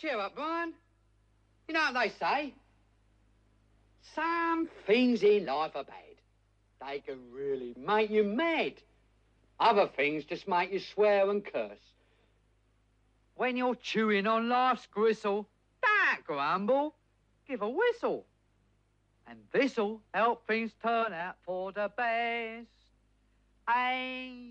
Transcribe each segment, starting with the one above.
Cheer up, Brian. You know what they say? Some things in life are bad. They can really make you mad. Other things just make you swear and curse. When you're chewing on life's gristle, don't grumble, give a whistle. And this'll help things turn out for the best. Hey.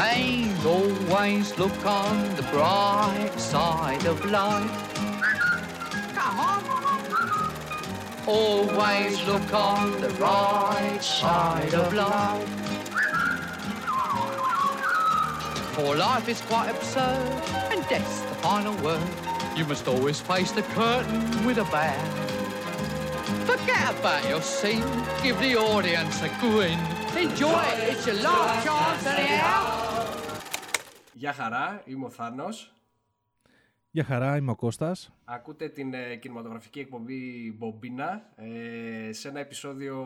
And always look on the bright side of life. Come on. Always look on the right side of life. For life is quite absurd, and death's the final word. You must always face the curtain with a bow. Forget about your scene, give the audience a grin. Enjoy it, it's your last chance anyhow. Γεια χαρά, είμαι ο Θάνος. Γεια χαρά, είμαι ο Κώστας. Ακούτε την ε, κινηματογραφική εκπομπή Μπομπίνα ε, σε ένα επεισόδιο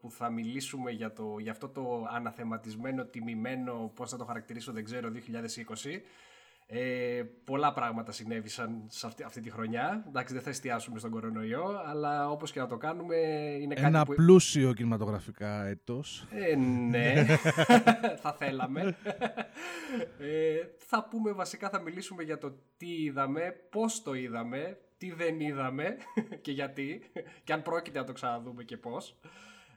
που θα μιλήσουμε για, το, για αυτό το αναθεματισμένο, τιμημένο, πώς θα το χαρακτηρίσω δεν ξέρω, 2020. Ε, πολλά πράγματα συνέβησαν σε αυτή, αυτή τη χρονιά. Εντάξει, δεν θα εστιάσουμε στον κορονοϊό, αλλά όπως και να το κάνουμε είναι κάτι Ένα που... πλούσιο κινηματογραφικά έτος. Ε, ναι, θα θέλαμε. Ε, θα πούμε βασικά, θα μιλήσουμε για το τι είδαμε, πώς το είδαμε, τι δεν είδαμε και γιατί και αν πρόκειται να το ξαναδούμε και πώς.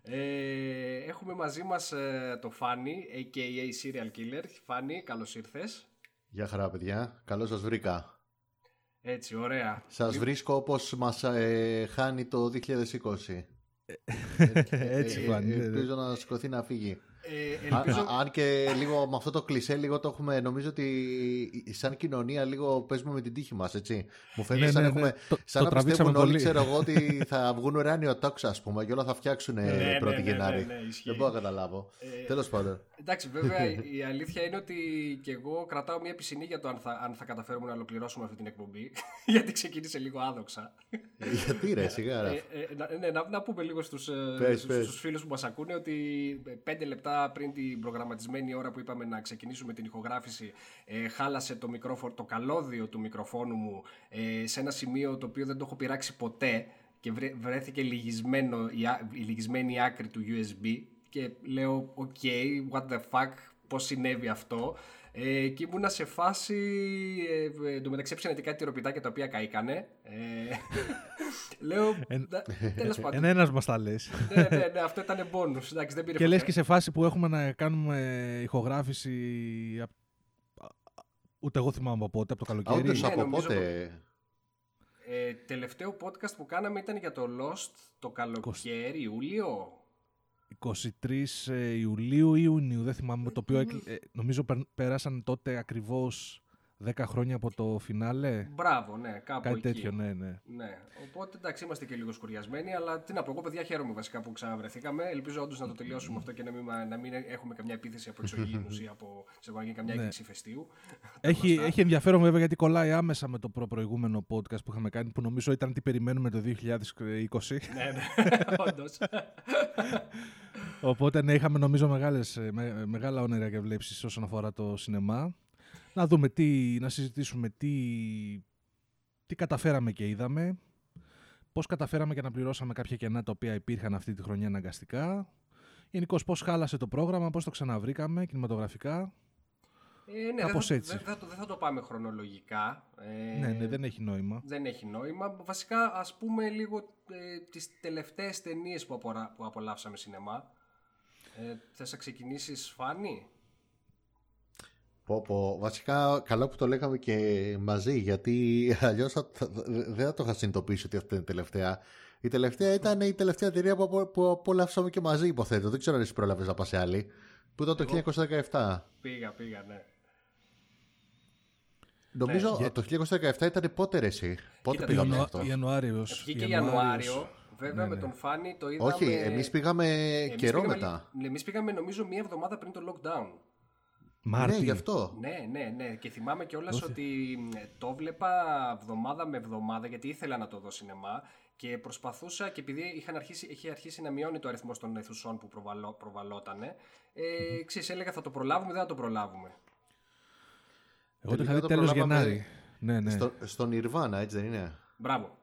Ε, έχουμε μαζί μας ε, το Φάνη, a.k.a. Serial Killer. Φάνη, καλώς ήρθες. Γεια χαρά παιδιά, καλώς σας βρήκα. Έτσι, ωραία. Σας βρίσκω όπως μας ε, χάνει το 2020. Έτσι Ε, φάνηκε. ναι. Ελπίζω να σηκωθεί να φύγει. Ε, Α- ελπίζω... α- αν και λίγο με αυτό το κλισέ λίγο το έχουμε νομίζω ότι σαν κοινωνία λίγο παίζουμε με την τύχη μας έτσι μου φαίνεται Ναι, σαν, ναι, έχουμε, ναι. Το- σαν το να πιστεύουν τραβήξαμε όλοι πολύ. ξέρω εγώ ότι θα βγουν ουράνιο τόξα ας πούμε και όλα θα φτιάξουν Ναι, ναι, πρώτη ναι, Γενάρη ναι, ναι, ισχύει. δεν μπορώ να καταλάβω Ε, τέλος πάντων Εντάξει, βέβαια η αλήθεια είναι ότι και εγώ κρατάω μια πισινή για το αν θα, αν θα καταφέρουμε να ολοκληρώσουμε αυτή την εκπομπή. γιατί ξεκίνησε λίγο άδοξα. γιατί ρε σιγά ρε. Ε, ε, να, ναι, να, να πούμε λίγο στους, ε, Πες, στους, πες. στους φίλους που μας ακούνε ότι ε, πέντε λεπτά πριν την προγραμματισμένη ώρα που είπαμε να ξεκινήσουμε την ηχογράφηση ε, χάλασε το, μικρόφωνο, το καλώδιο του μικροφόνου μου ε, σε ένα σημείο το οποίο δεν το έχω πειράξει ποτέ και βρε- βρέθηκε λυγισμένο, η, α- η λυγισμένη άκρη του USB και λέω ok, what the fuck, πώς συνέβη αυτό; Ε, και ήμουνα σε φάση ε, ε, εντωμεταξύ έψανα και κάτι τυροπιτάκια τα οποία καήκανε ε, λέω Εν- «Να- τέλος πάντων Ένας ένας μας τα λες. ναι, ναι, ναι, αυτό ήταν bonus. Εντάξει, δεν πήρε Και φωτιά. λες και σε φάση που έχουμε να κάνουμε ηχογράφηση απ- ούτε εγώ θυμάμαι από πότε, από το Α, καλοκαίρι. όντως Ναι, από νομίζω πότε Ε, τελευταίο podcast που κάναμε ήταν για το Lost το καλοκαίρι, Ιούλιο. 23 ε, Ιουλίου ή Ιουνίου, δεν θυμάμαι, το οποίο έκλει- ε, νομίζω περ- πέρασαν τότε ακριβώς 10 χρόνια από το φινάλε. Μπράβο, ναι, κάπου Κάτι εκεί. τέτοιο, ναι, ναι. Ναι. Οπότε εντάξει, είμαστε και λίγο σκουριασμένοι, αλλά τι να πω, εγώ παιδιά χαίρομαι βασικά που ξαναβρεθήκαμε. Ελπίζω όντως να το τελειώσουμε αυτό και να μην, να μην έχουμε καμιά επίθεση από εξωγήινους ή από σε γίνει καμιά Ναι. έκρηξη φεστίου. Έχει, γνωστά. έχει ενδιαφέρον βέβαια γιατί κολλάει άμεσα με το προ- προηγούμενο podcast που είχαμε κάνει που νομίζω ήταν τι περιμένουμε το 2020. ναι, ναι, όντως. Οπότε ναι, είχαμε νομίζω μεγάλες, ε, με- μεγάλα όνειρα και βλέψεις όσον αφορά το σινεμά. Να δούμε τι, να συζητήσουμε τι, τι καταφέραμε και είδαμε. Πώς καταφέραμε και να πληρώσαμε κάποια κενά τα οποία υπήρχαν αυτή τη χρονιά αναγκαστικά. Γενικώς πώς χάλασε το πρόγραμμα, πώς το ξαναβρήκαμε κινηματογραφικά. Ε, ναι, Κάπως δεν, έτσι. θα, δεν, θα το, δεν θα το πάμε χρονολογικά. Ε, Ναι, ναι, δεν έχει νόημα. δεν έχει νόημα. Βασικά, ας πούμε λίγο ε, τις τελευταίες ταινίες που, απορα- που απολαύσαμε σινεμά. Ε, θες να ξεκινήσεις, Φάνη; Πω, πω. Βασικά, καλό που το λέγαμε και μαζί, γιατί αλλιώς δεν θα το είχα συνειδητοποιήσει ότι αυτή είναι η τελευταία. Η τελευταία ήταν η τελευταία ταινία που, απο- που απολαύσαμε και μαζί, υποθέτω. Δεν ξέρω αν εσύ πρόλαβες να πας σε άλλη. Που ήταν το 1917. Πήγα, πήγα, ναι. Νομίζω Ναι. το 1917 ήταν πότε ρε εσύ. Πότε Κοίτα, πήγαμε Ιανουα... αυτό; Ιανουάριος. Βγήκε Ιανουάριος. Ιανουάριος. Βέβαια Ναι, με ναι. τον Φάνη το είδαμε. Όχι, εμείς πήγαμε εμείς καιρό πήγαμε- μετά. Ναι, εμείς πήγαμε νομίζω μία εβδομάδα πριν το lockdown. Μάρτι. Ναι, γι' αυτό. Ναι, ναι, ναι. Και θυμάμαι κιόλας Όχι. ότι ε, το βλέπα εβδομάδα με εβδομάδα γιατί ήθελα να το δω σινεμά και προσπαθούσα και επειδή είχαν αρχίσει, είχε αρχίσει να μειώνει το αριθμό των αιθουσών που προβαλώ, προβαλότανε, ε, ξέρεις, έλεγα θα το προλάβουμε, δεν θα το προλάβουμε. Εγώ το είχα Τελικά δει το τέλος προλάβαμε Γενάρη. Ναι, ναι. Στο, στον Ιρβάνα, έτσι δεν είναι; Μπράβο.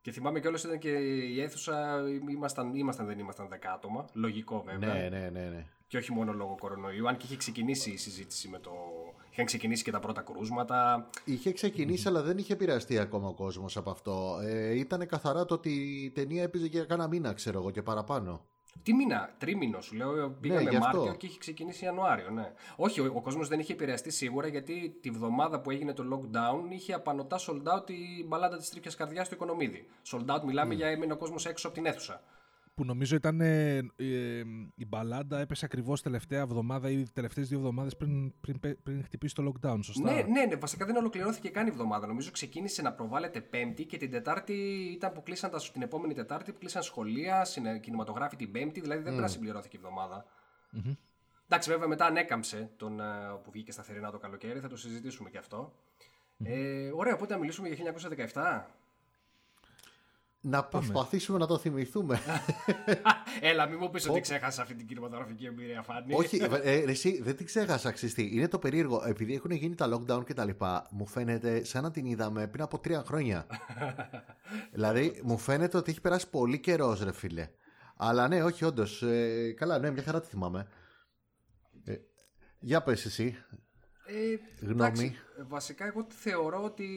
Και θυμάμαι κιόλας ήταν και η αίθουσα, ήμασταν, ήμασταν δεν ήμασταν δέκα άτομα, λογικό βέβαια. Ναι, ναι, ναι, ναι. Και όχι μόνο λόγω κορονοϊού, αν και είχε ξεκινήσει η συζήτηση με το... Είχαν ξεκινήσει και τα πρώτα κρούσματα. Είχε ξεκινήσει, αλλά δεν είχε επηρεαστεί ακόμα ο κόσμος από αυτό. Ε, ήταν καθαρά το ότι η ταινία έπαιζε για κάνα μήνα, ξέρω εγώ, και παραπάνω. Τι μήνα, τρίμηνο σου λέω. Πήγαμε γι' αυτό. Μάρτιο και είχε ξεκινήσει Ιανουάριο, ναι. Όχι, ο, ο κόσμος δεν είχε επηρεαστεί σίγουρα γιατί τη βδομάδα που έγινε το lockdown είχε απανοτά sold out η μπαλάντα της τρίπια καρδιάς του Οικονομίδη. Sold out μιλάμε για έμεινε ο κόσμος έξω από την αίθουσα. Που νομίζω ήταν. ε, ε, η μπαλάντα έπεσε ακριβώς τελευταία εβδομάδα ή τελευταίες δύο εβδομάδες πριν, πριν, πριν, πριν χτυπήσει το lockdown. Σωστά; Ναι, ναι, ναι, βασικά δεν ολοκληρώθηκε καν η εβδομάδα. Νομίζω ξεκίνησε να προβάλλεται Πέμπτη και την Τετάρτη ήταν που κλείσαν τα, την επόμενη Τετάρτη που κλείσαν σχολεία, συνε- κινηματογράφοι την Πέμπτη, δηλαδή δεν πρέπει να συμπληρώθηκε η εβδομάδα. Εντάξει, βέβαια μετά ανέκαμψε τον, ε, που βγήκε σταθερινά το καλοκαίρι, θα το συζητήσουμε και αυτό. Ε, ωραία, οπότε να μιλήσουμε για 1917. Να προσπαθήσουμε να το θυμηθούμε. Έλα, μην μου πεις ότι ξέχασα αυτή την κινηματογραφική εμπειρία, Φάνη. Όχι, ε, ε, ρε, εσύ δεν την ξέχασα, ξυστή. Είναι το περίεργο. Επειδή έχουν γίνει τα lockdown και τα λοιπά, μου φαίνεται σαν να την είδαμε πριν από τρία χρόνια. δηλαδή, μου φαίνεται ότι έχει περάσει πολύ καιρός, ρε φίλε. Αλλά ναι, όχι, όντως. Ε, καλά, ναι, μια χαρά τη θυμάμαι. Ε, για πες εσύ. Ε, Γνώμη. εντάξει, ε, βασικά εγώ θεωρώ ότι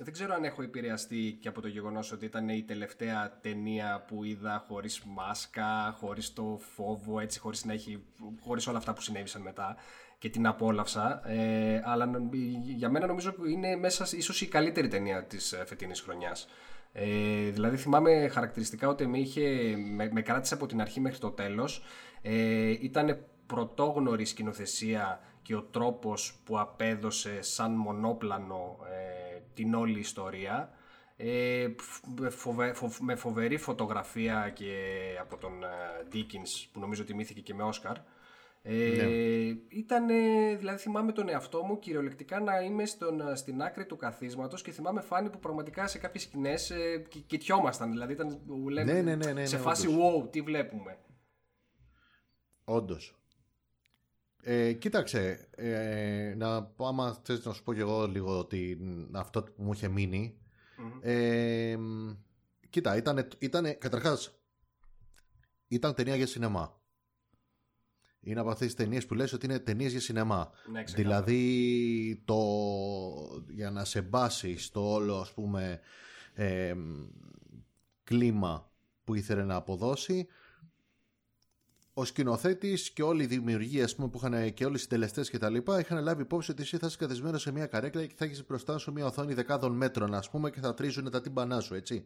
δεν ξέρω αν έχω επηρεαστεί και από το γεγονός ότι ήταν η τελευταία ταινία που είδα χωρίς μάσκα, χωρίς το φόβο, έτσι, χωρίς, να έχει, χωρίς όλα αυτά που συνέβησαν μετά και την απόλαυσα. Ε, αλλά νο- για μένα νομίζω που είναι μέσα σ- ίσως η καλύτερη ταινία της ε, φετινής χρονιάς. Ε, δηλαδή θυμάμαι χαρακτηριστικά ότι με, είχε, με, με κράτησε από την αρχή μέχρι το τέλος. Ε, ήταν πρωτόγνωρη σκηνοθεσία και ο τρόπος που απέδωσε σαν μονόπλανο ε, την όλη ιστορία. Ε, φ- με φοβε- φοβ- με φοβερή φωτογραφία και από τον ε, Dickens που νομίζω τιμήθηκε και με Όσκαρ. Ε, ήταν, δηλαδή θυμάμαι τον εαυτό μου κυριολεκτικά να είμαι στον, ε, στην άκρη του καθίσματος και θυμάμαι φάνη που πραγματικά σε κάποιες σκηνές ε, κι- κοιτιόμασταν, δηλαδή ήταν λέμε, Ναι, ναι, ναι, ναι, σε ναι, φάση όντως. wow, τι βλέπουμε. Όντως. Ε, κοίταξε, ε, να άμα θες να σου πω και εγώ λίγο την, αυτό που μου είχε μείνει. Ε, μ, κοίτα, ήταν, ήτανε, καταρχάς, ήταν ταινία για σινεμά. Είναι από αυτές τις ταινίες που λες ότι είναι ταινίες για σινεμά. Ναι, ξεκάθαρα. δηλαδή, το, για να σε μπάσει στο όλο, ας πούμε, ε, μ, κλίμα που ήθελε να αποδώσει, ο σκηνοθέτης και όλοι οι δημιουργοί ας πούμε, που είχαν και όλοι οι συντελεστές και τα λοιπά είχαν λάβει υπόψη ότι εσύ θα είσαι καθισμένο σε μια καρέκλα και θα έχεις μπροστά σου μια οθόνη δεκάδων μέτρων, ας πούμε, και θα τρίζουν τα τύμπανά σου, έτσι.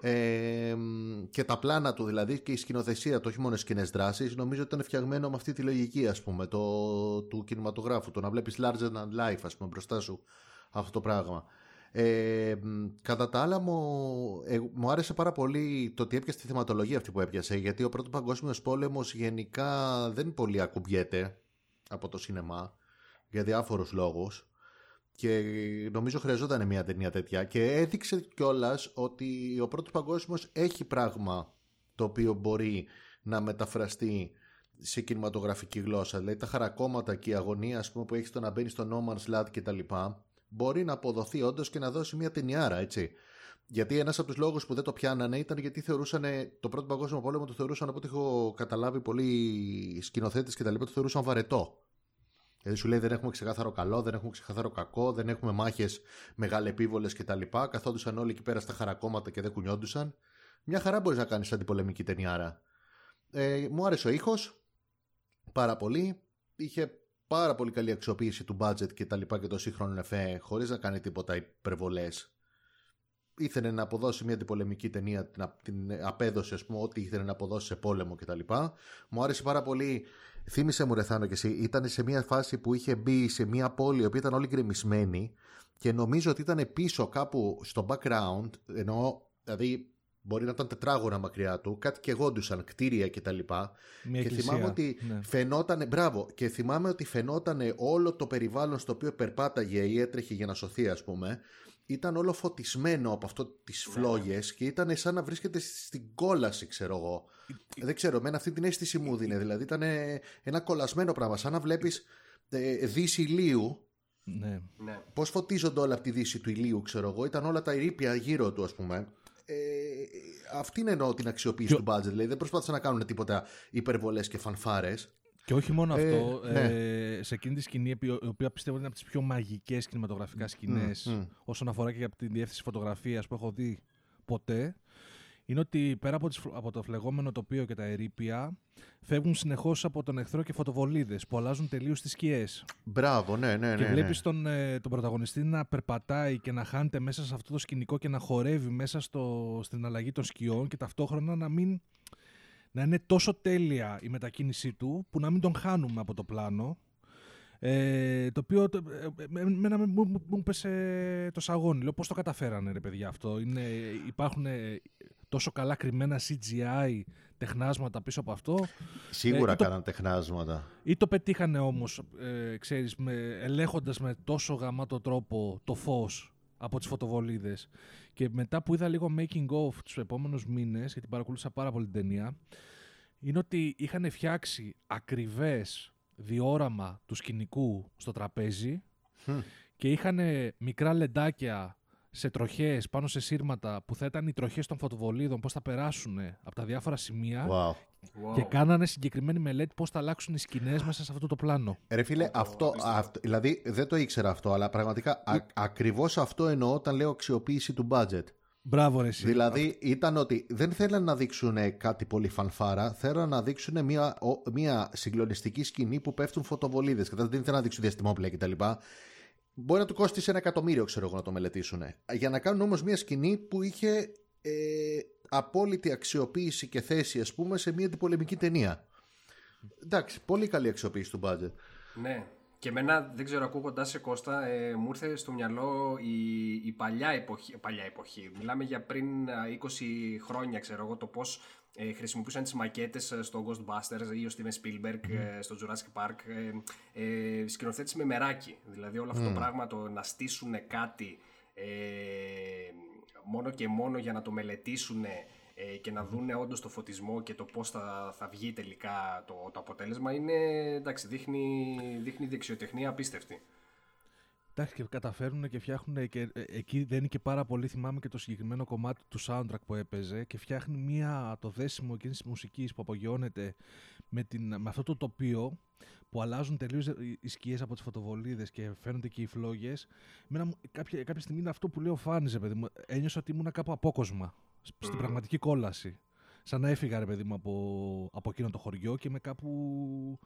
Ε, μ, και τα πλάνα του δηλαδή και η σκηνοθεσία του, όχι μόνο σκηνέ δράση, νομίζω ότι ήταν φτιαγμένο με αυτή τη λογική, ας πούμε, το, του κινηματογράφου. Το να βλέπεις larger than life, ας πούμε, μπροστά σου αυτό το πράγμα. Ε, μ, κατά τα άλλα μου, ε, μου άρεσε πάρα πολύ το ότι έπιασε τη θεματολογία αυτή που έπιασε γιατί ο πρώτος παγκόσμιος πόλεμος γενικά δεν πολύ ακουμπιέται από το σινεμά για διάφορους λόγους και νομίζω χρειαζόταν μια ταινία τέτοια και έδειξε κιόλας ότι ο πρώτος παγκόσμιος έχει πράγμα το οποίο μπορεί να μεταφραστεί σε κινηματογραφική γλώσσα. Δηλαδή τα χαρακόμματα και η αγωνία ας πούμε, που έχει στο να μπαίνει στο No Man's Land και τα λοιπά μπορεί να αποδοθεί όντως και να δώσει μια ταινιάρα, έτσι. Γιατί ένας από τους λόγους που δεν το πιάνανε ήταν γιατί θεωρούσαν το πρώτο παγκόσμιο πόλεμο το θεωρούσαν από ό,τι έχω καταλάβει πολλοί σκηνοθέτε και τα λοιπά, το θεωρούσαν βαρετό. Δηλαδή σου λέει δεν έχουμε ξεκάθαρο καλό, δεν έχουμε ξεκάθαρο κακό, δεν έχουμε μάχες μεγαλεπίβολες κτλ. Καθόντουσαν όλοι εκεί πέρα στα χαρακόμματα και δεν κουνιόντουσαν. Μια χαρά μπορείς να κάνεις αντιπολεμική ταινιάρα. Ε, μου άρεσε ο ήχος πάρα πολύ. Είχε πάρα πολύ καλή αξιοποίηση του budget και τα λοιπά και το σύγχρονο εφέ χωρίς να κάνει τίποτα υπερβολές. ήθελε να αποδώσει μια αντιπολεμική ταινία, την, την απέδωσε ας πούμε ό,τι ήθελε να αποδώσει σε πόλεμο κτλ. Μου άρεσε πάρα πολύ, θύμισε μου Ρεθάνο και εσύ, ήταν σε μια φάση που είχε μπει σε μια πόλη η οποία ήταν όλη γκρεμισμένη και νομίζω ότι ήταν πίσω κάπου στο background, ενώ δηλαδή μπορεί να ήταν τετράγωνα μακριά του, κάτι και γόντουσαν, κτίρια κτλ. Και, και θυμάμαι ότι ναι. φαινόταν, μπράβο, και θυμάμαι ότι φαινόταν όλο το περιβάλλον στο οποίο περπάταγε ή έτρεχε για να σωθεί, ας πούμε, ήταν όλο φωτισμένο από αυτό τις ναι. φλόγες και ήταν σαν να βρίσκεται στην κόλαση, ξέρω εγώ. Δεν ξέρω, εμένα αυτή την αίσθηση μου δίνει. Δηλαδή ήταν ένα κολλασμένο πράγμα, σαν να βλέπεις ε, δύση ηλίου ναι. ναι. Πώς φωτίζονται όλα από τη δύση του ηλίου, ξέρω εγώ. Ήταν όλα τα ερήπια γύρω του, ας πούμε. Ε, αυτή είναι εννοώ την αξιοποίηση του budget. Δηλαδή δεν προσπάθησαν να κάνουν τίποτα υπερβολές και φανφάρες. Και όχι μόνο ε, αυτό, ναι. ε, σε εκείνη τη σκηνή, η οποία πιστεύω είναι από τις πιο μαγικές κινηματογραφικά σκηνές, mm, όσον αφορά και από την διεύθυνση φωτογραφίας που έχω δει ποτέ, είναι ότι πέρα από, τις, από το φλεγόμενο τοπίο και τα ερήπια, φεύγουν συνεχώς από τον εχθρό και φωτοβολίδες που αλλάζουν τελείως τις σκιές. Μπράβο, ναι, ναι, ναι. Και βλέπει τον, ε, τον πρωταγωνιστή να περπατάει και να χάνεται μέσα σε αυτό το σκηνικό και να χορεύει μέσα στο, στην αλλαγή των σκιών και ταυτόχρονα να μην. Να είναι τόσο τέλεια η μετακίνησή του που να μην τον χάνουμε από το πλάνο ε, το οποίο ε, με, μου, μου, μου πέσε το σαγόνι. Λέω πώς το καταφέρανε ρε παιδιά αυτό; Είναι, υπάρχουν τόσο καλά κρυμμένα CGI τεχνάσματα πίσω από αυτό; Σίγουρα ε, κάναν τεχνάσματα. Ή το πετύχανε όμως, ε, ξέρεις, με, ελέγχοντας με τόσο γαμάτο τρόπο το φως από τις φωτοβολίδες. Και μετά που είδα λίγο making of τους επόμενους μήνες, γιατί παρακολούθησα πάρα πολύ την ταινία, είναι ότι είχαν φτιάξει ακριβές διόραμα του σκηνικού στο τραπέζι και είχαν μικρά λεντάκια σε τροχές πάνω σε σύρματα που θα ήταν οι τροχές των φωτοβολίδων, πώς θα περάσουν από τα διάφορα σημεία. Wow. Και κάνανε συγκεκριμένη μελέτη πώς θα αλλάξουν οι σκηνές μέσα σε αυτό το πλάνο. Ρε φίλε, αυτό, αυτό, δηλαδή δεν το ήξερα αυτό, αλλά πραγματικά ακριβώς αυτό εννοώ όταν λέω αξιοποίηση του budget. Μπράβο, ρε, εσύ. Δηλαδή ήταν ότι δεν θέλαν να δείξουν κάτι πολύ φανφάρα, θέλαν να δείξουν μια, μια συγκλονιστική σκηνή που πέφτουν φωτοβολίδες. Δεν θέλαν να δείξουν διαστημόπλαια κτλ. Μπορεί να του κόστησε ένα εκατομμύριο, ξέρω εγώ, να το μελετήσουν. Για να κάνουν όμως μια σκηνή που είχε ε, απόλυτη αξιοποίηση και θέση, ας πούμε, σε μια αντιπολεμική ταινία. Εντάξει, πολύ καλή αξιοποίηση του budget. Ναι. Και εμένα, δεν ξέρω, ακούγοντά σε Κώστα, ε, μου ήρθε στο μυαλό η, η παλιά, εποχή, παλιά εποχή. Μιλάμε για πριν 20 χρόνια, ξέρω εγώ, το πώς ε, χρησιμοποιούσαν τις μακέτες ε, στο Ghostbusters ή ο Steven Spielberg ε, στο Jurassic Park. Ε, ε, σκηνοθέτηση με μεράκι. Δηλαδή όλο αυτό το πράγμα το να στήσουν κάτι ε, μόνο και μόνο για να το μελετήσουν και να δούνε όντως το φωτισμό και το πώς θα, θα βγει τελικά το, το αποτέλεσμα είναι εντάξει δείχνει, δείχνει δεξιοτεχνία απίστευτη Εντάξει, και καταφέρουν και φτιάχνουν. Και ε, εκεί δεν είναι και πάρα πολύ. Θυμάμαι και το συγκεκριμένο κομμάτι του soundtrack που έπαιζε και φτιάχνει μία, το δέσιμο εκείνης της μουσικής που απογειώνεται με, την, με αυτό το τοπίο που αλλάζουν τελείως οι σκιές από τις φωτοβολίδες και φαίνονται και οι φλόγες. Κάποια, κάποια στιγμή είναι αυτό που λέω φάνηζε, παιδί μου. Ένιωσα ότι ήμουν κάπου απόκοσμα. Στην πραγματική κόλαση. Σαν να έφυγα, ρε παιδί μου, από, από εκείνο το χωριό και με κάπου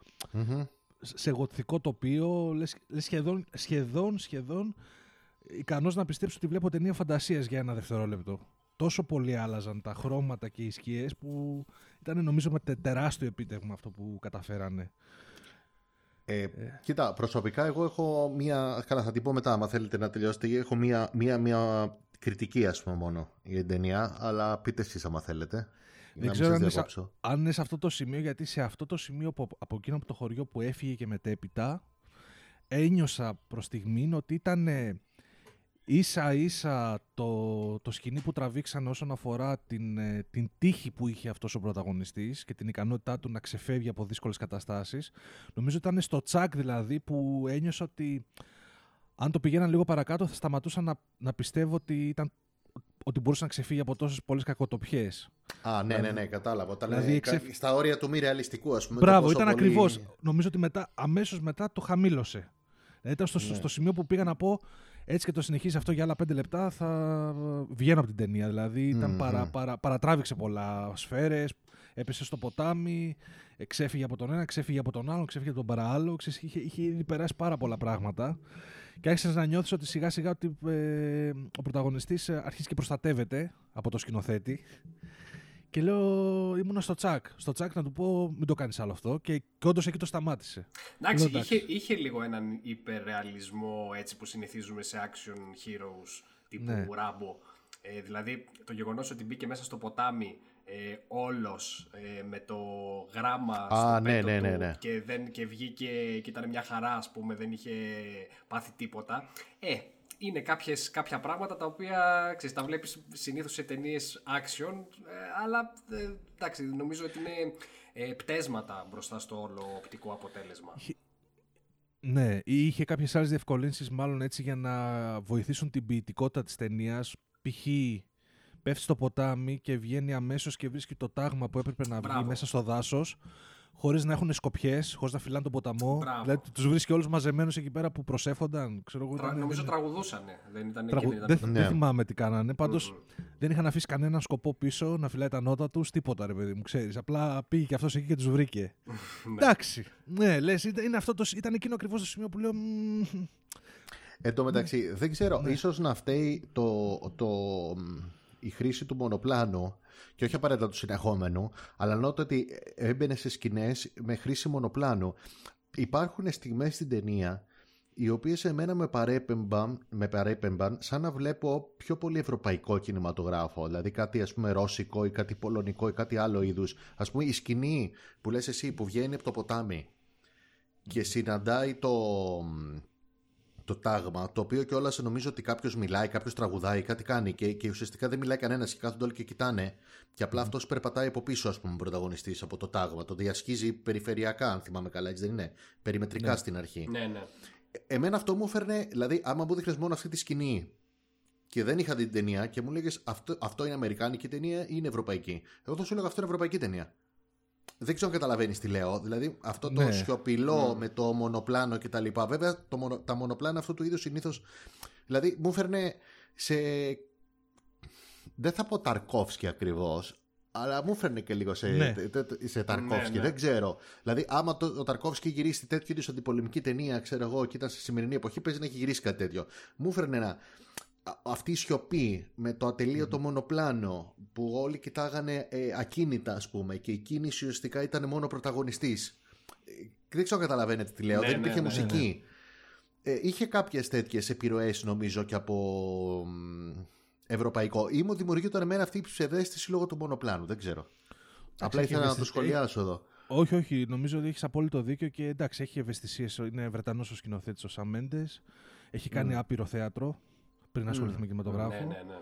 σε γοτθικό τοπίο, λες, λες σχεδόν, σχεδόν, σχεδόν ικανός να πιστέψω ότι βλέπω ταινία φαντασίας για ένα δευτερόλεπτο. Τόσο πολύ άλλαζαν τα χρώματα και οι σκιές που ήταν νομίζω με τεράστιο επίτευγμα αυτό που καταφέρανε. Ε, ε. Κοίτα, προσωπικά εγώ έχω μία, καλά θα την πω μετά άμα θέλετε να τελειώσετε, έχω μία, μία, μία κριτική ας πούμε μόνο για την ταινία, αλλά πείτε εσείς άμα θέλετε. Δεν ξέρω αν είναι, αν είναι, σε αυτό το σημείο, γιατί σε αυτό το σημείο που, από εκείνο από το χωριό που έφυγε και μετέπειτα, ένιωσα προς στιγμή ότι ήταν ίσα ίσα το, το σκηνή που τραβήξαν όσον αφορά την, ε, την τύχη που είχε αυτός ο πρωταγωνιστής και την ικανότητά του να ξεφεύγει από δύσκολες καταστάσεις. Νομίζω ότι ήταν στο τσακ δηλαδή που ένιωσα ότι αν το πηγαίναν λίγο παρακάτω θα σταματούσα να, να πιστεύω ότι ήταν ότι μπορούσε να ξεφύγει από τόσες πολλές κακοτοπιές. Α, ναι, ναι, ναι, κατάλαβα. Όταν δηλαδή, Στα όρια του μη ρεαλιστικού, ας πούμε. Μπράβο, ήταν πολύ... ακριβώς. Νομίζω ότι μετά, αμέσως μετά το χαμήλωσε. Δηλαδή, ήταν στο, στο σημείο που πήγα να πω, έτσι και το συνεχίζει αυτό για άλλα πέντε λεπτά θα βγαίνω από την ταινία. Δηλαδή ήταν Μμμ. παρα, παρα, παρατράβηξε πολλά σφαίρες, έπεσε στο ποτάμι, ε, ξέφυγε από τον ένα, ξέφυγε από τον άλλο, ξέφυγε από τον παραάλλο. Ξέρεις, είχε, είχε ήδη περάσει πάρα πολλά πράγματα. Και άρχισες να νιώθεις ότι σιγά σιγά ότι, ε, ο πρωταγωνιστής ε, αρχίζει και προστατεύεται από το σκηνοθέτη. Και λέω, ήμουνα στο τσακ. Στο τσακ να του πω, μην το κάνεις άλλο αυτό. Και, και όντως εκεί το σταμάτησε. Εντάξει, Λέω, είχε, είχε λίγο έναν υπερρεαλισμό έτσι που συνηθίζουμε σε action heroes τύπου Ναι. Rambo. Ε, δηλαδή το γεγονός ότι μπήκε μέσα στο ποτάμι ε, όλος ε, με το γράμμα Α, στο ναι, πέτο ναι, του ναι, ναι. Και, δεν, και βγήκε και ήταν μια χαρά ας πούμε δεν είχε πάθει τίποτα ε, είναι κάποιες, κάποια πράγματα τα οποία ξέρεις, τα βλέπεις συνήθως σε ταινίες action ε, αλλά ε, εντάξει νομίζω ότι είναι ε, πτέσματα μπροστά στο όλο οπτικό αποτέλεσμα Ναι, ή είχε κάποιες άλλες διευκολύνσεις, μάλλον έτσι για να βοηθήσουν την ποιητικότητα της ταινίας. Π.χ. πέφτει στο ποτάμι και βγαίνει αμέσως και βρίσκει το τάγμα που έπρεπε να βγει Μπράβο. μέσα στο δάσος, χωρίς να έχουν σκοπιές, χωρίς να φυλάνε τον ποταμό. Μπράβο. Δηλαδή τους βρίσκει όλους μαζεμένους εκεί πέρα που προσέφονταν. Ξέρω εγώ, Τρα- ήταν- νομίζω δεν- τραγουδούσανε. Δεν ήταν τραγου- εκείνη, δεν, ήταν... δεν Ναι. θυμάμαι τι κάνανε. Πάντως Μμμ. δεν είχαν αφήσει κανέναν σκοπό πίσω να φυλάει τα νότα τους, τίποτα ρε παιδί μου, ξέρεις. Απλά πήγε και αυτός εκεί και τους βρήκε. Εντάξει. Ναι, λες, είναι αυτό το, ήταν εκείνο ακριβώς το σημείο που λέω. «Μμμ, Εν τω μεταξύ, δεν ξέρω, Ναι. ίσως να φταίει το, το, η χρήση του μονοπλάνου και όχι απαραίτητα του συνεχόμενου, αλλά νότο ότι έμπαινε σε σκηνές με χρήση μονοπλάνου. Υπάρχουν στιγμές στην ταινία οι οποίες εμένα με παρέπεμπαν, με παρέπεμπαν σαν να βλέπω πιο πολύ ευρωπαϊκό κινηματογράφο, δηλαδή κάτι ας πούμε ρώσικο ή κάτι πολωνικό ή κάτι άλλο είδους. Ας πούμε η σκηνή που λες εσύ που βγαίνει από το ποτάμι και συναντάει το, το τάγμα, το οποίο κιόλας νομίζω ότι κάποιος μιλάει, κάποιος τραγουδάει, κάτι κάνει και, και ουσιαστικά δεν μιλάει κανένας και κάθονται όλοι και κοιτάνε. Και απλά αυτός περπατάει από πίσω, ας πούμε, πρωταγωνιστής από το τάγμα. Το διασχίζει περιφερειακά, αν θυμάμαι καλά, έτσι δεν είναι; Περιμετρικά στην αρχή. Ναι, ναι. Ε, Εμένα αυτό μου έφερνε, δηλαδή, άμα μου δείχνε μόνο αυτή τη σκηνή και δεν είχα δει την ταινία και μου λέγες αυτό, αυτό είναι Αμερικάνικη ταινία ή είναι Ευρωπαϊκή; Εγώ θα σου έλεγα αυτό είναι Ευρωπαϊκή ταινία. Δεν ξέρω αν καταλαβαίνεις τι λέω. Δηλαδή αυτό το Ναι. σιωπηλό με το μονοπλάνο κτλ. Βέβαια το μονο, τα μονοπλάνα αυτού του είδους συνήθως. Δηλαδή μου φέρνε σε. Δεν θα πω Ταρκόφσκι ακριβώς, αλλά μου φέρνε και λίγο σε, Ναι. τε- τε- σε Ταρκόφσκι. Ναι, ναι. Δεν ξέρω. Δηλαδή, άμα το, ο Ταρκόφσκι γυρίσει τέτοιου είδους αντιπολεμική ταινία, ξέρω εγώ, και ήταν στη σημερινή εποχή, παίζει να έχει γυρίσει κάτι τέτοιο. Μου φέρνε ένα. Α- Αυτή η σιωπή με το ατελείωτο μονοπλάνο που όλοι κοιτάγανε ε, ακίνητα ας πούμε και η κίνηση ουσιαστικά ήταν μόνο πρωταγωνιστής. Ε, δεν ξέρω αν καταλαβαίνετε τι λέω, Ναι, δεν ναι, υπήρχε ναι, μουσική. Ε, είχε κάποιες τέτοιες επιρροές νομίζω και από μ, ευρωπαϊκό ή μου δημιουργείται εμένα αυτή η ψευδέστηση λόγω του μονοπλάνου, δεν ξέρω. Απλά έχει ήθελα να το ευαισθη- σχολιάσω εδώ. Όχι, όχι. Νομίζω ότι έχεις απόλυτο δίκιο και εντάξει, έχει ευαισθησίες. Είναι Βρετανός ο σκηνοθέτης ο Σαν Μέντε. Έχει κάνει άπειρο θέατρο πριν ασχοληθεί με κινηματογράφο. Ναι, ναι, ναι.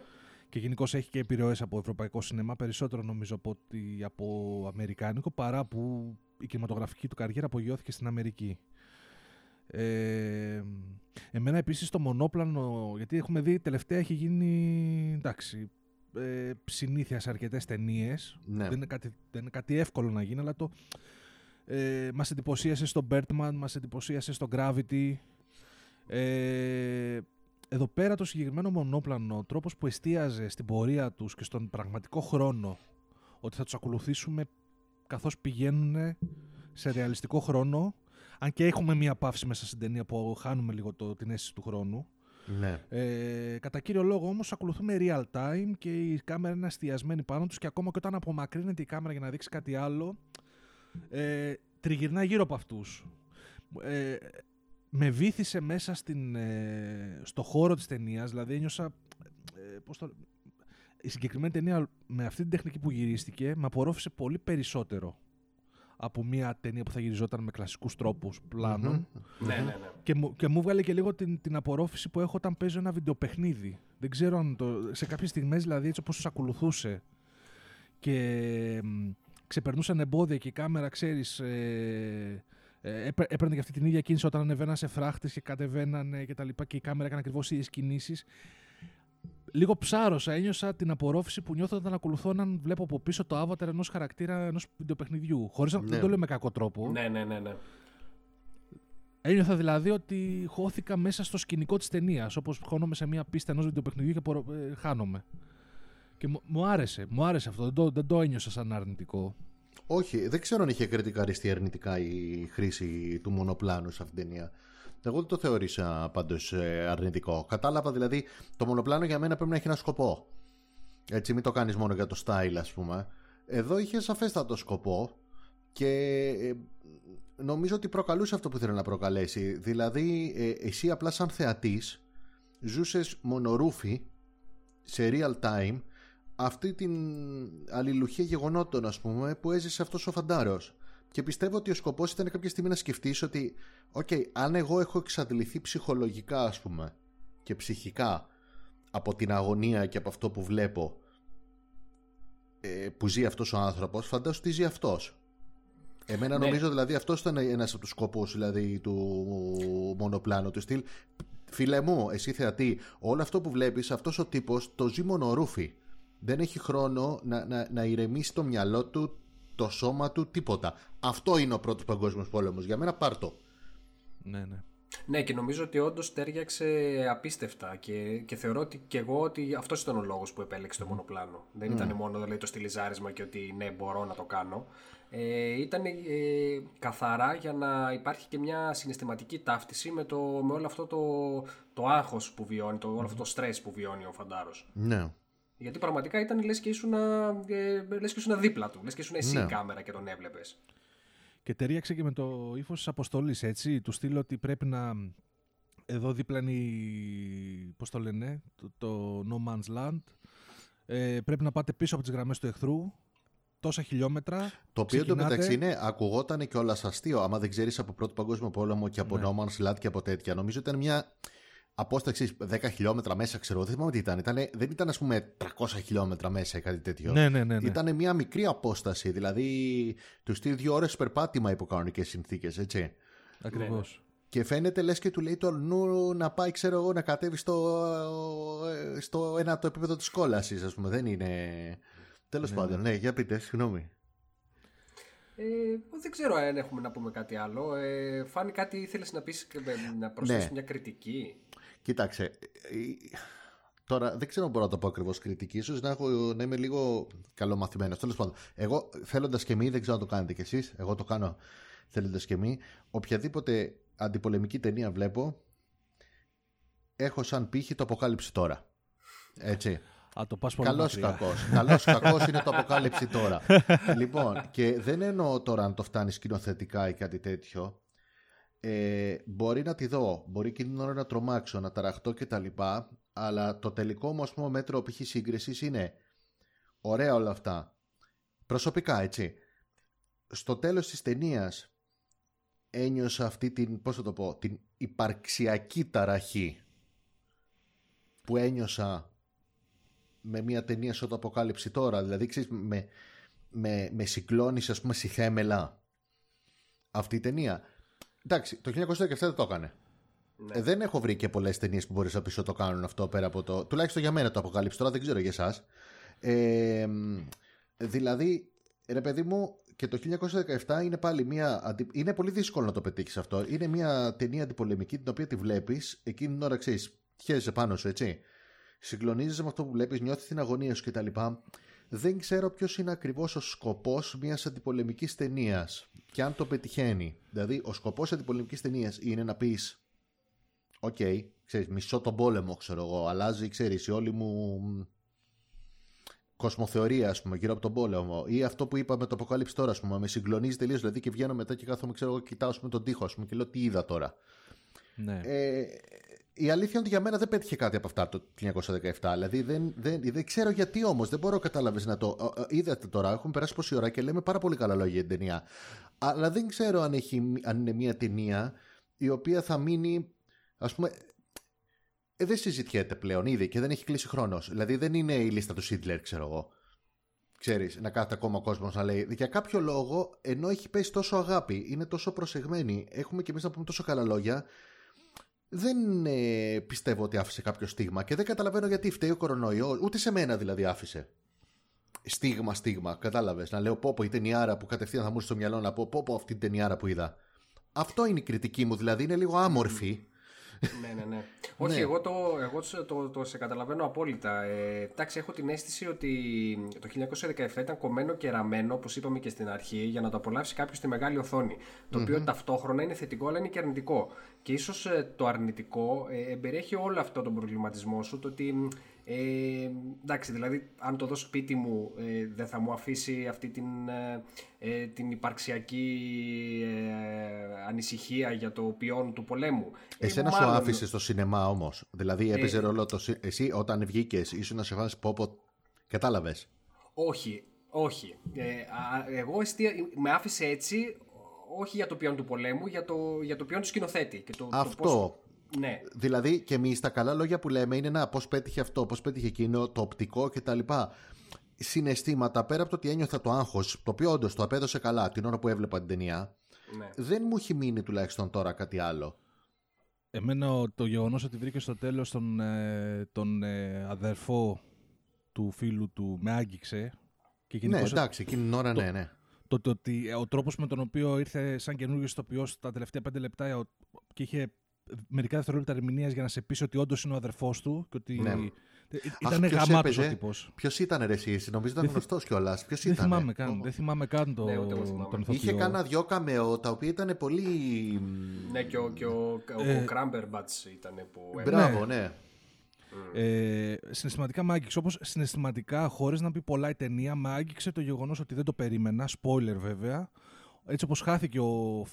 Και γενικώ έχει και επιρροές από ευρωπαϊκό σινεμά, περισσότερο νομίζω από, ότι από αμερικάνικο, παρά που η κινηματογραφική του καριέρα απογειώθηκε στην Αμερική. Ε, εμένα επίσης το μονόπλανο, γιατί έχουμε δει τελευταία έχει γίνει, εντάξει, ε, συνήθειας σε αρκετές ταινίες. Ναι. Δεν, είναι κάτι, δεν είναι κάτι εύκολο να γίνει, αλλά το, ε, μας εντυπωσίασε στο Birdman, μας εντυπωσίασε στο Gravity. Ε, εδώ πέρα το συγκεκριμένο μονόπλανο, ο τρόπος που εστίαζε στην πορεία τους και στον πραγματικό χρόνο, ότι θα τους ακολουθήσουμε καθώς πηγαίνουν σε ρεαλιστικό χρόνο, αν και έχουμε μία παύση μέσα στην ταινία που χάνουμε λίγο το, την αίσθηση του χρόνου. Ναι. Ε, κατά κύριο λόγο όμως ακολουθούμε real time και η κάμερα είναι αστιασμένη πάνω τους και ακόμα και όταν απομακρύνεται η κάμερα για να δείξει κάτι άλλο ε, τριγυρνά γύρω από αυτούς. Ε, με βήθησε μέσα στην, ε, στο χώρο της ταινίας, δηλαδή ένιωσα ε, πώς το, η συγκεκριμένη ταινία με αυτή την τεχνική που γυρίστηκε με απορρόφησε πολύ περισσότερο από μια ταινία που θα γυριζόταν με κλασικούς τρόπους πλάνων ναι, ναι, ναι. και μου, και μου βγάλε και λίγο την, την απορρόφηση που έχω όταν παίζω ένα βιντεοπαιχνίδι. Δεν ξέρω αν το, σε κάποιες στιγμές δηλαδή έτσι όπως τους ακολουθούσε και μ, ξεπερνούσαν εμπόδια και η κάμερα ξέρεις ε, ε, έπαι- έπαιρνε και αυτή την ίδια κίνηση όταν ανεβαίναν σε φράχτες και κατεβαίνανε και τα λοιπά και η κάμερα έκανε ακριβώς οι ίδιες κινήσεις. Λίγο ψάρωσα, ένιωσα την απορρόφηση που νιώθω όταν ακολουθώ έναν βλέπω από πίσω το avatar ενός χαρακτήρα ενός βιντεοπαιχνιδιού. Χωρίς να Ναι. δεν το λέω με κακό τρόπο. Ναι, ναι, ναι, ναι. Ένιωθα δηλαδή ότι χώθηκα μέσα στο σκηνικό της ταινίας. Όπως χώνομαι σε μια πίστα ενός βιντεοπαιχνιδιού και πορο... ε, χάνομαι. Και μου, μου άρεσε, μου άρεσε αυτό. Δεν το, δεν το ένιωσα σαν αρνητικό. Όχι, δεν ξέρω αν είχε κριτικαριστεί αρνητικά η χρήση του μονοπλάνου σε αυτήν την ταινία. Εγώ δεν το θεώρησα πάντως αρνητικό. Κατάλαβα δηλαδή το μονοπλάνο για μένα πρέπει να έχει ένα σκοπό. Έτσι, μην το κάνεις μόνο για το style, ας πούμε. Εδώ είχε σαφέστατο σκοπό και ε, νομίζω ότι προκαλούσε αυτό που ήθελε να προκαλέσει. Δηλαδή, ε, εσύ απλά σαν θεατής ζούσες μονορούφι σε real time αυτή την αλληλουχία γεγονότων ας πούμε που έζησε αυτός ο φαντάρος και πιστεύω ότι ο σκοπός ήταν κάποια στιγμή να σκεφτείς ότι οκ, αν εγώ έχω εξαντληθεί ψυχολογικά ας πούμε και ψυχικά από την αγωνία και από αυτό που βλέπω ε, που ζει αυτός ο άνθρωπος φαντάσου τι ζει αυτός Εμένα Ναι. νομίζω δηλαδή αυτός ήταν ένας από τους σκοπούς δηλαδή, του μονοπλάνου του στυλ. Φίλε μου, εσύ θεατή, όλο αυτό που βλέπεις, αυτός ο τύπος το ζει μονορούφι. Δεν έχει χρόνο να, να, να ηρεμήσει το μυαλό του, το σώμα του, τίποτα. Αυτό είναι ο πρώτος παγκόσμιος πόλεμος. Για μένα πάρτο. Ναι, ναι. Ναι, και νομίζω ότι όντως τέριαξε απίστευτα και, και θεωρώ ότι και εγώ ότι αυτός ήταν ο λόγος που επέλεξε το μονοπλάνο. Δεν ήταν μόνο δηλαδή, το στυλιζάρισμα και ότι ναι, μπορώ να το κάνω. Ε, ήταν ε, καθαρά για να υπάρχει και μια συναισθηματική ταύτιση με, το, με όλο αυτό το, το άγχος που βιώνει, το, όλο αυτό το στρες που βιώνει ο Φαντάρος. Ναι. Γιατί πραγματικά ήταν λες και ήσουν, ε, λες και ήσουν δίπλα του, λες και ήσουν εσύ Ναι. η κάμερα και τον έβλεπες. Και ταιριάξε και με το ύφος της αποστολής, έτσι. Του στείλω ότι πρέπει να. Εδώ δίπλα είναι η. Πώς το λένε, το, το No Man's Land. Ε, πρέπει να πάτε πίσω από τις γραμμές του εχθρού. Τόσα χιλιόμετρα. Το οποίο Ξεκινάτε- εντωμεταξύ είναι, ακουγόταν και όλα αστείο. Άμα δεν ξέρεις από πρώτο παγκόσμιο πόλεμο και από Ναι. No Man's Land και από τέτοια. Νομίζω ήταν μια απόσταση 10 χιλιόμετρα μέσα, ξέρω. Δεν θυμάμαι τι ήταν. Ήτανε- δεν ήταν, ας πούμε, 300 χιλιόμετρα μέσα ή κάτι τέτοιο. Ναι, ναι, ναι. ναι. Ήταν μια μικρή απόσταση. Δηλαδή, τους στείλει δύο ώρες περπάτημα υπό κανονικές συνθήκες, έτσι. Ακριβώς. Και φαίνεται λες και του λέει το νου να πάει, ξέρω εγώ, να κατέβει στο, στο ένα το επίπεδο της κόλασης, ας πούμε. Δεν είναι. Τέλος πάντων, ναι, για πείτε, συγγνώμη. Ε, δεν ξέρω αν έχουμε να πούμε κάτι άλλο. Ε, Φάνη, κάτι ήθελες να πεις, ε, να προσθέσεις Ναι. μια κριτική; Κοίταξε. ε, Τώρα δεν ξέρω αν μπορώ να το πω ακριβώς κριτική. σω να, έχω, να είμαι λίγο καλομαθημένος. Τέλος πάντων, εγώ θέλοντας και μη, δεν ξέρω αν το κάνετε κι εσείς. Εγώ το κάνω θέλοντας και μη. Οποιαδήποτε αντιπολεμική ταινία βλέπω, έχω σαν πύχη το αποκάλυψη τώρα. Έτσι. Α, το πας πολύ Καλός ή μακριά. κακός. Καλός ή κακός είναι το αποκάλυψη τώρα. λοιπόν, και δεν εννοώ τώρα αν το φτάνει σκηνοθετικά ή κάτι τέτοιο. Ε, μπορεί να τη δω, μπορεί και την ώρα να τρομάξω, να ταραχτώ κτλ. Αλλά το τελικό μου, ας πούμε, μέτρο π.χ. σύγκρισης είναι ωραία όλα αυτά. Προσωπικά, έτσι. Στο τέλος της ταινίας ένιωσα αυτή την, πώς θα το πω, την υπαρξιακή ταραχή που ένιωσα με μια ταινία σαν το Αποκάλυψη τώρα. Δηλαδή, ξέρεις, με, με, με συγκλώνησε, ας πούμε, στη θέμελα αυτή η ταινία. Εντάξει, το 1917 δεν το έκανε. Ε, δεν έχω βρει και πολλές ταινίες που μπορείς να πεις ότι το κάνουν αυτό πέρα από το. Τουλάχιστον για μένα το Αποκάλυψη τώρα, δεν ξέρω για εσάς. Ε, μ, δηλαδή, ρε παιδί μου, και το 1917 είναι πάλι μια. αντι- Είναι πολύ δύσκολο να το πετύχεις αυτό. Είναι μια ταινία αντιπολεμική την οποία τη βλέπεις, εκείνη την ώρα ξέρεις, χαίρεσαι πάνω σου, έτσι. Συγκλονίζεσαι με αυτό που βλέπεις, νιώθεις την αγωνία σου κτλ. Δεν ξέρω ποιος είναι ακριβώς ο σκοπός μιας αντιπολεμικής ταινίας και αν το πετυχαίνει. Δηλαδή, ο σκοπός αντιπολεμικής ταινίας είναι να πεις Οκ, ξέρεις, μισώ τον πόλεμο, ξέρω εγώ. Αλλάζει, ξέρεις, η όλη μου κοσμοθεωρία, ας πούμε, γύρω από τον πόλεμο. Ή αυτό που είπα με το Αποκάλυψη Τώρα, ας πούμε, με συγκλονίζει τελείως. Δηλαδή και βγαίνω μετά και κάθομαι, ξέρω εγώ, κοιτάω ας πούμε, τον τοίχο, ας πούμε, και λέω τι είδα τώρα. Ναι. Ε, η αλήθεια είναι ότι για μένα δεν πέτυχε κάτι από αυτά το 1917. Δηλαδή δεν, δεν, δεν ξέρω γιατί όμως. Δεν μπορώ να κατάλαβες να το. ε, ε, Είδατε τώρα, έχουν περάσει πόση ώρα και λέμε πάρα πολύ καλά λόγια για την ταινία. Αλλά δεν ξέρω αν, έχει, αν είναι μια ταινία η οποία θα μείνει. Α πούμε. Ε, δεν συζητιέται πλέον ήδη και δεν έχει κλείσει χρόνος. Δηλαδή δεν είναι η λίστα του Σίτλερ, ξέρω εγώ. Ξέρεις, να κάθεται ακόμα ο κόσμος να λέει. Για κάποιο λόγο, ενώ έχει πέσει τόσο αγάπη, είναι τόσο προσεγμένη, έχουμε κι εμείς να πούμε τόσο καλά λόγια, δεν ε, πιστεύω ότι άφησε κάποιο στίγμα και δεν καταλαβαίνω γιατί φταίει ο κορονοϊός, ούτε σε μένα δηλαδή άφησε. Στίγμα, στίγμα, κατάλαβες. Να λέω πω πω η ταινιάρα που κατευθείαν θα μου έρθει στο μυαλό να πω πω πω αυτή την ταινιάρα που είδα. Αυτό είναι η κριτική μου, δηλαδή είναι λίγο άμορφη. Ναι, ναι, ναι. Όχι, Ναι. εγώ, το, εγώ το, το, το σε καταλαβαίνω απόλυτα. Ε, εντάξει, έχω την αίσθηση ότι το 1917 ήταν κομμένο και ραμμένο, όπως είπαμε και στην αρχή, για να το απολαύσει κάποιος στη μεγάλη οθόνη. Το οποίο ταυτόχρονα είναι θετικό, αλλά είναι και αρνητικό. Και ίσως το αρνητικό ε, εμπεριέχει όλο αυτό τον προβληματισμό σου, το ότι. Ε, εντάξει, δηλαδή, αν το δω σπίτι μου, ε, δεν θα μου αφήσει αυτή την, ε, ε, την υπαρξιακή ε, ανησυχία για το ποιόν του πολέμου. Ε, Εσένα σου μάλλον- άφησε στο σινεμά όμως. Δηλαδή έπαιζε Ε, ρόλο το. συ- Εσύ όταν βγήκες, ήσουν να σε φάσει πόπο. Κατάλαβες; Όχι, όχι. Ε, α, εγώ εστία, με άφησε έτσι, όχι για το ποιόν του πολέμου, για το, για το ποιόν του σκηνοθέτη. Και το, το Αυτό. πώς- ναι, Δηλαδή και εμείς τα καλά λόγια που λέμε είναι να πώς πέτυχε αυτό, πώς πέτυχε εκείνο, το οπτικό κτλ. Συναισθήματα πέρα από το ότι ένιωθα το άγχος, το οποίο όντως το απέδωσε καλά την ώρα που έβλεπα την ταινία, ναι. δεν μου έχει μείνει τουλάχιστον τώρα κάτι άλλο. Εμένα ο- το γεγονός ότι βρήκε στο τέλος τον, ε, τον ε, αδερφό του φίλου του με άγγιξε. Και Ναι, γενικώς εντάξει, εκείνη την ώρα το- ναι, ναι. το, το, ότι ε, ο τρόπος με τον οποίο ήρθε σαν καινούργιο ηθοποιός τα τελευταία πέντε λεπτά ε, ο- και είχε μερικά δευτερόλεπτα ερμηνείας για να σε πείσει ότι όντως είναι ο αδερφός του και ότι Ναι. ε, ήταν ποιος γαμάτος έπαιζε; ο τύπος. Ποιος ήταν ρε εσύ, νομίζω ήταν Δεν θυ- γνωστός κιόλας. Ποιος Δεν ήταν. θυμάμαι, καν, δεν θυμάμαι καν το, Ναι, ούτε εγώ θυμάμαι. τον ηθοποιό. Είχε κάνα δυο καμεό τα οποία ήταν πολύ. Ναι, και ο, και ο, ο, Ε, ο Κράμπερμπατς ήταν που έμεινε. Μπράβο, ναι. Ε, συναισθηματικά μ' άγγιξε. Όπως συναισθηματικά, χωρίς να πει πολλά η ταινία, μ' άγγιξε το γεγονός ότι δεν το περίμενα. Spoiler βέβαια. Έτσι όπως χάθηκε ο.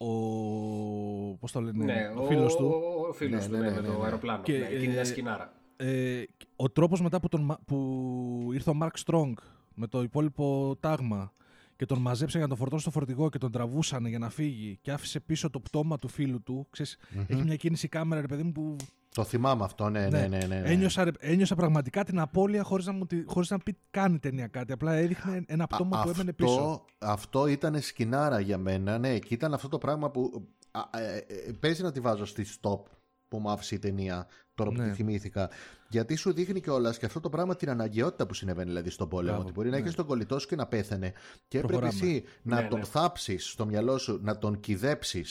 Ο πώς το λένε, Ναι, ο φίλος του. Ο, ο φίλος Ναι, του, ναι, ναι, ναι, με ναι, το ναι. αεροπλάνο. Και, ναι, εκείνη μια ε, σκηνάρα. Ε, ο τρόπος μετά που, τον, μα- που ήρθε ο Μαρκ Στρόγκ με το υπόλοιπο τάγμα και τον μαζέψαν για να τον φορτώσουν στο φορτηγό και τον τραβούσαν για να φύγει και άφησε πίσω το πτώμα του φίλου του. Ξέρεις, Έχει μια κίνηση κάμερα, ρε παιδί μου, που Το θυμάμαι αυτό, ναι, ναι, ναι. ναι, ναι. Ένιωσα, ρε- ένιωσα πραγματικά την απώλεια χωρίς να, μου, τη- χωρίς να πει καν η ταινία κάτι. Απλά έδειχνε ένα πτώμα Α, που έμενε πίσω. αυτό, αυτό ήταν σκηνάρα για μένα, ναι, και ήταν αυτό το πράγμα που α, ε, ε, παίζει να τη βάζω στη stop που μου άφησε η ταινία, τώρα που Ναι. τη θυμήθηκα. Γιατί σου δείχνει κιόλας και αυτό το πράγμα την αναγκαιότητα που συνεβαίνει δηλαδή στον πόλεμο. Μπράβο, ότι μπορεί να ναι. έχεις τον κολλητό σου και να πέθανε. Και έπρεπε Προχωράμε. εσύ να Ναι, τον ναι. θάψεις στο μυαλό σου, να τον κυδέψει,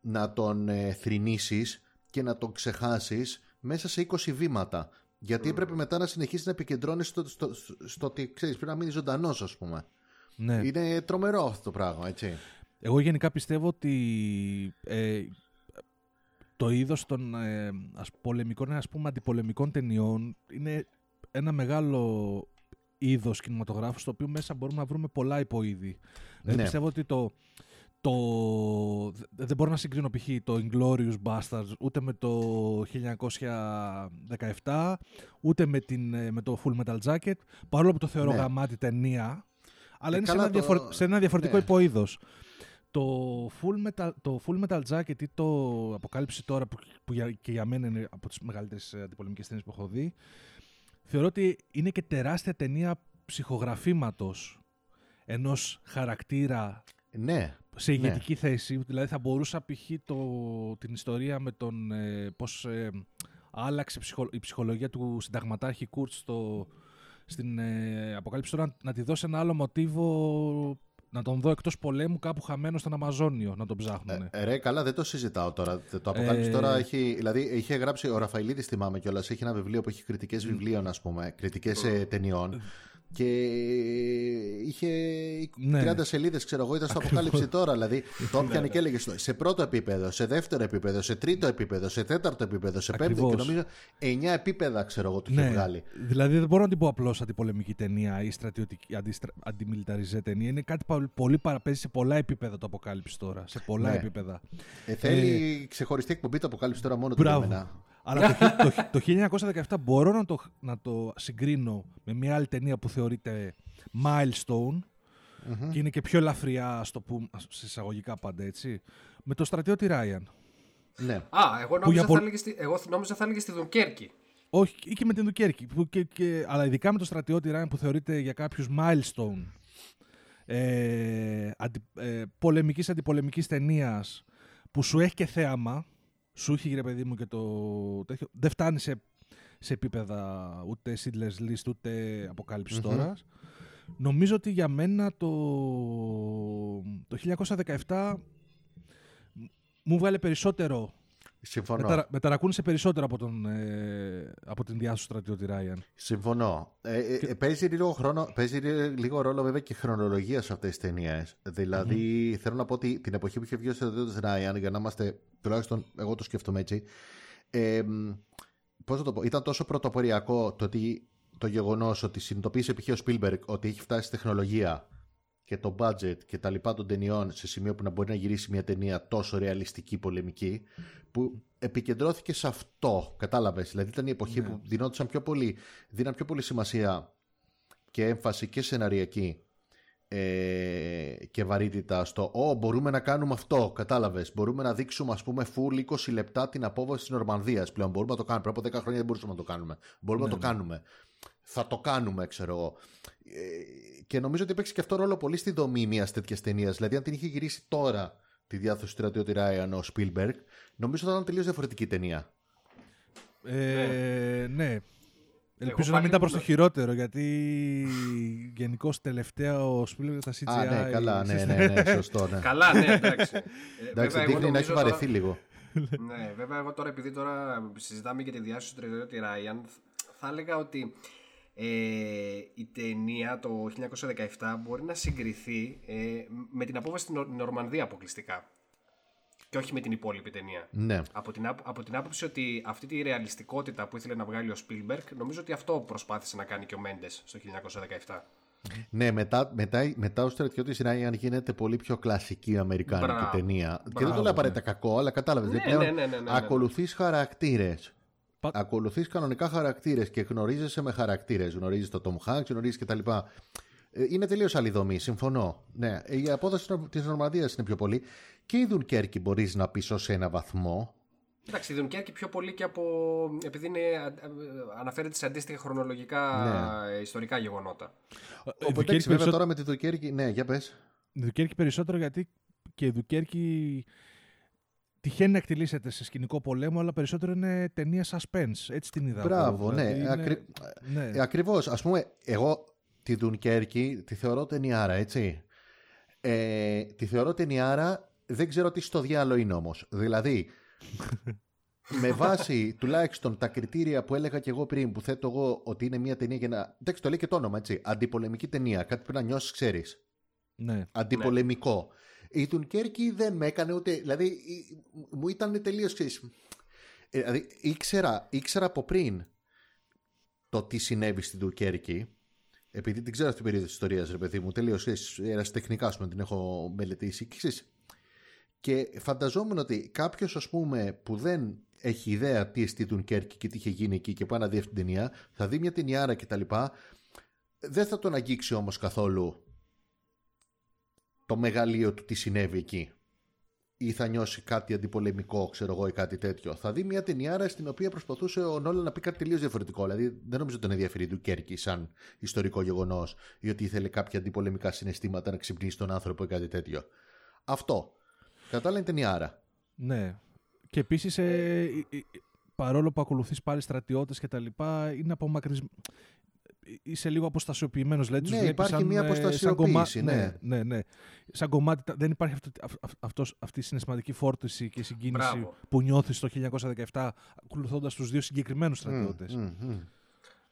να τον ε, θρηνήσεις και να τον ξεχάσεις μέσα σε 20 βήματα. Γιατί έπρεπε μετά να συνεχίσεις να επικεντρώνεις στο, στο, στο, στο ότι ξέρεις, πρέπει να μείνεις ζωντανός, ας πούμε. Ναι. Είναι τρομερό αυτό το πράγμα, έτσι. Εγώ γενικά πιστεύω ότι ε, το είδος των ε, ας, πολεμικών, ας πούμε, αντιπολεμικών ταινιών είναι ένα μεγάλο είδος κινηματογράφου στο οποίο μέσα μπορούμε να βρούμε πολλά υποείδη. Δηλαδή Ναι. πιστεύω ότι το, το, δε- δεν μπορώ να συγκρίνω π.χ. το Inglourious Basterds ούτε με το 1917 ούτε με, την, ε, με το Full Metal Jacket παρόλο που το θεωρώ Ναι. γαμάτη ταινία αλλά Ε, είναι σε καλά ένα, το- διαφορε- σε ένα διαφορετικό ναι. υποείδος. Το full, metal, το full Metal Jacket ή το Αποκάλυψη τώρα που, που για, και για μένα είναι από τις μεγαλύτερες ε, αντιπολεμικές ταινίες που έχω δει θεωρώ ότι είναι και τεράστια ταινία ψυχογραφήματος ενός χαρακτήρα Ναι, σε Ναι. ηγετική θέση. Δηλαδή θα μπορούσα π.χ. το- την ιστορία με τον ε, πώς ε, άλλαξε ψυχο- η ψυχολογία του συνταγματάρχη Κούρτς στο, στην ε, Αποκάλυψη τώρα να, να τη δώσει ένα άλλο μοτίβο να τον δω εκτός πολέμου κάπου χαμένο στον Αμαζόνιο να τον ψάχνουν. Ε, ρε, καλά, δεν το συζητάω τώρα. Το αποκάλυψη Ε, τώρα έχει. Δηλαδή, είχε γράψει ο Ραφαηλίδης, θυμάμαι κιόλας. Έχει ένα βιβλίο που έχει κριτικές βιβλίων, ας πούμε. Κριτικές ταινιών. Και είχε Ναι. 30 σελίδες, ξέρω εγώ, ήταν στο αποκάλυψη τώρα. Δηλαδή, το έπιανε και έλεγε στο- σε πρώτο επίπεδο, σε δεύτερο επίπεδο, σε τρίτο επίπεδο, σε τέταρτο επίπεδο, σε πέμπτο. Και Ακριβώς. νομίζω 9 επίπεδα, ξέρω εγώ, του είχε βγάλει. δηλαδή δεν μπορώ να την πω απλώς αντιπολεμική ταινία ή στρατιωτική, αντιστρα, αντιμιλιταριζέ ταινία. Είναι κάτι πα- πολύ παραπέζει σε πολλά επίπεδα το αποκάλυψη τώρα. Σε πολλά Ναι. επίπεδα. Ε, θέλει ξεχωριστή εκπομπή το αποκάλυψη τώρα μόνο του για Μπράβο. μένα. Αλλά το, το, το 1917 μπορώ να το, να το συγκρίνω με μια άλλη ταινία που θεωρείται milestone και είναι και πιο ελαφριά, στο που, σε εισαγωγικά πάντα έτσι, με το στρατιώτη Ράιαν. Ναι. Α, εγώ νόμιζα, για θα πο- έλεγε στη, εγώ νόμιζα θα έλεγε στη Δουνκέρκη. Όχι, ή και με την Δουκέρκη. Που και, και, αλλά ειδικά με το στρατιώτη Ράιαν που θεωρείται για κάποιους milestone ε, αντι, ε, πολεμικής αντιπολεμικής ταινίας που σου έχει και θέαμα, σου έχει ρε παιδί μου και το τέτοιο, δεν φτάνει σε, σε επίπεδα ούτε Sidler's List ούτε αποκαλυψης τώρα. Νομίζω ότι για μένα το, το 1917 μου βγάλε περισσότερο. Συμφωνώ. Μεταρα, μεταρακούνησε περισσότερο από, τον, ε, από την διάσωση του στρατιώτη Ράιαν. Συμφωνώ. Ε, ε, ε, παίζει, λίγο χρόνο, παίζει λίγο ρόλο βέβαια και χρονολογία σε αυτές τις ταινίες. Δηλαδή, θέλω να πω ότι την εποχή που είχε βγει ο στρατιώτης Ράιαν, για να είμαστε, τουλάχιστον εγώ το σκέφτομαι έτσι, ε, πώς θα το πω, ήταν τόσο πρωτοποριακό το, ότι, το γεγονός ότι συνειδητοποίησε π.χ. ο Spielberg ότι έχει φτάσει τεχνολογία και το budget και τα λοιπά των ταινιών σε σημείο που να μπορεί να γυρίσει μια ταινία τόσο ρεαλιστική πολεμική που επικεντρώθηκε σε αυτό, κατάλαβες; Δηλαδή ήταν η εποχή Ναι. που δινόντουσαν πιο πολύ, δίναν πιο πολύ σημασία και έμφαση και σεναριακή ε, και βαρύτητα στο «Ω, μπορούμε να κάνουμε αυτό», κατάλαβες; Μπορούμε να δείξουμε, ας πούμε, full 20 λεπτά την απόβαση της Νορμανδίας πλέον. Μπορούμε να το κάνουμε. Πριν από 10 χρόνια δεν μπορούσαμε να το κάνουμε. Μπορούμε Ναι, να το ναι. κάνουμε. Θα το κάνουμε, ξέρω εγώ. Ε, και νομίζω ότι παίξει και αυτό ρόλο πολύ στη δομή μιας τέτοιας ταινίας. Δηλαδή, αν την είχε γυρίσει τώρα τη διάθεση του στρατιώτη Ράιαν ο Spielberg, νομίζω θα ήταν τελείως διαφορετική ταινία. Ε, ναι. Ελπίζω να πάλι μην ήταν προς το με- χειρότερο γιατί γενικώ τελευταία ο Spielberg τα CGI. Α, ναι, καλά, ναι, σύστημα- ναι, ναι, σωστό, ναι. Καλά, ναι, εντάξει. Ε, Εντάξει, βέβαια, εγώ δείχνει να έχει νομίζω τώρα- βαρεθεί λίγο. Ναι, βέβαια, εγώ τώρα επειδή τώρα συζητάμε για τη διάσωση του στρατιώτη Ράιαν, θα έλεγα ότι ε, η ταινία το 1917 μπορεί να συγκριθεί ε, με την απόβαση στην Νορ- Νορμανδία αποκλειστικά. Και όχι με την υπόλοιπη ταινία. Ναι. Από την, άπο- από την άποψη ότι αυτή τη ρεαλιστικότητα που ήθελε να βγάλει ο Spielberg, νομίζω ότι αυτό προσπάθησε να κάνει και ο Μέντες στο 1917. Ναι, μετά, μετά, μετά ο στρατιώτης Ράιαν γίνεται πολύ πιο κλασική αμερικάνικη Μπράβο. ταινία. και δεν Μπράβο, το λέω απαραίτητα ναι. κακό, αλλά κατάλαβες. Ναι, πλέον ναι, ναι, ναι, ναι, ναι. ακολουθείς χαρακτήρες. Πα- Ακολουθείς κανονικά χαρακτήρες και γνωρίζεσαι με χαρακτήρες. Γνωρίζεις το Tom Hanks, γνωρίζεις κτλ. Ε, Είναι τελείως άλλη δομή, συμφωνώ. Ναι, η απόδοση της Νορμανδίας είναι πιο πολύ. Και η Δουνκέρκη μπορείς να πεις ως ένα βαθμό. Εντάξει, η Δουνκέρκη πιο πολύ και από. επειδή είναι, α- α- αναφέρεται σε αντίστοιχα χρονολογικά Ναι. ε, ιστορικά γεγονότα. Η Οπότε Δουκέρκη εντάξει, βέβαια περισσότερο- τώρα με τη Δουνκέρκη. Ναι, για πες. η Δουκέρκη περισσότερο γιατί και η Δουκέρκη τυχαίνει να εκτελήσεται σε σκηνικό πολέμο, αλλά περισσότερο είναι ταινία suspense. Έτσι την είδα. εγώ. Μπράβο, ναι. Δηλαδή είναι- Ακρι... ναι. Ε, Ακριβώς. Α πούμε, εγώ τη Δουνκέρκη τη θεωρώ ταινιάρα, έτσι. Ε, τη θεωρώ ταινιάρα, δεν ξέρω τι στο διάλογο είναι όμως. Δηλαδή, με βάση τουλάχιστον τα κριτήρια που έλεγα και εγώ πριν, που θέτω εγώ ότι είναι μια ταινία για να. Εντάξει, το λέει και το όνομα, έτσι. Αντιπολεμική ταινία. Κάτι που να νιώσεις, ξέρεις. ναι. Αντιπολεμικό. Η Τουνκέρκη δεν με έκανε ούτε. Δηλαδή, η- μου ήταν τελείως. Δηλαδή, ήξερα, ήξερα από πριν το τι συνέβη στην Τουρκέρκη. Επειδή την ξέρω στην περίοδο της ιστορίας, ρε παιδί μου, τελείως ερασιτεχνικά, σου την έχω μελετήσει. Και, ξέρεις, και φανταζόμουν ότι κάποιος, ας πούμε, που δεν έχει ιδέα τι εστί Τουρκέρκη και τι είχε γίνει εκεί και πάει να δει αυτή την ταινία, θα δει μια ταινιάρα κτλ. Δεν θα τον αγγίξει όμως καθόλου το μεγαλείο του τι συνέβη εκεί. Ή θα νιώσει κάτι αντιπολεμικό, ξέρω εγώ, ή κάτι τέτοιο. Θα δει μια ταινιάρα στην οποία προσπαθούσε ο Νόλα να πει κάτι τελείως διαφορετικό. Δηλαδή, δεν νομίζω ότι τον ενδιαφέρει του Κέρκη σαν ιστορικό γεγονός ή ότι ήθελε κάποια αντιπολεμικά συναισθήματα να ξυπνήσει τον άνθρωπο ή κάτι τέτοιο. Αυτό. Κατά άλλα είναι ταινιάρα. Ναι. Και επίσης, ε, ε, ε, παρόλο που ακολουθείς πάλι στρατιώτες και τα λοιπά, είναι απομακρυσμένο. Είσαι λίγο αποστασιοποιημένος, δηλαδή τους Ναι, βλέπεις υπάρχει σαν, μια ε, σαν αποστασιοποίηση, κομμά- ναι. ναι, ναι, ναι. Σαν κομμάτι, τα- δεν υπάρχει αυτό, αυ- αυ- αυτός, αυτή η συναισθηματική φόρτιση και συγκίνηση Μπράβο. που νιώθεις το 1917 ακολουθώντας τους δύο συγκεκριμένους στρατιώτες. Μμ, μμ.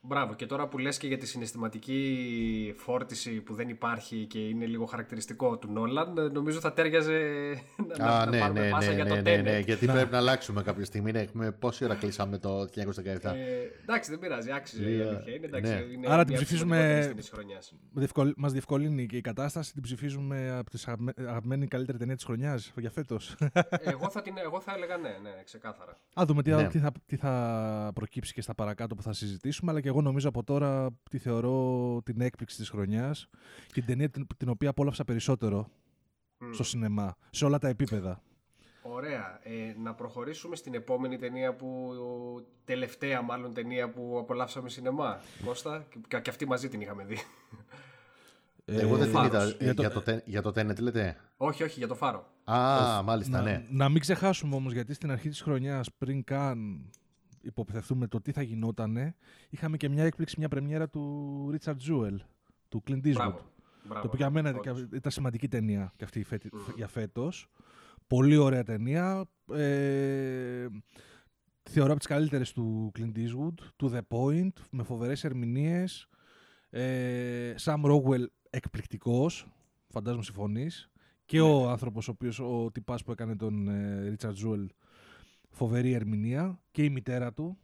Μπράβο, και τώρα που λες και για τη συναισθηματική φόρτιση που δεν υπάρχει και είναι λίγο χαρακτηριστικό του Νόλαν, ε, νομίζω θα τέριαζε να, Α, να ναι, πάρουμε ναι, πάσα ναι, για ναι, το ναι, ναι, Tenet. γιατί Να. πρέπει να αλλάξουμε κάποια στιγμή. Ναι, έχουμε πόση ώρα κλείσαμε το 1917. Ε, εντάξει, δεν πειράζει, άξιζε η Λίγα- αλήθεια. Είναι, εντάξει, ναι. είναι Άρα μια την από τις ψηφίζουμε- σημαντικότερες ταινίες της χρονιάς. Διευκολ... Μας διευκολύνει και η κατάσταση, την ψηφίζουμε από τις αγαπη- αγαπημένη καλύτερη ταινία της χρονιάς για φέτος. εγώ, θα την, εγώ θα έλεγα ναι, ναι, ξεκάθαρα. Α δούμε τι, Ναι. τι, θα, τι θα προκύψει και στα παρακάτω που θα συζητήσουμε, αλλά και εγώ νομίζω από τώρα τη θεωρώ την έκπληξη της χρονιάς και την ταινία την, την οποία απόλαυσα περισσότερο Μμ. στο σινεμά, σε όλα τα επίπεδα. Ωραία. Ε, να προχωρήσουμε στην επόμενη ταινία που. τελευταία μάλλον ταινία που απολαύσαμε σινεμά. Κώστα, και, και αυτή μαζί την είχαμε δει. Εγώ δεν την Φάρος. είδα. για το- Για το, τε- για το Tenet λέτε; όχι, όχι, για το φάρο. Α, μάλιστα, να, ναι. να μην ξεχάσουμε όμως, γιατί στην αρχή της χρονιάς, πριν καν υποπτευθούμε το τι θα γινότανε, είχαμε και μια έκπληξη, μια πρεμιέρα του Richard Jewell, του Clint Eastwood. Μπράβο. Μπράβο. Το οποίο για μένα Όντως. ήταν σημαντική ταινία και αυτή η φέτη- για φέτος, Πολύ ωραία ταινία. Ε, θεωρώ από τις καλύτερες του Clint Eastwood, του The Point, με φοβερές ερμηνείες. Ε, Sam Rockwell εκπληκτικός, φαντάζομαι συμφωνείς. Και ο άνθρωπος, ο, οποίος, ο τυπάς που έκανε τον ε, Richard Jewell, φοβερή ερμηνεία. Και η μητέρα του.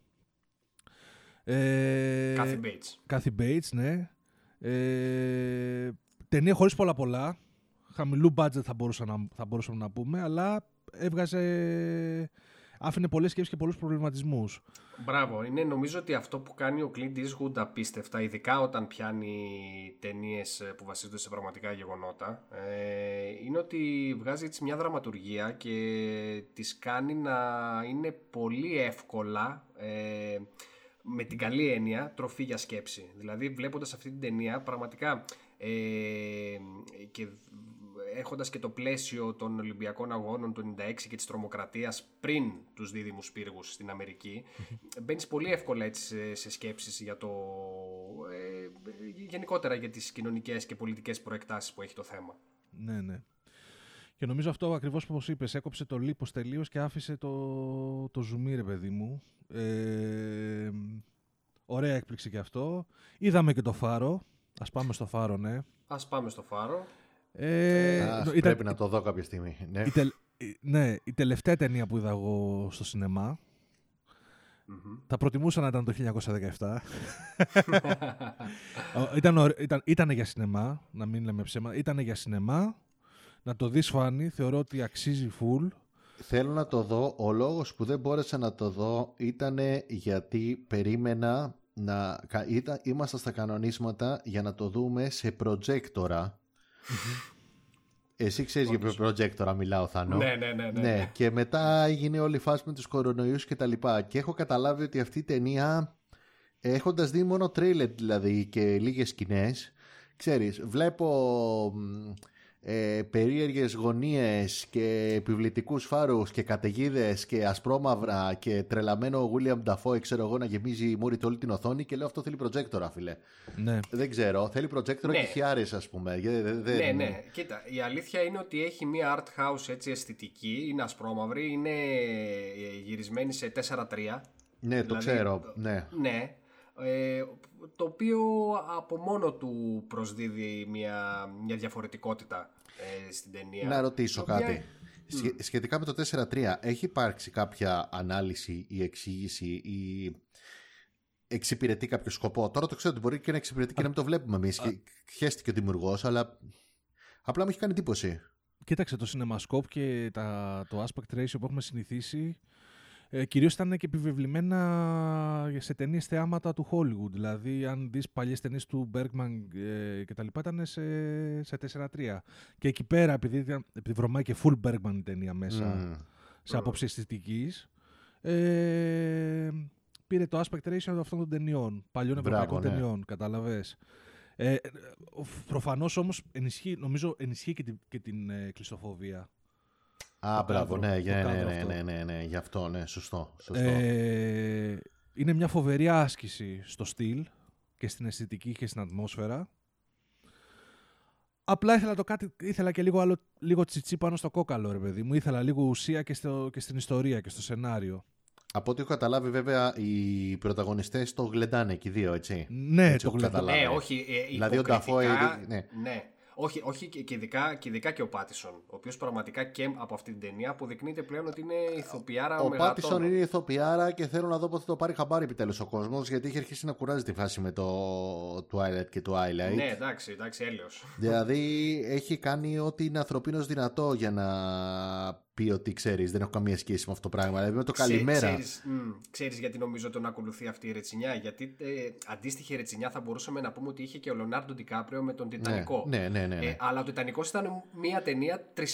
Ε, Κάθι Bates. Κάθι Bates, ναι. Ε, ταινία χωρίς πολλά πολλά. Χαμηλού budget θα, μπορούσα να, θα μπορούσαμε να πούμε, αλλά έβγαζε... Άφηνε πολλές σκέψεις και πολλούς προβληματισμούς. Μπράβο. Είναι νομίζω ότι αυτό που κάνει ο Clint Eastwood απίστευτα, ειδικά όταν πιάνει ταινίες που βασίζονται σε πραγματικά γεγονότα, ε, είναι ότι βγάζει έτσι μια δραματουργία και τις κάνει να είναι πολύ εύκολα ε, με την καλή έννοια τροφή για σκέψη. Δηλαδή βλέποντας αυτή την ταινία πραγματικά ε, και έχοντας και το πλαίσιο των Ολυμπιακών Αγώνων του 96 και της τρομοκρατίας πριν τους δίδυμους πύργους στην Αμερική μπαίνεις πολύ εύκολα έτσι σε, σε σκέψεις για το ε, γενικότερα για τις κοινωνικές και πολιτικές προεκτάσεις που έχει το θέμα. Ναι, ναι. Και νομίζω αυτό ακριβώς όπως είπες, έκοψε το λίπος τελείως και άφησε το, το ζουμί, ρε παιδί μου. Ε, ωραία έκπληξη και αυτό. Είδαμε και το φάρο. Ας πάμε στο φάρο, ναι. Ας πάμε στο φάρο. Ε, Ας, ήταν- πρέπει να το δω κάποια στιγμή. Ναι. η, τελ- η- ναι, η τελευταία ταινία που είδα εγώ στο σινεμά. Μμμ. Θα προτιμούσα να ήταν το 1917. Ο- ήταν, ωρα- ήταν, ήτανε για σινεμά, να μην λέμε ψέμα. Ήτανε για σινεμά. Να το δεις φάνη, θεωρώ ότι αξίζει full. Θέλω να το δω. Ο λόγος που δεν μπόρεσα να το δω ήταν γιατί περίμενα να... κα- Ήταν, ήμασταν στα κανονίσματα για να το δούμε σε προτζέκτορα. Εσύ ξέρεις για ποιο προτζέκτορα μιλάω, Θανό. ναι, ναι, ναι, ναι, Ναι, και μετά έγινε όλη η φάση με τους κορονοϊούς και τα λοιπά. Και έχω καταλάβει ότι αυτή η ταινία, έχοντας δει μόνο τρέιλερ δηλαδή και λίγες σκηνές, ξέρεις, βλέπω μ, ε, περίεργες γωνίες και επιβλητικούς φάρους και καταιγίδες και ασπρόμαυρα και τρελαμένο William Dafoe, ξέρω εγώ, να γεμίζει μούρι όλη την οθόνη και λέω αυτό θέλει προτζέκτορα, φίλε. Ναι. Δεν ξέρω, θέλει προτζέκτορα Ναι. και χιάρες, ας πούμε. Ε, δε- δε- Ναι, ναι. Κοίτα, η αλήθεια είναι ότι έχει μια art house έτσι αισθητική, είναι ασπρόμαυρη, είναι ε, γυρισμένη σε 4-3. Ναι, το Δηλαδή, ξέρω, ναι. Ναι. Ε, το οποίο από μόνο του προσδίδει μια, μια διαφορετικότητα ε, στην ταινία. Να ρωτήσω Η οποία- κάτι. Σχε- Σχετικά με το 4-3, έχει υπάρξει κάποια ανάλυση ή εξήγηση ή εξυπηρετεί κάποιο σκοπό; Τώρα το ξέρω ότι μπορεί και να εξυπηρετεί και να μην το βλέπουμε εμείς. Χαίστηκε ο δημιουργός, αλλά απλά μου έχει κάνει εντύπωση. Κοίταξε το CinemaScope και τα, το aspect ratio που έχουμε συνηθίσει ε, κυρίως ήταν και επιβεβλημένα σε ταινίες θεάματα του Hollywood. Δηλαδή, αν δεις παλιές ταινίες του Bergman ε, και τα λοιπά, ήταν σε, σε 4-3. Και εκεί πέρα, επειδή, ήταν- επειδή βρωμάει και full Bergman η ταινία μέσα, Μμμ. σε άποψη αισθητικής, ε, πήρε το aspect ratio αυτών των ταινιών, παλιών Μπράβο, ευρωπαϊκών ναι. ταινιών, καταλαβες. Ε, ε, προφανώς όμως ενισχύει, νομίζω ενισχύει και την, και την ε, κλειστοφοβία. Α, Το μπράβο, κάδρο, ναι, το για- ναι, κάδρο ναι, αυτό. ναι, ναι, ναι, γι' αυτό, ναι, σωστό. σωστό. Ε, είναι μια φοβερή άσκηση στο στυλ και στην αισθητική και στην ατμόσφαιρα. Απλά ήθελα, το κάτι, ήθελα και λίγο, άλλο, λίγο τσιτσί πάνω στο κόκαλο, ρε παιδί μου. Ήθελα λίγο ουσία και, στο, και στην ιστορία και στο σενάριο. Από ό,τι έχω καταλάβει, βέβαια, οι πρωταγωνιστές το γλεντάνε και οι δύο, έτσι. Ναι, Έτσι το έχω γλεντώ. καταλάβει. Ναι, όχι. Ε, Δηλαδή, ο υποκριτικά, Νταφόε, ναι. ναι. Όχι, όχι και, και, ειδικά, και ειδικά και ο Πάτισον, ο οποίος πραγματικά και από αυτή την ταινία αποδεικνύεται πλέον ότι είναι ηθοποιάρα Ο μεγατόνου. Πάτισον είναι ηθοποιάρα και θέλω να δω πότε θα το πάρει χαμπάρι επιτέλους ο κόσμος γιατί έχει αρχίσει να κουράζει τη φάση με το Twilight και Twilight. Ναι, εντάξει, εντάξει, έλεος. Δηλαδή έχει κάνει ό,τι είναι ανθρωπίνος δυνατό για να πει ότι ξέρεις, δεν έχω καμία σχέση με αυτό το πράγμα. Δηλαδή με το Ξέ- καλημέρα. Ξέρεις, μ, ξέρεις γιατί νομίζω τον ακολουθεί αυτή η ρετσινιά. Γιατί ε, αντίστοιχη ρετσινιά θα μπορούσαμε να πούμε ότι είχε και ο Λεωνάρντο Ντικάπριο με τον Τιτανικό. ναι, ναι, ναι, ναι. Ε, αλλά ο Τιτανικός ήταν μια ταινία 3,5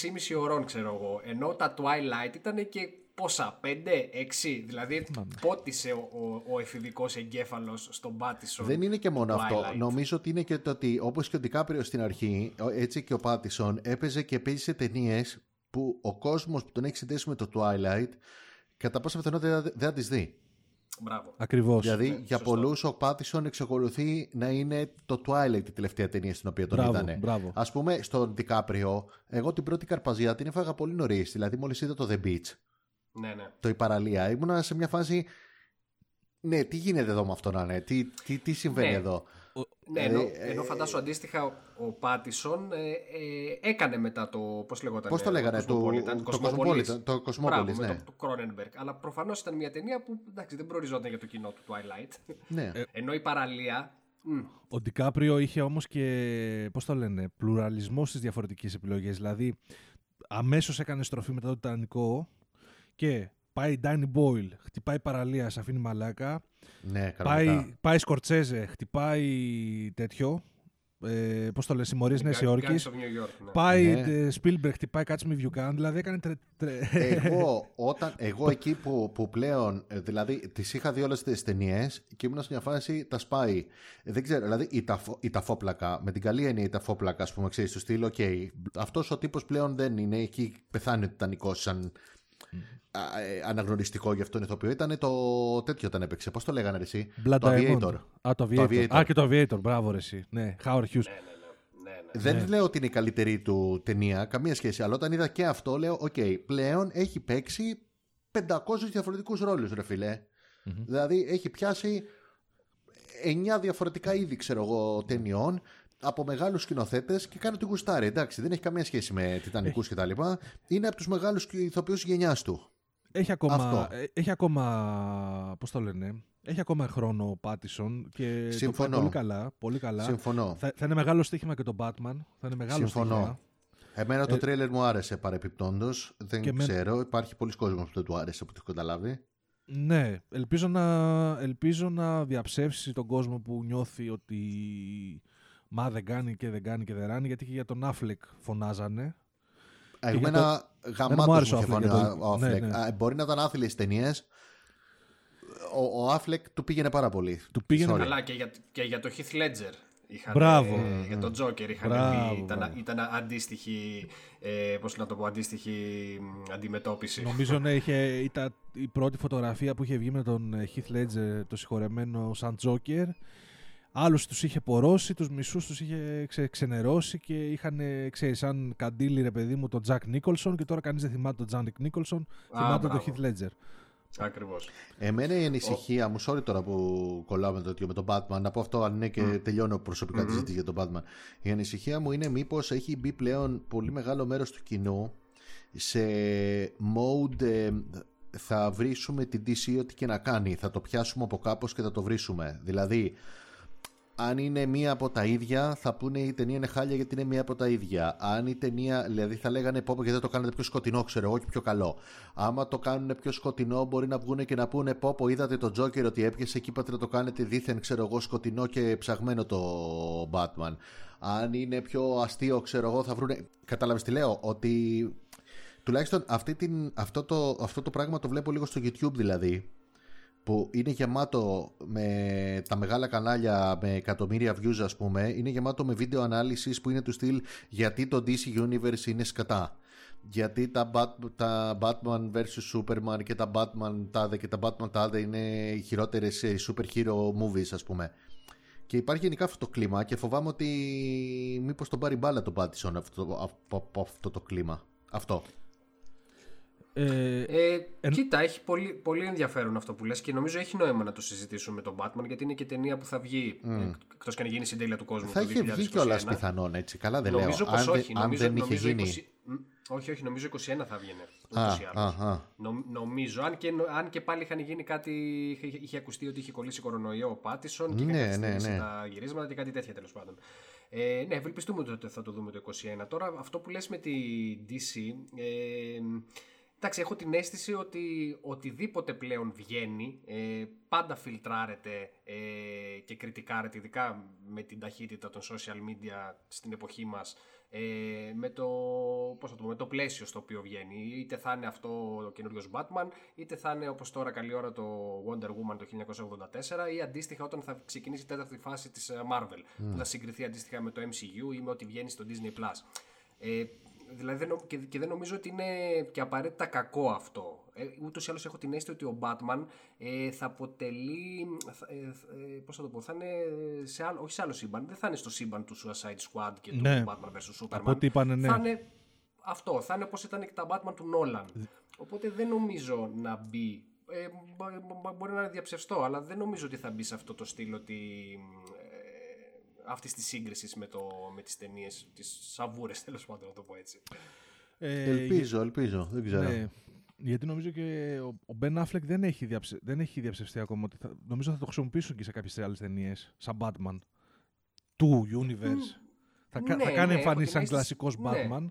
ώρων, ξέρω εγώ. Ενώ τα Twilight ήταν και πόσα, 5, 6. Δηλαδή πότισε ο, ο, ο εφηβικός εγκέφαλος στον Πάτισον. Δεν είναι και μόνο του αυτό. Twilight. Νομίζω ότι είναι και το ότι όπως και ο Ντικάπριο στην αρχή, ο- έτσι και ο Πάτισον έπαιζε και παίζει σε ταινίες που ο κόσμος που τον έχει συνδέσει με το Twilight κατά πάσα πιθανότητα δεν- δεν θα τις δει. Μπράβο. Ακριβώς. Δηλαδή Ναι, για σωστό. πολλούς ο Πάτισον εξακολουθεί να είναι το Twilight η τελευταία ταινία στην οποία τον Μπράβο, είδανε. μπράβο. Α πούμε στον Δικάπριο, εγώ την πρώτη καρπαζιά την έφαγα πολύ νωρίς. Δηλαδή μόλις είδα το The Beach, Ναι, ναι. το η παραλία, ήμουνα σε μια φάση. Ναι, τι γίνεται εδώ με αυτό να είναι, τι, τι, τι συμβαίνει Ναι. εδώ; Ναι, Ε, ενώ, ε, ενώ φαντάσου αντίστοιχα ο, ο Πάτισον ε, ε, έκανε μετά το. Πώς λεγόταν. Πώς το λέγανε, το- Cosmopolitan, το Cosmopolis. Cosmopolitan, το Cosmopolis, Μπράβο, ναι. με το, το Cronenberg. Αλλά προφανώς ήταν μια ταινία που εντάξει, δεν προοριζόταν για το κοινό του Twilight. Ναι. ενώ η παραλία. μ, Ο Ντικάπριο είχε όμως και, πώς το λένε, πλουραλισμός στις διαφορετικές επιλογές. Δηλαδή, αμέσως έκανε στροφή μετά το Τιτανικό και πάει η Danny Boyle, χτυπάει παραλία, σε αφήνει μαλάκα. ναι, κανονικά. Πάει, πάει Σκορτσέζε, χτυπάει τέτοιο. Ε, πώς το λένε, συμμορίες Νέας Gangs Υόρκης. of New York, ναι. Πάει Ναι. ε, Spielberg, χτυπάει Catch Me If You Can. Δηλαδή έκανε τρε, τρε- εγώ, όταν, εγώ εκεί που, που πλέον, ε, δηλαδή τις είχα δει όλες τις ταινίες και ήμουν σε μια φάση τα σπάει. Ε, Δεν ξέρω, δηλαδή η, ταφο, η ταφόπλακα, με την καλή έννοια η ταφόπλακα, ας πούμε, ξέρεις, του στυλ, οκ, αυτός ο τύπος πλέον δεν είναι, εκεί πεθάνει ο Τιτανικός σαν α, ε, αναγνωριστικό για αυτόν ηθοποιό. Ήταν το τέτοιο όταν έπαιξε, πώς το λέγανε ρε εσύ, Blood το Diamond. Aviator. Α, το Το Aviator. Aviator. Α, και το Aviator. Μπράβο, ρε, εσύ. Ναι, Howard Hughes. Ναι, ναι, ναι. Δεν λέω ότι είναι η καλύτερη του ταινία, καμία σχέση. Αλλά όταν είδα και αυτό, λέω: Οκ, πλέον έχει παίξει 500 διαφορετικούς ρόλους, ρε φιλε Δηλαδή έχει πιάσει 9 διαφορετικά είδη, ξέρω εγώ, ταινιών από μεγάλους σκηνοθέτες και κάνει ότι γουστάρει. Εντάξει, δεν έχει καμία σχέση με Τιτανικό κτλ. Είναι από τους μεγάλους ηθοποιούς γενιάς του. Έχει ακόμα, Αυτό. ε, έχει ακόμα, πώς το λένε, έχει ακόμα χρόνο ο Πάτινσον και το Συμφωνώ. πάει πολύ καλά. Πολύ καλά. Συμφωνώ. Θα, θα είναι μεγάλο στοίχημα και τον Batman. Θα είναι μεγάλο Συμφωνώ. στοίχημα. Εμένα το Ε, τρέλερ μου άρεσε παρεπιπτόντως. Δεν και με- ξέρω. Υπάρχει πολλοί κόσμος που δεν του άρεσε, που το έχω καταλάβει. Ναι, ελπίζω να, ελπίζω να διαψεύσει τον κόσμο που νιώθει ότι μα δεν κάνει και δεν κάνει και δεν ράνει, γιατί και για τον Άφλεκ φωνάζανε. Για Εμένα μου γαμάτος άρεσε μου ο είχε Affleck φανεί για το- ο ναι, Affleck. ναι. Α, Μπορεί να ήταν άθλιες ταινίες. Ο, ο Affleck του πήγαινε πάρα πολύ. Του πήγαινε Sorry. Καλά και για, και για το Heath Ledger. Είχαν, Μπράβο. ε, για τον Joker είχαν Μπράβο, πει, ήταν, μπράβο. ήταν αντίστοιχη, ε, πώς να το πω, αντίστοιχη μ, αντιμετώπιση. Νομίζω ναι, είχε, ήταν η πρώτη φωτογραφία που είχε βγει με τον ε, Heath Ledger, το συγχωρεμένο σαν Τζόκερ. Άλλους τους είχε πορώσει, τους μισούς τους είχε ξε, ξενερώσει και είχαν, ε, ξέρεις, σαν καντήλι ρε παιδί μου τον Τζακ Νίκολσον και τώρα κανείς δεν θυμάται τον Τζακ Νίκολσον, θυμάται τον μπράβο. Heath Ledger. Ακριβώς. Εμένα η ανησυχία μου, sorry τώρα που κολλάω με το τέτοιο με τον Batman, να πω αυτό αν είναι και τελειώνω προσωπικά τη συζήτηση για τον Batman. Η ανησυχία μου είναι μήπως έχει μπει πλέον πολύ μεγάλο μέρος του κοινού σε mode ε, θα βρίσουμε την DC ό,τι και να κάνει. Θα το πιάσουμε από κάπως και θα το βρίσουμε. Δηλαδή, αν είναι μία από τα ίδια, θα πούνε η ταινία είναι χάλια γιατί είναι μία από τα ίδια. Αν η ταινία, δηλαδή θα λέγανε πω πω, γιατί δεν το κάνετε πιο σκοτεινό, ξέρω εγώ, και πιο καλό. Άμα το κάνουν πιο σκοτεινό, μπορεί να βγουν και να πούνε πω πω, είδατε το Joker ότι έπιασε και είπατε να το κάνετε δίθεν, ξέρω εγώ, σκοτεινό και ψαγμένο το Batman. Αν είναι πιο αστείο, ξέρω εγώ, θα βρούνε. Κατάλαβες τι λέω, ότι τουλάχιστον αυτή την, αυτό, το, αυτό το πράγμα το βλέπω λίγο στο YouTube δηλαδή που είναι γεμάτο με τα μεγάλα κανάλια με εκατομμύρια views ας πούμε είναι γεμάτο με βίντεο ανάλυσης που είναι του στυλ γιατί το DC Universe είναι σκατά γιατί τα, Bat- τα Batman vs Superman και τα Batman τάδε και τα Batman τάδε είναι οι χειρότερες ε, super hero movies ας πούμε. Και υπάρχει γενικά αυτό το κλίμα και φοβάμαι ότι μήπως τον πάρει μπάλα τον Pattinson αυτό, από, από αυτό το κλίμα. Αυτό Ε, Ε, Κοίτα, έχει πολύ, πολύ ενδιαφέρον αυτό που λες και νομίζω έχει νόημα να το συζητήσουμε με τον Batman γιατί είναι και ταινία που θα βγει mm. εκτός και να γίνει συντέλεια του κόσμου θα το είχε βγει κιόλας 2021. πιθανόν έτσι καλά δεν Νομίζω λέω πως αν, δεν- όχι. αν νομίζω, δεν είχε νομίζω γίνει 20 Μ, όχι, όχι, νομίζω 21 θα βγαίνει. Α, ούτως ή άλλως. α, α. Νο- νομίζω, αν και, αν και πάλι είχαν γίνει κάτι, είχε, είχε ακουστεί ότι είχε κολλήσει κορονοϊό ο Πάτισον και Ναι, είχαν ναι, καθυστερήσει ναι. τα γυρίσματα και κάτι τέτοια τέλος πάντων. Ε, ναι, ευελπιστούμε ότι θα το δούμε το 21. Τώρα αυτό που λες με τη DC, ε, εντάξει έχω την αίσθηση ότι οτιδήποτε πλέον βγαίνει ε, πάντα φιλτράρεται ε, και κριτικάρεται ειδικά με την ταχύτητα των social media στην εποχή μας ε, με, το, πώς θα το, πω, με το πλαίσιο στο οποίο βγαίνει. Είτε θα είναι αυτό ο καινούριος Batman, είτε θα είναι όπως τώρα καλή ώρα το Wonder Woman το 1984 ή αντίστοιχα όταν θα ξεκινήσει η τέταρτη φάση της ε, Marvel που θα συγκριθεί αντίστοιχα με το MCU ή με ό,τι βγαίνει στο Disney+. Plus. Ε, δηλαδή δεν, νο- και, και δεν νομίζω ότι είναι και απαραίτητα κακό αυτό. Ε, Ούτως ή άλλως έχω την αίσθηση ότι ο Batman ε, θα αποτελεί. Ε, ε, Πώς θα το πω, θα είναι σε άλλο, όχι σε άλλο σύμπαν. Δεν θα είναι στο σύμπαν του Suicide Squad και Ναι. του Batman vs Superman. Από ό,τι είπανε, ναι. Θα είναι αυτό. Θα είναι όπω ήταν και τα Batman του Nolan. Οπότε δεν νομίζω να μπει. Ε, μπο- μπο- μπορεί να είναι διαψευστό, αλλά δεν νομίζω ότι θα μπει σε αυτό το στυλ ότι. Ε, αυτής της σύγκρισης με, το, με τις ταινίες, τις σαβούρες τέλος πάντων, να το πω έτσι. Ε, Ελπίζω, ελπίζω. Δεν ξέρω. Ναι, γιατί νομίζω και ο- ο Μπεν Affleck δεν έχει, διαψε... δεν έχει διαψευστεί ακόμα. Ότι θα... Νομίζω θα το χρησιμοποιήσουν και σε κάποιες άλλες ταινίες. Σαν Batman. Του universe. θα, κα- ναι, θα κάνει ναι, εμφανίσει έχω σαν την αίσθηση- κλασικός ναι. Batman.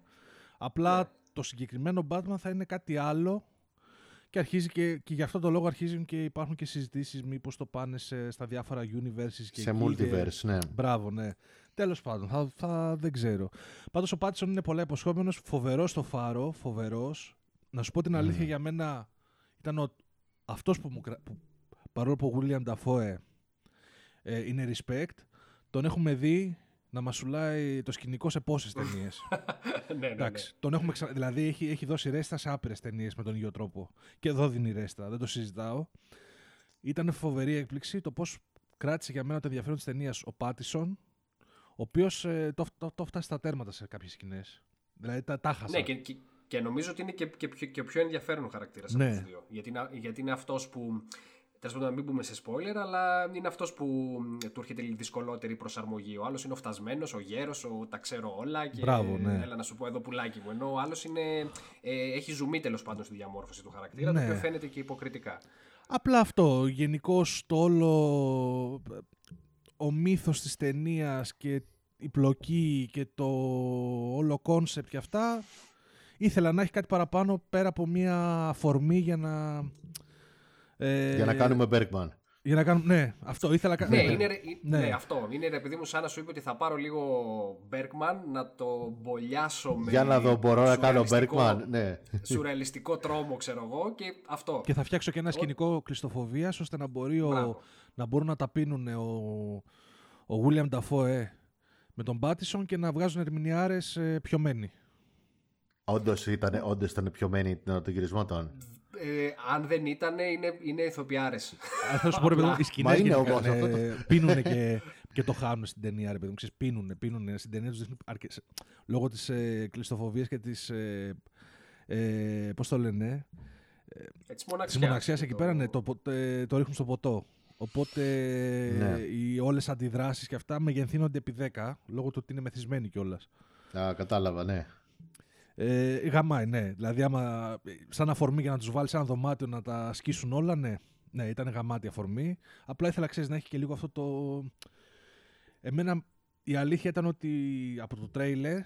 Απλά Ναι. το συγκεκριμένο Batman θα είναι κάτι άλλο. Και, αρχίζει και, και γι' αυτό το λόγο αρχίζουν και υπάρχουν και συζητήσεις μήπως το πάνε σε, στα διάφορα universes και Σε εκεί και- multiverse, ναι. Μπράβο, ναι. Τέλος πάντων, θα, θα, δεν ξέρω. Πάντως ο Πάτισον είναι πολλά υποσχόμενος, φοβερός στο φάρο, φοβερός. Να σου πω την αλήθεια για μένα ήταν ο, αυτός που μου κρα- που, παρόλο που ο William Dafoe ε, είναι respect, τον έχουμε δει να μασουλάει το σκηνικό σε πόσες ταινίες. ναι, ναι, ναι. Εντάξει, τον έχουμε ξα... Δηλαδή έχει, έχει δώσει ρέστα σε άπειρες ταινίες με τον ίδιο τρόπο. Και εδώ δίνει ρέστα, δεν το συζητάω. Ήταν φοβερή έκπληξη το πώς κράτησε για μένα το ενδιαφέρον της ταινίας ο Πάτισον, ο οποίος το, το, το φτάσει στα τέρματα σε κάποιες σκηνές. Δηλαδή τα, τα χάσα. Ναι, και, και, και νομίζω ότι είναι και, και, πιο, και ο πιο ενδιαφέρον χαρακτήρας Ναι. από του δύο. Γιατί, είναι- γιατί είναι αυτός που. Τέλος πάντων, να μην πούμε σε spoiler, αλλά είναι αυτός που μ, του έρχεται η δυσκολότερη προσαρμογή. Ο άλλος είναι ο φτασμένος, ο γέρος, ο τα ξέρω όλα. Και Μπράβο, ναι. Έλα να σου πω εδώ πουλάκι μου. Ενώ ο άλλος ε, έχει ζουμί τέλος πάντων στη διαμόρφωση του χαρακτήρα, Ναι. το οποίο φαίνεται και υποκριτικά. Απλά αυτό. Γενικώς το όλο. Ο μύθος της ταινίας και η πλοκή και το όλο concept και αυτά ήθελα να έχει κάτι παραπάνω πέρα από μια αφορμή για να... ε, Για να κάνουμε Bergman. Για να κάνουμε... Ναι, αυτό ήθελα... κα- Ναι, είναι, ρε- Ναι. ναι. αυτό. Είναι ρε παιδί μου σαν να σου είπε ότι θα πάρω λίγο Bergman να το μπολιάσω με. Για να δω, μπορώ να κάνω σουρεαλιστικό- Bergman. Ναι. Σουρεαλιστικό τρόμο, ξέρω εγώ, και αυτό. Και θα φτιάξω και ένα σκηνικό κλειστοφοβίας ώστε να, μπορεί ο, Μπράβο. να μπορούν να τα πίνουν ο, ο William Dafoe με τον Πάτισον και να βγάζουν ερμηνεάρες ε, πιωμένοι. Όντως ήταν, όντως ήταν πιωμένη την ώρα των γυρισμάτων. Ε, αν δεν ήταν, είναι, είναι ηθοποιάρες. Α, Θα σου πω ρε παιδί μου, οι σκηνές Μα είναι γενικά, όμως ε, αυτό πίνουνε και, και το χάνουν στην ταινία, ρε παιδί μου. Ξέρεις, πίνουνε, πίνουνε. Στην ταινία τους δείχνουν αρκε- λόγω της ε, κλειστοφοβίας και της, ε, ε, πώς το λένε, Έτσι, της μοναξιάς. μοναξιάς εκεί πέρα, ναι, το, πο- ε, το ρίχνουν στο ποτό. Οπότε Ναι. οι όλες αντιδράσεις και αυτά μεγενθύνονται επί 10, λόγω του ότι είναι μεθυσμένοι κιόλας. Α, κατάλαβα, ναι. Ε, γαμάει, ναι. Δηλαδή, άμα, σαν αφορμή για να τους βάλεις σε ένα δωμάτιο να τα σκίσουν όλα, ναι. Ναι, ήταν γαμάτη αφορμή. Απλά ήθελα ξέρεις, να έχει και λίγο αυτό το. Εμένα η αλήθεια ήταν ότι από το τρέιλερ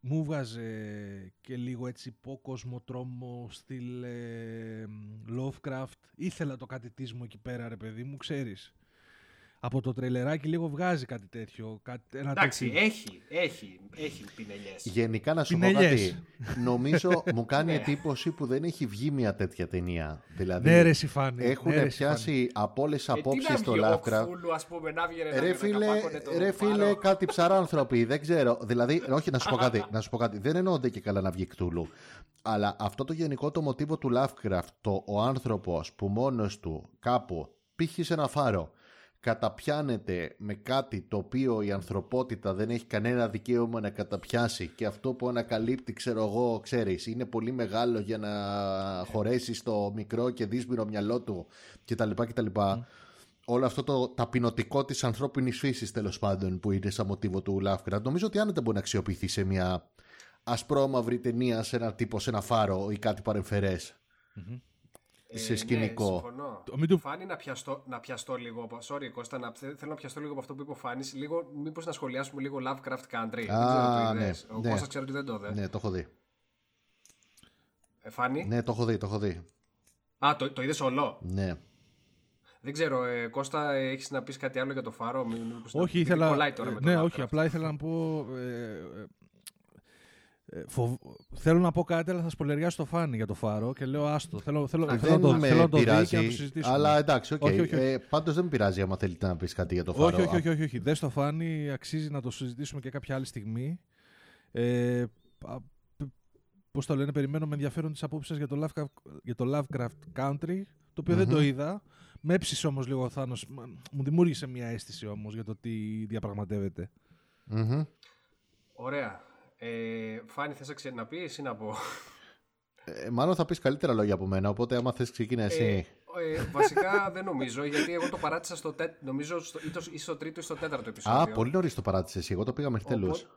μου βγάζε και λίγο έτσι υπόκοσμο τρόμο στυλ ε, Lovecraft. Ήθελα το κάτι της μου εκεί πέρα, ρε παιδί μου, ξέρεις. Από το τρέιλεράκι λίγο βγάζει κάτι τέτοιο. Κάτι, ένα Εντάξει, τέτοιο. έχει, έχει, έχει πινελιές. Γενικά να σου πω Πινελιές. κάτι. Νομίζω μου κάνει εντύπωση που δεν έχει βγει μια τέτοια ταινία. Δηλαδή Ναι, ρε Σιφάνη. έχουν ναι, ρε, Σιφάνη. πιάσει από όλες τις Ε, τι απόψεις να στο βγει ο Lovecraft. Κφούλου, ας πούμε, να βγει, ρε, να Ρε βγει, φίλε, να καπάκωνε το ρε φίλε, φάρο. κάτι ψαράνθρωποι, δεν ξέρω. Δηλαδή, όχι να σου πω κάτι, να σου πω κάτι. Δεν εννοούνται και καλά να βγει κτούλου. Αλλά αυτό το γενικό το μοτίβο του Lovecraft, το ο άνθρωπος που μόνος του κάπου πήχει σε ένα φάρο, καταπιάνεται με κάτι το οποίο η ανθρωπότητα δεν έχει κανένα δικαίωμα να καταπιάσει και αυτό που ανακαλύπτει, ξέρω εγώ, ξέρεις, είναι πολύ μεγάλο για να χωρέσεις στο μικρό και δύσμηρο μυαλό του κτλ. κτλ. Όλο αυτό το ταπεινωτικό της ανθρώπινης φύσης τέλος πάντων που είναι σαν μοτίβο του Lovecraft νομίζω ότι άνετα μπορεί να αξιοποιηθεί σε μια ασπρόμαυρη ταινία σε ένα τύπο, σε ένα φάρο ή κάτι παρεμφερές. Ε, σε ναι, σκηνικό. συμφωνώ. Το- μην του- Φάνη να πιαστώ, να πιαστώ λίγο. από- Sorry, Κώστα, να, θε- θέλω να πιαστώ λίγο από αυτό που είπε ο Φάνης. Λίγο, μήπως να σχολιάσουμε λίγο Lovecraft Country. δεν ξέρω το ναι, είδες. Ο ναι. Κώστας ξέρω ότι δεν το είδε. Ναι, το έχω δει. Ε, Φάνη; Ναι, το έχω δει, το έχω δει. Α, το, το είδες όλο; Ναι. Δεν ξέρω, ε, Κώστα, ε, έχεις να πεις κάτι άλλο για το φάρο; Μη- μήπως να- Όχι, γιατί ήθελα. κολλάει τώρα με το ναι, Lovecraft. όχι, απλά ήθελα να πω. Ε, ε, ε, φοβ- Θέλω να πω κάτι, αλλά θα σποϊλεριάσω το Φάνη για το Φάρο και λέω άστο. Θέλω, θέλω, θέλω, δεν να το, με θέλω να το δει και να το πειράζει, συζητήσουμε. αλλά εντάξει, οκ. Όχι, όχι, όχι. Ε, πάντως δεν με πειράζει άμα θέλετε να πεις κάτι για το Φάρο. όχι, όχι, όχι, όχι, όχι. Δες το Φάνη, αξίζει να το συζητήσουμε και κάποια άλλη στιγμή. Ε, α, π- πώς το λένε, περιμένω με ενδιαφέρον τις απόψεις σας για το Lovecraft, για το Lovecraft Country, το οποίο δεν το είδα. Με έψησε όμως λίγο ο Θάνος, Μα- μου δημιούργησε μια αίσθηση όμως για το τι διαπραγματεύεται. Μμμ. Ωραία. Ε, Φάνη, θες να ξε- να πεις ή να πω; Ε, μάλλον θα πεις καλύτερα λόγια από μένα, οπότε άμα θες ξεκίνα εσύ. Ε, ε, βασικά δεν νομίζω, γιατί εγώ το παράτησα στο, τέ, νομίζω στο, ή, το, ή στο τρίτο ή στο τέταρτο επεισόδιο. Α, πολύ νωρίς το παράτησες εσύ. Εγώ το πήγα μέχρι τέλους. Οπότε-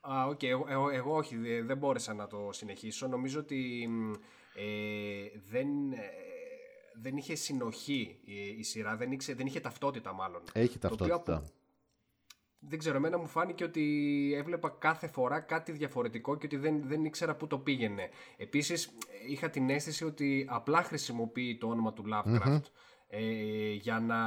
Α, οκ. Εγώ, εγώ, εγώ όχι, δε- δεν μπόρεσα να το συνεχίσω. Νομίζω ότι μ, ε, δεν, ε, δεν είχε συνοχή η, η σειρά, δεν, ήξε, δεν είχε ταυτότητα μάλλον. Έχει Το οποίο ταυτότητα. από- Δεν ξέρω, εμένα μου φάνηκε ότι έβλεπα κάθε φορά κάτι διαφορετικό και ότι δεν, δεν ήξερα πού το πήγαινε. Επίσης, είχα την αίσθηση ότι απλά χρησιμοποιεί το όνομα του Lovecraft ε, για να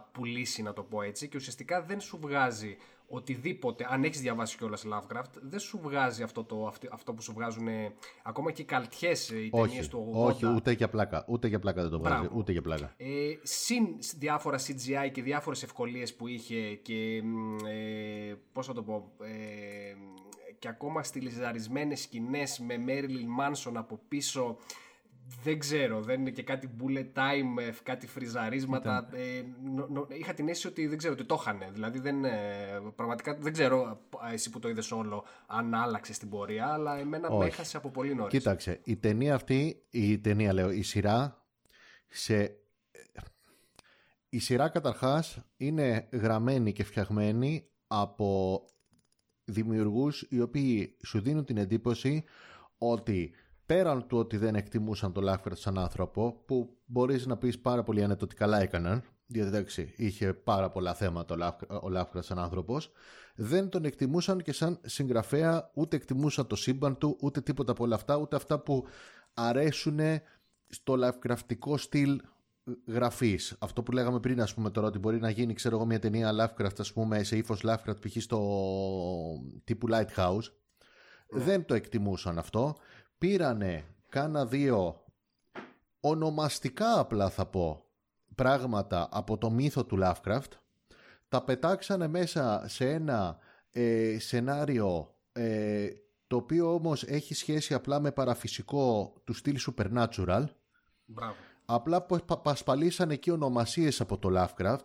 πουλήσει, να το πω έτσι, και ουσιαστικά δεν σου βγάζει οτιδήποτε, αν έχεις διαβάσει κιόλας Lovecraft, δεν σου βγάζει αυτό, το, αυτό, αυτό που σου βγάζουν ε, ακόμα και οι καλτιές, ε, οι ταινίες Όχι, του 80. όχι, ούτε για πλάκα. Ούτε για πλάκα δεν το βγάζει. Μπράβο. Ούτε για πλάκα. Ε, συν διάφορα CGI και διάφορες ευκολίες που είχε και μ, ε, πώς θα το πω ε, και ακόμα στυλιζαρισμένες σκηνές με Marilyn Manson από πίσω δεν ξέρω, δεν είναι και κάτι bullet time, ε, κάτι φριζαρίσματα. Ε, νο- νο- είχα την αίσθηση ότι δεν ξέρω ότι το είχαν. Δηλαδή δεν, ε, πραγματικά δεν ξέρω ε, εσύ που το είδες όλο αν άλλαξες στην πορεία, αλλά εμένα με Όχι. έχασε από πολύ νωρίς. Κοίταξε, η ταινία αυτή, η ταινία λέω, η σειρά, σε... η σειρά καταρχάς είναι γραμμένη και φτιαγμένη από δημιουργούς οι οποίοι σου δίνουν την εντύπωση ότι πέραν του ότι δεν εκτιμούσαν το Lovecraft σαν άνθρωπο, που μπορείς να πεις πάρα πολύ άνετα ότι καλά έκαναν, διότι εντάξει, είχε πάρα πολλά θέματα ο Lovecraft- ο Lovecraft σαν άνθρωπος, δεν τον εκτιμούσαν και σαν συγγραφέα, ούτε εκτιμούσαν το σύμπαν του, ούτε τίποτα από όλα αυτά, ούτε αυτά που αρέσουν στο Lovecraftικό στυλ γραφής. Αυτό που λέγαμε πριν, ας πούμε τώρα, ότι μπορεί να γίνει, ξέρω εγώ, μια ταινία Lovecraft, ας πούμε, σε ύφος Lovecraft, π.χ. στο τύπου Lighthouse. Δεν το εκτιμούσαν αυτό. Πήρανε κάνα δύο. Ονομαστικά απλά θα πω πράγματα από το μύθο του Lovecraft. Τα πετάξανε μέσα σε ένα ε, σενάριο ε, το οποίο όμως έχει σχέση απλά με παραφυσικό του στυλ supernatural. Μπράβο. απλά πα- πα- πασπαλίσανε εκεί ονομασίες από το Lovecraft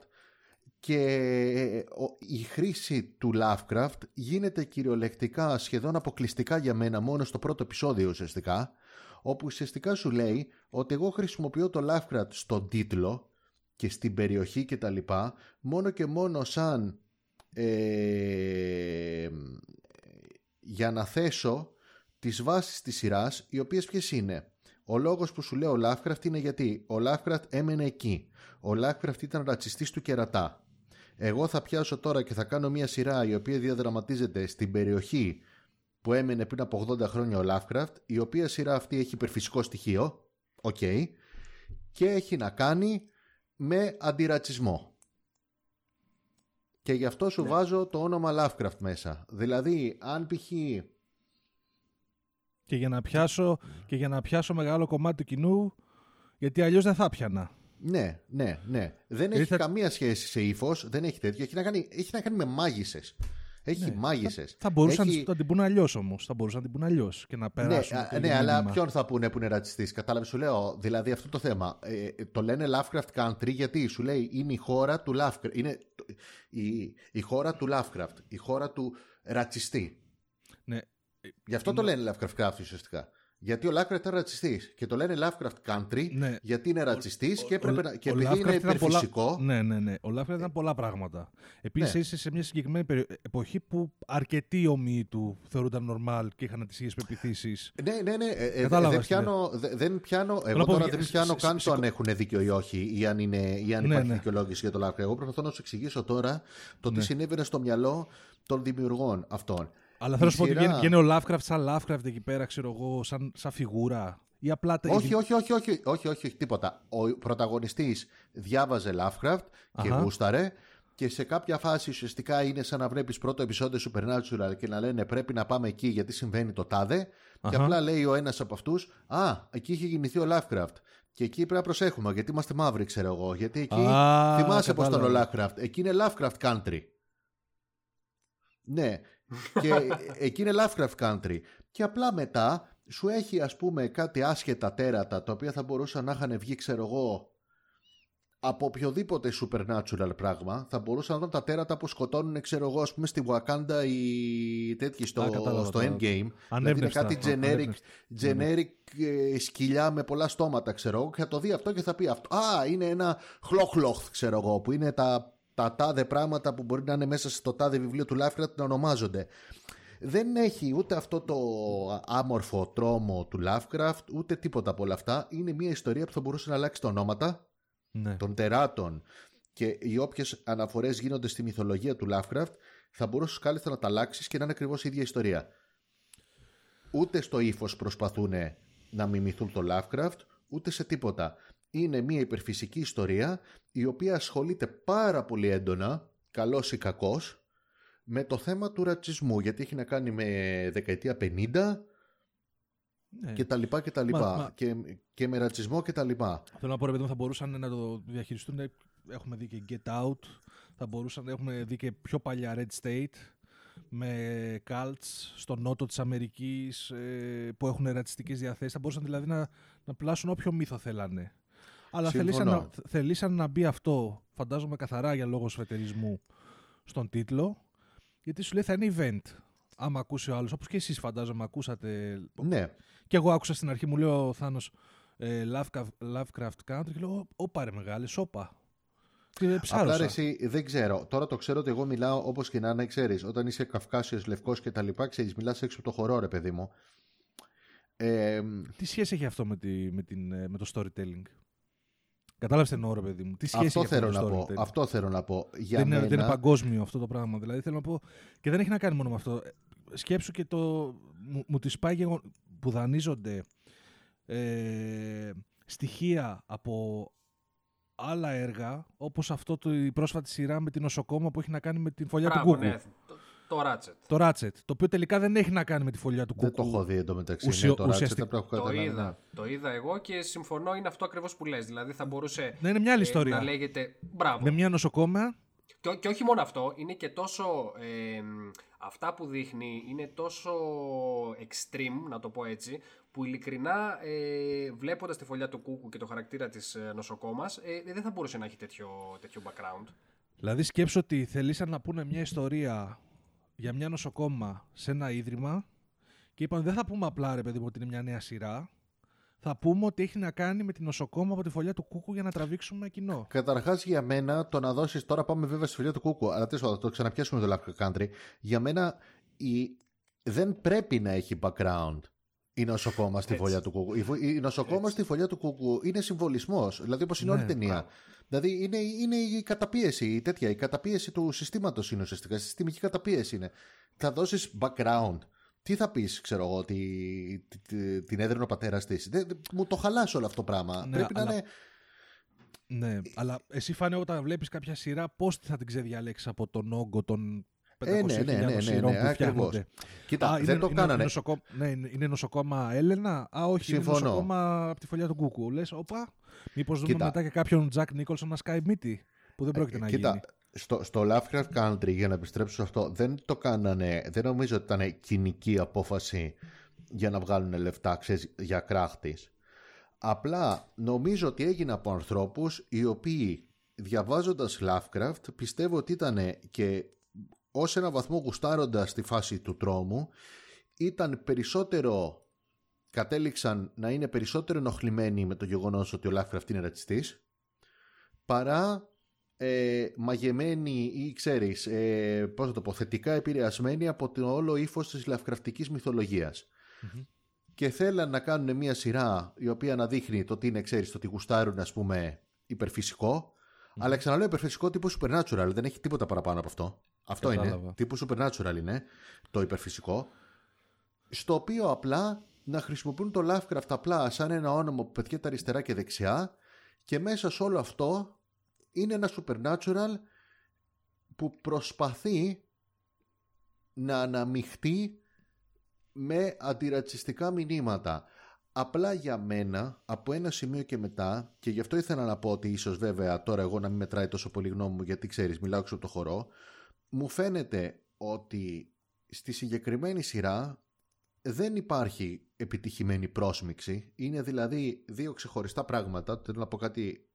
και ε, ο- η χρήση του Lovecraft γίνεται κυριολεκτικά σχεδόν αποκλειστικά για μένα μόνο στο πρώτο επεισόδιο ουσιαστικά όπου ουσιαστικά σου λέει ότι εγώ χρησιμοποιώ το Lovecraft στον τίτλο και στην περιοχή και τα λοιπά μόνο και μόνο σαν ε, για να θέσω τις βάσεις της σειράς οι οποίες ποιες είναι. Ο λόγος που σου λέω ο Lovecraft είναι γιατί ο Lovecraft έμενε εκεί. Ο Lovecraft ήταν ρατσιστής του κερατά εγώ θα πιάσω τώρα και θα κάνω μια σειρά η οποία διαδραματίζεται στην περιοχή που έμενε πριν από 80 χρόνια ο Lovecraft η οποία σειρά αυτή έχει υπερφυσικό στοιχείο οκ και έχει να κάνει με αντιρατσισμό και γι' αυτό σου βάζω το όνομα Lovecraft μέσα δηλαδή αν π.χ. Και για να πιάσω, και για να πιάσω μεγάλο κομμάτι του κοινού, γιατί αλλιώς δεν θα πιανα. Ναι, ναι, ναι. Δεν Γιατί έχει θα- καμία σχέση σε ύφος, δεν έχει τέτοιο. Έχει να κάνει, έχει να κάνει με μάγισσες. Έχει μάγισσε. Ναι. Θα μπορούσαν έχει... να την πούνε αλλιώς όμως. Θα μπορούσαν να την πούνε αλλιώς και να Ναι, περάσουν. α, το ναι ίδιο αλλά μήνυμα. ποιον θα πούνε που είναι ρατσιστής. Κατάλαβες, σου λέω. Δηλαδή αυτό το θέμα. Ε, το λένε Lovecraft Country γιατί σου λέει είναι η χώρα του Lovecraft. Είναι το- η, η χώρα του Lovecraft. Η χώρα του ρατσιστή. Ναι. Γι' αυτό το λένε Lovecraft Country ουσιαστικά. Γιατί ο Lovecraft ήταν ρατσιστής. Και το λένε Lovecraft Country Ναι. γιατί είναι ρατσιστής και, Ο- έπρεπε ο- να, και ο επειδή Lovecraft είναι ήταν πολλά- υπερφυσικό. Ναι, ναι, ναι. Ο Lovecraft ήταν πολλά πράγματα. Επίσης Ναι. είσαι σε μια συγκεκριμένη περιο- εποχή που αρκετοί ομοίοι του θεωρούνταν normal και είχαν τις ίδιες πεπιθήσεις. Ναι, ναι, ναι. ε, ε, Κατάλαβα δεν τι λέει. πιάνω, δε- δεν πιάνω, εγώ να πω, τώρα για- δεν σ- πιάνω σ- καν το σηκω- αν έχουν δίκιο ή όχι ή αν, είναι, ή αν Ναι, υπάρχει ναι. δικαιολόγηση για το Lovecraft. Εγώ προσπαθώ να σου εξηγήσω τώρα το τι Ναι. συνέβαινε στο μυαλό των δημιουργών αυτών. Αλλά Η θέλω να σου πω ότι σειρά- βγαίνει, βγαίνει ο Lovecraft σαν Lovecraft εκεί πέρα, ξέρω εγώ, σαν, σαν φιγούρα. Ή απλά τα- Όχι, όχι, όχι, όχι, όχι, όχι, όχι, τίποτα. Ο πρωταγωνιστής διάβαζε Lovecraft και Αχα. γούσταρε και σε κάποια φάση ουσιαστικά είναι σαν να βλέπεις πρώτο επεισόδιο Supernatural και να λένε πρέπει να πάμε εκεί γιατί συμβαίνει το τάδε και Αχα. απλά λέει ο ένας από αυτούς «Α, εκεί είχε γεννηθεί ο Lovecraft». Και εκεί πρέπει να προσέχουμε γιατί είμαστε μαύροι, ξέρω εγώ. Γιατί εκεί Α, θυμάσαι πώς ήταν ο κατάλαβα. Lovecraft. Εκεί είναι Lovecraft Country. Ναι. Και εκεί είναι Lovecraft Country. Και απλά μετά σου έχει ας πούμε κάτι άσχετα τέρατα τα οποία θα μπορούσαν να είχαν βγει ξέρω εγώ από οποιοδήποτε supernatural πράγμα θα μπορούσαν να δουν τα τέρατα που σκοτώνουν ξέρω εγώ ας πούμε στη Wakanda οι τέτοιοι στο, Α, κατάλαβα, στο κατάλαβα. Endgame δηλαδή είναι Ανέβνευστα. κάτι Α, generic, ανέβνευστα. generic ε, σκυλιά με πολλά στόματα ξέρω εγώ και θα το δει αυτό και θα πει αυτό α είναι ένα χλοχλοχ ξέρω εγώ που είναι τα, τα τάδε πράγματα που μπορεί να είναι μέσα στο τάδε βιβλίο του Lovecraft να ονομάζονται δεν έχει ούτε αυτό το άμορφο τρόμο του Lovecraft ούτε τίποτα από όλα αυτά είναι μια ιστορία που θα μπορούσε να αλλάξει τα ονόματα Ναι. των τεράτων και οι όποιες αναφορές γίνονται στη μυθολογία του Lovecraft, θα μπορούσες κάλλιστα να τα αλλάξεις και να είναι ακριβώς η ίδια ιστορία. Ούτε στο ύφος προσπαθούν να μιμηθούν το Lovecraft, ούτε σε τίποτα. Είναι μια υπερφυσική ιστορία η οποία ασχολείται πάρα πολύ έντονα, καλός ή κακός, με το θέμα του ρατσισμού, γιατί έχει να κάνει με δεκαετία 50 Ναι. και τα λοιπά και τα λοιπά. Μα- μα- Και, και με ρατσισμό και τα λοιπά. Θέλω να πω, ρε παιδί μου, θα μπορούσαν να το διαχειριστούν. Έχουμε δει και Get Out, θα μπορούσαν, έχουμε δει και πιο παλιά Red State με cults στο νότο της Αμερικής ε, που έχουν ρατσιστικές διαθέσεις. Θα μπορούσαν δηλαδή να, να πλάσουν όποιο μύθο θέλανε. Αλλά Συμφωνώ. θελήσαν να, θελήσαν να μπει αυτό, φαντάζομαι καθαρά για λόγους φετερισμού, στον τίτλο, γιατί σου λέει θα είναι event. Άμα ακούσει ο άλλος, όπως και εσείς φαντάζομαι ακούσατε Ναι, και εγώ άκουσα στην αρχή, μου λέει ο Θάνος ε, Lovecraft, Lovecraft Country και λέω, όπα ρε μεγάλες, σώπα. Και Απλά ψάρωσα. ρε, εσύ δεν ξέρω. Τώρα το ξέρω ότι εγώ μιλάω όπως και να είναι, ξέρεις. Όταν είσαι Καυκάσιος, Λευκός και τα λοιπά, ξέρεις, μιλάς έξω από το χορό, ρε παιδί μου. Ε, Τι σχέση έχει αυτό με, τη, με, την, ε, με το storytelling; Κατάλαβες τι εννοώ, ρε παιδί μου. Τι σχέση αυτό έχει θέλω αυτό να με το πω. storytelling. Αυτό θέλω να πω. Για δεν, είναι, μένα, δεν είναι παγκόσμιο αυτό το πράγμα. Δηλαδή θέλω να πω. Και δεν έχει να κάνει μόνο με αυτό. Ε, Σκέψου και το. Μου, μου τις πάει γεγον- που δανείζονται ε, στοιχεία από άλλα έργα, όπως αυτό το, η πρόσφατη σειρά με την νοσοκόμα που έχει να κάνει με την φωλιά Μπράβο, του Google. ναι. Το, το Ratchet. Το Ratchet, το οποίο τελικά δεν έχει να κάνει με τη φωλιά του Δεν Google. το έχω δει εντωμεταξύ. Ουσιο- ναι, το Ratchet, ουσιαστικά- απλά έχω Το καταλάβει, είδα. ναι. Το είδα εγώ και συμφωνώ, είναι αυτό ακριβώς που λες. Δηλαδή θα μπορούσε Ναι, είναι μια άλλη ε, ιστορία. να λέγεται... Μπράβο. Με μια νοσοκόμα. Και, ό- και όχι μόνο αυτό, είναι και τόσο. ε, αυτά που δείχνει είναι τόσο extreme, να το πω έτσι, που ειλικρινά ε, βλέποντας τη φωλιά του Κούκου και το χαρακτήρα της ε, νοσοκόμας, ε, δεν θα μπορούσε να έχει τέτοιο, τέτοιο background. Δηλαδή σκέψω ότι θελήσαν να πούνε μια ιστορία για μια νοσοκόμα σε ένα ίδρυμα και είπαν δεν θα πούμε απλά ρε παιδί μου ότι είναι μια νέα σειρά. Θα πούμε ότι έχει να κάνει με την νοσοκόμα από τη φωλιά του Κούκου για να τραβήξουμε κοινό. Καταρχάς για μένα το να δώσεις. Τώρα πάμε βέβαια στη φιλία του Κούκου, αλλά τέλος πάντων θα το ξαναπιάσουμε το Lovecraft Country. Για μένα η... δεν πρέπει να έχει background η νοσοκόμα στη Έτσι. φωλιά του Κούκου. Η, φω- η νοσοκόμα στη φωλιά του Κούκου είναι συμβολισμός. Δηλαδή όπως είναι όλη η Ναι, ταινία. μπράβο. Δηλαδή είναι, είναι η καταπίεση, η τέτοια, η καταπίεση του συστήματος είναι ουσιαστικά. Η συστημική καταπίεση είναι. Θα δώσεις background. Τι θα πεις, ξέρω εγώ, τη, τη- τη- την έδραινε ο πατέρας της. Μου το χαλάς όλο αυτό το πράγμα. Ναι, Πρέπει να αλλά- είναι. Ναι, αλλά εσύ φάνε όταν βλέπεις κάποια σειρά πώς θα την ξεδιαλέξεις από τον όγκο των 500.000 Ε, ναι, ναι, ναι, ναι, σειρών ναι, που ακριβώς. φτιάχνονται. Κοίτα, Α, δεν το είναι, κάνανε. νοσοκόμα, ναι, είναι, είναι νοσοκόμα Έλενα. Α, όχι, Συμφωνώ. είναι νοσοκόμα από τη φωλιά του Κούκου. Λες, όπα, μήπως δούμε Κοίτα. μετά και κάποιον Τζακ Νίκολσον να σκάει μύτη. Που δεν πρόκειται να Κοίτα, γίνει. στο, στο Lovecraft Country, για να επιστρέψω σε αυτό, δεν το κάνανε, δεν νομίζω ότι ήταν κοινική απόφαση για να βγάλουν λεφτά, ξέρεις, για κράχτης. Απλά νομίζω ότι έγινε από ανθρώπους οι οποίοι διαβάζοντας Lovecraft πιστεύω ότι ήταν και ως ένα βαθμό γουστάροντας τη φάση του τρόμου ήταν περισσότερο κατέληξαν να είναι περισσότερο ενοχλημένοι με το γεγονός ότι ο Lovecraft είναι ρατσιστής παρά ε, μαγεμένοι ή ξέρεις ε, πώς να το πω θετικά επηρεασμένοι από το όλο ύφος της λαφκραφτικής μυθολογίας. Και θέλαν να κάνουν μια σειρά η οποία να δείχνει το τι είναι ξέρεις το ότι γουστάρουν ας πούμε υπερφυσικό. Αλλά ξαναλέω υπερφυσικό τύπου supernatural δεν έχει τίποτα παραπάνω από αυτό αυτό είναι Κατάλαβα. τύπου supernatural είναι το υπερφυσικό στο οποίο απλά να χρησιμοποιούν το Lovecraft απλά σαν ένα όνομα που πετιέται αριστερά και δεξιά και μέσα σε όλο αυτό είναι ένα supernatural που προσπαθεί να αναμειχτεί με αντιρατσιστικά μηνύματα. Απλά για μένα, από ένα σημείο και μετά, και γι' αυτό ήθελα να πω ότι ίσως βέβαια τώρα εγώ να μην μετράει τόσο πολύ γνώμη μου, γιατί ξέρεις, μιλάω έξω από το χορό, μου φαίνεται ότι στη συγκεκριμένη σειρά δεν υπάρχει επιτυχημένη πρόσμιξη. Είναι δηλαδή δύο ξεχωριστά πράγματα. Θέλω να πω κάτι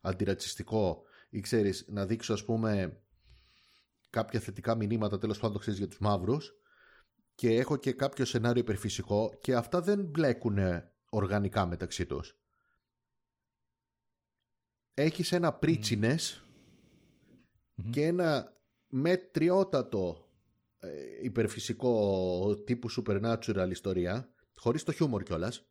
αντιρατσιστικό ή ξέρεις να δείξω ας πούμε κάποια θετικά μηνύματα τέλος πάντων ξέρεις για τους μαύρους και έχω και κάποιο σενάριο υπερφυσικό και αυτά δεν μπλέκουν οργανικά μεταξύ τους. Έχεις ένα πριτσινες και ένα μετριότατο ε, υπερφυσικό τύπου supernatural ιστορία, χωρίς το χιούμορ κιόλας.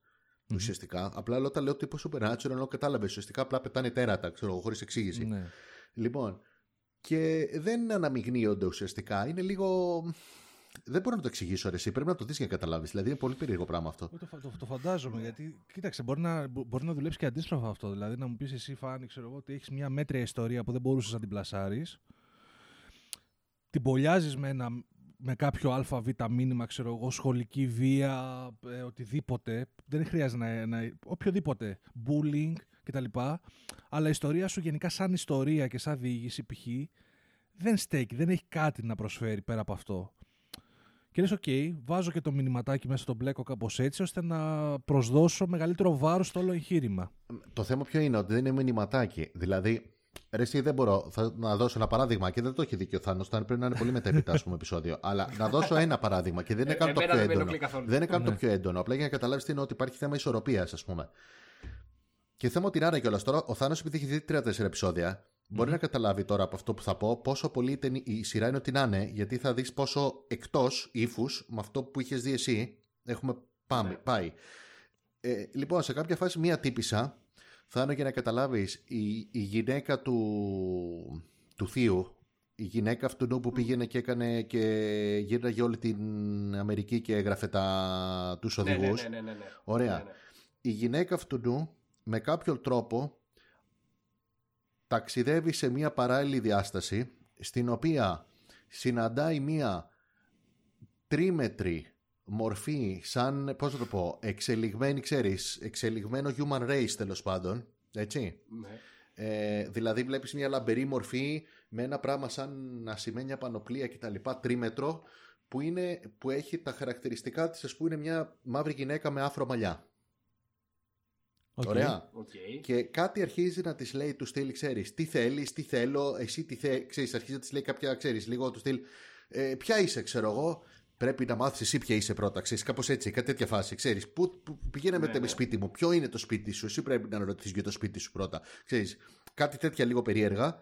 Ουσιαστικά. Απλά όταν λέω τύπου supernatural, ενώ κατάλαβες ουσιαστικά απλά πετάνε τέρατα, ξέρω εγώ, χωρίς εξήγηση. Ναι. Λοιπόν, και δεν αναμειγνύονται ουσιαστικά. Είναι λίγο. Δεν μπορώ να το εξηγήσω ρε, εσύ. Πρέπει να το δεις για να καταλάβεις. Δηλαδή είναι πολύ περίεργο πράγμα αυτό. Το, το, το φαντάζομαι γιατί, κοίταξε, μπορεί να, μπορεί να δουλέψει και αντίστροφα αυτό. Δηλαδή να μου πεις εσύ, Φάνη, ξέρω εγώ, ότι έχεις μια μέτρια ιστορία που δεν μπορούσες να την πλασάρεις. Την πολιάζει με, ένα, με κάποιο ΑΒ μήνυμα, ξέρω εγώ, σχολική βία, ε, οτιδήποτε. Δεν χρειάζεται να. να οποιοδήποτε. Bullying κτλ. Αλλά η ιστορία σου γενικά σαν ιστορία και σαν διήγηση π.χ. δεν στέκει, δεν έχει κάτι να προσφέρει πέρα από αυτό. Και λες, οκ, βάζω και το μηνυματάκι μέσα στον μπλέκο κάπως έτσι, ώστε να προσδώσω μεγαλύτερο βάρος στο όλο εγχείρημα. Το θέμα ποιο είναι, ότι δεν είναι μηνυματάκι. Δηλαδή, ρε, εσύ δεν μπορώ θα, να δώσω ένα παράδειγμα και δεν το έχει δίκιο ο Θάνος. Πρέπει να είναι πολύ μετέπειτα, α πούμε, επεισόδιο. Αλλά να δώσω ένα παράδειγμα και δεν είναι Ε, καν το εμένα πιο δεν με έντονο. ενοχλεί καθόλου. Δεν είναι καν το Ναι. πιο έντονο. Απλά για να καταλάβεις τι είναι ότι υπάρχει θέμα ισορροπίας, ας πούμε. Και θέμα ότι άρα κιόλας τώρα, ο Θάνος επειδή έχει δει 3-4 επεισόδια, μπορεί να καταλάβει τώρα από αυτό που θα πω πόσο πολύ η ταινί- η σειρά είναι ότι να είναι, γιατί θα δεις πόσο εκτός ύφους με αυτό που είχες δει εσύ έχουμε πάμε, Ναι. πάει. Ε, λοιπόν, σε κάποια φάση μία τύπησα, θα είναι για να καταλάβεις, η, η γυναίκα του, του θείου, η γυναίκα αυτού που πήγαινε και έκανε και γύρναγε όλη την Αμερική και έγραφε τα, τους Ναι, ναι, οδηγούς. ναι, ναι, ναι, ναι. Ωραία. Ναι, ναι. Η γυναίκα αυτού με κάποιο τρόπο ταξιδεύει σε μια παράλληλη διάσταση στην οποία συναντάει μια τρίμετρη μορφή σαν, πώς να το πω, εξελιγμένη, ξέρεις, εξελιγμένο human race τέλος πάντων, έτσι. Ναι. Ε, δηλαδή βλέπεις μια λαμπερή μορφή με ένα πράγμα σαν ασημένια πανοπλία κτλ. τρίμετρο που, είναι, που έχει τα χαρακτηριστικά της ας πούμε είναι μια μαύρη γυναίκα με άφρο μαλλιά. Οκ. Ωραία. Οκ. Και κάτι αρχίζει να της λέει του στυλ, ξέρεις, τι θέλεις, τι θέλω, εσύ τι θέλει. Ξέρεις, αρχίζει να της λέει κάποια, ξέρεις, λίγο του στυλ. Ε, ποια είσαι, ξέρω εγώ. Πρέπει να μάθεις εσύ ποια είσαι πρώτα, ξέρεις, κάπως έτσι, κάτι τέτοια φάση. Ξέρεις, πού, πού πηγαίνε Ναι, με το ναι. σπίτι μου, ποιο είναι το σπίτι σου, εσύ πρέπει να ρωτήσεις για το σπίτι σου πρώτα. Ξέρεις, κάτι τέτοια λίγο περίεργα.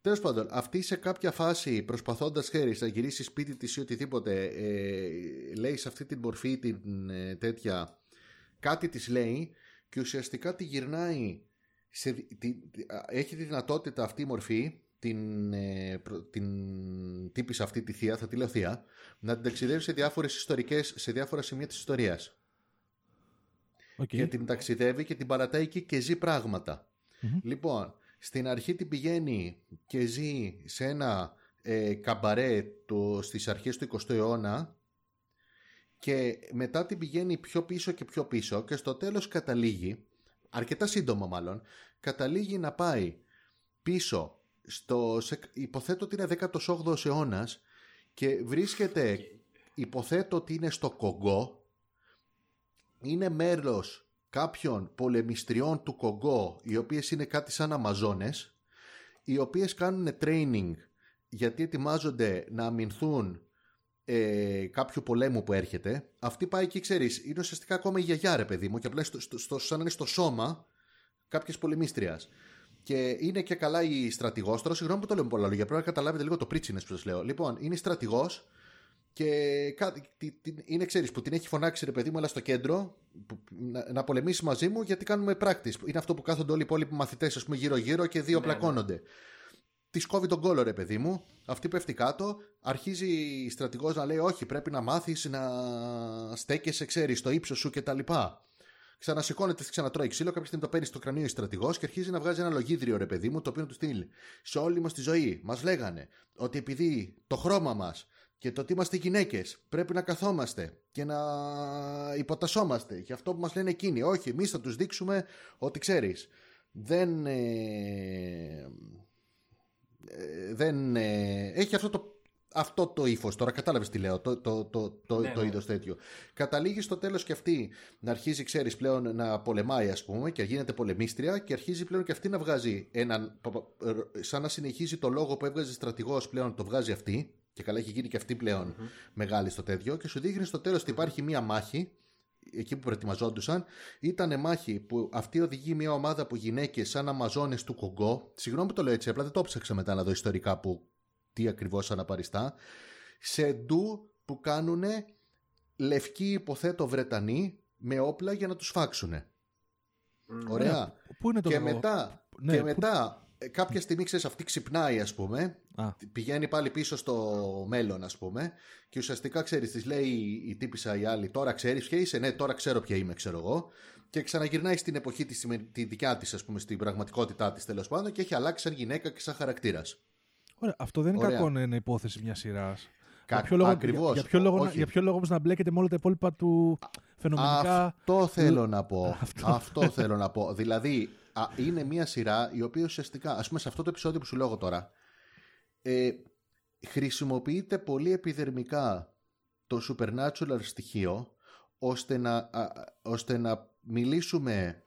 Τέλος πάντων, αυτή σε κάποια φάση προσπαθώντας, ξέρεις, να γυρίσει σπίτι της ή οτιδήποτε, ε, λέει σε αυτή την μορφή την ε, τέτοια. Κάτι της λέει και ουσιαστικά τη γυρνάει. Σε, τη, τη- α, έχει τη δυνατότητα αυτή η μορφή, την, ε, προ- την τύπισσα αυτή τη θεία, θα τη λέω θεία, να την ταξιδεύει σε διάφορες ιστορικές, σε διάφορα σημεία της ιστορίας. Οκ. Και την ταξιδεύει και την παρατάει εκεί και ζει πράγματα. Μμμ. Λοιπόν, στην αρχή την πηγαίνει και ζει σε ένα ε, καμπαρέ το, στις αρχές του 20ου αιώνα και μετά την πηγαίνει πιο πίσω και πιο πίσω και στο τέλος καταλήγει, αρκετά σύντομα μάλλον, καταλήγει να πάει πίσω στο, σε, υποθέτω ότι είναι 18ος αιώνας και βρίσκεται, υποθέτω ότι είναι στο Κογκό, είναι μέλος κάποιων πολεμιστριών του Κογκό, οι οποίες είναι κάτι σαν Αμαζόνες, οι οποίες κάνουν training γιατί ετοιμάζονται να αμυνθούν ε, κάποιου πολέμου που έρχεται. Αυτή πάει και ξέρεις, είναι ουσιαστικά ακόμα η γιαγιά, ρε παιδί μου, και απλά στο, στο, στο, σαν να είναι στο σώμα κάποια πολεμίστριας. Και είναι και καλά η στρατηγός. Τώρα, συγγνώμη που το λέω με πολλά λόγια, πρέπει να καταλάβετε λίγο το πρίτσινες που σας λέω. Λοιπόν, είναι στρατηγός και κάτι, τι- τι- είναι, ξέρεις, που την έχει φωνάξει ρε παιδί μου, αλλά στο κέντρο που, να, να πολεμήσεις μαζί μου γιατί κάνουμε practice. Είναι αυτό που κάθονται όλοι οι υπόλοιποι μαθητές, ας πούμε, γύρω-γύρω και δύο Ναι, ναι. πλακώνονται. Τη κόβει τον κόλλο, ρε παιδί μου. Αυτή πέφτει κάτω. Αρχίζει η στρατηγός να λέει: Όχι, πρέπει να μάθεις να στέκεσαι, ξέρεις, στο ύψος σου κτλ. Ξανασηκώνεται, ξανατρώει ξύλο. Κάποια στιγμή το παίρνει στο κρανίο η στρατηγός και αρχίζει να βγάζει ένα λογίδριο, ρε παιδί μου, το οποίο του στείλει. Σε όλη μας τη ζωή μας λέγανε ότι επειδή το χρώμα μας και το ότι είμαστε γυναίκες πρέπει να καθόμαστε και να υποτασσόμαστε για αυτό που μας λένε εκείνοι. Όχι, εμείς θα τους δείξουμε ότι ξέρεις. Δεν. ε, ε, δεν ε, έχει αυτό το αυτό το ύφος. Τώρα κατάλαβες τι λέω, το, το, το, το, Ναι, το ναι. είδος τέτοιο. Καταλήγει στο τέλος και αυτή να αρχίζει, ξέρεις, πλέον να πολεμάει, ας πούμε, και γίνεται πολεμίστρια και αρχίζει πλέον και αυτή να βγάζει έναν. πα- πα- ε, σαν να συνεχίζει το λόγο που έβγαζε στρατηγός πλέον, το βγάζει αυτή. Και καλά, έχει γίνει και αυτή πλέον μεγάλη στο τέτοιο. Και σου δείχνει στο τέλος ότι υπάρχει μία μάχη εκεί που προετοιμαζόντουσαν, ήταν μάχη που αυτή οδηγεί μια ομάδα από γυναίκες σαν Αμαζόνες του Κογκό. Συγγνώμη που το λέω έτσι, απλά δεν το ψάξα μετά να δω ιστορικά που τι ακριβώς αναπαριστά. Σε ντου που κάνουν λευκοί υποθέτω Βρετανοί με όπλα για να τους φάξουν. Ωραία. Πού είναι το και κακό; μετά, Ναι, και πού- μετά ε, κάποια στιγμή ξέρεις, αυτή ξυπνάει, ας πούμε, Α, πηγαίνει πάλι πίσω στο μέλλον, ας πούμε, και ουσιαστικά ξέρεις, της λέει η, η τύπησα η άλλη, τώρα ξέρεις ποια είσαι, ναι, τώρα ξέρω ποια είμαι, ξέρω εγώ. Και ξαναγυρνάει στην εποχή της, τη δικιά της, ας πούμε, στην πραγματικότητά της τέλος πάντων και έχει αλλάξει σαν γυναίκα και σαν χαρακτήρας. Ωραία, αυτό δεν είναι Ωραία. κακό να είναι υπόθεση μιας σειράς. Κα- Για ποιο λόγο, ακριβώς. για, για ποιο λόγο, να- Όχι. για ποιο λόγο όμως να μπλέκεται με όλα τα υπόλοιπα του φαινομενικά; Αυτό θέλω να πω. Αυτό. Αυτό θέλω να πω. Δηλαδή, α, είναι μια σειρά η οποία ουσιαστικά, ας πούμε, σε αυτό το επεισόδιο που σου λέω εγώ τώρα, ε, χρησιμοποιείται πολύ επιδερμικά το supernatural στοιχείο ώστε να, α, α, ώστε να μιλήσουμε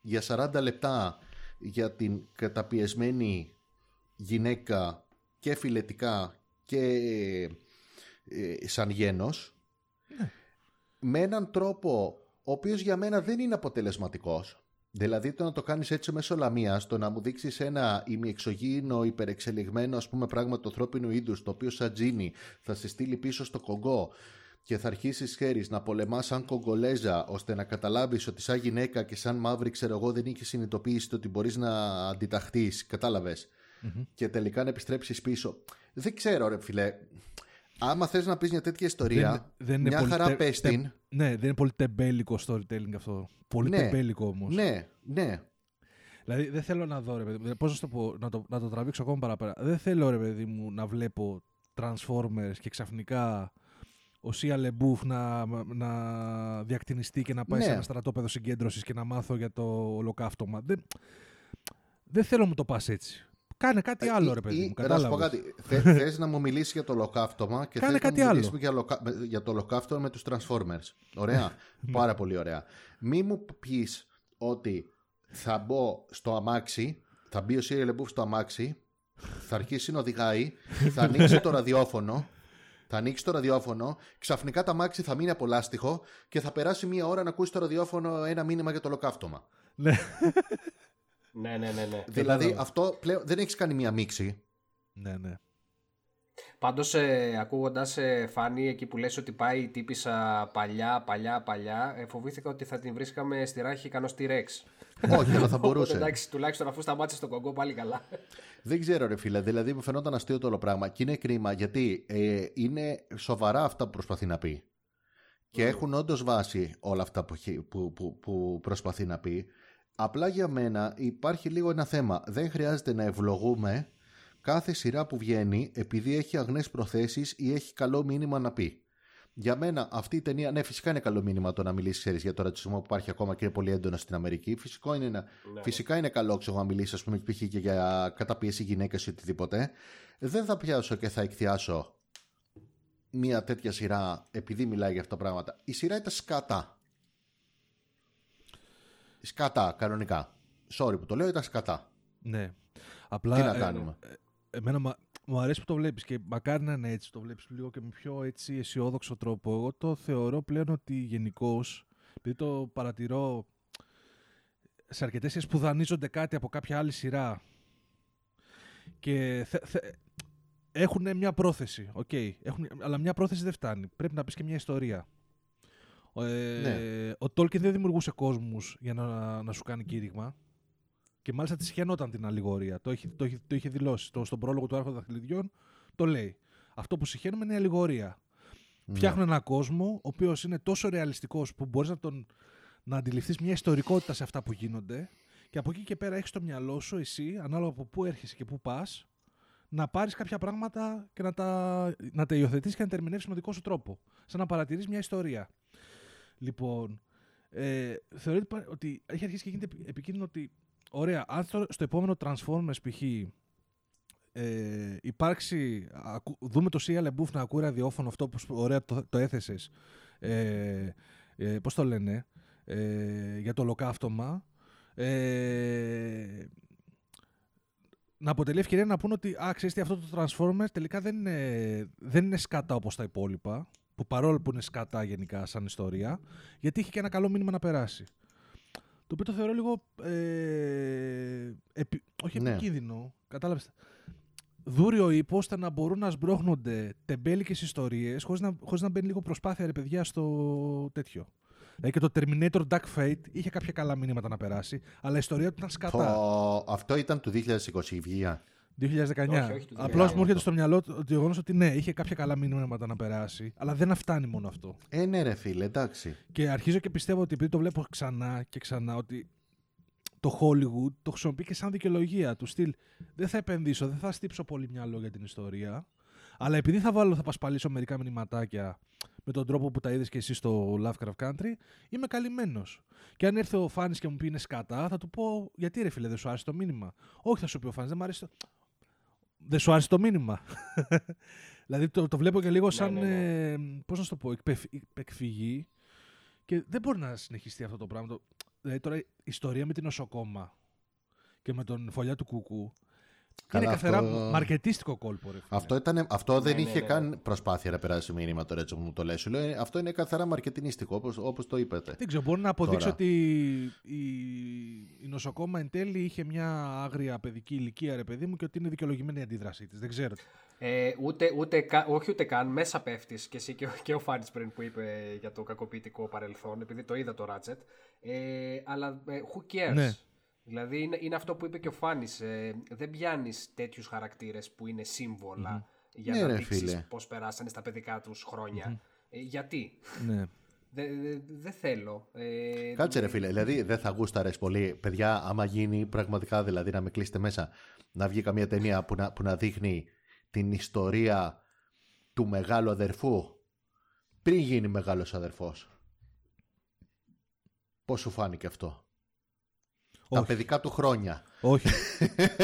για 40 λεπτά για την καταπιεσμένη γυναίκα και φιλετικά και ε, σαν γένος με έναν τρόπο ο οποίος για μένα δεν είναι αποτελεσματικός. Δηλαδή το να το κάνεις έτσι μέσω λαμίας, το να μου δείξεις ένα ημιεξωγήινο, υπερεξελιγμένο ας πούμε πράγμα του ανθρώπινου είδους, το οποίο σαν τζίνι θα σε στείλει πίσω στο Κογκό και θα αρχίσεις χέρι να πολεμάς σαν Κογκολέζα, ώστε να καταλάβεις ότι σαν γυναίκα και σαν μαύρη, ξέρω εγώ, δεν είχες συνειδητοποιήσει το ότι μπορείς να αντιταχθείς. Κατάλαβες. Και τελικά να επιστρέψεις πίσω. Δεν ξέρω, ρε φιλέ. Άμα θες να πεις μια τέτοια ιστορία, δεν είναι μια πολύ χαρά τε- πες τε- την. Ναι, δεν είναι πολύ τεμπέλικο storytelling αυτό. Πολύ Ναι. τεμπέλικο όμως. Ναι, ναι. Δηλαδή δεν θέλω να δω, ρε παιδί μου. Πώς να, σου το πω, να, το, να το τραβήξω ακόμα παραπέρα. Δεν θέλω, ρε παιδί μου, να βλέπω Transformers και ξαφνικά ο Σία Λεμπούφ να, να διακτηνιστεί και να πάει Ναι. σε ένα στρατόπεδο συγκέντρωσης και να μάθω για το ολοκαύτωμα. Δεν, δεν θέλω να μου το πας έτσι. Κάνε κάτι άλλο, ρε παιδί Ή- μου. ή- να σου πω Κατάλαβες. κάτι. Θε, θες να μου μιλήσει για το ολοκαύτωμα και Κάνε θες κάτι να μου άλλο. μιλήσουμε για, λοκα- με- για το ολοκαύτωμα με τους Transformers. Ωραία. Πάρα πολύ ωραία. Μη μου πεις ότι θα μπω στο αμάξι, θα μπει ο Σίριελ Λεμπούφ στο αμάξι, θα αρχίσει να οδηγάει, θα ανοίξει το ραδιόφωνο, θα ανοίξει το ραδιόφωνο, ξαφνικά το αμάξι θα μείνει από λάστιχο και θα περάσει μία ώρα να ακούσει το ραδιόφωνο ένα μήνυμα για το ολοκαύτωμα. Ναι. Ναι, ναι, ναι. ναι. Δηλαδή Κατάλαβα. αυτό πλέον δεν έχεις κάνει μία μίξη. ναι, ναι. Πάντως ε, ακούγοντας ε, Φάνη εκεί που λες ότι πάει η τύπησα παλιά, παλιά, παλιά ε, φοβήθηκα ότι θα την βρίσκαμε στη ράχη ικανό στη Ρεξ. Όχι, αλλά θα Οπότε μπορούσε. εντάξει, τουλάχιστον αφού σταμάτησε τον κογκό πάλι καλά. Δεν ξέρω, ρε φίλε. Δηλαδή, μου φαινόταν αστείο το όλο πράγμα. Και είναι κρίμα γιατί ε, είναι σοβαρά αυτά που προσπαθεί να πει. Και έχουν όντως βάση όλα αυτά που, έχει- που, που, που προσπαθεί να πει. Απλά για μένα υπάρχει λίγο ένα θέμα. Δεν χρειάζεται να ευλογούμε κάθε σειρά που βγαίνει επειδή έχει αγνές προθέσεις ή έχει καλό μήνυμα να πει. Για μένα αυτή η ταινία, ναι, φυσικά είναι καλό μήνυμα το να μιλήσεις ξέρεις, για το ρατσισμό που υπάρχει ακόμα και είναι πολύ έντονο στην Αμερική. Φυσικό είναι να, Φυσικά είναι καλό ξέρω, να μιλήσεις, ας πούμε, π.χ. και για καταπίεση γυναίκα ή οτιδήποτε. Δεν θα πιάσω και θα εκθιάσω μια τέτοια σειρά επειδή μιλάει για αυτά τα πράγματα. Η σειρά ήταν σκατά. Σκατά, κανονικά. Sorry που το λέω, ήταν σκατά. ναι. Απλά, Τι να ε, κάνουμε; Εμένα μα- μου αρέσει που το βλέπεις και μακάρι να είναι έτσι, το βλέπεις λίγο και με πιο έτσι αισιόδοξο τρόπο. Εγώ το θεωρώ πλέον ότι γενικώ, επειδή το παρατηρώ σε αρκετές σειρές που δανείζονται κάτι από κάποια άλλη σειρά και θε, θε, έχουν μια πρόθεση, οκ, έχουν, αλλά μια πρόθεση δεν φτάνει. Πρέπει να πεις και μια ιστορία. Ε, Ναι. Ο Τόλκιν δεν δημιουργούσε κόσμους για να, να σου κάνει κήρυγμα. Και μάλιστα τη σιχαινόταν την αλληγορία. Το, έχει, το, έχει, το είχε δηλώσει. Το, στον πρόλογο του Άρχοντα Δαχτυλιδιών το λέει. Αυτό που σιχαίνομαι είναι η αλληγορία. Ναι. Φτιάχνουν έναν κόσμο ο οποίος είναι τόσο ρεαλιστικός που μπορείς να, τον, να αντιληφθείς μια ιστορικότητα σε αυτά που γίνονται και από εκεί και πέρα έχεις στο μυαλό σου εσύ, ανάλογα από πού έρχεσαι και πού πας, να πάρεις κάποια πράγματα και να τα, να τα υιοθετήσεις και να τα ερμηνεύσεις με δικό σου τρόπο. Σαν να παρατηρείς μια ιστορία. Λοιπόν, ε, θεωρείται πα- ότι έχει αρχίσει και γίνεται επι- επικίνδυνο ότι, ωραία, αν στο, στο επόμενο Transformers π.χ. ε, υπάρξει, ακου- δούμε το Σία Λεμπούφ να ακούει ραδιόφωνο, αυτό που σπ- ωραία το, το έθεσες, ε, ε, πώς το λένε, ε, για το ολοκαύτωμα, ε, να αποτελεί ευκαιρία να πούνε ότι α, ξέρεις τι, αυτό το Transformers τελικά δεν είναι, δεν είναι σκάτα όπως τα υπόλοιπα, που παρόλο που είναι σκάτα γενικά σαν ιστορία, γιατί είχε και ένα καλό μήνυμα να περάσει. Το οποίο το θεωρώ λίγο. Ε, επι- όχι Ναι. επικίνδυνο. Κατάλαβες. Δούριο ύπο ώστε να μπορούν να σμπρώχνονται τεμπέλικες ιστορίες χωρίς να, χωρίς να μπαίνει λίγο προσπάθεια ρε παιδιά στο τέτοιο. Δηλαδή και το Terminator Dark Fate είχε κάποια καλά μηνύματα να περάσει, αλλά η ιστορία του ήταν σκατά. Πω, αυτό ήταν του 2020 η βγία. 2019. Όχι, όχι του Απλώς 2019. μου έρχεται στο μυαλό το το γεγονός ότι ναι, είχε κάποια καλά μηνύματα να περάσει, αλλά δεν φτάνει μόνο αυτό. Ε, ναι, ρε φίλε, εντάξει. Και αρχίζω και πιστεύω ότι επειδή το βλέπω ξανά και ξανά ότι το Hollywood το χρησιμοποιεί και σαν δικαιολογία του στυλ. Δεν θα επενδύσω, δεν θα στύψω πολύ μυαλό για την ιστορία. Αλλά επειδή θα βάλω, θα πασπαλίσω μερικά μηνυματάκια με τον τρόπο που τα είδες και εσύ στο Lovecraft Country, είμαι καλυμμένος. Και αν έρθει ο Φάνης και μου πει είναι σκατά, θα του πω γιατί ρε φίλε, δεν σου άρεσε το μήνυμα; Όχι, θα σου πει ο Φάνης, δεν μου αρέσει το. Δεν σου άρεσε το μήνυμα. δηλαδή το, το βλέπω και λίγο σαν. ναι, ναι. Ε, Πώς να σου το πω, εκπεφ- εκφυγή. Και δεν μπορεί να συνεχιστεί αυτό το πράγμα. Το- Δηλαδή τώρα η ιστορία με την νοσοκόμα και με τον φωλιά του κουκού Καλά, είναι καθαρά αυτό- μαρκετίστικο κόλπο. Ρε, φίλε. Αυτό, ήταν, αυτό δεν ναι, είχε ναι. καν προσπάθεια να περάσει μήνυμα τώρα έτσι που μου το λες. Σου λέω, ε, αυτό είναι καθαρά μαρκετινίστικο, όπως, όπως το είπατε. Δεν ξέρω, μπορεί να αποδείξω Τώρα. ότι η, η νοσοκόμα εν τέλει είχε μια άγρια παιδική ηλικία, ρε παιδί μου, και ότι είναι δικαιολογημένη η αντίδρασή της. Δεν ξέρω. Ε, ούτε, ούτε, κα- όχι ούτε καν, μέσα πέφτεις και εσύ και, ο- και ο Φάνης πριν που είπε για το κακοποιητικό παρελθόν, επειδή το είδα το Ratchet. Ε, αλλά ε, who cares; Ναι. Δηλαδή είναι, είναι αυτό που είπε και ο Φάνης. Ε, δεν πιάνεις τέτοιους χαρακτήρες που είναι σύμβολα για Ναι, να ρε, δείξεις φίλε. πώς περάσανε στα παιδικά τους χρόνια. Ε, γιατί; Ναι. Δεν δε, δεν θέλω. Ε, Κάτσε ρε φίλε, δηλαδή δεν θα γούσταρες πολύ. Παιδιά, άμα γίνει πραγματικά δηλαδή να με κλείσετε μέσα, να βγει καμία ταινία που να, που να δείχνει την ιστορία του μεγάλου αδερφού πριν γίνει μεγάλος αδερφός. Πώς σου φάνηκε αυτό; Τα Όχι. παιδικά του χρόνια. Όχι.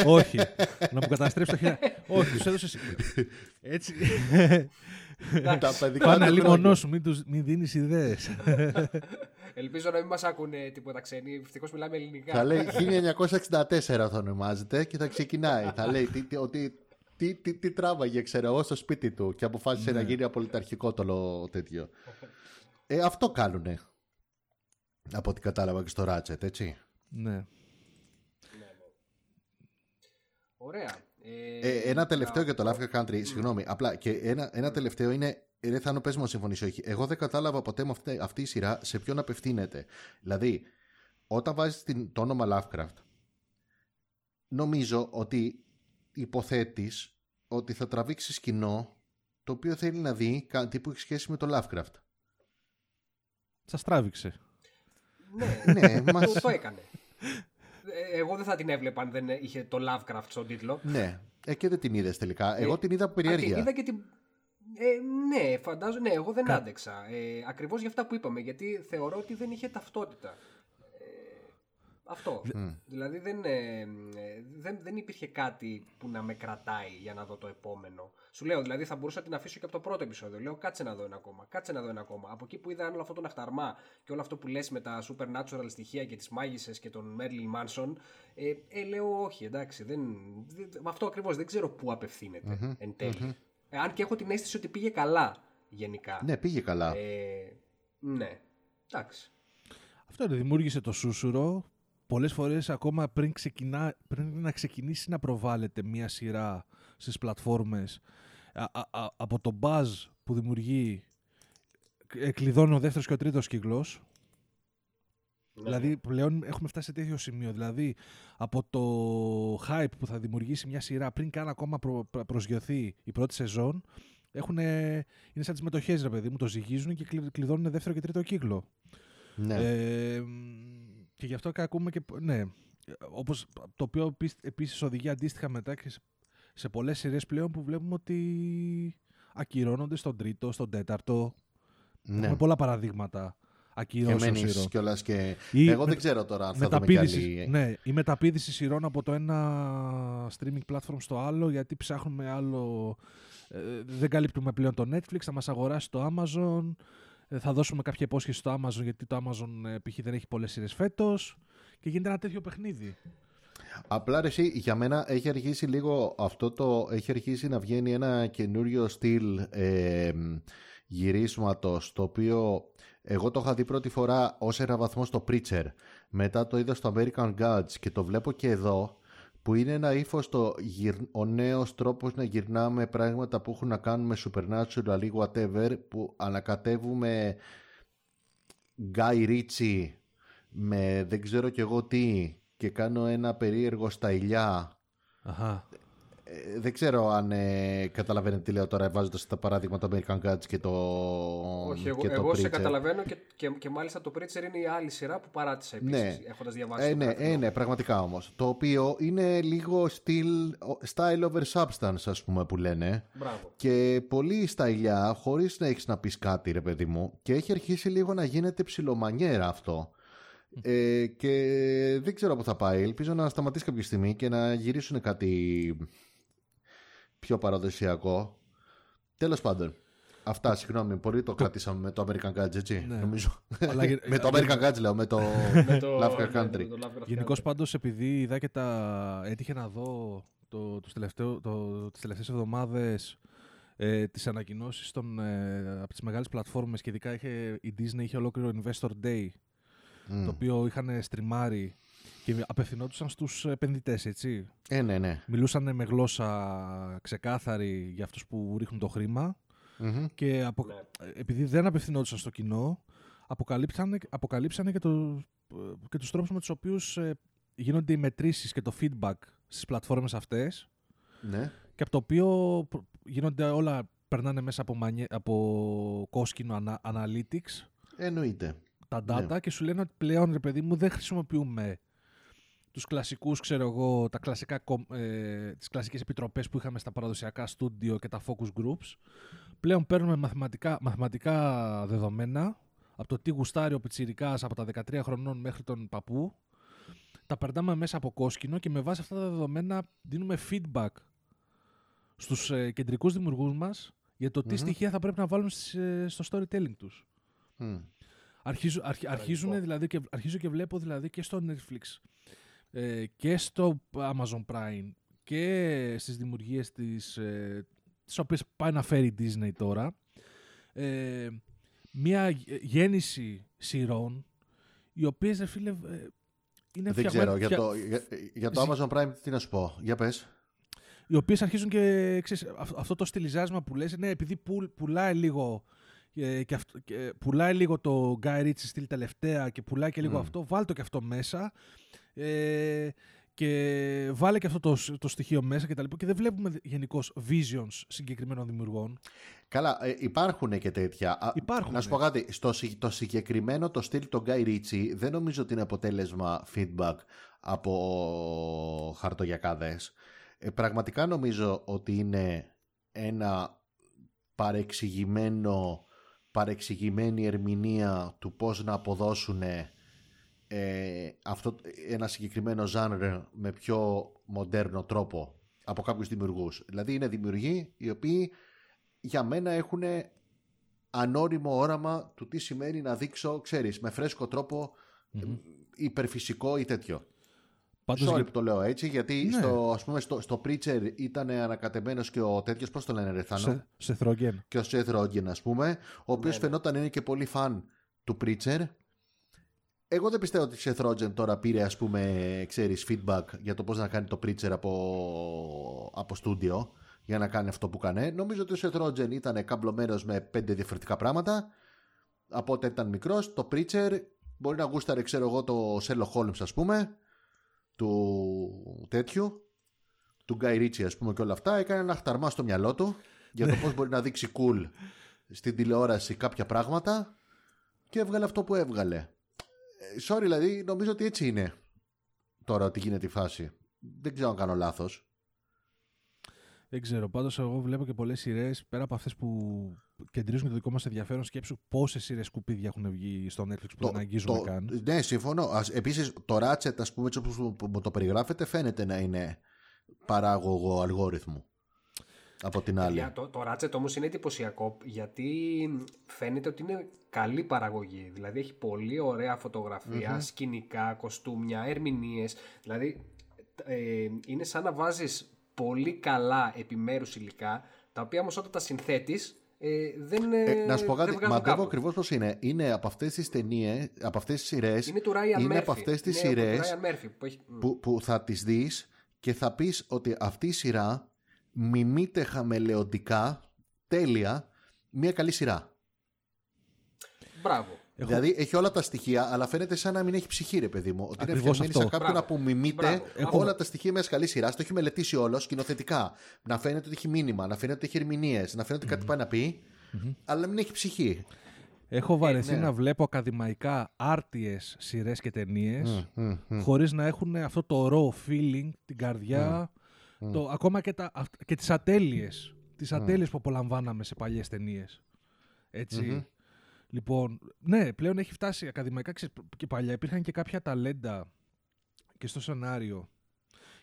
Όχι. Να μου καταστρέψει το χέρι. Όχι, τους έδωσε. Έτσι. Τα παιδικά Πάνε του λίγο χρόνια. μόνο σου, μην, τους, μην δίνεις ιδέες. Ελπίζω να μην μας ακούνε τίποτα ξένοι. Ευτυχώς μιλάμε ελληνικά. Θα λέει 1964 θα ονομάζεται και θα ξεκινάει. θα λέει τι, τι, ότι τι, τι, τι τράβαγε, ξέρω εγώ, στο σπίτι του και αποφάσισε να γίνει απολυταρχικό το λο- τέτοιο. Ε, αυτό κάνουνε. Από ό,τι κατάλαβα και στο Ratchet, έτσι. ναι. Ωραία. Ε, Ε, ένα τελευταίο να- για το Lovecraft Country, συγγνώμη. Απλά και ένα, ένα τελευταίο είναι. Ρε Θάνο, πες μου αν συμφωνείς ή όχι. Εγώ δεν κατάλαβα ποτέ με αυτή, αυτή η σειρά σε ποιον απευθύνεται. Δηλαδή, όταν βάζεις την, το όνομα Lovecraft, νομίζω ότι υποθέτεις ότι θα τραβήξεις κοινό το οποίο θέλει να δει κάτι που έχει σχέση με το Lovecraft. Σας τράβηξε. Ναι, ναι, το, μας... το έκανε. Ε, Εγώ δεν θα την έβλεπα αν δεν είχε το Lovecraft στον τίτλο. ναι. Ε, και δεν την είδες τελικά. Εγώ την είδα από Α, την περιέργεια. είδα και την... Ε, ναι, φαντάζομαι. Ναι, εγώ δεν άντεξα. Ε, Ακριβώς για αυτά που είπαμε. Γιατί θεωρώ ότι δεν είχε ταυτότητα. Ε, αυτό. Δηλαδή δεν, ε, ε, δεν, δεν υπήρχε κάτι που να με κρατάει για να δω το επόμενο. Σου λέω, δηλαδή θα μπορούσα να την αφήσω και από το πρώτο επεισόδιο. Λέω, κάτσε να δω ένα ακόμα. Κάτσε να δω ένα ακόμα. Από εκεί που είδα όλο αυτό τον αχταρμά και όλο αυτό που λες με τα supernatural στοιχεία και τις μάγισσες και τον Merlin Manson, ε, ε, λέω όχι, εντάξει. Δεν, δεν, με αυτό ακριβώς δεν ξέρω πού απευθύνεται εν τέλει. Ε, αν και έχω την αίσθηση ότι πήγε καλά γενικά. Ναι, πήγε καλά. Ε, ναι. Εντάξει. Αυτό είναι, δημιούργησε το σούσουρο. Πολλές φορές ακόμα πριν, ξεκινά, πριν να ξεκινήσει να προβάλλεται μία σειρά στις πλατφόρμες α, α, α, από το buzz που δημιουργεί ε, κλειδώνει ο δεύτερος και ο τρίτος κύκλος. Ναι. Δηλαδή πλέον έχουμε φτάσει σε τέτοιο σημείο. Δηλαδή από το hype που θα δημιουργήσει μια σειρά πριν καν ακόμα προ, προ- προσγειωθεί η πρώτη σεζόν έχουνε, είναι σαν τις μετοχές ρε παιδί μου, το ζυγίζουν και κλει- κλειδώνουν δεύτερο και τρίτο κύκλο. ναι. Ε, και γι' αυτό και ακούμε και. Ναι. Όπως, το οποίο επίσης οδηγεί αντίστοιχα μετά και σε, σε πολλές σειρές πλέον που βλέπουμε ότι ακυρώνονται στον τρίτο, στον τέταρτο. ναι. Έχουμε πολλά παραδείγματα ακυρώσεων μένεις σειρών. κιόλας και... Ή Εγώ με- δεν ξέρω τώρα αν θα δούμε κι μεταπίδηση, άλλη... ναι, η μεταπίδηση σειρών από το ένα streaming platform στο άλλο γιατί ψάχνουμε άλλο ε, δεν καλύπτουμε πλέον το Netflix θα μας αγοράσει το Amazon ε, θα δώσουμε κάποια υπόσχεση στο Amazon γιατί το Amazon ε, π.χ. δεν έχει πολλές σειρές φέτος και γίνεται ένα τέτοιο παιχνίδι Απλά ρε, εσύ, για μένα έχει αρχίσει λίγο αυτό το. Έχει αρχίσει να βγαίνει ένα καινούριο στυλ ε, γυρίσματος το οποίο εγώ το είχα δει πρώτη φορά ως ένα βαθμό στο Preacher. Μετά το είδα στο American Gods και το βλέπω και εδώ που είναι ένα ύφος το γυρ- ο νέος τρόπος να γυρνάμε πράγματα που έχουν να κάνουν με supernatural ή whatever που ανακατεύουμε Guy Ritchie με δεν ξέρω κι εγώ τι και κάνω ένα περίεργο στα ηλιά. Αχα. Ε, δεν ξέρω αν ε, καταλαβαίνετε τι λέω τώρα βάζοντας τα παράδειγμα το American Gods και το, Όχι, εγώ, και το εγώ σε Preacher. καταλαβαίνω και, και, και μάλιστα το Preacher είναι η άλλη σειρά που παράτησα επίσης, Ναι. έχοντας διαβάσει Ε, το ναι, γραφικό. ε, ναι, πραγματικά όμως. Το οποίο είναι λίγο στυλ, style over substance ας πούμε που λένε. Μπράβο. Και πολύ στα ηλιά, χωρίς να έχεις να πεις κάτι ρε παιδί μου. Και έχει αρχίσει λίγο να γίνεται ψιλομανιέρα αυτό. Ε, και δεν ξέρω πού θα πάει. Ελπίζω να σταματήσει κάποια στιγμή και να γυρίσουν κάτι πιο παραδοσιακό. Τέλος πάντων. Αυτά, συγγνώμη, πολύ το κρατήσαμε με το American Gods, έτσι, Ναι. νομίζω. Αλλά γε- με το American Gods λέω, με το Με το, Lovecraft ναι, Country. το Lovecraft Γενικώς Country. πάντως επειδή είδα και τα... έτυχε να δω το, τους τελευταίου, το, τις τελευταίες εβδομάδες ε, τις ανακοινώσεις των, ε, από τις μεγάλες πλατφόρμες και ειδικά είχε, η Disney είχε ολόκληρο Investor Day Μμ. το οποίο είχαν στριμάρει και απευθυνόντουσαν στους επενδυτές, έτσι. Ε, ναι, ναι. Μιλούσαν με γλώσσα ξεκάθαρη για αυτούς που ρίχνουν το χρήμα Μμμ. και απο... Ναι. επειδή δεν απευθυνόντουσαν στο κοινό, αποκαλύψανε, αποκαλύψανε και, το, και τους τρόπους με τους οποίους ε, γίνονται οι μετρήσεις και το feedback στις πλατφόρμες αυτές Ναι. και από το οποίο προ- γίνονται όλα, περνάνε μέσα από, μανιέ, από κόσκινο ανα, analytics, Εννοείται. τα Ναι. data και σου λένε ότι πλέον, ρε παιδί μου, δεν χρησιμοποιούμε τους κλασικούς, ξέρω εγώ, τα κλασικά, κομ- ε, τις κλασικές επιτροπές που είχαμε στα παραδοσιακά στούντιο και τα focus groups. Πλέον παίρνουμε μαθηματικά, μαθηματικά δεδομένα από το τι γουστάρει ο πιτσιρικάς από τα 13 χρονών μέχρι τον παππού. Τα περνάμε μέσα από κόσκινο και με βάση αυτά τα δεδομένα δίνουμε feedback στους ε, κεντρικούς δημιουργούς μας για το τι Μμμ. στοιχεία θα πρέπει να βάλουν στις, ε, στο storytelling τους. Μμ. Αρχίζω, αρχ, αρχίζουν δηλαδή και, αρχίζω και βλέπω δηλαδή και στο Netflix ε, και στο Amazon Prime και στις δημιουργίες της, ε, τις οποίες πάει να φέρει η Disney τώρα ε, μια γε- γέννηση σειρών οι οποίες ρε φίλε ε, είναι Δεν φτιαγμένα- ξέρω. Για φτια- το, για, για το Ζη- Amazon Prime τι να σου πω. Για πες. οι οποίες αρχίζουν και ξέρεις, αυ- αυτό το στυλιζάσμα που λες ναι επειδή πουλ- πουλάει λίγο ε, και αυτό, και πουλάει λίγο το Guy Ritchie στυλ τελευταία και πουλάει και λίγο Μμ. αυτό βάλ το και αυτό μέσα ε, και βάλε και αυτό το, σ- το στοιχείο μέσα και τα λοιπά και δεν βλέπουμε γενικώς visions συγκεκριμένων δημιουργών Καλά, ε, υπάρχουν και τέτοια. Α, Υπάρχουν, Να σου ναι. πω κάτι. Στο, συ- το συγκεκριμένο το στυλ των Guy Ritchie δεν νομίζω ότι είναι αποτέλεσμα feedback από χαρτογιακάδες. Ε, πραγματικά νομίζω ότι είναι ένα παρεξηγημένο παρεξηγημένη ερμηνεία του πώς να αποδώσουν ε, αυτό, ένα συγκεκριμένο ζάνρ με πιο μοντέρνο τρόπο από κάποιους δημιουργούς. Δηλαδή είναι δημιουργοί οι οποίοι για μένα έχουν ανώριμο όραμα του τι σημαίνει να δείξω, ξέρεις, με φρέσκο τρόπο ε, υπερφυσικό ή τέτοιο. Πάντως Sorry για- που το λέω έτσι, γιατί Ναι. στο, ας πούμε, στο, στο Preacher ήταν ανακατεμένος και ο τέτοιος, πώς το λένε ρε Θάνο; σε, σε Θρόγγεν. και ο Seth Rogen ας πούμε, ο οποίος ναι. φαινόταν είναι και πολύ φαν του Preacher. Εγώ δεν πιστεύω ότι ο Seth Rogen τώρα πήρε ας πούμε, ξέρεις, feedback για το πώς να κάνει το Preacher από, από στούντιο για να κάνει αυτό που έκανε. Νομίζω ότι ο Seth Rogen ήταν καμπλωμένος με πέντε διαφορετικά πράγματα από όταν ήταν μικρός. Το Preacher μπορεί να γούσταρε ξέρω εγώ το Sherlock Holmes ας πούμε του τέτοιου του Guy Ritchie ας πούμε και όλα αυτά έκανε ένα χταρμά στο μυαλό του για το πώς μπορεί να δείξει cool στην τηλεόραση κάποια πράγματα και έβγαλε αυτό που έβγαλε. Ε, Sorry δηλαδή νομίζω ότι έτσι είναι τώρα ότι γίνεται η φάση. Δεν ξέρω αν κάνω λάθος. Δεν ξέρω. Πάντως, εγώ βλέπω και πολλές σειρές πέρα από αυτές που κεντρίζουν το δικό μας ενδιαφέρον. Σκέψου πόσες σειρές σκουπίδια έχουν βγει στο Netflix που δεν αγγίζουμε καν. Ναι, συμφωνώ. Επίσης, το Ratchet, ας πούμε, έτσι όπως το περιγράφεται, φαίνεται να είναι παράγωγο αλγόριθμου. Από την άλλη. το, το Ratchet όμως είναι εντυπωσιακό γιατί φαίνεται ότι είναι καλή παραγωγή. Δηλαδή έχει πολύ ωραία σκηνικά, κοστούμια, ερμηνείες. Δηλαδή ε, είναι σαν να βάζεις πολύ καλά επιμέρους υλικά, τα οποία όμως όταν τα συνθέτεις ε, δεν ε, Να σου πω κάτι, μαντεύω ακριβώς πώς είναι. Είναι από αυτές τις ταινίες, από αυτές τις σειρές. Είναι του Ryan Είναι Murphy. από αυτές τις σειρές που, που, που, θα τις δεις και θα πεις ότι αυτή η σειρά μιμείται χαμελεοντικά, τέλεια, μια καλή σειρά. Μπράβο. Έχω... Δηλαδή έχει όλα τα στοιχεία, αλλά φαίνεται σαν να μην έχει ψυχή, ρε παιδί μου. Ότι είναι φτιαγμένη σαν κάποιον που μιμείται Έχω... όλα τα στοιχεία μιας καλής σειράς. Το έχει μελετήσει όλος σκηνοθετικά. Να φαίνεται ότι έχει μήνυμα, να φαίνεται ότι έχει ερμηνείες, να φαίνεται ότι mm-hmm. κάτι πάει να πει, mm-hmm. αλλά μην έχει ψυχή. Έχω βαρεθεί ε, ναι. να βλέπω ακαδημαϊκά άρτιες σειρές και ταινίες mm, χωρίς να έχουν αυτό το raw feeling, την καρδιά, το, ακόμα και, τα, και τις ατέλειες. Τις ατέλειες που απολαμβάναμε σε παλιές ταινίες. Έτσι. Λοιπόν, ναι, πλέον έχει φτάσει ακαδημαϊκά και παλιά. Υπήρχαν και κάποια ταλέντα και στο σενάριο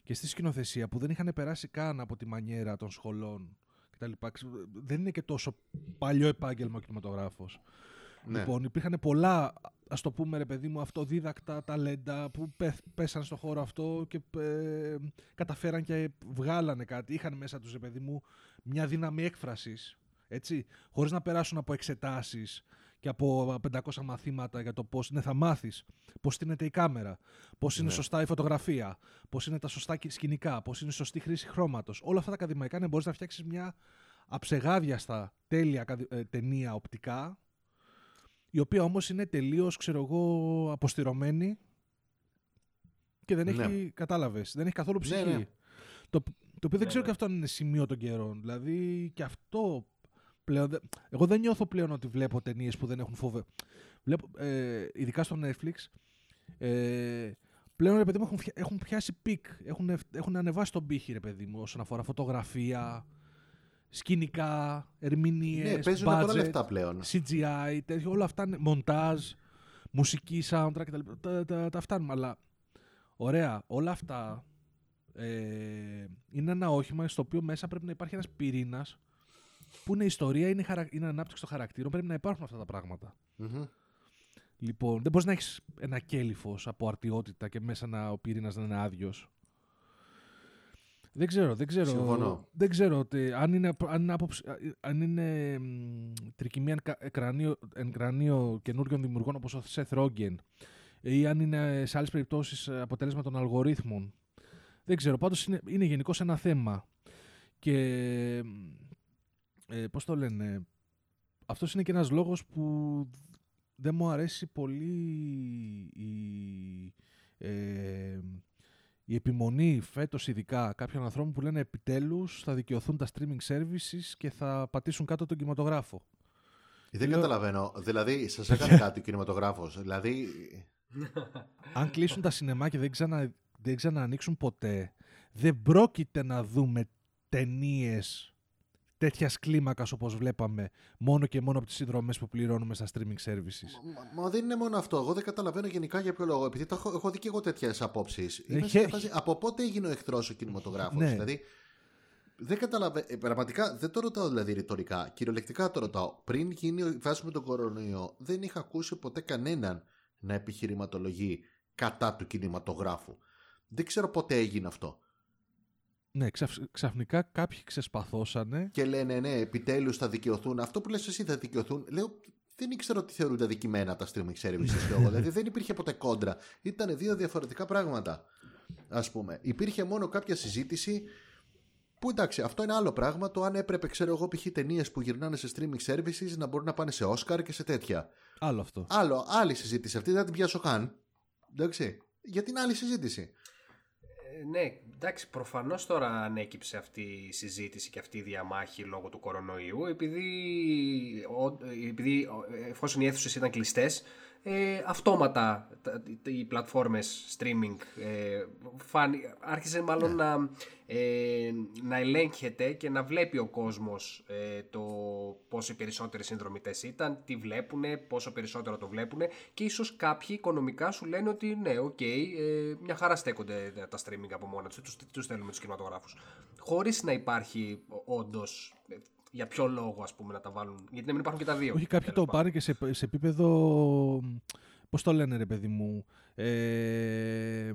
και στη σκηνοθεσία που δεν είχαν περάσει καν από τη μανιέρα των σχολών κτλ. Δεν είναι και τόσο παλιό επάγγελμα ο κινηματογράφος. Ναι. Λοιπόν, υπήρχαν πολλά, ας το πούμε ρε παιδί μου, αυτοδίδακτα ταλέντα που πέσαν στο χώρο αυτό και ε, καταφέραν και βγάλανε κάτι. Είχαν μέσα τους, ρε παιδί μου, μια δύναμη έκφρασης, έτσι, χωρίς να περάσουν από εξετάσεις και από 500 μαθήματα για το πώς ναι, θα μάθεις πώς στείνεται η κάμερα, πώς είναι ναι. σωστά η φωτογραφία, πώς είναι τα σωστά σκηνικά, πώς είναι η σωστή χρήση χρώματος. Όλα αυτά τα ακαδημαϊκά ναι, μπορείς να φτιάξεις μια αψεγάδιαστα τέλεια ε, ταινία οπτικά, η οποία όμως είναι τελείως, ξέρω εγώ, αποστειρωμένη και δεν έχει, ναι. κατάλαβες, δεν έχει καθόλου ψυχή. Ναι, το, το οποίο δεν ξέρω και αυτό αν είναι σημείο των καιρών. Δηλαδή και αυτό πλέον. Εγώ δεν νιώθω πλέον ότι βλέπω ταινίες που δεν έχουν φόβε. Βλέπω, ε, ειδικά στο Netflix. Ε, πλέον ρε παιδί μου έχουν, έχουν πιάσει peak. Έχουν, έχουν ανεβάσει τον πήχη ρε παιδί μου όσον αφορά φωτογραφία, σκηνικά, ερμηνείες. Ναι, παίζουν budget, πολλά λεφτά πλέον. CGI, τέτοιο, όλα αυτά είναι μοντάζ, μουσική, soundtrack κτλ. Τα, τα, τα, φτάνουμε. Αλλά ωραία, όλα αυτά ε, είναι ένα όχημα στο οποίο μέσα πρέπει να υπάρχει ένας πυρήνας που είναι ιστορία, είναι, χαρα... είναι ανάπτυξη των χαρακτήρων, πρέπει να υπάρχουν αυτά τα πραγματα Λοιπόν, δεν μπορείς να έχεις ένα κέλυφος από αρτιότητα και μέσα να, ο πυρήνας να είναι άδειος. Δεν ξέρω, δεν ξέρω. Συμφωνώ. Δεν ξέρω ότι αν είναι, αν είναι, άποψη, αν είναι τρικυμία εκρανίο, κρανίο καινούριων δημιουργών όπως ο Seth Rogen ή αν είναι σε άλλες περιπτώσεις αποτέλεσμα των αλγορίθμων. Δεν ξέρω, πάντως είναι, είναι γενικώς ένα θέμα. Και ε, πώς το λένε, αυτός είναι και ένας λόγος που δεν μου αρέσει πολύ η, ε, η επιμονή φέτος ειδικά κάποιων ανθρώπων που λένε επιτέλους θα δικαιωθούν τα streaming services και θα πατήσουν κάτω τον κινηματογράφο. Δεν καταλαβαίνω. Δηλαδή, σας έκανε κάτι ο κινηματογράφος. Δηλαδή. Αν κλείσουν τα σινεμά και δεν, ξανα, δεν ξαναανοίξουν ποτέ, δεν πρόκειται να δούμε ταινίες τέτοιας κλίμακας όπως βλέπαμε, μόνο και μόνο από τις συνδρομές που πληρώνουμε στα streaming services. Μα, μα, δεν είναι μόνο αυτό. Εγώ δεν καταλαβαίνω γενικά για ποιο λόγο. Επειδή έχω, έχω δει και εγώ τέτοιες απόψεις. Από πότε έγινε ο εχθρός ο κινηματογράφος. Ναι. Δηλαδή, δεν καταλαβαίνω. Ε, πραγματικά δεν το ρωτάω δηλαδή ρητορικά. Κυριολεκτικά το ρωτάω. Πριν γίνει η φάση με τον κορονοϊό, δεν είχα ακούσει ποτέ κανέναν να επιχειρηματολογεί κατά του κινηματογράφου. Δεν ξέρω πότε έγινε αυτό. Ναι, ξαφνικά κάποιοι ξεσπαθώσανε. Και λένε, ναι, επιτέλους θα δικαιωθούν. Αυτό που λες εσύ θα δικαιωθούν. Λέω, δεν ήξερα ότι θεωρούνται αδικημένα τα streaming services. δηλαδή δεν υπήρχε ποτέ κόντρα. Ήταν δύο διαφορετικά πράγματα. Α πούμε. Υπήρχε μόνο κάποια συζήτηση που εντάξει, αυτό είναι άλλο πράγμα. Το αν έπρεπε, ξέρω εγώ, π.χ. ταινίες που γυρνάνε σε streaming services να μπορούν να πάνε σε Oscar και σε τέτοια. Άλλο αυτό. Άλλο, άλλη συζήτηση. Αυτή δεν την πιάσω καν. Εντάξει. Για την άλλη συζήτηση. Ε, ναι, εντάξει, προφανώς τώρα ανέκυψε αυτή η συζήτηση και αυτή η διαμάχη λόγω του κορονοϊού, επειδή, επειδή εφόσον οι αίθουσες ήταν κλειστές, ε, αυτόματα οι πλατφόρμες streaming ε, άρχισε μάλλον ναι. να, ε, να ελέγχεται και να βλέπει ο κόσμος ε, το πόσο περισσότεροι συνδρομητές ήταν, τι βλέπουν, πόσο περισσότερο το βλέπουν και ίσως κάποιοι οικονομικά σου λένε ότι ναι, OK, okay, ε, μια χαρά στέκονται τα streaming από μόνα τους, τους, τους θέλουμε τους κινηματογράφους. Χωρίς να υπάρχει όντως για ποιο λόγο ας πούμε να τα βάλουν. Γιατί να μην υπάρχουν και τα δύο. Όχι, κάποιοι το πάρουν και σε, σε επίπεδο. Πώς το λένε, ρε παιδί μου. Ε,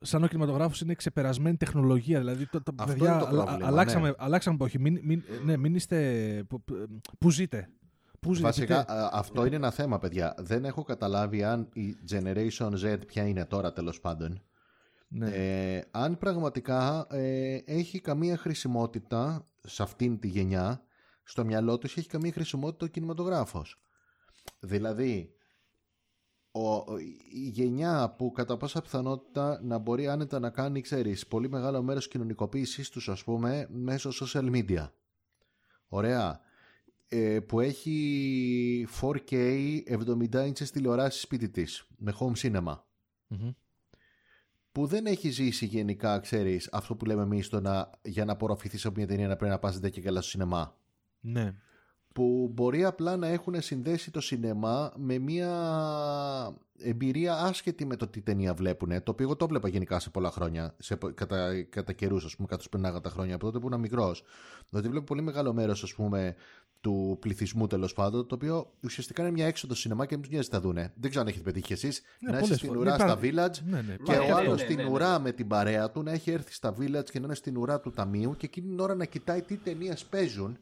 σαν ο κινηματογράφος είναι ξεπερασμένη τεχνολογία. Δηλαδή, το, το, Αυτό παιδιά, είναι το πρόβλημα, αλλάξαμε, ναι. αλλάξαμε εποχή. Μην, μην, ναι, μην είστε. Πού ζείτε. Πού ζείτε Βασικά, αυτό είναι ένα θέμα, παιδιά. Δεν έχω καταλάβει αν η Generation Z ποια είναι τώρα, τέλος πάντων. Ναι. Ε, αν πραγματικά ε, έχει καμία χρησιμότητα σε αυτήν τη γενιά, στο μυαλό τους έχει καμία χρησιμότητα ο κινηματογράφος. Δηλαδή, ο, η γενιά που κατά πάσα πιθανότητα να μπορεί άνετα να κάνει, ξέρεις, πολύ μεγάλο μέρος κοινωνικοποίησης τους, ας πούμε, μέσω social media. Ωραία. Ε, που έχει 4K 70 inches τηλεοράση σπίτι της, με home cinema που δεν έχει ζήσει γενικά, ξέρεις, αυτό που λέμε εμείς το να, για να απορροφηθείς από μια ταινία να πρέπει να πας και καλά στο σινεμά. Ναι. Που μπορεί απλά να έχουν συνδέσει το σινεμά με μια εμπειρία άσχετη με το τι ταινία βλέπουν. Το οποίο εγώ το βλέπα γενικά σε πολλά χρόνια, σε, κατά, κατά καιρούς, ας πούμε, καθώ περνάγα τα χρόνια από τότε που ήμουν μικρός. Δηλαδή βλέπω πολύ μεγάλο μέρος, ας πούμε, του πληθυσμού τέλος πάντων, το οποίο ουσιαστικά είναι μια έξοδο σινεμά και μην νοιάζει τα δούνε. Δεν ξέρω αν έχετε πετύχει εσείς ναι, να είσαι στην ουρά ναι, στα village ναι, ναι, και ο άλλος στην ουρά με την παρέα του να έχει έρθει στα village και να είναι στην ουρά του ταμείου και εκείνη την ώρα να κοιτάει τι ταινίες παίζουν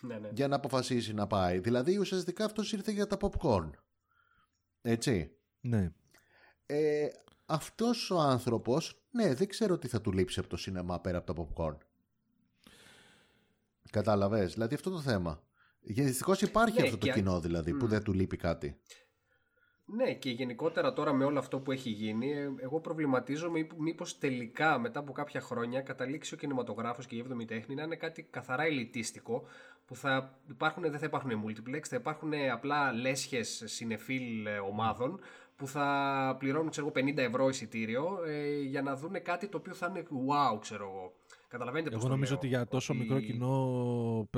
ναι, ναι. για να αποφασίσει να πάει. Δηλαδή ουσιαστικά αυτός ήρθε για τα popcorn. Έτσι. Ναι. Ε, αυτός ο άνθρωπος, ναι, δεν ξέρω τι θα του λείψει από το σινεμά πέρα από τα popcorn. Κατάλαβες. Δηλαδή αυτό το θέμα. Γιατί δυστυχώς υπάρχει ναι, αυτό το κοινό δηλαδή που δεν του λείπει κάτι. Ναι, και γενικότερα τώρα με όλο αυτό που έχει γίνει, ε, εγώ προβληματίζομαι μήπως τελικά μετά από κάποια χρόνια καταλήξει ο κινηματογράφος και η 7η τέχνη να είναι κάτι καθαρά ελιτίστικο που θα υπάρχουν, δεν θα υπάρχουν multiplex, θα υπάρχουν απλά λέσχες συνεφίλ ε, ομάδων που θα πληρώνουν ξέρω, 50 ευρώ εισιτήριο ε, για να δουν κάτι το οποίο θα είναι wow, ξέρω εγώ. Καταλαβαίνετε Εγώ νομίζω ότι για τόσο μικρό κοινό,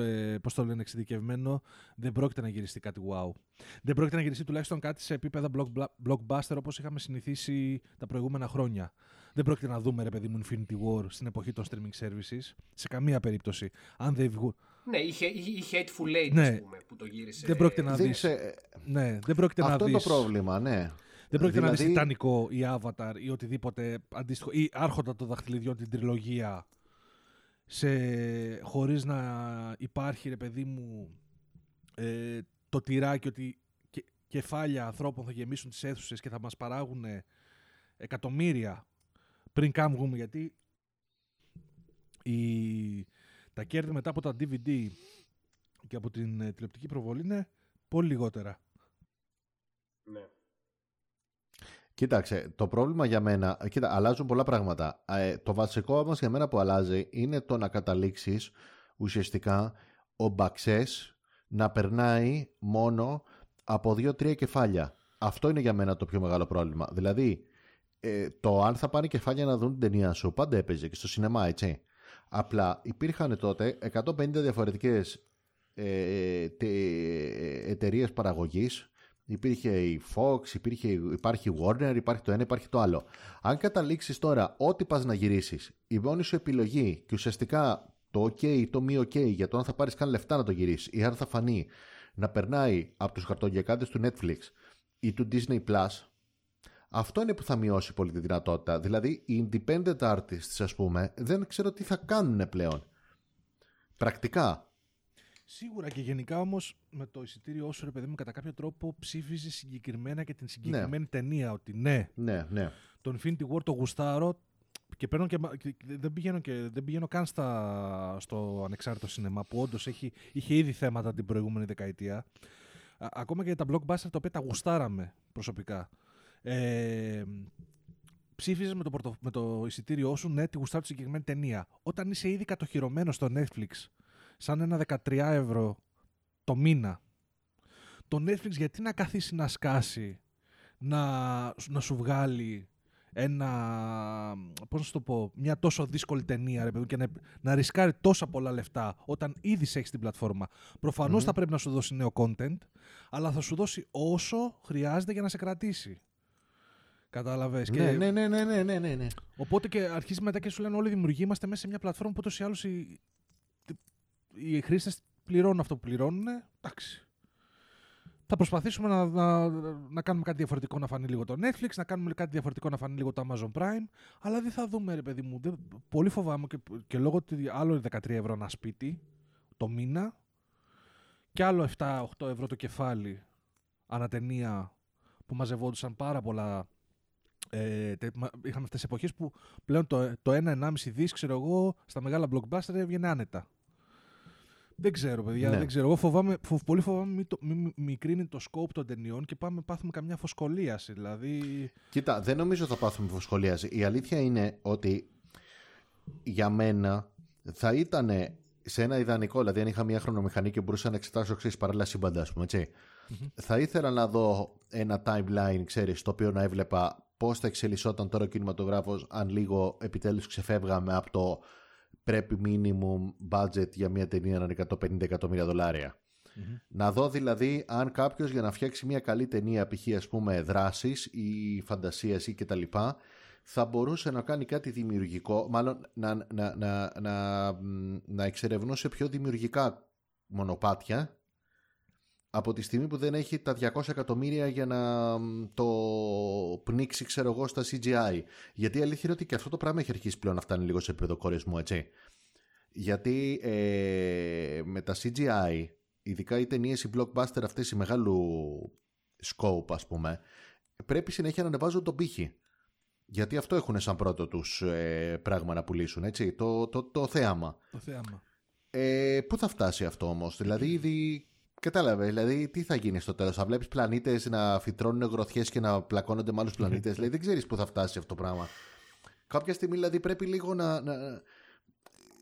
πώς το λένε, εξειδικευμένο, δεν πρόκειται να γυριστεί κάτι wow. Δεν πρόκειται να γυριστεί τουλάχιστον κάτι σε επίπεδα blockbuster όπως είχαμε συνηθίσει τα προηγούμενα χρόνια. Δεν πρόκειται να δούμε, ρε παιδί μου, Infinity War στην εποχή των streaming services. Σε καμία περίπτωση. Αν δεν βγουν. Ναι, είχε, είχε Hateful Eight, ναι. πούμε, που το γύρισε. Δεν πρόκειται να δεις. Ναι, δεν πρόκειται Αυτό να είναι το πρόβλημα, ναι. Δεν πρόκειται δηλαδή... να δεις Τιτανικό ή Avatar ή οτιδήποτε αντίστοιχο. ή Άρχοντα των Δαχτυλιδιών την τριλογία σε, χωρίς να υπάρχει ρε παιδί μου ε, το τυράκι ότι κεφάλια ανθρώπων θα γεμίσουν τις αίθουσες και θα μας παράγουν εκατομμύρια πριν καν βγούμε γιατί η, τα κέρδη μετά από τα DVD και από την ε, τηλεοπτική προβολή είναι πολύ λιγότερα. Ναι. Κοίταξε, το πρόβλημα για μένα, κοίτα, αλλάζουν πολλά πράγματα. Ε, το βασικό όμως για μένα που αλλάζει είναι το να καταλήξεις ουσιαστικά ο Μπαξές να περνάει μόνο από δύο-τρία κεφάλια. Αυτό είναι για μένα το πιο μεγάλο πρόβλημα. Δηλαδή, ε, το αν θα πάνε κεφάλια να δουν την ταινία σου, πάντα έπαιζε και στο σινεμά, έτσι. Απλά υπήρχαν τότε 150 διαφορετικές ε, ε εταιρείες παραγωγής Υπήρχε η Fox, υπήρχε, υπάρχει η Warner, υπάρχει το ένα, υπάρχει το άλλο. Αν καταλήξεις τώρα ό,τι πας να γυρίσεις, η μόνη σου επιλογή και ουσιαστικά το OK ή το μη OK για το αν θα πάρεις καν λεφτά να το γυρίσεις ή αν θα φανεί να περνάει από τους χαρτογιακάτες του Netflix ή του Disney Plus, αυτό είναι που θα μειώσει πολύ τη δυνατότητα. Δηλαδή, οι independent artists, ας πούμε, δεν ξέρω τι θα κάνουν πλέον. Πρακτικά. Σίγουρα και γενικά όμως με το εισιτήριό σου, ρε παιδί μου, κατά κάποιο τρόπο ψήφιζε συγκεκριμένα και την συγκεκριμένη ναι. ταινία. Ότι ναι, ναι, ναι. το Infinity War το γουστάρω και, παίρνω και, δεν, πηγαίνω και δεν πηγαίνω καν στα, στο ανεξάρτητο σινεμά που όντως είχε ήδη θέματα την προηγούμενη δεκαετία. ακόμα και τα blockbuster τα οποία τα γουστάραμε προσωπικά. Ε, ψήφιζες με το, με το εισιτήριό σου, ναι, τη γουστάρω τη συγκεκριμένη ταινία. Όταν είσαι ήδη κατοχυρωμένος στο Netflix σαν ένα 13 ευρώ το μήνα, το Netflix γιατί να καθίσει να σκάσει, να, να σου βγάλει ένα, πώς να σου το πω, μια τόσο δύσκολη ταινία ρε, παιδί, και να, να ρισκάρει τόσα πολλά λεφτά όταν ήδη σε έχει την πλατφόρμα. Προφανώς θα πρέπει να σου δώσει νέο content, αλλά θα σου δώσει όσο χρειάζεται για να σε κρατήσει. Κατάλαβες. Ναι, ναι, ναι, ναι, ναι, ναι, ναι, ναι. Οπότε και αρχίζει μετά και σου λένε όλοι οι δημιουργοί είμαστε μέσα σε μια πλατφόρμα που ούτως ή άλλως οι, οι χρήστες πληρώνουν αυτό που πληρώνουν. Εντάξει. Θα προσπαθήσουμε να, να, να κάνουμε κάτι διαφορετικό να φανεί λίγο το Netflix, να κάνουμε κάτι διαφορετικό να φανεί λίγο το Amazon Prime, αλλά δεν θα δούμε, ρε παιδί μου. Δεν, πολύ φοβάμαι και, και λόγω ότι άλλο 13 ευρώ ένα σπίτι το μήνα και άλλο 7-8 ευρώ το κεφάλι ανατενία που μαζευόντουσαν πάρα πολλά ε, τε- μα- είχαμε αυτές τις εποχές που πλέον το, το 1-1,5 δις, ξέρω εγώ, στα μεγάλα blockbuster έβγαινε άνετα. Δεν ξέρω, παιδιά, Ναι. δεν ξέρω. Εγώ φοβάμαι, φο- πολύ φοβάμαι μη, το, μη, μη- μικρύνει το scope των ταινιών και πάμε πάθουμε καμιά φωσκολίαση. Δηλαδή, Κοίτα, δεν νομίζω θα πάθουμε φωσχολίαση. Η αλήθεια είναι ότι για μένα θα ήταν σε ένα ιδανικό, δηλαδή αν είχα μια χρονομηχανή και μπορούσα να εξετάσω ξέρεις, παράλληλα σύμπαντα, ας πούμε, έτσι. Θα ήθελα να δω ένα timeline, ξέρεις, το οποίο να έβλεπα πώς θα εξελισσόταν τώρα ο κινηματογράφος αν λίγο επιτέλους ξεφεύγαμε από το πρέπει minimum budget για μια ταινία να είναι 150 εκατομμύρια δολάρια. Να δω δηλαδή αν κάποιος για να φτιάξει μια καλή ταινία π.χ. ας πούμε δράσης ή φαντασίας ή κτλ θα μπορούσε να κάνει κάτι δημιουργικό, μάλλον να, να, να, να, μ, να εξερευνούσε πιο δημιουργικά μονοπάτια από τη στιγμή που δεν έχει τα 200 εκατομμύρια για να μ, το πνίξει ξέρω εγώ στα CGI. Γιατί η αλήθεια είναι ότι και αυτό το πράγμα έχει αρχίσει πλέον να φτάνει λίγο σε επίπεδο κορεσμού, έτσι. Γιατί ε, με τα CGI, ειδικά οι ταινίες οι blockbuster αυτές οι μεγάλου scope ας πούμε, πρέπει συνέχεια να ανεβάζουν τον πύχη. Γιατί αυτό έχουν σαν πρώτο τους ε, πράγμα να πουλήσουν, έτσι, το, το, το θέαμα. το θέαμα. Ε, πού θα φτάσει αυτό όμως, δηλαδή ήδη κατάλαβες, δηλαδή τι θα γίνει στο τέλος, θα βλέπεις πλανήτες να φυτρώνουν γροθιές και να πλακώνονται με άλλους πλανήτες, δηλαδή δεν ξέρεις πού θα φτάσει αυτό το πράγμα. Κάποια στιγμή δηλαδή πρέπει λίγο να... να...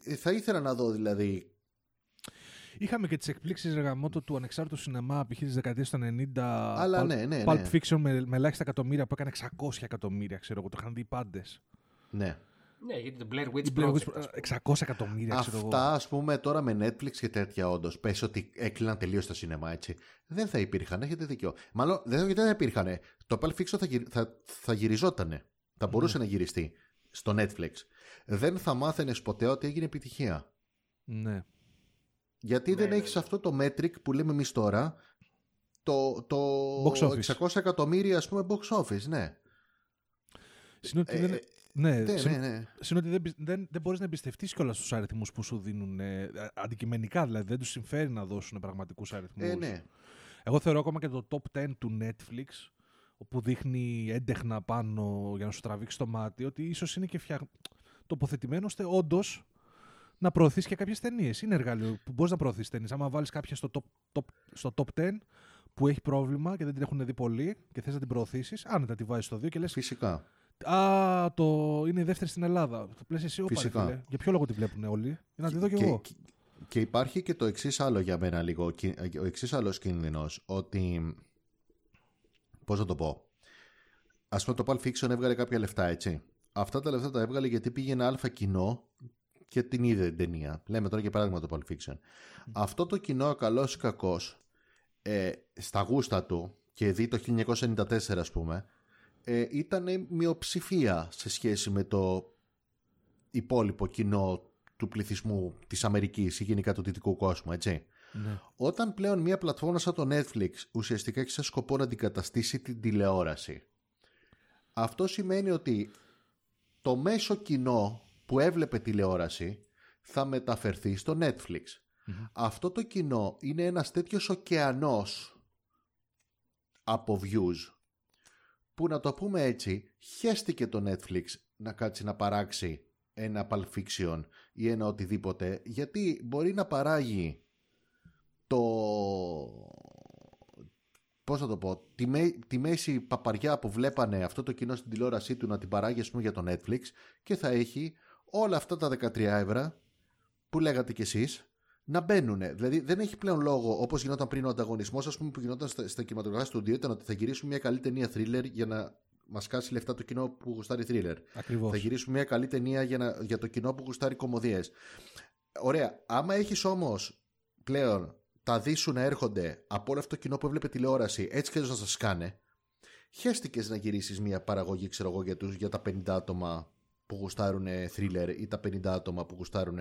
ε, Θα ήθελα να δω δηλαδή Είχαμε και τις εκπλήξεις ρεγαμότο του ανεξάρτητου σινεμά π.χ. της δεκαετίας του 90. Αλλά Pulp- ναι, ναι, Pulp ναι. Fiction με, με ελάχιστα εκατομμύρια που έκανε 600 εκατομμύρια, ξέρω εγώ. Το είχαν δει πάντες. ναι. Ναι, γιατί το Blair Witch Η Blair Project, Witch, ας πούμε. 600 εκατομμύρια, ξέρω εγώ. Αυτά ας πούμε τώρα με Netflix και τέτοια όντως. Πες ότι έκλειναν τελείως τα σινεμά έτσι. Δεν θα υπήρχαν, έχετε δίκιο. Μάλλον δεν, δεν θα υπήρχαν. Το Pulp Fiction θα, γυρι- θα, θα γυριζότανε. Θα μπορούσε να γυριστεί στο Netflix. Δεν θα μάθαινες ποτέ ότι έγινε επιτυχία. Ναι. Γιατί δεν ναι, έχεις αυτό το metric που λέμε εμείς τώρα. Το, το Box office. 600 εκατομμύρια ας πούμε box office, ναι. Συν ότι Ε, δεν, ε, ναι, Ναι, συν- ναι, ναι. συν ότι δεν, πι- δεν, δεν μπορείς να εμπιστευτείς κιόλας στους αριθμούς που σου δίνουν. Ε, αντικειμενικά δηλαδή. Δεν τους συμφέρει να δώσουν πραγματικούς αριθμούς. Ε, ναι. Εγώ θεωρώ ακόμα και το top 10 του Netflix, όπου δείχνει έντεχνα πάνω για να σου τραβήξει το μάτι, ότι ίσως είναι και φτια... τοποθετημένο ώστε όντως να προωθήσει και κάποιες ταινίες. Είναι εργαλείο που μπορείς να προωθήσει ταινίες. Άμα βάλεις κάποια στο top, top, στο top 10 που έχει πρόβλημα και δεν την έχουν δει πολύ και θες να την προωθήσεις, άνετα τη βάζεις στο 2 και λες: Φυσικά. Α, το... είναι η δεύτερη στην Ελλάδα. Το πλες εσύ, όπα, ρε Φυσικά. φίλε. Για ποιο λόγο τη βλέπουν όλοι, Για να τη δω κι και, εγώ. και- και υπάρχει και το εξής άλλο για μένα λίγο, κι- ο εξής άλλος κίνδυνος, ότι, πώς να το πω, ας πούμε το Pulp Fiction έβγαλε κάποια λεφτά, έτσι. Αυτά τα λεφτά τα έβγαλε γιατί πήγε ένα αλφα κοινό και την είδε την ταινία. Λέμε τώρα για παράδειγμα το Pulp Fiction. Αυτό το κοινό, καλός ή κακός, ε, στα γούστα του και δει το 1994 ας πούμε, ε, ήταν μειοψηφία σε σχέση με το υπόλοιπο κοινό του πληθυσμού της Αμερικής ή γενικά του δυτικού κόσμου, έτσι. Ναι. Όταν πλέον μια πλατφόρμα σαν το Netflix ουσιαστικά έχει σαν σκοπό να αντικαταστήσει την τηλεόραση, αυτό σημαίνει ότι το μέσο κοινό που έβλεπε τηλεόραση θα μεταφερθεί στο Netflix. Αυτό το κοινό είναι ένας τέτοιος ωκεανός από views που να το πούμε έτσι χέστηκε το Netflix να κάτσει να παράξει ένα Pulp Fiction ή ένα οτιδήποτε γιατί μπορεί να παράγει το πώς θα το πω τη, μέ- τη μέση παπαριά που βλέπανε αυτό το κοινό στην τηλεόρασή του να την παράγει ας πούμε για το Netflix και θα έχει όλα αυτά τα 13 ευρώ που λέγατε κι εσείς να μπαίνουν. Δηλαδή δεν έχει πλέον λόγο όπως γινόταν πριν ο ανταγωνισμός, ας πούμε, που γινόταν στα, στα κινηματογραφικά στούντιο, ήταν ότι θα γυρίσουμε μια καλή ταινία thriller για να μας κάσει λεφτά το κοινό που γουστάρει thriller. Ακριβώς. Θα γυρίσουμε μια καλή ταινία για, να, για το κοινό που γουστάρει κομμωδίες. Ωραία. Άμα έχεις όμως πλέον τα δίσου να έρχονται από όλο αυτό το κοινό που έβλεπε τηλεόραση, έτσι και έτσι να σας κάνε, χαίστηκες να γυρίσεις μια παραγωγή, ξέρω εγώ, για, τους, για τα 50 άτομα που γουστάρουν thriller ή τα 50 άτομα που γουστάρουν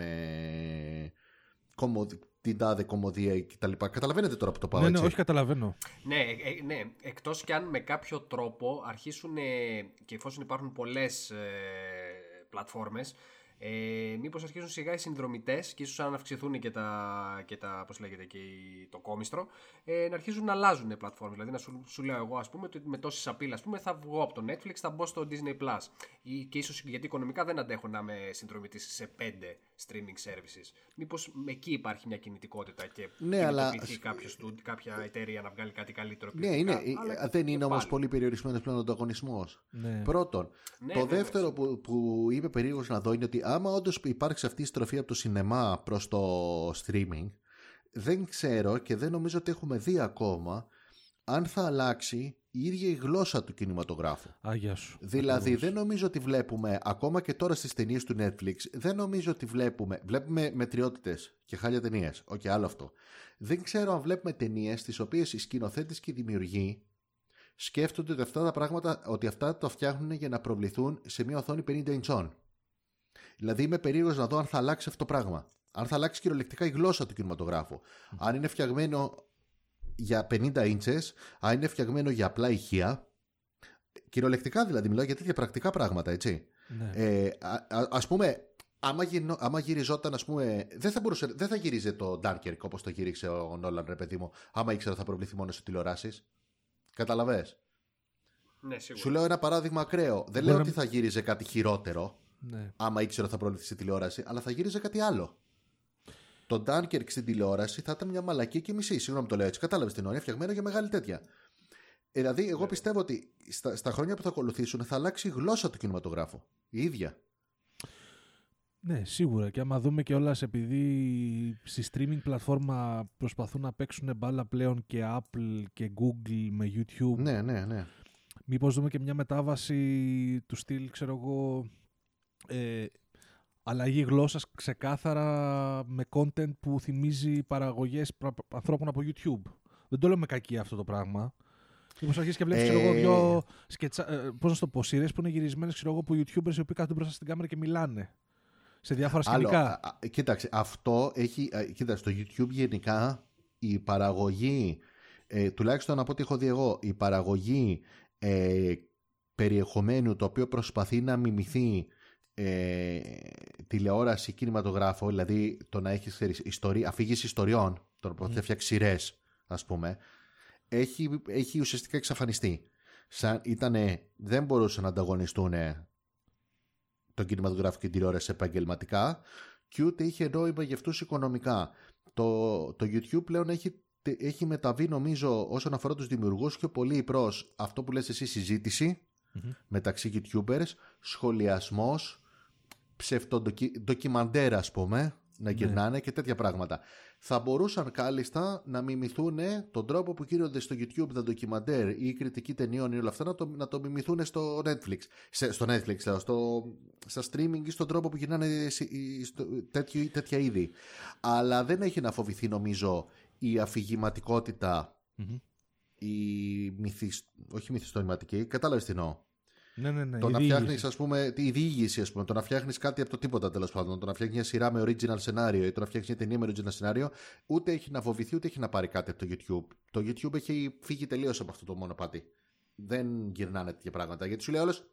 κομμωδι... την τάδε κομμωδία κτλ. Καταλαβαίνετε τώρα που το πάω Ναι, ναι, έτσι. όχι, καταλαβαίνω. Ναι, ε, ναι. εκτός κι αν με κάποιο τρόπο αρχίσουν ε, και εφόσον υπάρχουν πολλές ε, πλατφόρμες ε, μήπως αρχίσουν σιγά οι συνδρομητές και ίσως αν αυξηθούν και τα, και τα πώς λέγεται, και η- το κόμιστρο ε, να αρχίζουν να αλλάζουν πλατφόρμες. Δηλαδή να σου, σου λέω εγώ ας πούμε ότι με τόση σαπίλα ας πούμε, θα βγω από το Netflix, θα μπω στο Disney Plus ή, και ίσως γιατί οικονομικά δεν αντέχω να είμαι συνδρομητής σε πέντε streaming services. Μήπως εκεί υπάρχει μια κινητικότητα και Ναι, αλλά- κινητοποιηθεί κάποιος στούντ- κάποια εταιρεία να βγάλει κάτι καλύτερο Ναι, είναι, ποιοτικά, αλλά ε, και- δεν και είναι όμως πάλι. πολύ περιορισμένος πλέον ο ανταγωνισμός. Ναι. Πρώτον, Ναι, το βέβαια, δεύτερο που, που είμαι περίεργος να δω είναι ότι άμα όντως υπάρξει αυτή η στροφή από το σινεμά προς το streaming, δεν ξέρω και δεν νομίζω ότι έχουμε δει ακόμα αν θα αλλάξει η ίδια η γλώσσα του κινηματογράφου. Α γεια σου. Δηλαδή Ακριβώς. δεν νομίζω ότι βλέπουμε, ακόμα και τώρα στις ταινίες του Netflix, δεν νομίζω ότι βλέπουμε, βλέπουμε μετριότητες και χάλια ταινίες. Οκ, άλλο αυτό. Δεν ξέρω αν βλέπουμε ταινίες τις οποίες οι σκηνοθέτες και οι δημιουργοί σκέφτονται ότι αυτά τα πράγματα, ότι αυτά το φτιάχνουν για να προβληθούν σε μια οθόνη 50 ιντσών. Δηλαδή είμαι περίεργος να δω αν θα αλλάξει αυτό το πράγμα. Αν θα αλλάξει κυριολεκτικά η γλώσσα του κινηματογράφου. Αν είναι φτιαγμένο για 50 ίντσες, αν είναι φτιαγμένο για απλά ηχεία, Κυριολεκτικά δηλαδή, μιλάω για τέτοια πρακτικά πράγματα, έτσι. Ναι. Ε, α, α- ας πούμε, άμα, γυρνο- άμα γυριζόταν, ας πούμε, δεν θα, μπορούσε, δεν θα γύριζε το Dunkirk όπως το γύριξε ο Νόλαν, ρε παιδί μου, άμα ήξερα θα προβληθεί μόνος σε τηλεοράσεις. Καταλαβες; Ναι, σίγουρα. Σου λέω ένα παράδειγμα ακραίο. Δεν Μπορεί λέω να- ότι θα γύριζε κάτι χειρότερο, ναι. άμα ήξερα θα προβληθεί σε τηλεόραση, αλλά θα γύριζε κάτι άλλο. Το Dunkirk στην τηλεόραση θα ήταν μια μαλακή και μισή. Συγγνώμη που το λέω έτσι. Κατάλαβες την ώρα, φτιαγμένο για μεγάλη τέτοια. Ε, Δηλαδή, εγώ πιστεύω ότι στα, στα χρόνια που θα ακολουθήσουν θα αλλάξει η γλώσσα του κινηματογράφου. Η ίδια. Ναι, σίγουρα. Και άμα δούμε και όλα επειδή στη streaming πλατφόρμα προσπαθούν να παίξουν μπάλα πλέον και Apple και Google με YouTube, Ναι, ναι, ναι. μήπως δούμε και μια μετάβαση του στυλ, ξέρω εγώ, ε, αλλαγή γλώσσας ξεκάθαρα με content που θυμίζει παραγωγές πρα- ανθρώπων από YouTube. Δεν το λέω με κακία αυτό το πράγμα. Μήπως αρχίσεις και βλέπεις, ξέρω εγώ, Ε. δυο σκετσα... ε, πώς να σου το πω, σειρές που είναι γυρισμένες, ξέρω εγώ, από YouTubers οι οποίοι κάθονται μπροστά στην κάμερα και μιλάνε. Σε διάφορα Άλλο, σκηνικά. α, α, κοίταξε, αυτό έχει. α, Κοίταξε, στο YouTube γενικά η παραγωγή, ε, τουλάχιστον από ό,τι έχω δει εγώ, η παραγωγή ε, περιεχομένου το οποίο προσπαθεί να μιμηθεί ε, τηλεόραση, κινηματογράφο, δηλαδή το να έχεις ξέρεις, ιστορία, αφήγηση ιστοριών, το να προσπαθεί να φτιάξει σειρές, ας πούμε, έχει, έχει ουσιαστικά εξαφανιστεί. Σαν ήτανε, δεν μπορούσαν να ανταγωνιστούν τον κινηματογράφο και την τηλεόραση επαγγελματικά και ούτε είχε νόημα για αυτούς οικονομικά. Το, το YouTube πλέον έχει, έχει μεταβεί νομίζω όσον αφορά τους δημιουργούς πιο πολύ προς αυτό που λες εσύ συζήτηση Μμμ. μεταξύ YouTubers, σχολιασμός, ψευτοδοκιμαντέρ ας πούμε, να γυρνάνε και τέτοια πράγματα. Θα μπορούσαν κάλλιστα να μιμηθούν τον τρόπο που γίνονται στο YouTube τα ντοκιμαντέρ ή η κριτική ταινιών ή όλα αυτά να το, να το μιμηθούν στο Netflix. Σε, στο Netflix, λέω, στο, στα streaming ή στον τρόπο που γυρνάνε σε- ή στο, τέτοιο, τέτοια είδη. Αλλά δεν έχει να φοβηθεί νομίζω η αφηγηματικότητα, Μμμ. η μυθισ... όχι μυθιστορηματική, κατάλαβες τι εννοώ. Ναι, ναι, ναι. Το η να διήγηση. φτιάχνει, ας πούμε, τη διήγηση, ας πούμε, το να φτιάχνεις κάτι από το τίποτα τέλος πάντων, το να φτιάχνεις μια σειρά με original σενάριο ή το να φτιάχνεις μια ταινία με original σενάριο, ούτε έχει να φοβηθεί ούτε έχει να πάρει κάτι από το YouTube. Το YouTube έχει φύγει τελείως από αυτό το μονοπάτι. Δεν γυρνάνε τέτοια πράγματα. Γιατί σου λέει όλος,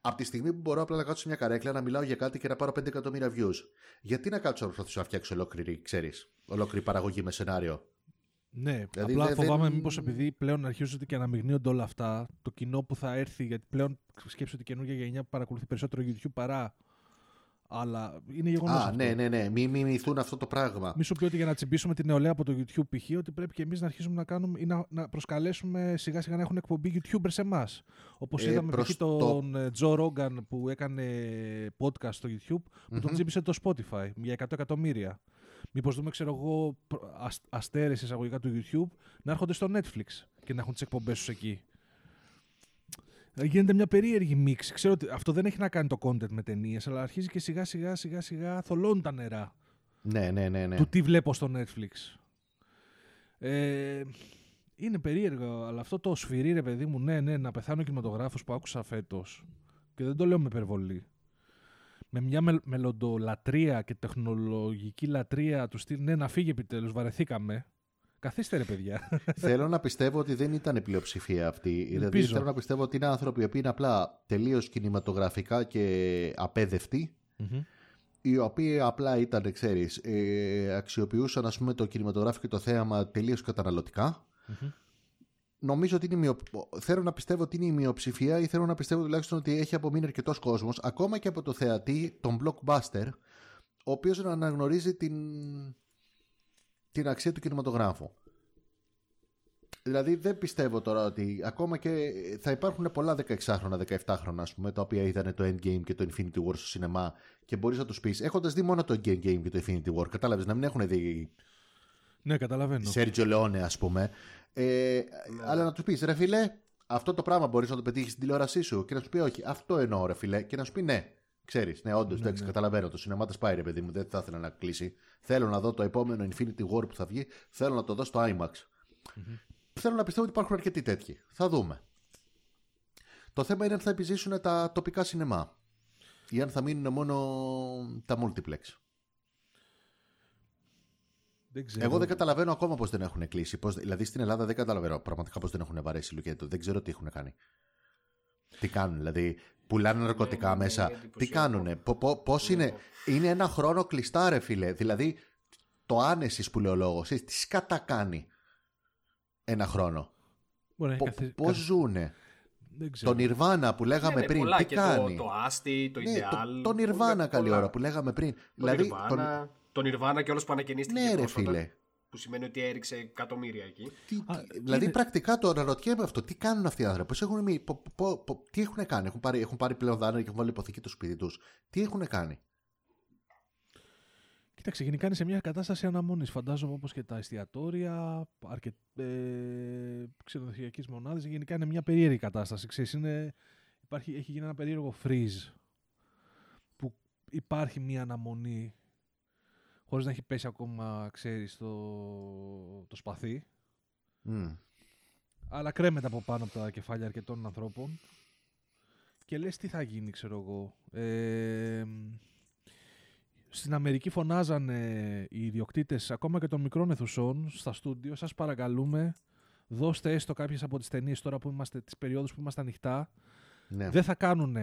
από τη στιγμή που μπορώ απλά να κάτσω σε μια καρέκλα να μιλάω για κάτι και να πάρω 5 εκατομμύρια views, γιατί να κάτσω να προσπαθήσω να φτιάξω ολόκληρη, ξέρεις, ολόκληρη παραγωγή με σενάριο; Ναι, Δηλαδή απλά δεν- φοβάμαι δεν- μήπως επειδή πλέον αρχίζονται και αναμειγνύονται όλα αυτά, το κοινό που θα έρθει, γιατί πλέον σκέψτε ότι η καινούργια γενιά παρακολουθεί περισσότερο YouTube παρά. Αλλά είναι γεγονός. Α, ναι, ναι, ναι. Μην μιμηθούν αυτό το πράγμα. Μη σου πει ότι για να τσιμπήσουμε την νεολαία από το YouTube π.χ. ότι πρέπει και εμείς να αρχίσουμε να κάνουμε ή να, να προσκαλέσουμε σιγά σιγά να έχουν εκπομπή YouTubers σε εμάς. Όπως Ε, είδαμε προς π.χ. το- τον ε, Joe Rogan που έκανε podcast στο YouTube που τον Μμμ. τσίμπησε το Spotify για 100 εκατομμύρια. Μήπως δούμε, ξέρω εγώ, προ- ασ- αστέρες εισαγωγικά του YouTube να έρχονται στο Netflix και να έχουν τις εκπομπές τους εκεί. Ε, Γίνεται μια περίεργη μίξη. Ξέρω ότι αυτό δεν έχει να κάνει το content με ταινίες, αλλά αρχίζει και σιγά σιγά σιγά σιγά θολώνουν τα νερά Ναι, ναι, ναι. ναι. του τι βλέπω στο Netflix. Ε, είναι περίεργο, αλλά αυτό το σφυρί, ρε παιδί μου, ναι, ναι, να πεθάνει ο κινηματογράφος που άκουσα φέτος. Και δεν το λέω με υπερβολή. Με μια μελ- μελλοντολατρεία και τεχνολογική λατρεία του στυλ, ναι, να φύγει επιτέλους, βαρεθήκαμε. Καθίστε ρε παιδιά. θέλω να πιστεύω ότι δεν ήταν πλειοψηφία αυτή. Δηλαδή Ελπίζω. θέλω να πιστεύω ότι είναι άνθρωποι οι οποίοι είναι απλά τελείως κινηματογραφικά και απέδευτοι. οι οποίοι απλά ήταν, ξέρεις, ε, αξιοποιούσαν ας πούμε το κινηματογράφο και το θέαμα τελείως καταναλωτικά. Νομίζω ότι είναι η μειο... θέλω να πιστεύω ότι είναι η μειοψηφία ή θέλω να πιστεύω τουλάχιστον ότι έχει απομείνει αρκετός κόσμος, ακόμα και από το θεατή, τον blockbuster, ο οποίος να αναγνωρίζει την, την αξία του κινηματογράφου. Δηλαδή δεν πιστεύω τώρα ότι ακόμα και θα υπάρχουν πολλά 16χρονα, 17χρονα ας πούμε, τα οποία είδαν το Endgame και το Infinity War στο σινεμά και μπορείς να τους πεις, έχοντας δει μόνο το Endgame και το Infinity War, κατάλαβες, να μην έχουν δει ναι, καταλαβαίνω. Σέρτζιο Λεόνε, ας πούμε. Ε, Αλλά να τους πεις, ρε φιλέ, αυτό το πράγμα μπορείς να το πετύχεις στην τηλεόρασή σου και να σου πει, Όχι, αυτό εννοώ, ρε φιλέ, και να σου πει ναι. Ξέρεις, ναι, όντως, εντάξει, καταλαβαίνω. Το σινεμά τα πάει, ρε παιδί μου, δεν θα ήθελα να κλείσει. Θέλω να δω το επόμενο Infinity War που θα βγει, θέλω να το δω στο IMAX. Θέλω να πιστεύω ότι υπάρχουν αρκετοί τέτοιοι. Θα δούμε. Το θέμα είναι αν θα επιζήσουν τα τοπικά σινεμά ή αν θα μείνουν μόνο τα multiplex. Δεν ξέρω. Εγώ δεν καταλαβαίνω ακόμα πώς δεν έχουν κλείσει. Πώς, δηλαδή στην Ελλάδα δεν καταλαβαίνω πραγματικά πώς δεν έχουν βαρέσει λουκέτο. Δεν ξέρω τι έχουν κάνει. Τι κάνουν, δηλαδή πουλάνε ναρκωτικά Ναι, ναι, μέσα. είναι Τι εντυπωσιακό. κάνουν, πώς είναι. Είναι ένα χρόνο κλειστά, ρε φίλε. Δηλαδή το άνεσης που λέει ο λόγος. Τι σκατά κάνει ένα χρόνο; Μπορεί να έχει καθι- Πώς καθι- ζούνε; Δεν ξέρω. Το Nirvana που λέγαμε Ναι, ναι, πριν, πολλά τι και κάνει; Το, το Asti, το ναι, Ideal. το, το Nirvana πολλά- καλή πολλά. ώρα που λέγαμε πριν. Το δηλαδή, Nirvana, τον- το Nirvana και όλος που ανακαινίστηκε Ναι, ρε πρόσφατα, φίλε. Που σημαίνει ότι έριξε εκατομμύρια εκεί. Τι, Α, τι- δηλαδή είναι- πρακτικά το αναρωτιέμαι αυτό. Τι κάνουν αυτοί οι άνθρωποι, πώς έχουν, μείνει, πο- πο- πο- τι έχουν κάνει, έχουν πάρει, έχουν πάρει πλέον δάνεια και έχουν βάλει υποθήκη το σπίτι τους. Τι έχουν κάνει; Κοίταξε, γενικά είναι σε μια κατάσταση αναμονής. Φαντάζομαι όπως και τα εστιατόρια, αρκε... ε, ξενοδοχειακές μονάδες. Γενικά είναι μια περίεργη κατάσταση. Ξέρεις, είναι... Υπάρχει, έχει γίνει ένα περίεργο freeze που υπάρχει μια αναμονή χωρίς να έχει πέσει ακόμα, ξέρεις, το, το σπαθί. Μμ. αλλά κρέμεται από πάνω από τα κεφάλια αρκετών ανθρώπων και λες τι θα γίνει ξέρω εγώ ε, στην Αμερική φωνάζανε οι ιδιοκτήτες ακόμα και των μικρών αιθουσών στα στούντιο σας παρακαλούμε δώστε έστω κάποιες από τις ταινίες τώρα που είμαστε τις περιόδους που είμαστε ανοιχτά Ναι. δεν θα κάνουν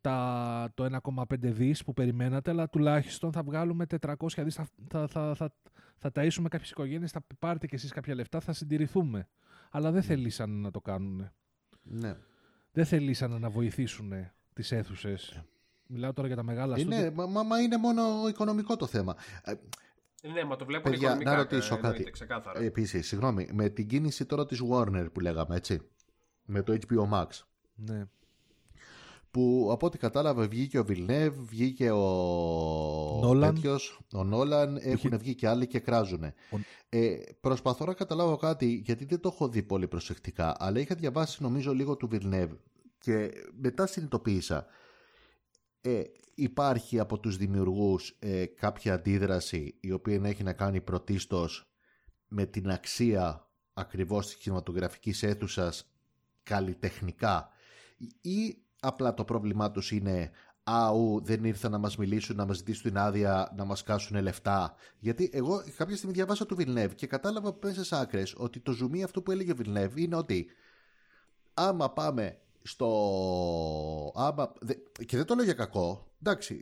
τα, το 1,5 δις που περιμένατε, αλλά τουλάχιστον θα βγάλουμε 400 δις, θα, θα, θα, θα, θα ταΐσουμε κάποιες οικογένειες, θα πάρετε κι εσείς κάποια λεφτά, θα συντηρηθούμε. Αλλά δεν θελήσαν να το κάνουν. ναι. Δεν θελήσαν να βοηθήσουν τις αίθουσες. Μιλάω τώρα για τα μεγάλα στούντιο. Είναι, μα, μα- μα είναι μόνο οικονομικό το θέμα. Ε, Ναι, μα το βλέπουν Παιδιά, οικονομικά. να ρωτήσω ε, εννοείται, κάτι. Ξεκάθαρα. Επίσης, συγγνώμη, με την κίνηση τώρα της Warner που λέγαμε, έτσι, με το HBO Max, Ναι. Που από ό,τι κατάλαβα βγήκε ο Villeneuve, βγήκε ο Νόλαν. τέτοιος, ο Νόλαν, έχουν βγει και άλλοι και κράζουνε. Ο- Ε, προσπαθώ να καταλάβω κάτι, γιατί δεν το έχω δει πολύ προσεκτικά, αλλά είχα διαβάσει νομίζω λίγο του Villeneuve και μετά συνειδητοποίησα. Ε, υπάρχει από τους δημιουργούς ε, κάποια αντίδραση η οποία να έχει να κάνει πρωτίστως με την αξία ακριβώς της κινηματογραφικής αίθουσας καλλιτεχνικά ή απλά το πρόβλημά τους είναι αου δεν ήρθαν να μας μιλήσουν, να μας ζητήσουν την άδεια, να μας κάσουν λεφτά. Γιατί εγώ κάποια στιγμή διαβάσα του Villeneuve και κατάλαβα μέσα σε άκρες ότι το ζουμί αυτό που έλεγε ο Villeneuve είναι ότι άμα πάμε στο... Άμα... δε- Και δεν το λέω για κακό. Εντάξει,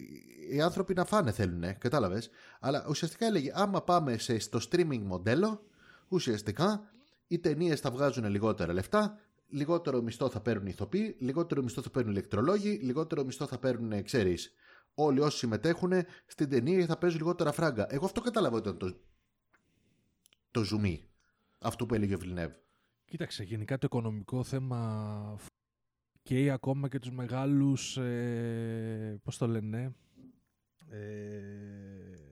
οι άνθρωποι να φάνε θέλουν, κατάλαβες. Αλλά ουσιαστικά έλεγε άμα πάμε σε, στο streaming μοντέλο, ουσιαστικά οι ταινίες θα βγάζουν λιγότερα λεφτά, λιγότερο μισθό θα παίρνουν οι ηθοποιοί, λιγότερο μισθό θα παίρνουν οι ηλεκτρολόγοι, λιγότερο μισθό θα παίρνουν, ξέρεις, όλοι όσοι συμμετέχουν στην ταινία θα παίζουν λιγότερα φράγκα. Εγώ αυτό κατάλαβα ότι ήταν το, το ζουμί. Αυτό που έλεγε ο Villeneuve. Κοίταξε, γενικά το οικονομικό θέμα και ακόμα και τους μεγάλους, ε, πώς το λένε, ε,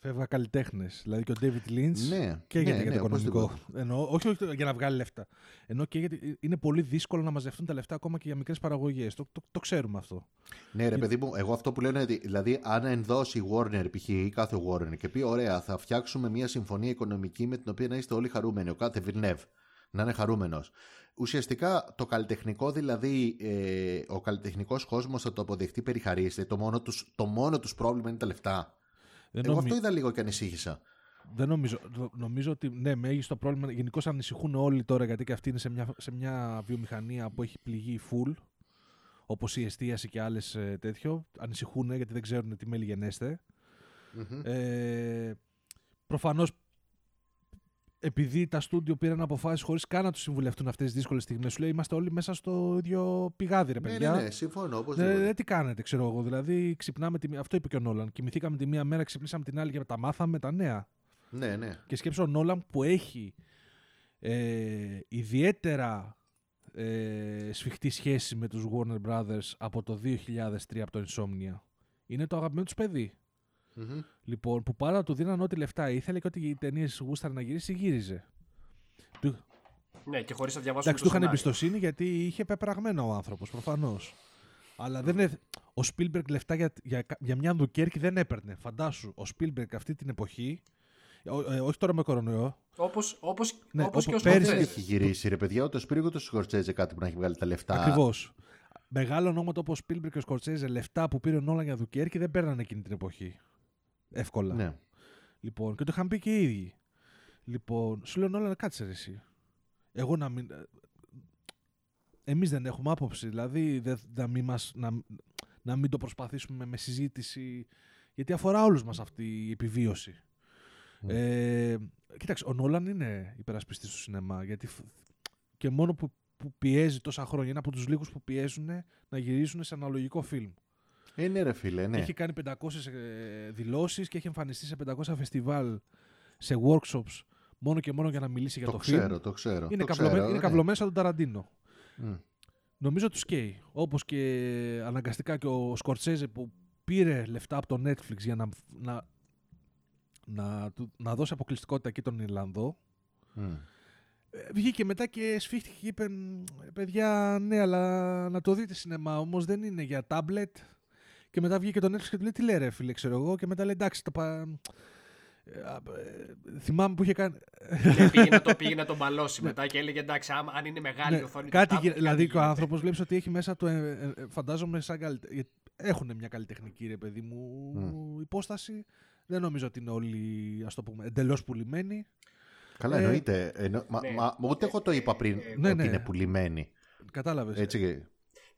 Φεύγα καλλιτέχνες. Δηλαδή και ο David Lynch Ναι, καίγεται ναι, για ναι, το οικονομικό. οπωσδήποτε. Εννοώ, όχι, όχι για να βγάλει λεφτά. Ενώ και γιατί είναι πολύ δύσκολο να μαζευτούν τα λεφτά ακόμα και για μικρές παραγωγές. Το, το, το ξέρουμε αυτό. Ναι, ρε παιδί μου, εγώ αυτό που λέω είναι ότι δηλαδή, αν ενδώσει η Warner, π.χ. ή κάθε Warner και πει: Ωραία, θα φτιάξουμε μια συμφωνία οικονομική με την οποία να είστε όλοι χαρούμενοι. Ο κάθε Villeneuve να είναι χαρούμενος. Ουσιαστικά το καλλιτεχνικό, δηλαδή ε, ο καλλιτεχνικός κόσμος θα το αποδεχτεί περιχαρίστη. Το μόνο τους το μόνο τους πρόβλημα είναι τα λεφτά. Δεν, Εγώ νομι- αυτό είδα λίγο και ανησύχησα. δεν νομίζω, νο- νομίζω ότι ναι, μέγιστο πρόβλημα. Γενικώς ανησυχούν όλοι τώρα γιατί και αυτή είναι σε μια, σε μια βιομηχανία που έχει πληγεί full. Όπως η εστίαση και άλλες τέτοιο. Ανησυχούν γιατί δεν ξέρουν τι μέλη γενέστε. Μμμ. Ε, Προφανώς επειδή τα στούντιο πήραν αποφάσεις χωρίς καν να τους συμβουλευτούν αυτές τις δύσκολες στιγμές, σου λέει είμαστε όλοι μέσα στο ίδιο πηγάδι, ρε Ναι, παιδιά. ναι, ναι, συμφωνώ. Ναι, οπωσδήποτε. ναι, τι κάνετε, ξέρω εγώ. Δηλαδή, ξυπνάμε τη, μία- αυτό είπε και ο Νόλαν. Κοιμηθήκαμε τη μία μέρα, ξυπνήσαμε την άλλη και τα μάθαμε τα νέα. ναι, ναι. Και σκέψω ο Νόλαν που έχει ε, ιδιαίτερα ε, σφιχτή σχέση με τους Warner Brothers από το 2003 από το Insomnia. Είναι το αγαπημένο τους παιδί. Μμμ. Λοιπόν, που πάρα του δίναν ό,τι λεφτά ήθελε και ό,τι οι ταινίες γούσταρε να γυρίσει, γύριζε. Του, Ναι, και χωρίς να διαβάσουμε εντάξει, το του είχαν σενάριο. εμπιστοσύνη γιατί είχε πεπραγμένο ο άνθρωπος, προφανώς. Αλλά δεν είναι... ο Spielberg λεφτά για, για, για μια Ντουκέρκη δεν έπαιρνε. Φαντάσου, ο Spielberg αυτή την εποχή. ε, ε, όχι τώρα με κορονοϊό. Όπως, όπως, Ναι, όπως και ο όπως πέρυσι Δεν Σκορσέζε. έχει γυρίσει, ρε παιδιά, ούτε ο Σπύργο ούτε ο Σκορτσέζε κάτι που να έχει βγάλει τα λεφτά. Ακριβώς. Μεγάλο ονόματα όπως ο Spielberg και ο Σκορτσέζε, λεφτά που πήρε ο Νόλαν για Ντουκέρκη δεν παίρνανε εκείνη την εποχή. Εύκολα. Ναι. Λοιπόν, και το είχαν πει και οι ίδιοι. Λοιπόν, σου λέω Νόλαν, κάτσε ρε εσύ. Εγώ να μην. Εμείς δεν έχουμε άποψη. Δηλαδή, δεν- να, μην μας, να, να μην το προσπαθήσουμε με συζήτηση. Γιατί αφορά όλους μας αυτή η επιβίωση. Ε, κοίταξε, ο Νόλαν είναι υπερασπιστής του σινεμά. Γιατί φ- και μόνο που, που πιέζει τόσα χρόνια είναι από τους λίγους που πιέζουν να γυρίσουν σε αναλογικό φιλμ. Ε, ναι, ρε φίλε, ναι. Έχει κάνει 500 ε, δηλώσεις και έχει εμφανιστεί σε 500 φεστιβάλ, σε workshops, μόνο και μόνο για να μιλήσει για το το, φιλμ. ξέρω, το ξέρω. Είναι, το καυλωμέ- ξέρω, είναι ναι. καυλωμένο σαν τον Ταραντίνο. Μμ. Νομίζω τους καίει. Όπως και αναγκαστικά και ο Σκορτσέζε που πήρε λεφτά από το Netflix για να, να, να, του- να δώσει αποκλειστικότητα εκεί τον Ιρλανδό. Μμ. Ε, Βγήκε μετά και σφίχτηκε και είπε «Μ, παιδιά ναι αλλά να το δείτε σινεμά όμως δεν είναι για τάμπλετ και μετά βγήκε το Netflix και του λέει τι λέει ρε φίλε ξέρω εγώ και μετά λέει εντάξει το πα... ε, α, ε, θυμάμαι που είχε κάνει Και πήγε να το, πήγε να τον μπαλώσει μετά και έλεγε εντάξει, άμα, αν είναι μεγάλη Ναι, η οθόνη. του κάτι, tablet, γι- δηλαδή και ο γίνεται. άνθρωπος βλέπει ότι έχει μέσα το. ε, ε, ε, φαντάζομαι σαν καλυτε... γιατί Έχουν μια καλλιτεχνική ρε παιδί μου υπόσταση. Δεν νομίζω ότι είναι όλοι ας το πούμε εντελώς πουλημένοι. Καλά, Ε, εννοείται. Εννο... Μα, ναι. μα, ούτε εγώ το είπα πριν ε, ναι, ότι ναι. είναι πουλημένοι. Κατάλαβες. Έτσι.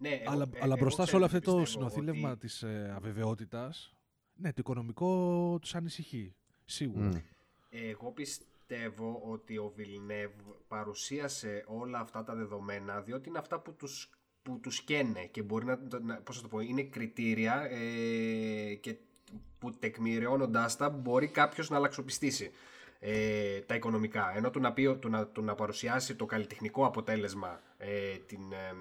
Και- Ναι, εγώ- αλλά, ε, αλλά εγώ μπροστά σε ξέρω όλο τι αυτό το πιστεύω, συνοθήλευμα ότι- της ε, αβεβαιότητας, ναι, το οικονομικό τους ανησυχεί. Σίγουρα. Μμ. Εγώ πιστεύω ότι ο Βιλνεύ παρουσίασε όλα αυτά τα δεδομένα διότι είναι αυτά που τους, που τους καίνε και μπορεί να, να πώς θα το πω, είναι κριτήρια ε, και που τεκμηριώνοντάς τα μπορεί κάποιος να αλλαξοπιστήσει ε, τα οικονομικά. Ενώ του να, πει, του να, του να παρουσιάσει το καλλιτεχνικό αποτέλεσμα, ε, την, ε,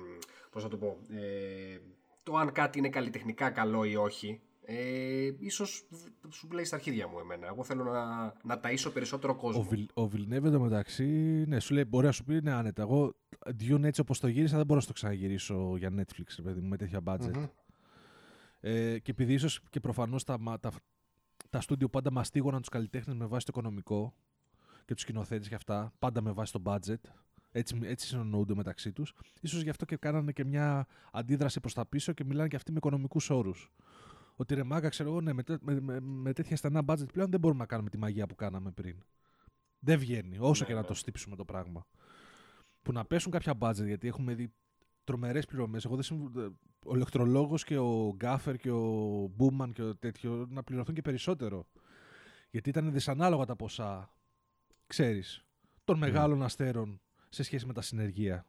πώς θα το πω, ε, το αν κάτι είναι καλλιτεχνικά καλό ή όχι, ε, ίσως σου λέει στα αρχίδια μου εμένα. Εγώ θέλω να, να ταΐσω περισσότερο κόσμο. Ο, Βιλ, ο Βιλνέβ εντωμεταξύ, ναι, σου λέει, μπορεί να σου πει ναι, άνετα. Εγώ Dune έτσι όπως το γύρισα δεν μπορώ να το ξαναγυρίσω για Netflix, ρε παιδί μου, με τέτοια budget. Μμμ. Ε, και επειδή ίσως και προφανώς τα, μα- τα, τα στούντιο πάντα μαστίγωναν τους καλλιτέχνες με βάση το οικονομικό και τους σκηνοθέτες και αυτά, πάντα με βάση το budget. Έτσι, έτσι συνεννοούνται μεταξύ τους. σω γι' αυτό και κάνανε και μια αντίδραση προς τα πίσω και μιλάνε και αυτοί με οικονομικούς όρους. Ότι ρε μάγκα, ξέρω εγώ, ναι, με, τέ- με, με, με τέτοια στενά budget πλέον δεν μπορούμε να κάνουμε τη μαγεία που κάναμε πριν. Δεν βγαίνει, όσο Ναι, και να ναι. το στύψουμε το πράγμα. Που να πέσουν κάποια budget, γιατί έχουμε δει τρομερές πληρωμές. Εγώ δεν συμβου... Ο ηλεκτρολόγο και ο Γκάφερ και ο Μπούμαν και ο τέτοιο να πληρωθούν και περισσότερο. Γιατί ήταν δυσανάλογα τα ποσά, ξέρεις, των μεγάλων αστέρων σε σχέση με τα συνεργεία.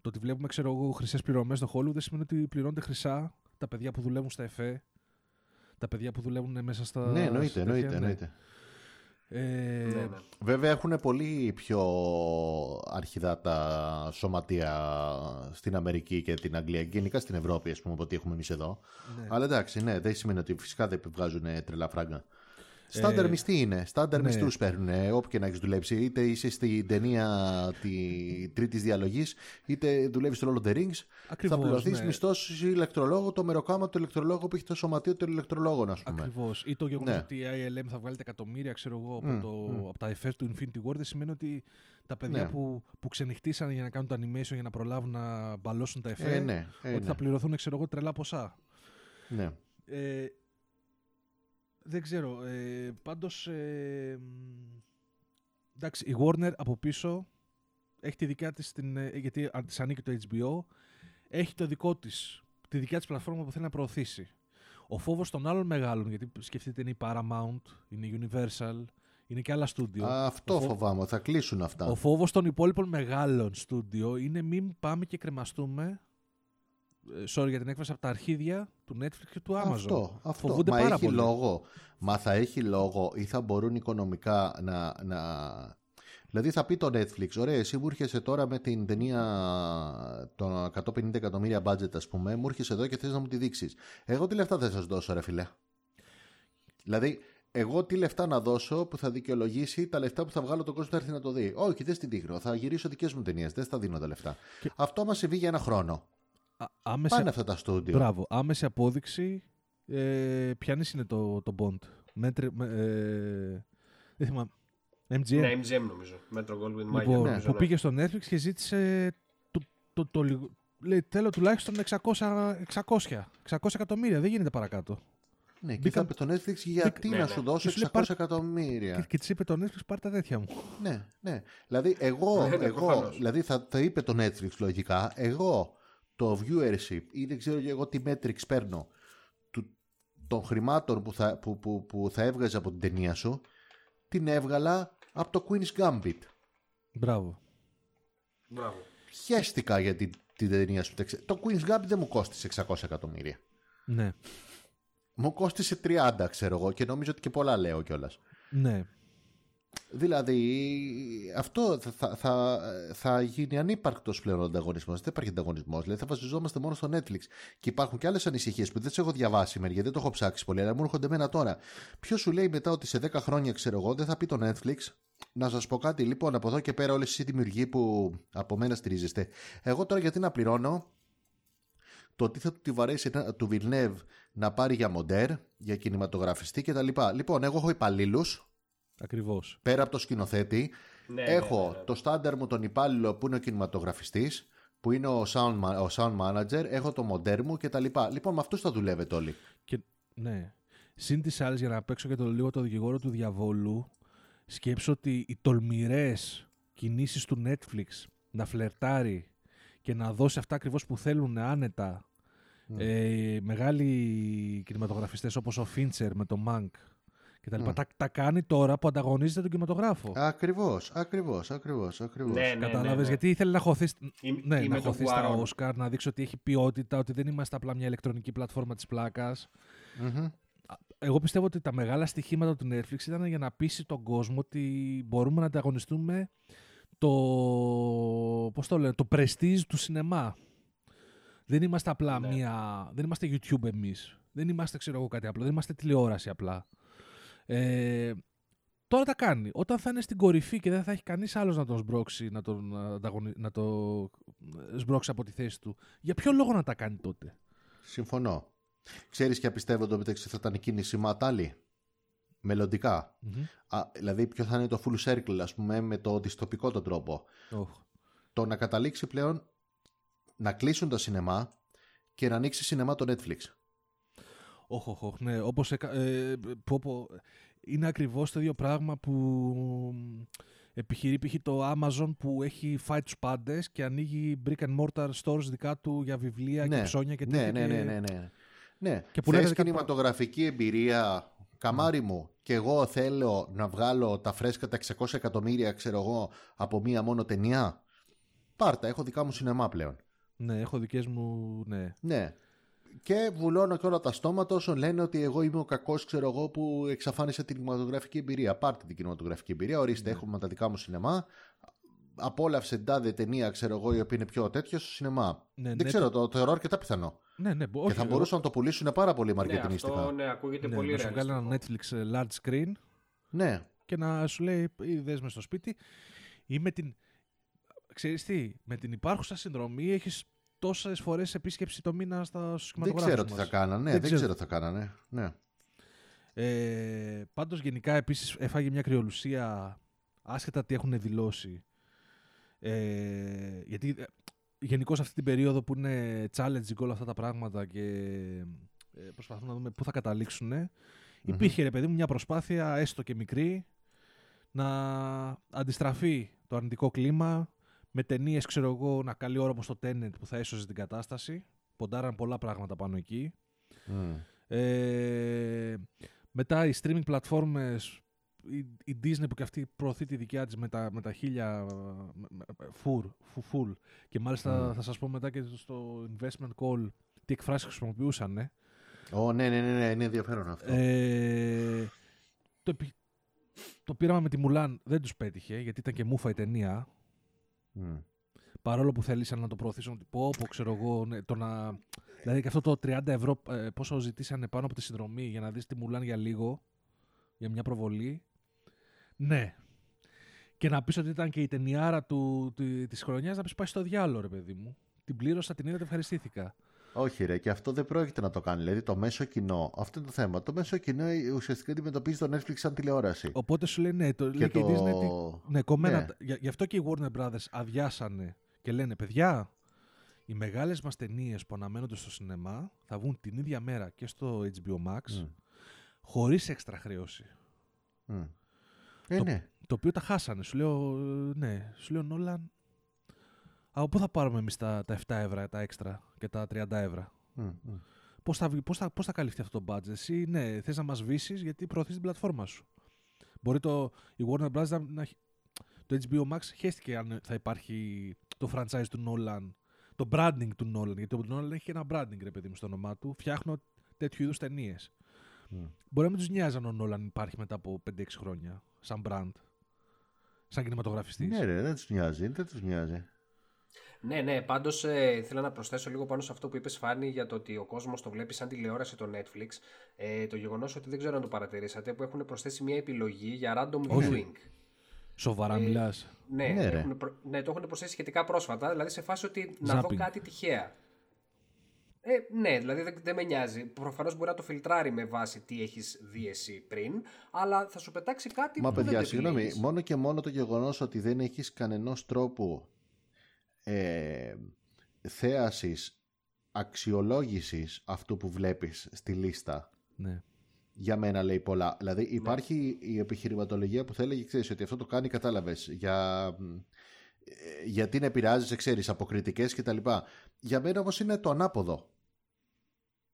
Το ότι βλέπουμε, ξέρω εγώ, χρυσές πληρωμές στο Hollywood δεν σημαίνει ότι πληρώνονται χρυσά τα παιδιά που δουλεύουν στα ΕΦΕ, τα παιδιά που δουλεύουν μέσα στα. Ναι, εννοείται, στα εννοείται, τέτοια, ναι. Εννοείται. Ε, Ναι, ναι. Βέβαια έχουν πολύ πιο αρχιδά τα σωματεία στην Αμερική και την Αγγλία και γενικά στην Ευρώπη, ας πούμε, από ό,τι έχουμε εμείς εδώ. ναι. Αλλά εντάξει, ναι, δεν σημαίνει ότι φυσικά δεν βγάζουν τρελά φράγκα. Στάνταρ Ε, μισθή είναι; Στάνταρ ναι. μισθού παίρνουν. Όπου και να έχεις δουλέψει. Είτε είσαι στην ταινία τη τρίτης διαλογής, είτε δουλεύεις στο Lord of the Rings. Ακριβώς, θα πληρωθείς ναι. μισθός ηλεκτρολόγο, το μεροκάμα του ηλεκτρολόγου που έχει το σωματείο του ηλεκτρολόγων, ας πούμε. Ακριβώς. Ή το γεγονός Ναι. ότι η ILM θα βγάλει τα εκατομμύρια ξέρω εγώ, από, Μμ, το, μμ. από τα effects του Infinity War δεν σημαίνει ότι τα παιδιά Ναι. που, που ξενυχτήσαν για να κάνουν το animation για να προλάβουν να μπαλώσουν τα effects Ε, ναι, ε, ότι ναι. θα πληρωθούν ξέρω εγώ, τρελά ποσά. ναι. Ε, δεν ξέρω. Ε, πάντως, ε, μ, εντάξει, η Warner από πίσω έχει τη δικιά της, την, ε, γιατί αν της ανήκει το HBO, έχει το δικό της, τη δικιά της πλατφόρμα που θέλει να προωθήσει. Ο φόβος των άλλων μεγάλων, γιατί σκεφτείτε είναι η Paramount, είναι η Universal, είναι και άλλα στούντιο. Α, Αυτό Ο φο- φοβάμαι, θα κλείσουν αυτά. Ο φόβος των υπόλοιπων μεγάλων στούντιο είναι μην πάμε και κρεμαστούμε ε, sorry για την έκφραση από τα αρχίδια του Netflix και του Amazon. Αυτό, αυτό. Φοβούνται Μα πάρα έχει πολύ. λόγο. Μα θα έχει λόγο ή θα μπορούν οικονομικά να, να... Δηλαδή θα πει το Netflix, ωραία, εσύ μου έρχεσαι τώρα με την ταινία των 150 εκατομμύρια budget, ας πούμε, μου έρχεσαι εδώ και θες να μου τη δείξεις. Εγώ τι λεφτά θα σας δώσω, ρε φιλέ; Δηλαδή, εγώ τι λεφτά να δώσω που θα δικαιολογήσει τα λεφτά που θα βγάλω τον κόσμο να έρθει να το δει; Όχι, δεν στην δείχνω. Θα γυρίσω δικές μου ταινίες. Δεν στα δίνω τα λεφτά. Αυτό μα συμβεί για ένα χρόνο. Α- άμεση, Πάνε αυτά τα στούντιο. Μπράβο. Άμεση απόδειξη. Ε, Ποιανής είναι το, το Bond. Μέτρη, με, ε, δεν θυμάμαι. MGM. Ναι, MGM νομίζω. Metro Goldwyn Mayer. λοιπόν, νομίζω, που ναι. πήγε στο Netflix και ζήτησε το, το, το, λιγο- λέει θέλω τουλάχιστον 600, 600, 600 εκατομμύρια. Δεν γίνεται παρακάτω. Ναι, και Μπήκαν- θα πει το Netflix γιατί Ναι, να ναι. σου δώσω Και σου λέει, 600 πάρ- εκατομμύρια. Και, και της είπε το Netflix πάρ τα τέτοια μου. Ναι, ναι. Δηλαδή, εγώ, Ναι, ναι, εγώ προφανώς. δηλαδή θα, θα είπε το Netflix λογικά, εγώ το viewership ή δεν ξέρω και εγώ τι metrics παίρνω του, των χρημάτων που θα, που, που, που θα έβγαζε από την ταινία σου, την έβγαλα από το Queen's Gambit. Μπράβο. Μπράβο. Χαίστηκα για την, την ταινία σου. Το Queen's Gambit δεν μου κόστησε 600 εκατομμύρια. Ναι. Μου κόστησε 30, ξέρω εγώ, και νομίζω ότι και πολλά λέω κιόλας. Ναι. Δηλαδή, αυτό θα, θα, θα, θα γίνει ανύπαρκτος πλέον ο ανταγωνισμός. Δεν υπάρχει ανταγωνισμός. Δηλαδή, θα βασιζόμαστε μόνο στο Netflix. Και υπάρχουν και άλλες ανησυχίες που δεν τις έχω διαβάσει, μερικέ, δεν το έχω ψάξει πολύ, αλλά μου έρχονται εμένα τώρα. Ποιος σου λέει μετά ότι σε 10 χρόνια, ξέρω εγώ, δεν θα πει το Netflix. Να σας πω κάτι, λοιπόν, από εδώ και πέρα, όλε οι δημιουργοί που από μένα στηρίζεστε. Εγώ τώρα γιατί να πληρώνω το τι θα του τη βαρέσει να- του Villeneuve να πάρει για μοντέρ, για κινηματογραφιστή κτλ. Λοιπόν, εγώ έχω υπαλλήλους Ακριβώς. πέρα από το σκηνοθέτη, Ναι, έχω ναι, ναι, ναι. το στάνταρ μου τον υπάλληλο που είναι ο κινηματογραφιστής, που είναι ο sound, ma- ο sound manager, έχω το μοντέρ μου κτλ. Λοιπόν, με αυτούς θα δουλεύετε όλοι. Και, ναι. Συν της άλλης, για να παίξω και το λίγο το δικηγόρο του διαβόλου, σκέψω ότι οι τολμηρές κινήσεις του Netflix να φλερτάρει και να δώσει αυτά ακριβώς που θέλουν άνετα ε, μεγάλοι κινηματογραφιστές όπως ο Φίντσερ με το Mank και τα, λοιπά, τα, τα κάνει τώρα που ανταγωνίζεται τον κινηματογράφο. Ακριβώς, ακριβώς, ακριβώς, ακριβώς. Ναι, ναι, Κατάλαβες, ναι, ναι. γιατί ήθελε να χωθεί, Ή- ναι, ή να με το χωθείς στα Cuarón. Όσκαρ, να δείξει ότι έχει ποιότητα, ότι δεν είμαστε απλά μια ηλεκτρονική πλατφόρμα της πλάκας. Μμμ. Εγώ πιστεύω ότι τα μεγάλα στοιχήματα του Netflix ήταν για να πείσει τον κόσμο ότι μπορούμε να ανταγωνιστούμε το, πώς το λένε, το prestige του σινεμά. Δεν είμαστε απλά Ναι. μία... Δεν είμαστε YouTube εμείς. Δεν είμαστε, ξέρω εγώ, κάτι απλό. Δεν είμαστε τηλεόραση απλά. Ε, τώρα τα κάνει. Όταν θα είναι στην κορυφή και δεν θα έχει κανείς άλλος να τον σμπρώξει, να τον ανταγωνι... να το σμπρώξει από τη θέση του. Για ποιο λόγο να τα κάνει τότε; Συμφωνώ. Ξέρεις ποια πιστεύω το μεταξύ θα ήταν η κίνηση Ματάλη. Μελλοντικά. Μμμ. Α, δηλαδή ποιο θα είναι το full circle, ας πούμε, με το διστοπικό τον τρόπο. Οχ. Το να καταλήξει πλέον να κλείσουν τα σινεμά και να ανοίξει σινεμά το Netflix. Όχι, όχι, όχι, ναι. Όπως εκα... ε, πω, πω, είναι ακριβώς το ίδιο πράγμα που επιχειρεί π.χ. το Amazon που έχει φάει τους πάντες και ανοίγει brick and mortar stores δικά του για βιβλία και ψώνια και ναι, τέτοια. ναι, και- ναι, ναι, ναι. ναι. Και που Θες λέγεται κάτι κινηματογραφική εμπειρία, καμάρι μου, και εγώ θέλω να βγάλω τα φρέσκα τα 600 εκατομμύρια, ξέρω εγώ, από μία μόνο ταινία; Πάρτα, έχω δικά μου σινεμά πλέον. Ναι, έχω δικές μου, ναι. Ναι. Και βουλώνω και όλα τα στόματα όσων λένε ότι εγώ είμαι ο κακός, ξέρω εγώ, που εξαφάνισε την κινηματογραφική εμπειρία. Πάρτε την κινηματογραφική εμπειρία, ορίστε, έχουμε τα δικά μου σινεμά. απόλαυσε τάδε ταινία, ξέρω εγώ, η οποία είναι πιο τέτοιο στο σινεμά. Ναι, Δεν ναι, ξέρω, το θεωρώ αρκετά πιθανό. Ναι, ναι, μπο- και όχι, θα εγώ- μπορούσαν να το πουλήσουν πάρα πολύ Ναι, μαρκετινιστικά. αυτό ναι, ακούγεται ναι, πολύ να σου βγάλει ένα ρεαλιστικό. Netflix ε, large screen Ναι. και να σου λέει είδες με στο σπίτι ή με την... Ξέρεις τι, με την υπάρχουσα συνδρομή έχεις τόσες φορές επίσκεψη το μήνα στα στους Δεν κινηματογράφους ξέρω τι μας. θα κάνανε. Δεν Δεν, ξέρω. ξέρω τι θα κάνανε. Ναι. Ε, πάντως γενικά επίσης έφαγε μια κρυολουσία άσχετα τι έχουν δηλώσει. Ε, γιατί ε, γενικώς αυτή την περίοδο που είναι challenging όλα αυτά τα πράγματα και ε, προσπαθούμε να δούμε πού θα καταλήξουν υπήρχε ρε παιδί μου μια προσπάθεια έστω και μικρή να αντιστραφεί το αρνητικό κλίμα με ταινίες, ξέρω εγώ, να καλή ώρα όπως το Tenet που θα έσωζε την κατάσταση. Ποντάραν πολλά πράγματα πάνω εκεί. Μμ. Ε, μετά οι streaming πλατφόρμες, η, η Disney που και αυτή προωθεί τη δικιά της με τα, με τα χίλια με- με- φουρ, φου- full. Και μάλιστα Mm. θα σας πω μετά και στο investment call τι εκφράσεις χρησιμοποιούσαν. Ε. Ω, ναι, ναι, ναι, ναι, είναι ενδιαφέρον αυτό. Ε, το, επι- το πείραμα με τη Μουλάν δεν τους πέτυχε γιατί ήταν και μούφα η ταινία. Μμ. Παρόλο που θέλησαν να το προωθήσουν ότι πω, πω ξέρω εγώ, ναι, το να... Δηλαδή και αυτό το 30 ευρώ ε, πόσο ζητήσανε πάνω από τη συνδρομή για να δεις τη Μουλάν για λίγο, για μια προβολή. Ναι. Και να πεις ότι ήταν και η ταινιάρα του, του, της χρονιάς, να πεις πάει στο διάλογο ρε παιδί μου. Την πλήρωσα, την είδα, την ευχαριστήθηκα. Όχι, ρε, και αυτό δεν πρόκειται να το κάνει. Δηλαδή, το μέσο κοινό, αυτό είναι το θέμα. Το μέσο κοινό ε, ουσιαστικά αντιμετωπίζει το Netflix σαν τηλεόραση. Οπότε σου λέει ναι, το, λέει και η το- Disney τι- Ναι, κομμένα. Ναι. Γι, γι' αυτό και οι Warner Brothers αδειάσανε και λένε παιδιά, οι μεγάλες μας ταινίες που αναμένονται στο σινεμά θα βγουν την ίδια μέρα και στο HBO Max Μμ. χωρίς έξτρα χρέωση. Μμ. Ε, Το- ναι. Το οποίο τα χάσανε. Σου λέω, ε, ναι, σου λέω Νόλαν, από πού θα πάρουμε εμείς τα, τα 7 ευρώ, τα έξτρα και τα 30 ευρώ; Μμ, μμ. Πώς θα, βγει- πώς, θα, πώς θα καλυφθεί αυτό το budget; Εσύ, ναι, θες να μας βήσεις γιατί προωθείς την πλατφόρμα σου. Μπορεί το, η Warner Bros. να, να- το HBO Max χέστηκε αν θα υπάρχει το franchise του Nolan, το branding του Nolan. Γιατί ο Nolan έχει ένα branding, ρε παιδί μου, στο όνομά του. Φτιάχνω τέτοιου είδους ταινίες. Μμ. Μπορεί να μην τους νοιάζει αν ο Nolan υπάρχει μετά από 5-6 χρόνια, σαν brand, σαν κινηματογραφιστής. Ναι, ρε, δεν τους νοιάζει. Δεν τους νοιάζει. Ναι, ναι, πάντως ε, θέλω να προσθέσω λίγο πάνω σε αυτό που είπες Φάνη για το ότι ο κόσμος το βλέπει σαν τηλεόραση το Netflix. Ε, το γεγονός ότι δεν ξέρω αν το παρατηρήσατε, που έχουν προσθέσει μια επιλογή για random Όχι. viewing. Σοβαρά Ε, μιλάς. Ναι, Ναι, ρε. έχουν προ- ναι, το έχουν προσθέσει σχετικά πρόσφατα, δηλαδή σε φάση ότι να δω Zapping. κάτι τυχαία. Ε, ναι, δηλαδή δεν, δεν με νοιάζει. Προφανώς μπορεί να το φιλτράρει με βάση τι έχεις δει εσύ πριν, αλλά θα σου πετάξει κάτι Μα που δεν παιδιά, το συγγνώμη, επιλέγεις. μόνο και μόνο το γεγονός ότι δεν έχεις κανένα τρόπο ε, θέασης, αξιολόγησης αυτού που βλέπεις στη λίστα Ναι. για μένα λέει πολλά. Δηλαδή υπάρχει η επιχειρηματολογία που θα έλεγε, ξέρεις, ότι αυτό το κάνει, κατάλαβες, για, ε, για την επηρεάζει, ξέρεις, από κριτικές και τα λοιπά. Για μένα όμως είναι το ανάποδο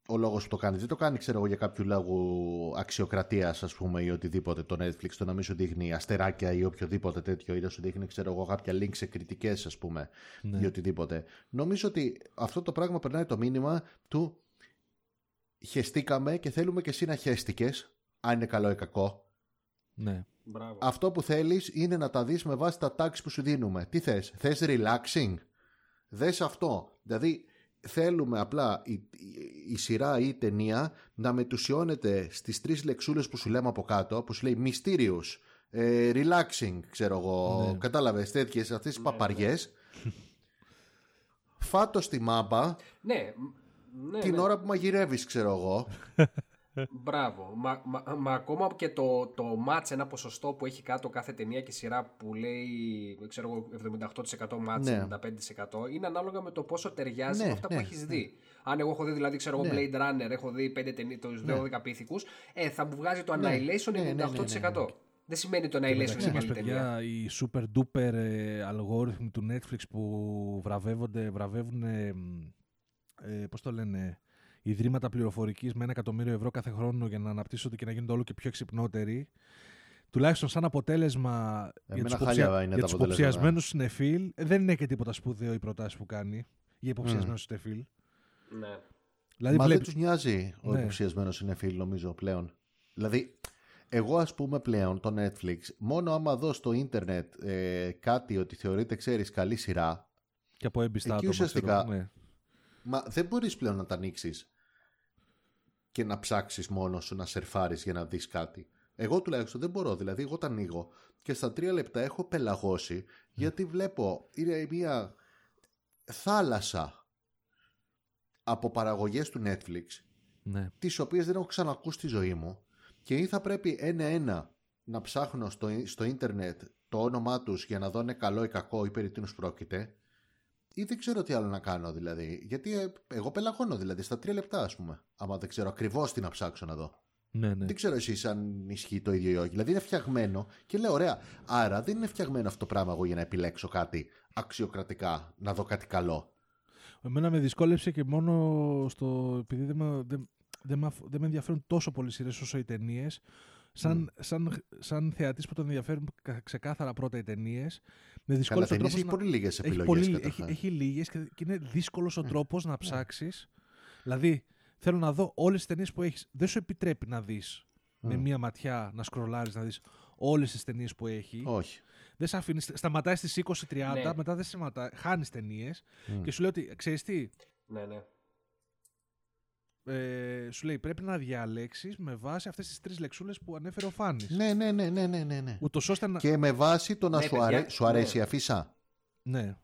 ο λόγος που το κάνει. Δεν το κάνει, ξέρω εγώ, για κάποιο λόγο αξιοκρατίας, ας πούμε, ή οτιδήποτε το Netflix, το να μην σου δείχνει αστεράκια ή οποιοδήποτε τέτοιο, ή να σου δείχνει, ξέρω εγώ, κάποια link σε κριτικές, ας πούμε, Ναι. ή οτιδήποτε. Νομίζω ότι αυτό το πράγμα περνάει το μήνυμα του χεστήκαμε και θέλουμε και εσύ να χέστηκες, αν είναι καλό ή κακό. ναι. Μπράβο. Αυτό που θέλεις είναι να τα δεις με βάση τα tags που σου δίνουμε. Τι θες, θες relaxing; Δες αυτό. Δηλαδή θέλουμε απλά η, η, η σειρά ή η ταινία να μετουσιώνεται στις τρεις λεξούλες που σου λέμε από κάτω, που σου λέει mysterious, ε, relaxing, ξέρω εγώ, Ναι. κατάλαβες τέτοιες αυτές τις παπαριές. Φάτος στη μάμπα Ναι, μ- ναι, την ναι. ώρα που μαγειρεύεις, ξέρω εγώ. Μπράβο. Μα, μα, μα ακόμα και το, το match, ένα ποσοστό που έχει κάτω κάθε ταινία και σειρά που λέει ξέρω εγώ, 78% match, Ναι. 95% είναι ανάλογα με το πόσο ταιριάζει Ναι, με αυτά ναι, που έχει δει. Αν εγώ έχω δει δηλαδή ξέρω εγώ Ναι. Blade Runner, έχω δει 5 ταινίες, τους 12 πίθηκους, ε, θα μου βγάζει το Ναι. Annihilation Ναι, ναι, ναι, 98%. ναι, ναι. Δεν σημαίνει το Annihilation Εντάξει είναι μας, καλή ταινία. παιδιά, οι super duper ε, αλγόριθμοι του Netflix που βραβεύονται, βραβεύουν, ε, ε, πώς το λένε, ιδρύματα πληροφορικής με ένα εκατομμύριο ευρώ κάθε χρόνο για να αναπτύσσονται και να γίνονται όλο και πιο εξυπνότεροι. Τουλάχιστον σαν αποτέλεσμα για Εμένα τους, χάλια υποψια... είναι για τα τους αποτελέσματα. υποψιασμένους συνεφίλ ε, δεν είναι και τίποτα σπουδαίο οι προτάσεις που κάνει για υποψιασμένους συνεφίλ. Ναι. Δηλαδή Μα βλέπει. δεν τους νοιάζει ο Ναι. υποψιασμένος είναι φίλο, νομίζω πλέον. Δηλαδή, Εγώ ας πούμε πλέον το Netflix, μόνο άμα δω στο ίντερνετ ε, κάτι ότι θεωρείται, ξέρεις, καλή σειρά, Και από έμπιστα Εκεί άτομα, ουσιαστικά- ξέρω, ναι. μα δεν μπορείς πλέον να τα ανοίξεις και να ψάξεις μόνο σου να σερφάρεις για να δεις κάτι. Εγώ τουλάχιστον δεν μπορώ, δηλαδή εγώ τα ανοίγω και στα τρία λεπτά έχω πελαγώσει γιατί βλέπω είναι μια θάλασσα από παραγωγές του Netflix ναι. τις οποίες δεν έχω ξανακούσει στη ζωή μου και ή θα πρέπει ένα-ένα να ψάχνω στο, στο ίντερνετ το όνομά τους για να δω είναι καλό ή κακό ή περί τίνος πρόκειται ή δεν ξέρω τι άλλο να κάνω δηλαδή γιατί ε, εγώ πελαγώνω δηλαδή στα τρία λεπτά ας πούμε άμα δεν ξέρω ακριβώς τι να ψάξω να δω ναι, ναι. δεν ξέρω εσείς αν ισχύει το ίδιο ή όχι δηλαδή είναι φτιαγμένο και λέω ωραία άρα δεν είναι φτιαγμένο αυτό το πράγμα εγώ για να επιλέξω κάτι αξιοκρατικά να δω κάτι καλό Εμένα με δυσκόλεψε και μόνο στο. επειδή δεν με, δεν, δεν με, αφ- δεν με ενδιαφέρουν τόσο πολλοί σειρές όσο οι ταινίες. Σαν, σαν, σαν θεατής που τον ενδιαφέρουν κα- ξεκάθαρα πρώτα οι ταινίες, με Καλά, δυσκόλεψε ο ταινίες τρόπο. έχει πολύ λίγες έχει, επιλογές πολύ, καταρχάς. έχει, έχει λίγες και, και είναι δύσκολος ο τρόπος να ψάξεις. Δηλαδή, θέλω να δω όλες τις ταινίες που έχεις. Δεν σου επιτρέπει να δεις με μία ματιά να σκρολάρεις, να δεις όλες τις ταινίες που έχει. όχι Δεν σε αφήνεις. Σταματάει στις 20-30, Ναι. μετά δεν σταματάει. Χάνεις ταινίες και σου λέει ότι ξέρεις τι, Ναι, ναι. Ε, σου λέει πρέπει να διαλέξεις με βάση αυτές τις τρεις λεξούλες που ανέφερε ο Φάνης. ναι ναι ναι ναι ναι, ναι, ναι. Ούτως ώστε να. Και με βάση το να Ναι, σου, παιδιά, αρέ... σου αρέσει ναι. η αφίσα. Ναι.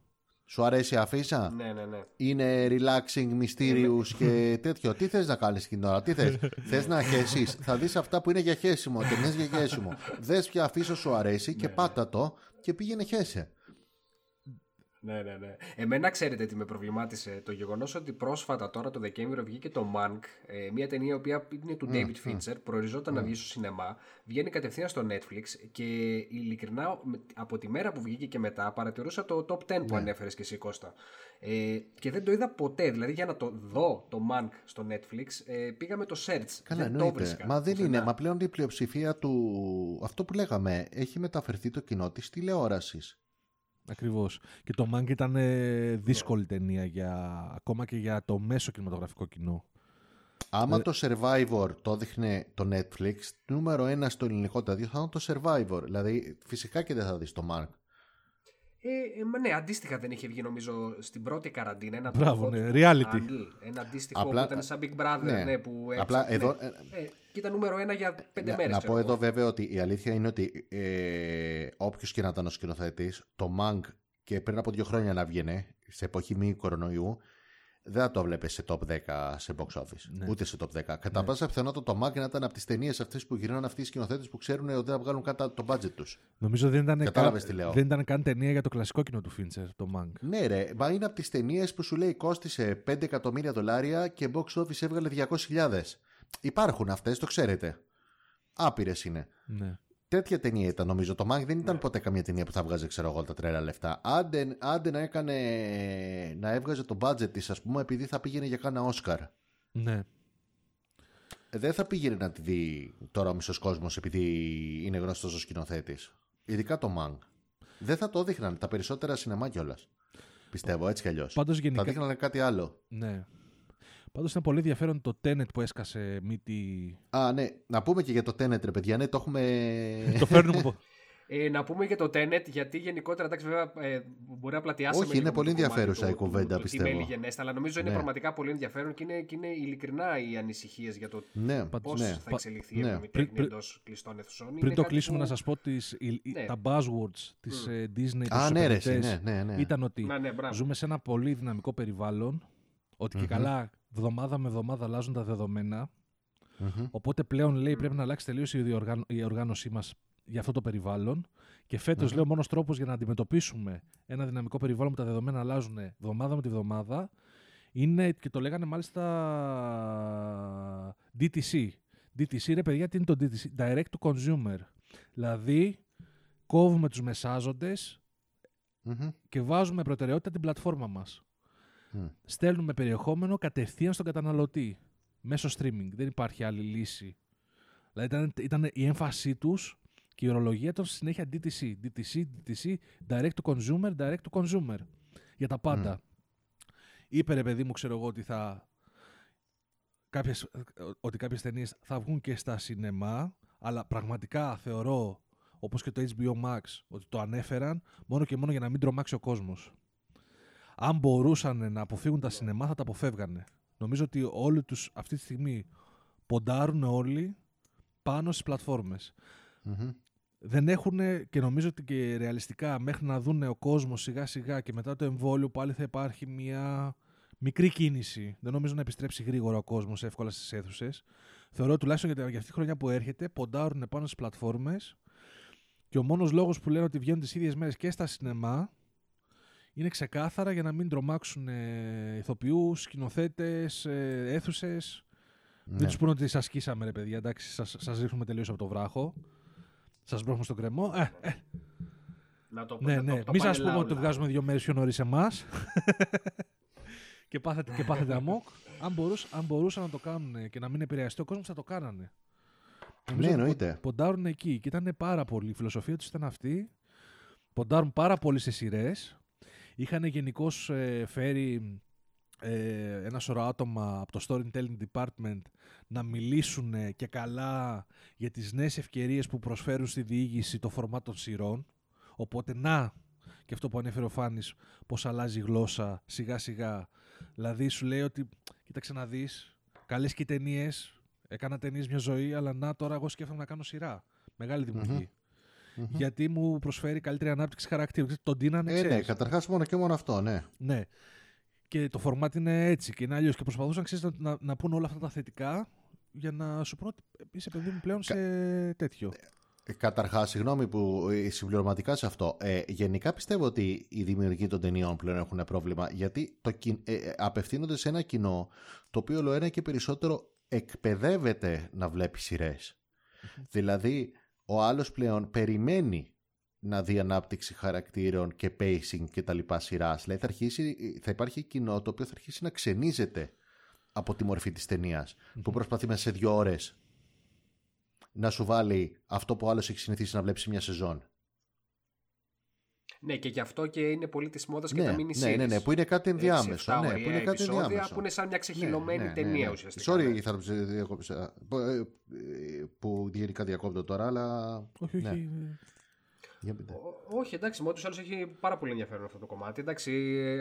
Σου αρέσει η αφίσα; Ναι, ναι, ναι. Είναι relaxing, mysterious και τέτοιο. Τι θες να κάνεις την ώρα, τι θες; θες να χέσεις; Θα δεις αυτά που είναι για χέσιμο, ταινίες για χέσιμο. Δες ποια αφίσα σου αρέσει και πάτα το και πήγαινε χέσε. Ναι, ναι, ναι. Εμένα ξέρετε τι με προβλημάτισε. Το γεγονός ότι πρόσφατα τώρα το Δεκέμβριο βγήκε το Mank, ε, μια ταινία η οποία είναι του David Fincher, προοριζόταν να βγει στο σινεμά, βγαίνει κατευθείαν στο Netflix και ειλικρινά με- από τη μέρα που βγήκε και μετά παρατηρούσα το top 10 που ανέφερες και εσύ Κώστα. Ε, και δεν το είδα ποτέ. Δηλαδή για να το δω το Mank στο Netflix ε, πήγα με το search. Καλά, δεν το εννοείται. βρίσκα. Μα δεν πουθενά. είναι. Μα πλέον η πλειοψηφία του. Αυτό που λέγαμε, έχει μεταφερθεί το κοινό της τηλεόρασης. Ακριβώς. Και το Mank ήταν ε, δύσκολη ταινία για, ακόμα και για το μέσο κινηματογραφικό κοινό. Άμα Ε, το Survivor το έδειχνε το Netflix, νούμερο ένα στο ελληνικό τα δύο θα ήταν το Survivor. Δηλαδή, φυσικά και δεν θα δεις το Mark. Ε, ε, μα ναι, αντίστοιχα δεν είχε βγει νομίζω στην πρώτη καραντίνα. Ένα Μπράβο, το ναι, Hot reality. Handle, ένα αντίστοιχο Απλά- που ήταν σαν Big Brother. ναι. Ναι. που Απλά έψαχνε. εδώ- Ε, και ήταν νούμερο ένα για πέντε Να, μέρες. να ξέρω πω εγώ. εδώ βέβαια ότι η αλήθεια είναι ότι ε, όποιος και να ήταν ο σκηνοθέτη, το Mank και πριν από δύο χρόνια να βγαινε, σε εποχή μη κορονοϊού, δεν θα το βλέπε σε top 10 σε box office. Ναι. Ούτε σε top 10. Κατά πάσα πιθανότητα το Mank να ήταν από τις ταινίες αυτές που γυρνάνε αυτοί οι σκηνοθέτες που ξέρουν ότι δεν θα βγάλουν κάτω το budget τους. Νομίζω δεν ήταν, Κατάλαβες τι λέω. δεν ήταν καν ταινία για το κλασικό κοινό του Fincher, το Mank. Ναι, ρε, μα είναι από τις ταινίες που σου λέει κόστησε 5 εκατομμύρια δολάρια και box office έβγαλε 200.000. Υπάρχουν αυτές, το ξέρετε. Άπειρες είναι. Ναι. Τέτοια ταινία ήταν νομίζω. Το Mank δεν ήταν ποτέ καμία ταινία που θα βγάζει, ξέρω εγώ, τα τρέλα λεφτά. Άντε, άντε να έκανε. να έβγαζε το budget της, ας πούμε, επειδή θα πήγαινε για κάνα Όσκαρ. ναι. Ε, Δεν θα πήγαινε να τη δει τώρα ο μισός κόσμος επειδή είναι γνωστός ο σκηνοθέτης. Ειδικά το Mank. Δεν θα το δείχναν τα περισσότερα σινεμά κιόλας. Πιστεύω έτσι κι αλλιώς. Πάντως Θα γενικά... δείχνανε κάτι άλλο. Ναι. Πάντως ήταν πολύ ενδιαφέρον το Tenet που έσκασε μύτη... Α, ναι, να πούμε και για το Tenet, ρε παιδιά. Ναι, το έχουμε. το φέρνουμε από... Ε, να πούμε για το Tenet, γιατί γενικότερα εντάξει, βέβαια ε, μπορεί να πλατιάσουμε. Όχι, λίγο είναι με πολύ το κομμάτι ενδιαφέρουσα του- η κουβέντα, του- του πιστεύω. Τι μέλη γενέστα, αλλά νομίζω είναι Ναι. πραγματικά πολύ ενδιαφέρον και είναι, και είναι ειλικρινά οι ανησυχίες για το Ναι, πώς ναι. θα εξελιχθεί η ναι. ευρωπαϊκή Πριν- τέχνη πριν- εντός κλειστών αιθουσών. Πριν Είναι το κάτι κλείσουμε που- να σας πω τις, οι- οι- Ναι. τα buzzwords της ε, Disney Α, τους ναι, ρε, επενδυτές εσύ, ναι, ναι, ναι. ήταν ότι Ναι, ναι, μπράβο. ζούμε σε ένα πολύ δυναμικό περιβάλλον, ότι και καλά βδομάδα με βδομάδα αλλάζουν τα δεδομένα, Μμμ. οπότε πλέον λέει πρέπει να αλλάξει τελείως η, διοργαν- η οργάνωσή μας για αυτό το περιβάλλον και φετος λέει ο μόνος τρόπος για να αντιμετωπίσουμε ένα δυναμικό περιβάλλον που τα δεδομένα αλλάζουν βδομάδα με τη βδομάδα είναι, και το λέγανε μάλιστα DTC. DTC ρε παιδιά, τι είναι το DTC? Direct to Consumer. Δηλαδή, κόβουμε τους μεσάζοντες Μμμ. και βάζουμε προτεραιότητα την πλατφόρμα μας. Μμ. Στέλνουμε περιεχόμενο κατευθείαν στον καταναλωτή μέσω streaming. Δεν υπάρχει άλλη λύση. Δηλαδή ήταν, ήταν η έμφασή τους και η ορολογία των στη συνέχεια DTC. DTC, DTC, direct to consumer, direct to consumer. Για τα πάντα. Είπε ρε παιδί μου, ξέρω εγώ, ότι θα... Κάποιες, ότι κάποιες ταινίες θα βγουν και στα σινεμά, Αλλά πραγματικά θεωρώ, όπως και το HBO Max, ότι το ανέφεραν μόνο και μόνο για να μην τρομάξει ο κόσμος. Αν μπορούσαν να αποφύγουν τα σινεμά θα τα αποφεύγανε. Νομίζω ότι όλοι τους αυτή τη στιγμή ποντάρουν όλοι πάνω στις πλατφόρμες. Μμμ. Δεν έχουν και νομίζω ότι και ρεαλιστικά μέχρι να δουν ο κόσμος σιγά σιγά και μετά το εμβόλιο πάλι θα υπάρχει μια μικρή κίνηση. Δεν νομίζω να επιστρέψει γρήγορα ο κόσμος εύκολα στις αίθουσες. Θεωρώ τουλάχιστον για, για αυτή τη χρονιά που έρχεται ποντάρουν πάνω στις πλατφόρμες και ο μόνος λόγος που λένε ότι βγαίνουν τις ίδιες μέρες και στα σινεμά είναι ξεκάθαρα για να μην τρομάξουν ε, ηθοποιούς, σκηνοθέτες, ε, αίθουσες. Ναι. Μην τους πούνε ότι σα σκίσαμε, ρε παιδιά. Εντάξει, σας, σας ρίχνουμε τελείως από το βράχο. Σας μπρόχνουμε στον κρεμό. Ε, ε, Να το, ναι, να ναι. το, το Μην σας πάνε πούμε ότι το λαούλα. βγάζουμε δύο μέρες πιο νωρίς εμάς. και πάθετε, και πάθετε αμόκ. Αν, μπορούς, αν μπορούσαν να το κάνουν και να μην επηρεαστεί ο κόσμος, θα το κάνανε. Νομίζω Ναι, ότι εννοείται. πο- Ποντάρουν εκεί και ήταν πάρα πολύ. Η φιλοσοφία τους ήταν αυτή. Ποντάρουν πάρα πολύ σε σειρές. Είχαν γενικώς φέρει ε, ένα σωρό άτομα από το storytelling department να μιλήσουν και καλά για τις νέες ευκαιρίες που προσφέρουν στη διήγηση το φορμά των σειρών. Οπότε να, και αυτό που ανέφερε ο Φάνης, πώς αλλάζει η γλώσσα σιγά σιγά. Δηλαδή σου λέει ότι, κοίταξε να δεις, καλές και ταινίες, έκανα ταινίες μια ζωή, αλλά να τώρα εγώ σκέφτομαι να κάνω σειρά. Μεγάλη δημιουργή. Μμμ. Γιατί μου προσφέρει καλύτερη ανάπτυξη χαρακτήρου. Τον τίνανε, Ε, ναι, ξέρεις. καταρχάς μόνο και μόνο αυτό, ναι. Ναι. Και το format είναι έτσι και είναι αλλιώς. Και προσπαθούσαν ξέρεις, να, να, να πούν όλα αυτά τα θετικά για να σου πούνε ότι είσαι παιδί μου πλέον σε τέτοιο. Καταρχάς, συγγνώμη που ε, συμπληρωματικά σε αυτό. Ε, γενικά πιστεύω ότι οι δημιουργοί των ταινιών πλέον έχουν πρόβλημα γιατί το, κι- ε, ε, απευθύνονται σε ένα κοινό το οποίο όλο ένα και περισσότερο εκπαιδεύεται να βλέπει σειρές. Δηλαδή, ο άλλος πλέον περιμένει να δει ανάπτυξη χαρακτήρων και pacing και τα λοιπά σειράς. Δηλαδή θα, αρχίσει, θα υπάρχει κοινό το οποίο θα αρχίσει να ξενίζεται από τη μορφή της ταινίας που προσπαθεί μέσα σε δύο ώρες να σου βάλει αυτό που ο άλλος έχει συνηθίσει να βλέπει σε μια σεζόν. Ναι, και γι' αυτό και είναι πολύ της μόδας και Ναι, τα mini ναι, ναι, ναι, που είναι κάτι ενδιάμεσο. Έξι, Ναι, εφτά που είναι ωραία κάτι επεισόδια ενδιάμεσο. Που είναι σαν μια ξεχυλωμένη Ναι, ναι, ταινία ναι, ναι. ουσιαστικά. Sorry, ναι. θα σε διακόψα. Που- ε, ε, Που γενικά διακόπτω τώρα, αλλά. Όχι, όχι. ναι. ε, Για πείτε. Ό- Όχι, εντάξει, με ούτως ή άλλως έχει πάρα πολύ ενδιαφέρον αυτό το κομμάτι. Εντάξει,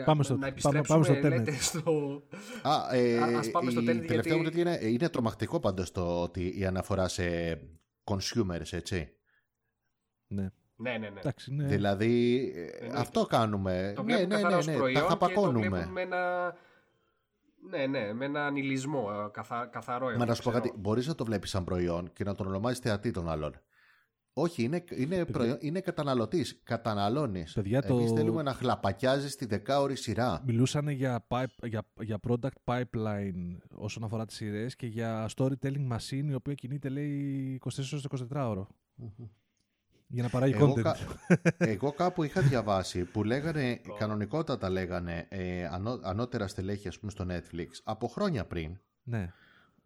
Πάμε στο- να πάμε- επιστρέψουμε, πάμε στο Tenet. λέτε, στο... Α, ε, Α- ας πάμε στο η Tenet, τελευταία μου γιατί- τέτοια είναι, είναι τρομακτικό πάντως το ότι η αναφορά σε consumers, έτσι. ναι. Ναι, ναι, ναι. Εντάξει, ναι. Δηλαδή, ε, Εννοείται. αυτό κάνουμε. Το ναι, βλέπουν ναι, καθαρά ναι, ως ναι, προϊόν τα και το χαπακώνουμε. βλέπουν με ένα... Ναι, ναι, με ένα ανηλισμό, ε, καθα... καθαρό. Μα εγώ να σου πω ξέρω. κάτι, μπορείς να το βλέπεις σαν προϊόν και να τον ονομάζεις θεατή των άλλων. Όχι, είναι, είναι, προϊόν, είναι καταναλωτής. Καταναλώνεις. Παιδιά, το- Εμείς θέλουμε να χλαπακιάζεις τη δεκάωρη σειρά. Μιλούσαν για, pipe, για, για product pipeline όσον αφορά τις σειρές και για storytelling machine η οποία κινείται λέει 24 ώρες το 24 ώρο. Για να παράγει Εγώ, content. κα- εγώ κάπου είχα διαβάσει που λέγανε, κανονικότατα λέγανε ε, ανώ- ανώτερα στελέχη ας πούμε στο Netflix από χρόνια πριν Ναι.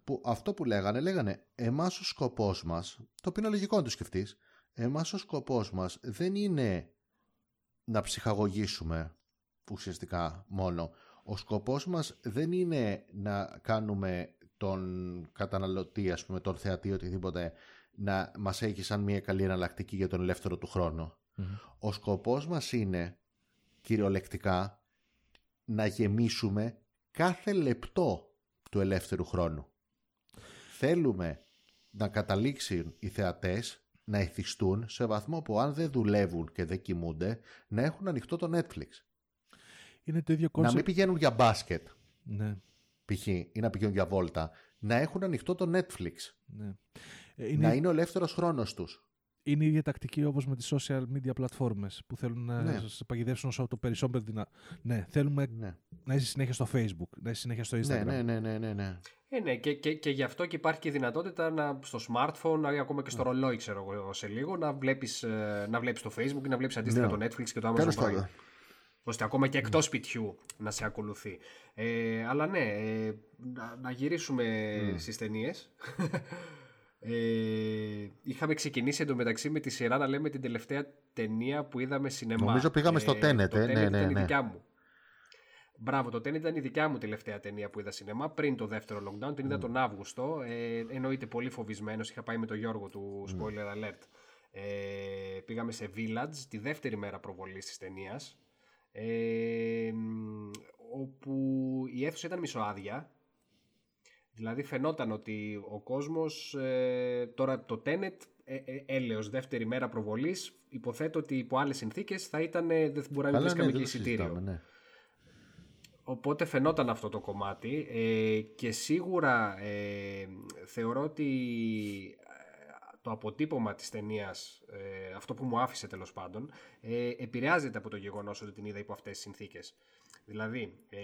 που αυτό που λέγανε, λέγανε εμάς ο σκοπός μας, το οποίο είναι λογικό να το σκεφτείς, εμάς ο σκοπός μας δεν είναι να ψυχαγωγήσουμε ουσιαστικά μόνο. Ο σκοπός μας δεν είναι να κάνουμε τον καταναλωτή, ας πούμε, τον θεατή, οτιδήποτε, να μας έχει σαν μια καλή εναλλακτική για τον ελεύθερο του χρόνο. Μμμ. Ο σκοπός μας είναι, κυριολεκτικά, να γεμίσουμε κάθε λεπτό του ελεύθερου χρόνου. Θέλουμε να καταλήξουν οι θεατές να εθιστούν σε βαθμό που αν δεν δουλεύουν και δεν κοιμούνται να έχουν ανοιχτό το Netflix. Είναι το ίδιο Να μην concept. πηγαίνουν για μπάσκετ Ναι. π.χ. ή να πηγαίνουν για βόλτα. Να έχουν ανοιχτό το Netflix. ναι. Ε, Είναι, Να είναι ο ελεύθερος χρόνος τους. είναι η ίδια τακτική όπως με τις social media πλατφόρμες που θέλουν να Ναι. σε παγιδεύσουν όσο το περισσότερο δυνα... Ναι, θέλουμε Ναι, να είσαι συνέχεια στο Facebook, να είσαι συνέχεια στο ναι, Instagram. ναι, ναι, ναι, ναι, ναι. Ε, ναι, και, και, και γι' αυτό και υπάρχει και η δυνατότητα να, στο smartphone, ή ακόμα και στο ρολόι, ξέρω εγώ, σε λίγο, να βλέπεις, ε, να βλέπεις το Facebook ή να βλέπεις αντίστοιχα Ναι. το Netflix και το Amazon Τέλος Prime. πάντων. ώστε ακόμα και εκτός σπιτιού να σε ακολουθεί. Ε, αλλά ναι, ε, να, να γυρίσουμε Mm. στις ταινίες. Ε, είχαμε ξεκινήσει εντωμεταξύ με τη σειρά να λέμε την τελευταία ταινία που είδαμε σινεμά. Νομίζω πήγαμε στο Tenet, το ε, ναι, Tenet ναι, ήταν η ναι. δικιά μου. Μπράβο, το Tenet ήταν η δικιά μου τελευταία ταινία που είδα σινεμά πριν το δεύτερο lockdown. Την είδα τον Αύγουστο. Ε, εννοείται πολύ φοβισμένος. Είχα πάει με τον Γιώργο του Spoiler Alert. Ε, πήγαμε σε Village τη δεύτερη μέρα προβολής της ταινίας. Ε, όπου η αίθουσα ήταν μισοάδια. Δηλαδή φαινόταν ότι ο κόσμος, ε, τώρα το Tenet, ε, ε, έλεος δεύτερη μέρα προβολής, υποθέτω ότι υπό άλλες συνθήκες θα ήταν, δεν μπορεί να βρίσκαμε και εισιτήριο. Ναι. Οπότε φαινόταν αυτό το κομμάτι ε, και σίγουρα ε, θεωρώ ότι ε, το αποτύπωμα της ταινίας, ε, αυτό που μου άφησε τέλος πάντων, ε, επηρεάζεται από το γεγονός ότι την είδα υπό αυτές τις συνθήκες. Δηλαδή, ε,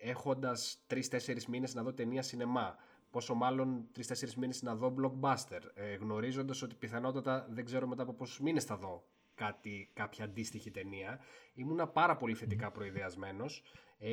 έχοντας τρεις-τέσσερις μήνες να δω ταινία σινεμά, πόσο μάλλον τρει-τέσσερι μήνες να δω blockbuster, ε, γνωρίζοντας ότι πιθανότατα δεν ξέρω μετά από πόσους μήνες θα δω κάτι, κάποια αντίστοιχη ταινία. Ήμουνα πάρα πολύ θετικά προειδεασμένος ε,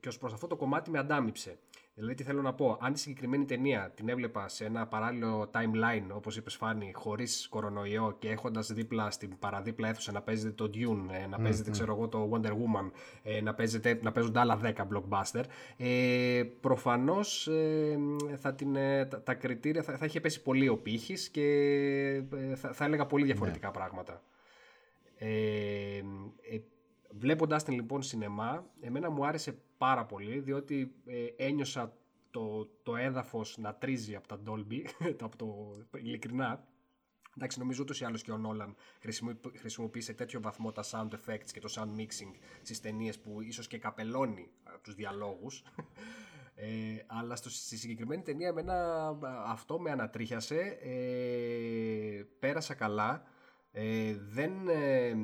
και ως προς αυτό το κομμάτι με αντάμυψε. Δηλαδή τι θέλω να πω, αν τη συγκεκριμένη ταινία την έβλεπα σε ένα παράλληλο timeline, όπως είπες Φάνη, χωρίς κορονοϊό και έχοντας δίπλα στην παραδίπλα αίθουσα να παίζεται το Dune, ε, να παίζεται ξέρω εγώ το Wonder Woman, ε, να, παίζεται, να παίζονται άλλα 10 blockbuster, ε, προφανώς ε, θα την, ε, τα, τα, κριτήρια θα, θα είχε πέσει πολύ ο πύχης και θα, θα έλεγα πολύ διαφορετικά ναι. πράγματα. Ε, Βλέποντάς την λοιπόν σινεμά, εμένα μου άρεσε πάρα πολύ, διότι ε, ένιωσα το, το έδαφος να τρίζει από τα Dolby, από το ειλικρινά. Εντάξει, νομίζω ούτως ή άλλως και ο Νόλαν χρησιμοποίησε τέτοιο βαθμό τα sound effects και το sound mixing στις ταινίες που ίσως και καπελώνει τους διαλόγους. Ε, αλλά στο, στη συγκεκριμένη ταινία εμένα αυτό με ανατρίχιασε, ε, πέρασα καλά, ε, δεν, ε,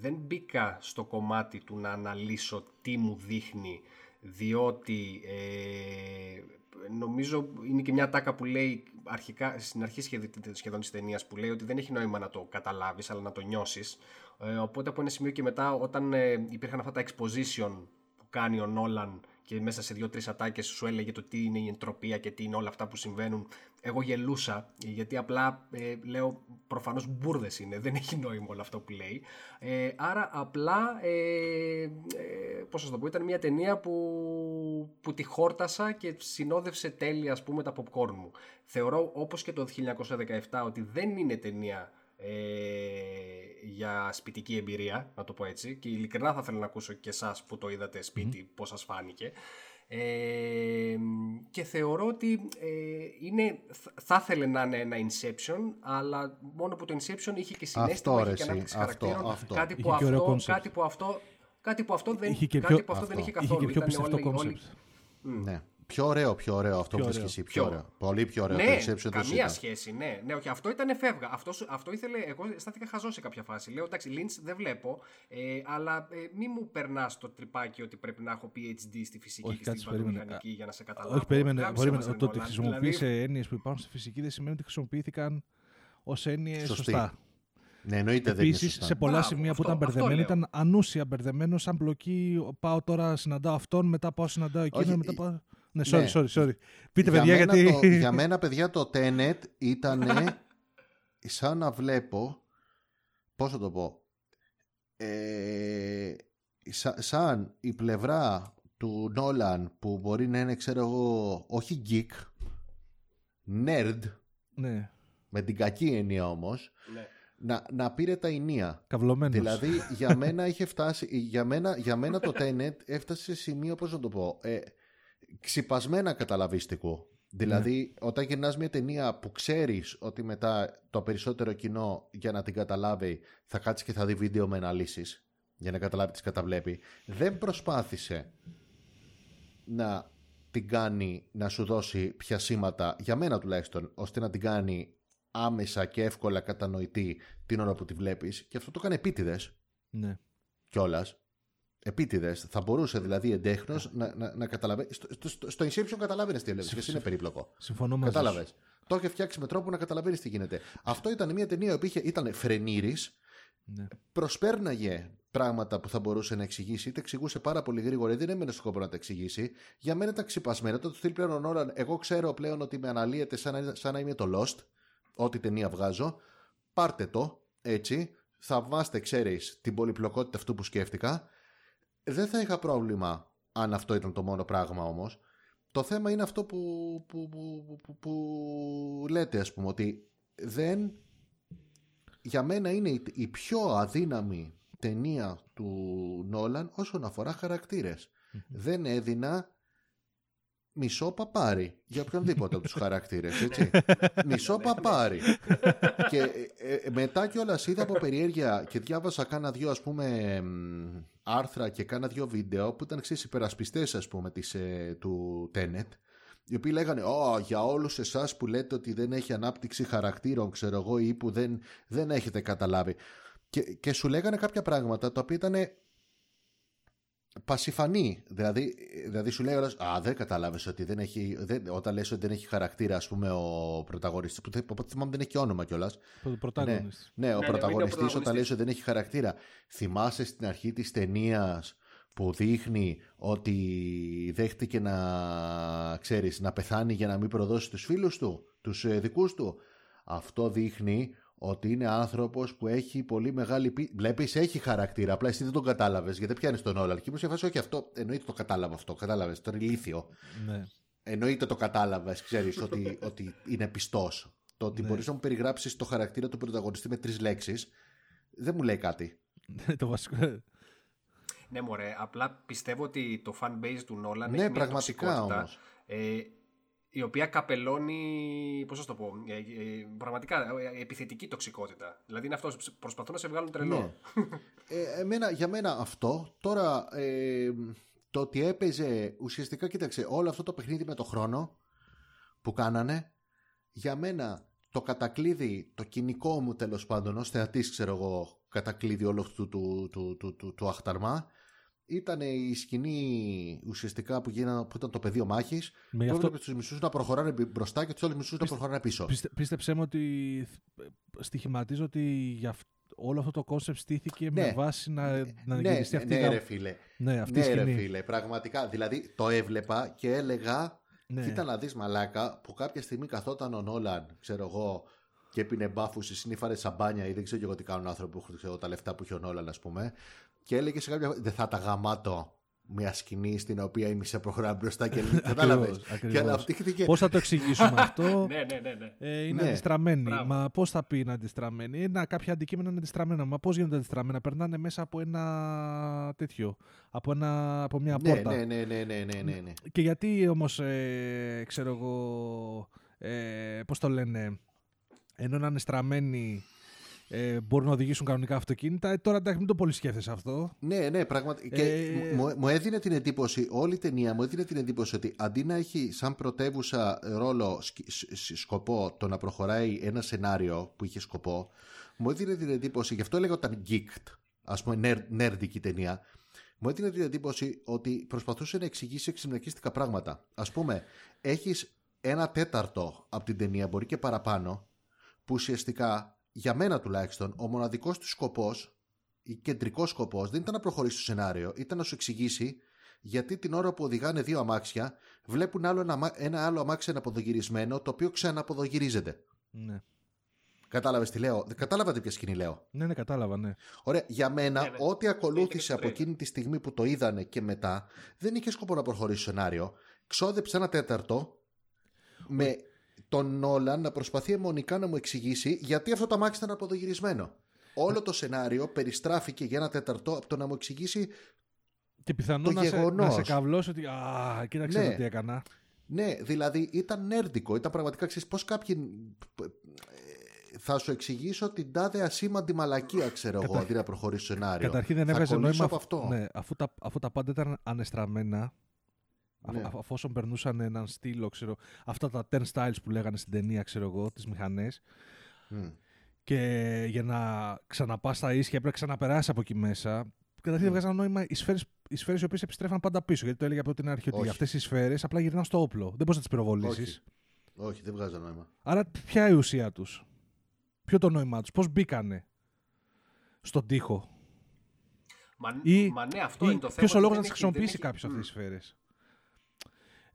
δεν μπήκα στο κομμάτι του να αναλύσω τι μου δείχνει διότι ε, νομίζω είναι και μια τάκα που λέει αρχικά, στην αρχή σχεδόν της ταινίας που λέει ότι δεν έχει νόημα να το καταλάβεις αλλά να το νιώσεις. Ε, οπότε από ένα σημείο και μετά όταν ε, υπήρχαν αυτά τα exposition που κάνει ο Νόλαν και μέσα σε δύο-τρεις ατάκες σου έλεγε το τι είναι η εντροπία και τι είναι όλα αυτά που συμβαίνουν. Εγώ γελούσα, γιατί απλά ε, λέω προφανώς μπουρδες είναι, δεν έχει νόημα όλο αυτό που λέει. Ε, άρα απλά, ε, ε, πώς σας το πω, ήταν μια ταινία που, που τη χόρτασα και συνόδευσε τέλεια ας πούμε τα popcorn μου. Θεωρώ όπως και το 1917 ότι δεν είναι ταινία ε, για σπιτική εμπειρία, να το πω έτσι. Και ειλικρινά θα ήθελα να ακούσω και εσάς που το είδατε σπίτι, mm. πώς σας φάνηκε. Ε, και θεωρώ ότι ε, είναι, θα ήθελε να είναι ένα Inception, αλλά μόνο που το Inception είχε και συνέστημα, αυτό, είχε και ανάπτυξη χαρακτήρων. Αυτό. Κάτι, που αυτό, κάτι που αυτό κάτι που αυτό δεν είχε, κάτι που αυτό, δεν είχε καθόλου. Είχε και πιο πιστευτό όλοι, Ναι. Πιο ωραίο, πιο ωραίο αυτό πιο που εσύ. Πιο ωραίο. Πολύ πιο ωραίο. Ναι, το καμία σχέση. Ναι, ναι, όχι, αυτό ήταν φεύγα. Αυτό, αυτό ήθελε. Εγώ στάθηκα χαζό σε κάποια φάση. Λέω εντάξει, Lynch δεν βλέπω, ε, αλλά ε, μη μου περνάς το τρυπάκι ότι πρέπει να έχω PhD στη φυσική όχι, και στην μηχανική για να σε καταλάβω. Όχι, περίμενε. περίμενε το ότι χρησιμοποίησε δηλαδή... έννοιες που υπάρχουν στη φυσική δεν σημαίνει ότι χρησιμοποιήθηκαν ως έννοιες σωστά. Ναι, εννοείται Επίσης, σε πολλά Μπράβο, σημεία αυτό, που ήταν μπερδεμένο, ήταν ανούσια μπερδεμένο, σαν μπλοκή. Πάω τώρα, συναντάω αυτόν, μετά πάω συναντάω εκείνον, μετά πάω. Ναι, sorry, ναι. sorry, sorry. Πείτε, για παιδιά, γιατί... Το, για μένα, παιδιά, το Tenet ήταν σαν να βλέπω, πώς θα το πω, ε, σαν η πλευρά του Νόλαν που μπορεί να είναι, ξέρω εγώ, όχι geek, nerd, ναι. με την κακή έννοια όμως, ναι. να, να πήρε τα ενία. Καυλωμένος. Δηλαδή, για μένα είχε φτάσει, για μένα, για μένα το Tenet έφτασε σε σημείο, πώς να το πω, ε, ξυπασμένα καταλαβίστικο. Δηλαδή, ναι. όταν γυρνάς μια ταινία που ξέρεις ότι μετά το περισσότερο κοινό για να την καταλάβει θα κάτσει και θα δει βίντεο με αναλύσεις για να καταλάβει τι καταβλέπει, δεν προσπάθησε να την κάνει να σου δώσει πιασήματα, για μένα τουλάχιστον, ώστε να την κάνει άμεσα και εύκολα κατανοητή την ώρα που τη βλέπεις και αυτό το έκανε επίτηδες. Ναι. Κιόλας. Επίτηδες. Θα μπορούσε δηλαδή εντέχνος να, να, να καταλαβαίνει. Στο, στο, στο Inception καταλάβαινε τι έλεγε. Και είναι περίπλοκο. Συμφωνώ μαζί Κατάλαβες. Το είχε φτιάξει με τρόπο να καταλαβαίνεις τι γίνεται. Αυτό ήταν μια ταινία που ήταν φρενήρη. Ναι. Προσπέρναγε πράγματα που θα μπορούσε να εξηγήσει, είτε εξηγούσε πάρα πολύ γρήγορα, δεν έμενε σκόπο να τα εξηγήσει. Για μένα ήταν ξυπασμένο. Το στυλ πλέον ώρα, εγώ ξέρω πλέον ότι με αναλύεται σαν να, σαν να είμαι το Lost, ό,τι ταινία βγάζω. Πάρτε το έτσι. Θαυμάστε, ξέρεις, την πολυπλοκότητα αυτού που σκέφτηκα δεν θα είχα πρόβλημα αν αυτό ήταν το μόνο πράγμα όμως. Το θέμα είναι αυτό που, που, που, που, που λέτε ας πούμε ότι δεν για μένα είναι η, η πιο αδύναμη ταινία του Νόλαν όσον αφορά χαρακτήρες. Δεν έδινα μισό παπάρι για οποιονδήποτε από τους χαρακτήρες, έτσι. μισό παπάρι. και ε, ε, μετά κιόλας είδα από περιέργεια και διάβασα κάνα δυο ας πούμε μ, άρθρα και κάνα δυο βίντεο που ήταν ξέρεις υπερασπιστές ας πούμε της, ε, του Tenet οι οποίοι λέγανε «Ω, για όλους εσάς που λέτε ότι δεν έχει ανάπτυξη χαρακτήρων, ξέρω εγώ, ή που δεν, δεν έχετε καταλάβει». Και, και σου λέγανε κάποια πράγματα τα οποία ήταν πασιφανή. Δηλαδή, δηλαδή σου λέει όλος, Α, δεν κατάλαβε ότι δεν έχει. Δεν, όταν λες ότι δεν έχει χαρακτήρα, ας πούμε, ο πρωταγωνιστής. Που από ό,τι θυμάμαι δεν έχει και όνομα κιόλας. Το πρωταγωνιστής. Ναι, ναι, ο ναι, πρωταγωνιστή είναι ο όταν λες ότι δεν έχει χαρακτήρα. Θυμάσαι στην αρχή της ταινίας που δείχνει ότι δέχτηκε να, ξέρεις, να πεθάνει για να μην προδώσει τους φίλους του, τους ε, δικούς του. Αυτό δείχνει ότι είναι άνθρωπος που έχει πολύ μεγάλη πίστη. Βλέπεις, έχει χαρακτήρα, απλά εσύ δεν τον κατάλαβες, γιατί πιάνεις τον Όλαν. Και μου σε φάση, όχι αυτό, εννοείται το κατάλαβα αυτό, κατάλαβες, το είναι ηλίθιο. Ναι. Εννοείται το κατάλαβες, ξέρεις, ότι, ότι είναι πιστός. Το ότι Ναι. μπορείς να μου περιγράψεις το χαρακτήρα του πρωταγωνιστή με τρεις λέξεις, δεν μου λέει κάτι. το βασικό. Ναι, μωρέ. Απλά πιστεύω ότι το fan base του Νόλαν Ναι, έχει μια πραγματικά τοξικότητα, όμως. Ε, η οποία καπελώνει, πώς να το πω, ε, ε, πραγματικά ε, επιθετική τοξικότητα. Δηλαδή είναι αυτός, προσπαθούν να σε βγάλουν τρελό. Ναι. Ε, εμένα, για μένα αυτό, τώρα ε, το ότι έπαιζε ουσιαστικά, κοίταξε, όλο αυτό το παιχνίδι με το χρόνο που κάνανε, για μένα το κατακλείδι, το κυνικό μου τέλος πάντων, ως θεατής ξέρω εγώ, κατακλείδι όλο αυτού του, του, του, του, του αχταρμά, ήταν η σκηνή ουσιαστικά που, γίνα, που ήταν το πεδίο μάχης, Με που αυτό, έβλεπε τους μισούς να προχωράνε μπροστά και τους άλλους μισούς να προχωράνε πίσω. πίστε, πίστεψέ μου ότι θ- στοιχηματίζω ότι για αυ- όλο αυτό το κόνσεπτ στήθηκε με Ναι. βάση να, να ναι, γυριστεί αυτή η ναι, γα- ρε φίλε. ναι, αυτή η Ναι, ρε σκηνή. φίλε, πραγματικά. Δηλαδή το έβλεπα και έλεγα, Ναι. κοίτα να δεις μαλάκα, που κάποια στιγμή καθόταν ο Νόλαν, ξέρω εγώ, και έπινε μπάφους ή συνήφαρε σαμπάνια ή δεν ξέρω και εγώ τι κάνουν άνθρωποι που έχουν ξέρω, τα λεφτά που έχει ο Νόλαν, ας πούμε, και έλεγε σε κάποια. Δεν θα τα γαμάτω μια σκηνή στην οποία η μισή προχωρά μπροστά και κατάλαβες. Ακριβώς, Και ακριβώς. αναπτύχθηκε. Πώς θα το εξηγήσουμε αυτό; ναι, ναι, ναι. ναι. Ε, είναι Ναι. αντιστραμμένοι. Μπράβο. Μα πώς θα πει είναι αντιστραμμένοι. Ένα, κάποια αντικείμενα είναι αντιστραμμένα. Μα πώς γίνονται αντιστραμμένα; Περνάνε μέσα από ένα τέτοιο. Από, ένα, από μια Ναι, πόρτα. ναι, ναι, ναι, ναι, ναι, ναι, ναι. Και γιατί όμως, ε, ξέρω εγώ. Ε, πώς το λένε. Ενώ να είναι στραμμένοι. Ε, μπορούν να οδηγήσουν κανονικά αυτοκίνητα. Ε, τώρα εντάξει, μην το πολύ σκέφτεσαι αυτό. Ναι, ναι, πραγματικά. Και Ε, μου, μου έδινε την εντύπωση, όλη η ταινία μου έδινε την εντύπωση ότι αντί να έχει σαν πρωτεύουσα ρόλο σκ- σ- σ- σκοπό το να προχωράει ένα σενάριο που είχε σκοπό, μου έδινε την εντύπωση, γι' αυτό έλεγα ότι ήταν geeked, ας πούμε νερ, νέρντικη ταινία, μου έδινε την εντύπωση ότι προσπαθούσε να εξηγήσει εξυμνακίστικα πράγματα. Ας πούμε, έχεις ένα τέταρτο από την ταινία, μπορεί και παραπάνω, που ουσιαστικά, για μένα τουλάχιστον, ο μοναδικός του σκοπός η κεντρικός σκοπός δεν ήταν να προχωρήσει το σενάριο, ήταν να σου εξηγήσει γιατί την ώρα που οδηγάνε δύο αμάξια βλέπουν άλλο ένα, αμά- ένα άλλο αμάξι αναποδογυρισμένο το οποίο ξαναποδογυρίζεται. Ναι. Κατάλαβες τι λέω; Δεν Κατάλαβατε ποια σκηνή λέω; Ναι, ναι, κατάλαβα, ναι. Ωραία, για μένα, Ναι, ναι. ό,τι ακολούθησε στο από τρέλερ. εκείνη τη στιγμή που το είδανε και μετά, δεν είχε σκοπό να προχωρήσει το σενάριο. Ξόδεψε ένα τέταρτο με τον Νόλαν να προσπαθεί αιμονικά να μου εξηγήσει γιατί αυτό το αμάξι ήταν αποδογυρισμένο. Όλο το σενάριο περιστράφηκε για ένα τέταρτο από το να μου εξηγήσει Και πιθανόν Το να, σε, να γεγονός. σε καβλώσει ότι. Α, κοίταξε Ναι. εδώ τι έκανα. Ναι, δηλαδή ήταν νέρντικο. Ήταν πραγματικά ξέρεις πώς κάποιοι. ε, Θα σου εξηγήσω την τάδε ασήμαντη μαλακία, ξέρω εγώ, Κατα- αντί να προχωρήσει στο σενάριο. Καταρχήν δεν Θα έβγαζε κολλήσω νόημα από αφ- αυτό. Ναι, αφού, τα, αφού τα πάντα ήταν ανεστραμμένα. Ναι. αφ- αφόσον περνούσαν έναν στήλο, ξέρω. Αυτά τα 10 styles που λέγανε στην ταινία, ξέρω εγώ, τις μηχανές. Μμ. Και για να ξαναπάς στα ίσια έπρεπε να ξαναπεράσει από εκεί μέσα. Καταρχήν δεν βγάζαν νόημα οι σφαίρες οι, σφαίρες οι οποίες επιστρέφαν πάντα πίσω. Γιατί το έλεγε από την αρχή ότι Όχι. αυτές οι σφαίρες απλά γυρνάνε στο όπλο. Δεν μπορείς να τις πυροβολήσεις. Όχι. Όχι, δεν βγάζω νόημα. Άρα ποια η ουσία τους, Ποιο το νόημά τους, Πώς μπήκανε στον τοίχο; Μα, Ή, μα ναι, αυτό ή είναι το θέμα. ποιος ο ότι λόγος δεν να τις έχει- δεν χρησιμοποιήσει έχει- κάποιος αυτές Μμ.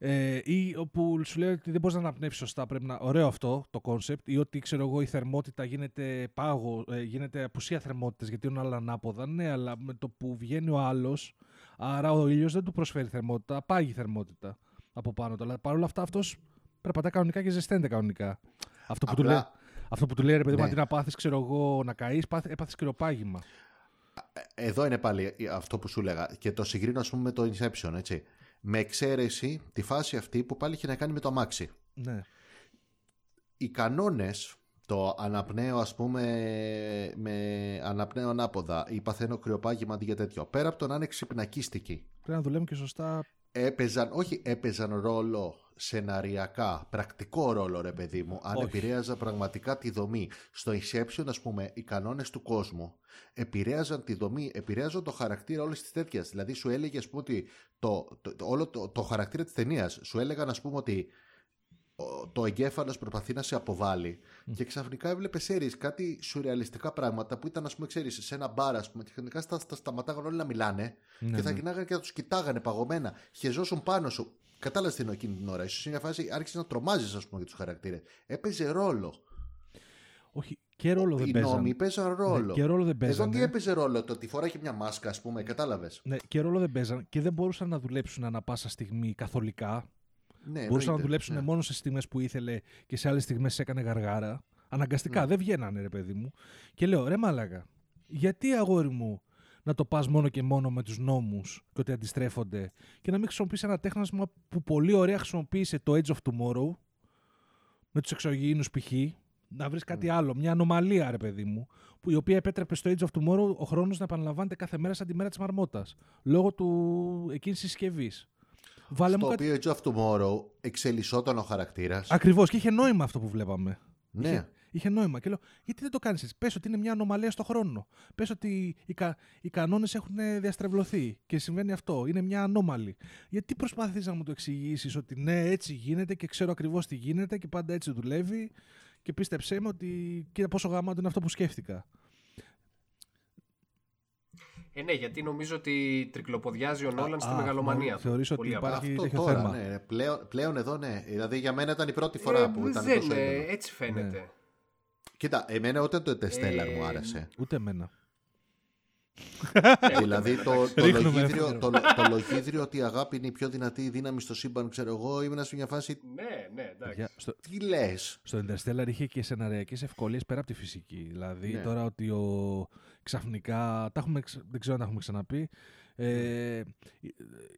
Τις σφαίρες. Ε, ή όπου σου λέει ότι δεν μπορείς να αναπνεύσεις σωστά. Πρέπει να... Ωραίο αυτό το κόνσεπτ. Ή ότι ξέρω εγώ η θερμότητα γίνεται πάγο, ε, γίνεται απουσία θερμότητας γιατί είναι όλα ανάποδα. Ναι, αλλά με το που βγαίνει ο άλλος Άρα ο ήλιος δεν του προσφέρει θερμότητα, απάγει θερμότητα από πάνω του. Αλλά παρόλα αυτά αυτός περπατά κανονικά και ζεσταίνεται κανονικά. Αυτό που, του, Απλά- λέει, αυτό που του λέει ρε παιδί μου, Ναι. αντί να πάθεις, ξέρω εγώ, να καείς, έπαθες κρυοπάγημα. Εδώ είναι πάλι αυτό που σου έλεγα και το συγκρίνω ας πούμε με το Inception, έτσι. Με εξαίρεση τη φάση αυτή που πάλι είχε να κάνει με το αμάξι. Ναι. Οι κανόνες, το αναπνέω ας πούμε με αναπνέω ανάποδα ή παθαίνω κρυοπάγημα αντί για τέτοιο, πέρα από το να είναι ξυπνακίστικοι, Πρέπει να δουλεύουν και σωστά. έπαιζαν, όχι έπαιζαν ρόλο σεναριακά, πρακτικό ρόλο ρε παιδί μου, αν Όχι. επηρέαζαν πραγματικά τη δομή. Στο Inception ας πούμε οι κανόνες του κόσμου επηρέαζαν τη δομή, επηρέαζαν το χαρακτήρα όλης της τέτοιας. Δηλαδή σου έλεγε ας πούμε ότι το, το, το- όλο το, το χαρακτήρα της ταινίας σου έλεγαν ας πούμε ότι ο- το εγκέφαλος προσπαθεί να σε αποβάλει και ξαφνικά έβλεπε σέρεις κάτι σουρεαλιστικά πράγματα που ήταν ας πούμε ξέρεις σε ένα μπαρ ας πούμε και ξαφνικά στα, στα σταματάγαν όλοι να μιλάνε Ναι, και θα ναι. γυρνάγανε και θα τους κοιτάγανε παγωμένα χεζόσουν πάνω σου κατάλαβες τι εννοώ εκείνη την ώρα ίσως σε μια φάση άρχισες να τρομάζεις ας πούμε για τους χαρακτήρες έπαιζε ρόλο Όχι, και ρόλο δεν οι παίζαν. νόμοι παίζαν ρόλο Ναι, και ρόλο δεν εδώ παίζανε. τι έπαιζε ρόλο το ότι φοράει και μια μάσκα ας πούμε κατάλαβες Ναι, και ρόλο δεν παίζαν και δεν μπορούσαν να δουλέψουν ανα πάσα στιγμή καθολικά. ναι, μπορούσαν να εννοείται, δουλέψουν ναι. μόνο σε στιγμές που ήθελε και σε άλλες στιγμές έκανε γαργάρα. Αναγκαστικά, Ναι. δεν βγαίνανε ρε παιδί μου. Και λέω, ρε μαλάκα, γιατί αγόρι μου να το πας μόνο και μόνο με τους νόμους και ότι αντιστρέφονται και να μην χρησιμοποιήσει ένα τέχνασμα που πολύ ωραία χρησιμοποίησε το Age of Tomorrow με τους εξωγήινους π.χ. Να βρεις κάτι άλλο, μια ανομαλία ρε παιδί μου, που η οποία επέτρεπε στο Age of Tomorrow ο χρόνος να επαναλαμβάνεται κάθε μέρα σαν τη μέρα της μαρμότας, λόγω του εκείνης της συσκευής. Βάλε μου στο κάτι... οποίο Age of Tomorrow εξελισσόταν ο χαρακτήρας Ακριβώς και είχε νόημα αυτό που βλέπαμε. ναι Είχε, είχε νόημα. Και λέω, γιατί δεν το κάνεις έτσι. Πες ότι είναι μια ανομαλία στο χρόνο. Πες ότι οι, κα, οι κανόνες έχουν ε, διαστρεβλωθεί και συμβαίνει αυτό. Είναι μια ανώμαλη. Γιατί προσπαθείς να μου το εξηγήσεις ότι ναι, έτσι γίνεται και ξέρω ακριβώς τι γίνεται και πάντα έτσι δουλεύει. Και πίστεψέ με ότι κοίτα πόσο γαμάτο είναι αυτό που σκέφτηκα. Ε, ναι, γιατί νομίζω ότι τρικλοποδιάζει ο Νόλαν στη α, μεγαλομανία μάλλον του. θεωρείς ότι Πολύ απλά. υπάρχει- Αυτό τέτοιο τώρα, θέμα. ναι. Πλέον, πλέον εδώ, ναι. Δηλαδή για μένα ήταν η πρώτη φορά Ε, που ήταν δεν, τόσο ε, έντονο. έτσι φαίνεται. Ναι. Κοίτα, εμένα ούτε το Interstellar Ε, μου άρεσε. Ούτε εμένα. δηλαδή το, το, Ρίχνουμε λογίδριο, εύκολο. το, το λογίδριο ότι η αγάπη είναι η πιο δυνατή δύναμη στο σύμπαν, ξέρω εγώ, ήμουν σε μια φάση. Ναι, ναι, εντάξει. Για- στο, Τι λες; Στο Interstellar είχε και σεναριακές ευκολίες πέρα από τη φυσική. Δηλαδή Ναι. τώρα ότι ο ξαφνικά. Τα έχουμε, ξα- δεν ξέρω αν τα έχουμε ξαναπεί. Ε, η,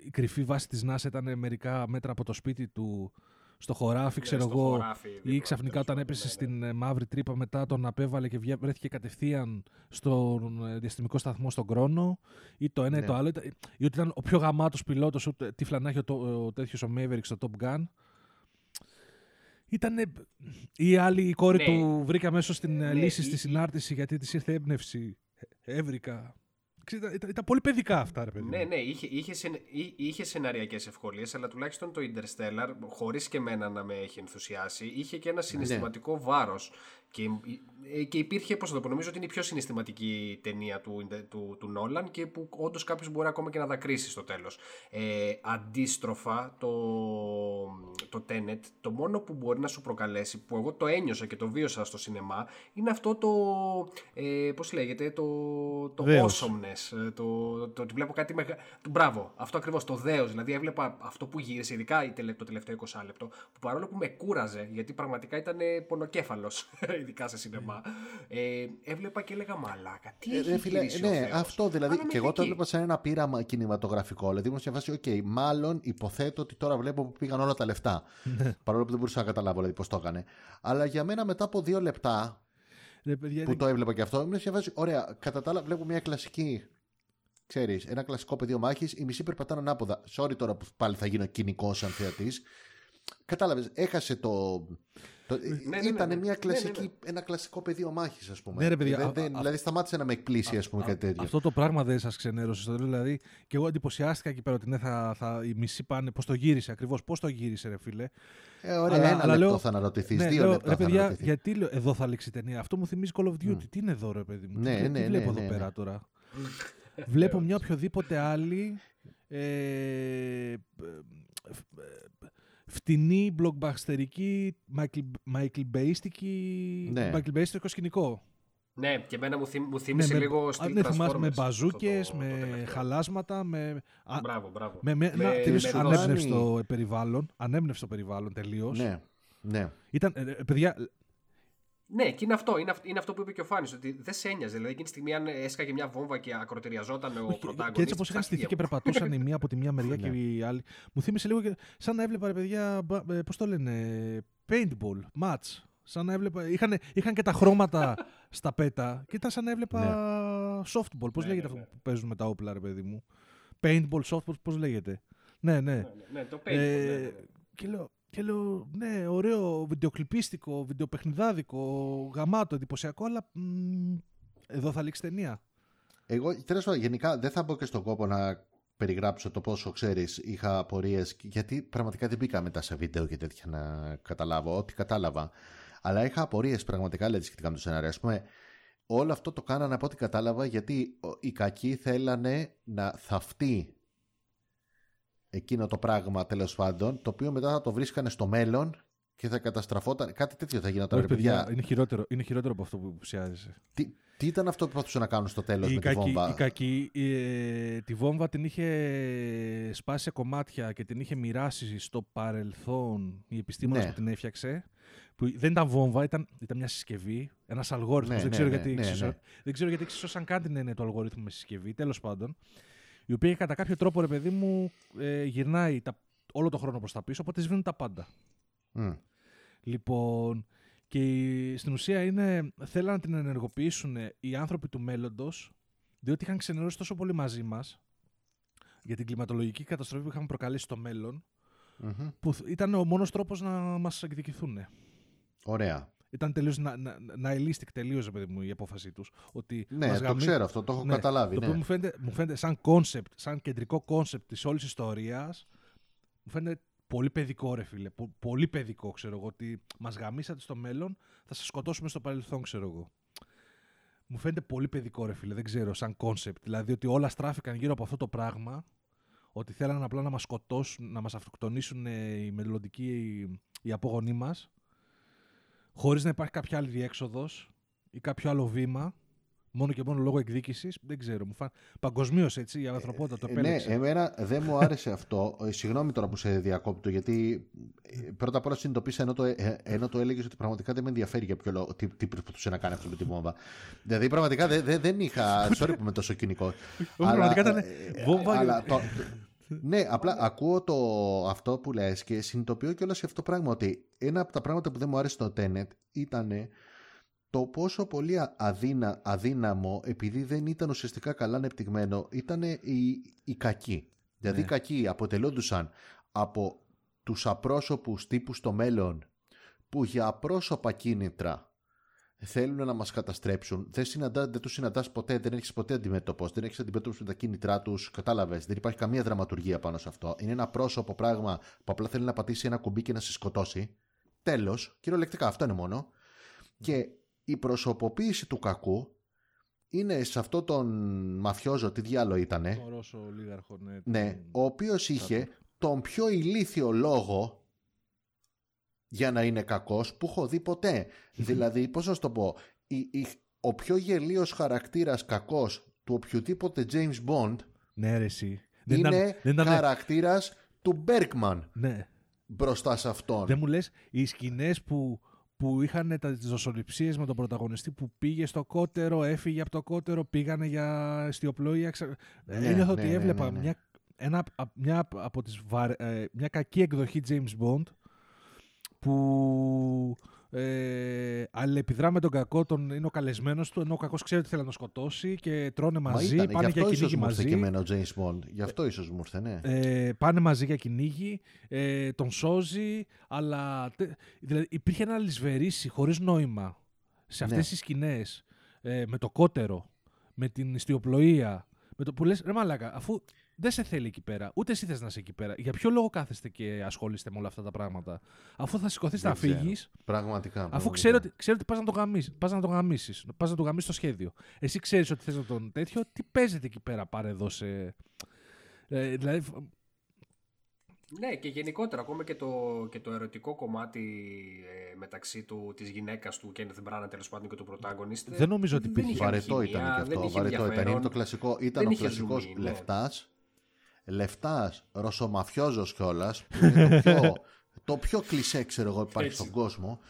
η κρυφή βάση της NASA ήταν μερικά μέτρα από το σπίτι του στο χωράφι, Ναι, ξέρω στο εγώ. χωράφι, Ή δίπλα, ξαφνικά τέλος όταν πάντων, έπεσε ναι, στην ε, μαύρη τρύπα μετά τον απέβαλε και βγα- βρέθηκε κατευθείαν στον ε, διαστημικό σταθμό στον Κρόνο. Ή το ένα ή Ναι. το άλλο. Ήταν- Ή ότι ήταν ο πιο γαμάτος πιλότος, ούτε τι φλανάχει ο, το- ο τέτοιος ο Maverick στο Top Gun. Ήταν. Η άλλη η κόρη Ναι. του βρήκα μέσω στην ε, Ναι, λύση η- στη η- συνάρτηση γιατί της ήρθε έμπνευση. Ε, Έβρικα. Ξέρετε, Ήταν, ήταν, ήταν πολύ παιδικά αυτά, ρε παιδί. Ναι, μου. ναι, είχε, είχε, σεν, εί- είχε σεναριακές ευκολίες, αλλά τουλάχιστον το Interstellar, χωρίς και εμένα να με έχει ενθουσιάσει, είχε και ένα συναισθηματικό βάρος. Και, ε, και υπήρχε, πώς θα το πω, νομίζω ότι είναι η πιο συναισθηματική ταινία του, του, του Νόλαν και που όντως κάποιος μπορεί ακόμα και να δακρύσει στο τέλος. Ε, αντίστροφα, το, το Tenet, το μόνο που μπορεί να σου προκαλέσει, που εγώ το ένιωσα και το βίωσα στο σινεμά, είναι αυτό το, ε, πώς λέγεται, το, το Δέος. awesomeness, ε, το, το, ότι βλέπω κάτι μεγα... του- Μπράβο, αυτό ακριβώς, το δέος, δηλαδή έβλεπα αυτό που γύρισε, ειδικά η τελε- το τελευταίο 20 λεπτό, που παρόλο που με κούραζε, γιατί πραγματικά ήταν ε, πονοκέφαλος, ειδικά σε σινεμά, ε, έβλεπα και έλεγα μαλάκα, τι έχει Ε, φίλε, γυρίσει ο ναι, Θεός». αυτό δηλαδή. Αλλά Και εγώ το μέχρι έβλεπα σαν ένα πείραμα κινηματογραφικό. Δηλαδή ήμουν σε φάση, οκ, μάλλον υποθέτω ότι τώρα βλέπω που πήγαν όλα τα λεφτά. Ναι. Παρόλο που δεν μπορούσα να καταλάβω δηλαδή, πώς το έκανε. Αλλά για μένα μετά από δύο λεπτά Ρε, παιδιά, που είναι- το έβλεπα και αυτό, ήμουν σε φάση, ωραία, κατά τα άλλα βλέπω μια κλασική. Ξέρεις, ένα κλασικό πεδίο μάχης, οι μισοί περπατάνε ανάποδα. Sorry τώρα που πάλι θα γίνω κοινικός σαν θεατής. Κατάλαβες, έχασε το. Το ναι, ναι, ήταν ναι. μια Ναι, κλασική, ναι, ναι. ένα κλασικό πεδίο μάχης, ας πούμε. Ναι, ρε, παιδιά, Δεν- α- δεν- α- δηλαδή σταμάτησε να με εκπλήσει, α πούμε, Α- κάτι τέτοιο. Αυτό το πράγμα δεν σας ξενέρωσε. στο τέλος, Δηλαδή, και εγώ εντυπωσιάστηκα εκεί πέρα ότι ναι, θα, θα, οι μισοί πάνε. Πώς το γύρισε ακριβώς, πώς το γύρισε, ρε φίλε. Ε, ωραία, Αλλά- ένα αλλά λεπτό λέω- θα αναρωτηθείς, Ναι, δύο λέω, λεπτά ρε θα παιδιά, αναρωτηθείς. γιατί λέω, εδώ θα λήξει η ταινία. Αυτό μου θυμίζει Call of Duty. Μμ. Τι είναι εδώ, ρε παιδί μου; Ναι, τι, ναι, τι βλέπω ναι, εδώ ναι, πέρα ναι. τώρα; Βλέπω μια οποιοδήποτε άλλη ε, ε, φτηνή, blockbusterική, Michael, Michael Bayιστική, Ναι. Michael Bayιστικό σκηνικό. Ναι, και εμένα μου, θυμ, μου θύμισε Ναι, με- λίγο α, στην ναι, θυμάσαι, με Transformers μπαζούκε, αυτό το- το με τελευταίο. χαλάσματα, με. α, Μπράβο, μπράβο. με, με, Με- να, τελείως με ανέμπνευστο περιβάλλον. Ανέμπνευστο περιβάλλον τελείως. Ναι, ναι. Ήταν, ε, ε, παιδιά, Ναι, και είναι αυτό, είναι, αυ- είναι αυτό που είπε και ο Φάνης, ότι δεν σε ένοιαζε. Δηλαδή εκείνη τη στιγμή, αν έσκαγε μια βόμβα και ακροτηριαζόταν ο Όχι, πρωτάγωνιστ. Και έτσι όπως είχαν στηθεί και περπατούσαν η μία από τη μία μεριά Ναι. και η άλλη. Μου θύμισε λίγο και σαν να έβλεπα, ρε παιδιά, πώς το λένε, paintball, match. Σαν να έβλεπα. Είχαν, είχαν και τα χρώματα στα πέτα και ήταν σαν να έβλεπα softball. Πώς Ναι, λέγεται ναι, αυτό ναι. που παίζουν με τα όπλα, ρε παιδί μου; Paintball, softball, πώς λέγεται; Ναι, ναι. Ναι, ναι, ναι, το paintball, Ε, ναι, ναι, ναι. και, λέω, και λέω, ναι, ωραίο, βιντεοκλιπίστικο, βιντεοπαιχνιδάδικο, γαμάτο, εντυπωσιακό, αλλά μ, εδώ θα λήξει ταινία. Εγώ τέλος πάντων γενικά δεν θα μπω και στον κόπο να περιγράψω το πόσο ξέρεις. Είχα απορίες γιατί πραγματικά δεν μπήκα μετά σε βίντεο και τέτοια να καταλάβω. Ό,τι κατάλαβα. Αλλά είχα απορίες πραγματικά δηλαδή, σχετικά με το σενάριο. Α πούμε, όλο αυτό το κάνανε από ό,τι κατάλαβα γιατί ο- οι κακοί θέλανε να θαυτεί εκείνο το πράγμα τέλος πάντων, το οποίο μετά θα το βρίσκανε στο μέλλον και θα καταστραφόταν. Κάτι τέτοιο θα γινόταν. Όχι, ρε παιδιά. παιδιά, είναι χειρότερο, είναι χειρότερο από αυτό που υποψιάζεσαι. Τι, τι ήταν αυτό που προσπαθούσαν να κάνουν στο τέλος Η με τη κακή, βόμβα; η κακή ε, τη βόμβα την είχε σπάσει σε κομμάτια και την είχε μοιράσει στο παρελθόν η επιστήμονας Ναι. που την έφτιαξε. Που δεν ήταν βόμβα, ήταν, ήταν μια συσκευή, ένας αλγόριθμος. Ναι, δεν, ναι, ξέρω ναι, γιατί ναι, εξισώ- ναι. δεν ξέρω γιατί εξισώσαν καν την έννοια του αλγόριθμου με συσκευή, τέλος πάντων. Η οποία κατά κάποιο τρόπο, ρε παιδί μου, ε, γυρνάει τα, όλο το χρόνο προς τα πίσω, οπότε σβήνουν τα πάντα. Μμ. Λοιπόν, και η- στην ουσία είναι, θέλαν να την ενεργοποιήσουν οι άνθρωποι του μέλλοντος, διότι είχαν ξενερώσει τόσο πολύ μαζί μας για την κλιματολογική καταστροφή που είχαμε προκαλέσει στο μέλλον, Μμμ. που θ- ήταν ο μόνος τρόπος να μας εκδικηθούν. Ωραία. Ήταν τελείως να, να, nihilistic τελείως, ρε παιδί μου, η απόφασή τους. Ότι Ναι, μας το γαμί- ξέρω αυτό, το έχω Ναι, καταλάβει. Το ναι. οποίο μου φαίνεται, μου φαίνεται σαν κόνσεπτ, σαν κεντρικό κόνσεπτ της όλης ιστορίας, μου φαίνεται πολύ παιδικό ρε φίλε. Πο- πολύ παιδικό ξέρω εγώ. Ότι μας γαμήσατε στο μέλλον, θα σας σκοτώσουμε στο παρελθόν ξέρω εγώ. Μου φαίνεται πολύ παιδικό ρε φίλε, δεν ξέρω, σαν κόνσεπτ. Δηλαδή ότι όλα στράφηκαν γύρω από αυτό το πράγμα, ότι θέλανε απλά να μας σκοτώσουν, να μας αυτοκτονήσουν ε, οι μελλοντικοί, οι, οι απόγονοί μας, χωρίς να υπάρχει κάποια άλλη διέξοδος ή κάποιο άλλο βήμα, μόνο και μόνο λόγω εκδίκησης, δεν ξέρω. Μου φαν... Παγκοσμίως έτσι, η ανθρωπότητα το Ε, ναι, επέλεξε. εμένα δεν μου άρεσε αυτό. Ε, Συγγνώμη τώρα που σε διακόπτω, γιατί ε, πρώτα απ' όλα συνειδητοποίησα ενώ το, ε, ενώ το έλεγες ότι πραγματικά δεν με ενδιαφέρει για ποιο λόγο, τι, τι προσπαθούσε να κάνει αυτός με τη βόμβα. Δηλαδή πραγματικά δεν, δεν, δεν είχα. Sorry που είμαι τόσο κοινικό. πραγματικά ήταν ε, βόμβα- αλλά το- ναι, απλά ακούω το, αυτό που λες και συνειδητοποιώ και όλα σε αυτό το πράγμα ότι ένα από τα πράγματα που δεν μου άρεσε στο Tenet ήταν το πόσο πολύ α- αδύνα, αδύναμο, επειδή δεν ήταν ουσιαστικά καλά ανεπτυγμένο, ήταν οι, οι κακοί. Δηλαδή Ναι. οι κακοί αποτελούντουσαν από τους απρόσωπους τύπους στο μέλλον που για απρόσωπα κίνητρα θέλουν να μας καταστρέψουν. Δεν, συναντά, δεν τους συναντάς ποτέ, δεν έχεις ποτέ αντιμέτωπος, δεν έχεις αντιμέτωπος με τα κίνητρά τους, κατάλαβες. Δεν υπάρχει καμία δραματουργία πάνω σε αυτό. Είναι ένα πρόσωπο πράγμα που απλά θέλει να πατήσει ένα κουμπί και να σε σκοτώσει. Τέλος, κυριολεκτικά αυτό είναι μόνο. Και η προσωποποίηση του κακού είναι σε αυτό τον μαφιόζο, τι διάλογο ήτανε. Ο Ρώσο Λίγαρχο, ναι. Ναι, του- ο οποίος είχε τον πιο ηλίθιο λόγο για να είναι κακός που έχω δει ποτέ. δηλαδή, πώς να σου το πω, η- η- ο πιο γελίος χαρακτήρας κακός του οποιοδήποτε James Bond Ναι, ρε, εσύ. είναι δεν ήταν, χαρακτήρας του Bergman ναι. μπροστά σε αυτόν. Δεν μου λες, οι σκηνές που, που είχαν τα τις δοσοληψίες με τον πρωταγωνιστή που πήγε στο κότερο, έφυγε από το κότερο, πήγανε για αιστιοπλοεία. Ξε... Ναι, Ένιωθα ναι, ότι ναι, έβλεπα ναι, ναι. Μια, ένα, α- μια, από τις βαρε- ε, μια κακή εκδοχή James Bond που ε, αλληλεπιδρά με τον κακό, τον, είναι ο καλεσμένος του, ενώ ο κακός ξέρει ότι θέλει να τον σκοτώσει και τρώνε Μα μαζί, ήτανε, πάνε γι' για αυτό ίσως κυνήγι μου ήρθε μαζί. και εμένα ο James Bond. Γι' αυτό ίσως μου ήρθε, ναι. Ε, πάνε μαζί για κυνήγι, ε, τον σώζει, αλλά τε- δηλαδή υπήρχε ένα λησβερίσι χωρίς νόημα σε αυτές Ναι. τις σκηνές, ε, με το κότερο, με την ιστιοπλοεία, με το που λες, ρε μαλάκα, αφού δεν σε θέλει εκεί πέρα, ούτε εσύ θες να είσαι εκεί πέρα, για ποιο λόγο κάθεστε και ασχολείστε με όλα αυτά τα πράγματα, αφού θα σηκωθείς να Δεν ξέρω. φύγεις, Πραγματικά. Αφού πραγματικά. ξέρει ότι, ξέρει ότι πας να το γαμίσεις, πας να το γαμίσεις, πας να το γαμίσεις το σχέδιο. Εσύ ξέρεις ότι θες να τον τέτοιο, τι παίζεται εκεί πέρα, πάρε εδώ σε... Ε, δηλαδή, φ- Ναι, και γενικότερα ακόμα και το, και το ερωτικό κομμάτι ε, μεταξύ του, της γυναίκας του Kenneth Branagh τέλος πάντων και του πρωτάγωνιστ. Δεν νομίζω ότι υπήρχε. Βαρετό ήταν και αυτό. Βαρετό ήταν. Είναι το κλασικό, ήταν ο κλασικός ναι. λεφτάς, λεφτάς, ρωσομαφιόζος κιόλας, που είναι το πιο, το πιο κλισέ ξέρω εγώ υπάρχει στον κόσμο.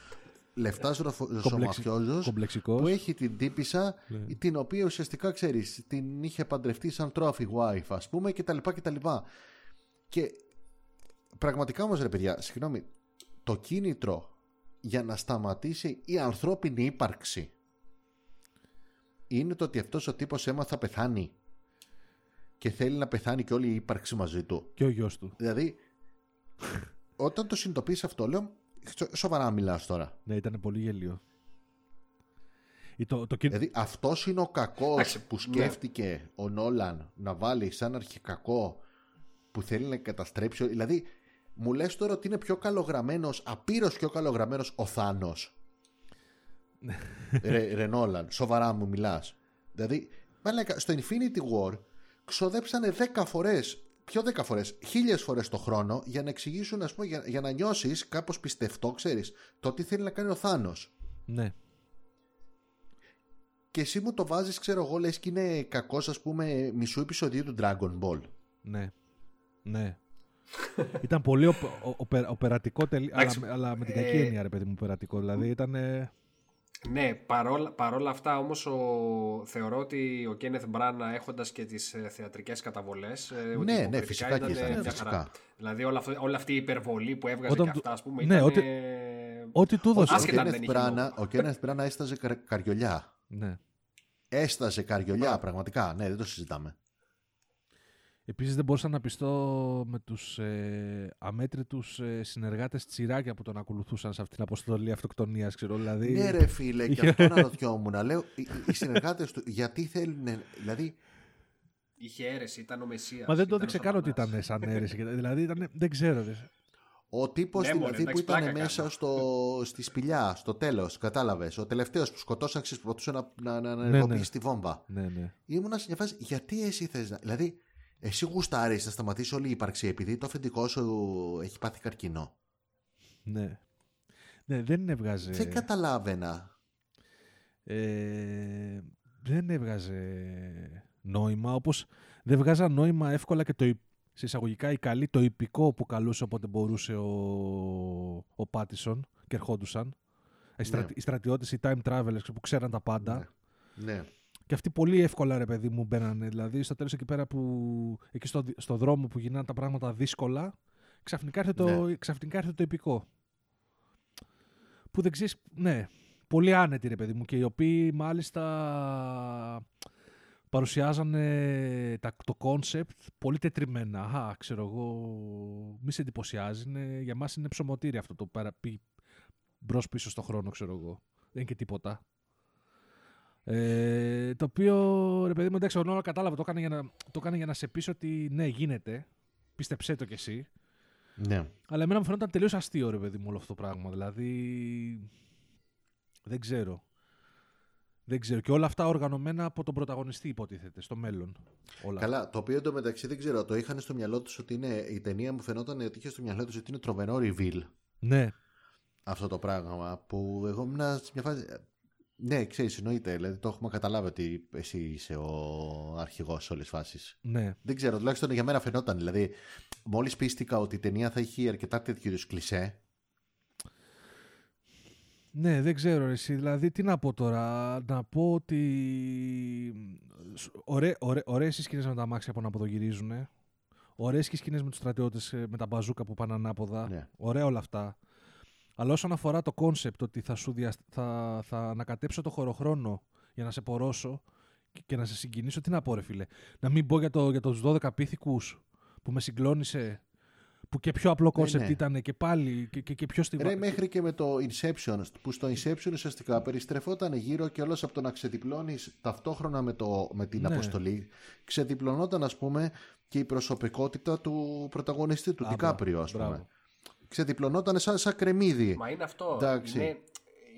Λεφτάς ρωσομαφιόζος που έχει την τύπησα ναι. την οποία ουσιαστικά ξέρεις, την είχε παντρευτεί σαν trophy wife, ας πούμε, κτλ. κτλ. Και πραγματικά όμως ρε παιδιά, συγγνώμη, το κίνητρο για να σταματήσει η ανθρώπινη ύπαρξη είναι το ότι αυτός ο τύπος έμαθα θα πεθάνει και θέλει να πεθάνει και όλη η ύπαρξη μαζί του. Και ο γιος του. Δηλαδή, όταν το συνειδητοποιείς αυτό, λέω, σοβαρά μιλάς τώρα. Ναι, ήταν πολύ γελίο. Το, το... Δηλαδή αυτός είναι ο κακός που ναι. σκέφτηκε ο Νόλαν να βάλει σαν αρχικακό που θέλει να καταστρέψει. Δηλαδή μου λες τώρα ότι είναι πιο καλογραμμένος, απείρως πιο καλογραμμένος ο Θάνος. ρε, ρε Νόλαν, σοβαρά μου μιλάς. Δηλαδή, στο Infinity War ξοδέψανε 10 φορές, πιο 10 φορές, χίλιες φορές το χρόνο για να εξηγήσουν, ας πούμε, για, για να νιώσεις κάπως πιστευτό, ξέρεις, το τι θέλει να κάνει ο Θάνος. Ναι. Και εσύ μου το βάζεις, ξέρω εγώ, λες και είναι κακός, ας πούμε, μισού επεισοδίου του Dragon Ball. Ναι. Ναι. ήταν πολύ ο, ο, οπερατικό, αλλά, αλλά, με την κακή ε... έννοια, ρε παιδί μου, οπερατικό. Δηλαδή ήταν. Ναι, παρόλα, παρόλα αυτά όμως ο, θεωρώ ότι ο Κένεθ Μπράνα έχοντας και τις ε, θεατρικές καταβολές ε, ναι, ναι, φυσικά ήταν, ήταν φυσικά. Δηλαδή όλα, όλη αυτή η υπερβολή που έβγαζε Όταν, και αυτά ας πούμε ναι, ήταν... Ότι, ό,τι του έδωσε. Ο Κένεθ Μπράνα έσταζε καριολιά. Ναι. Έσταζε καριολιά πραγματικά. Ναι, δεν το συζητάμε. Επίσης δεν μπορούσα να πιστώ με τους ε, αμέτρητους ε, συνεργάτες τσιράκια που τον ακολουθούσαν σε αυτήν την αποστολή αυτοκτονίας, ξέρω, δηλαδή... Ναι ρε φίλε, και αυτό αναρωτιόμουν. Λέω, οι, οι συνεργάτες του, γιατί θέλουν, δηλαδή... Είχε αίρεση, ήταν ο Μεσσίας. Μα δεν το έδειξε καν ότι ήταν σαν αίρεση. δηλαδή ήταν, δεν ξέρω. Ο τύπος ναι, δηλαδή που ήταν μέσα στο, στη σπηλιά, στο τέλος, κατάλαβες. Ο τελευταίος που σκοτώσαν, προσπαθούσε να, να, να, να ναι, ναι. τη βόμβα. Ναι, ναι. Ήμουνα σε μια φάση, γιατί εσύ θες να. Δηλαδή, εσύ γουστάρεις να σταματήσει όλη η ύπαρξη επειδή το αφεντικό σου έχει πάθει καρκίνο. Ναι. Ναι, δεν έβγαζε. Δεν καταλάβαινα. Ε, δεν έβγαζε νόημα, όπως δεν βγάζα νόημα εύκολα και το, σε εισαγωγικά η καλή, το υπηκό που καλούσε όποτε μπορούσε ο, ο Πάτισον και ερχόντουσαν. Οι, ναι. οι στρατιώτες, οι time travelers που ξέραν τα πάντα. Ναι. ναι. Και αυτοί πολύ εύκολα ρε παιδί μου μπαίνανε. Δηλαδή στο τέλος εκεί πέρα που. εκεί στο, στο δρόμο που γινάνε τα πράγματα δύσκολα, ξαφνικά ήρθε το, ναι. ξαφνικά ήρθε το επικό. Που δεν ξέρεις. Ναι, πολύ άνετοι ρε παιδί μου και οι οποίοι μάλιστα παρουσιάζανε τα, το κόνσεπτ πολύ τετριμμένα. Α, ξέρω εγώ, μη σε εντυπωσιάζει. για μας είναι ψωμοτύρι αυτό το πέρα, μπρος πίσω στο χρόνο, ξέρω εγώ. Δεν είναι και τίποτα. Ε, το οποίο, ρε παιδί μου, εντάξει, ο Νόλαν κατάλαβε, το έκανε, για να, το έκανε για να σε πείσει ότι ναι, γίνεται. Πίστεψέ το κι εσύ. Ναι. Αλλά εμένα μου φαίνονταν τελείως αστείο, ρε παιδί μου, όλο αυτό το πράγμα. Δηλαδή. Δεν ξέρω. Δεν ξέρω. Και όλα αυτά οργανωμένα από τον πρωταγωνιστή, υποτίθεται, στο μέλλον. Όλα. Καλά, το οποίο εντωμεταξύ δεν ξέρω. Το είχαν στο μυαλό τους ότι είναι. Η ταινία μου φαινόταν ότι είχε στο μυαλό τους ότι είναι τρομερό reveal. Ναι. Αυτό το πράγμα που εγώ ήμουν σε μια φάση. Ναι, ξέρεις, εννοείται. Δηλαδή, το έχουμε καταλάβει ότι εσύ είσαι ο αρχηγός σε όλες τις φάσεις. Ναι. Δεν ξέρω, τουλάχιστον για μένα φαινόταν. Δηλαδή, μόλις πείστηκα ότι η ταινία θα έχει αρκετά τέτοιου είδους κλισέ. Ναι, δεν ξέρω εσύ. Δηλαδή, τι να πω τώρα. Να πω ότι. Ωραί, ωραί, ωραίες οι σκηνές με τα αμάξια που αναποδογυρίζουν. Ωραίες και οι σκηνές με τους στρατιώτες ε, με τα μπαζούκα που πάνε ανάποδα. Ναι. Ωραία όλα αυτά. Αλλά όσον αφορά το κόνσεπτ ότι θα, σου θα, θα ανακατέψω το χωροχρόνο για να σε πορώσω και να σε συγκινήσω, τι να πω ρε φίλε. Να μην πω για, το, για τους 12 πίθηκους που με συγκλόνισε που και πιο απλό κόνσεπτ ναι, ναι. ήταν και πάλι και, και, και πιο στιγμή. Ρε, μέχρι και με το Inception, που στο Inception ουσιαστικά περιστρεφόταν γύρω και όλος από το να ξεδιπλώνεις ταυτόχρονα με, το, με την ναι. αποστολή, ξεδιπλωνόταν ας πούμε και η προσωπικότητα του πρωταγωνιστή του Ντι Κάπριο, ας πούμε ξεδιπλωνόταν σαν, σαν κρεμμύδι. Μα είναι αυτό. Εντάξει.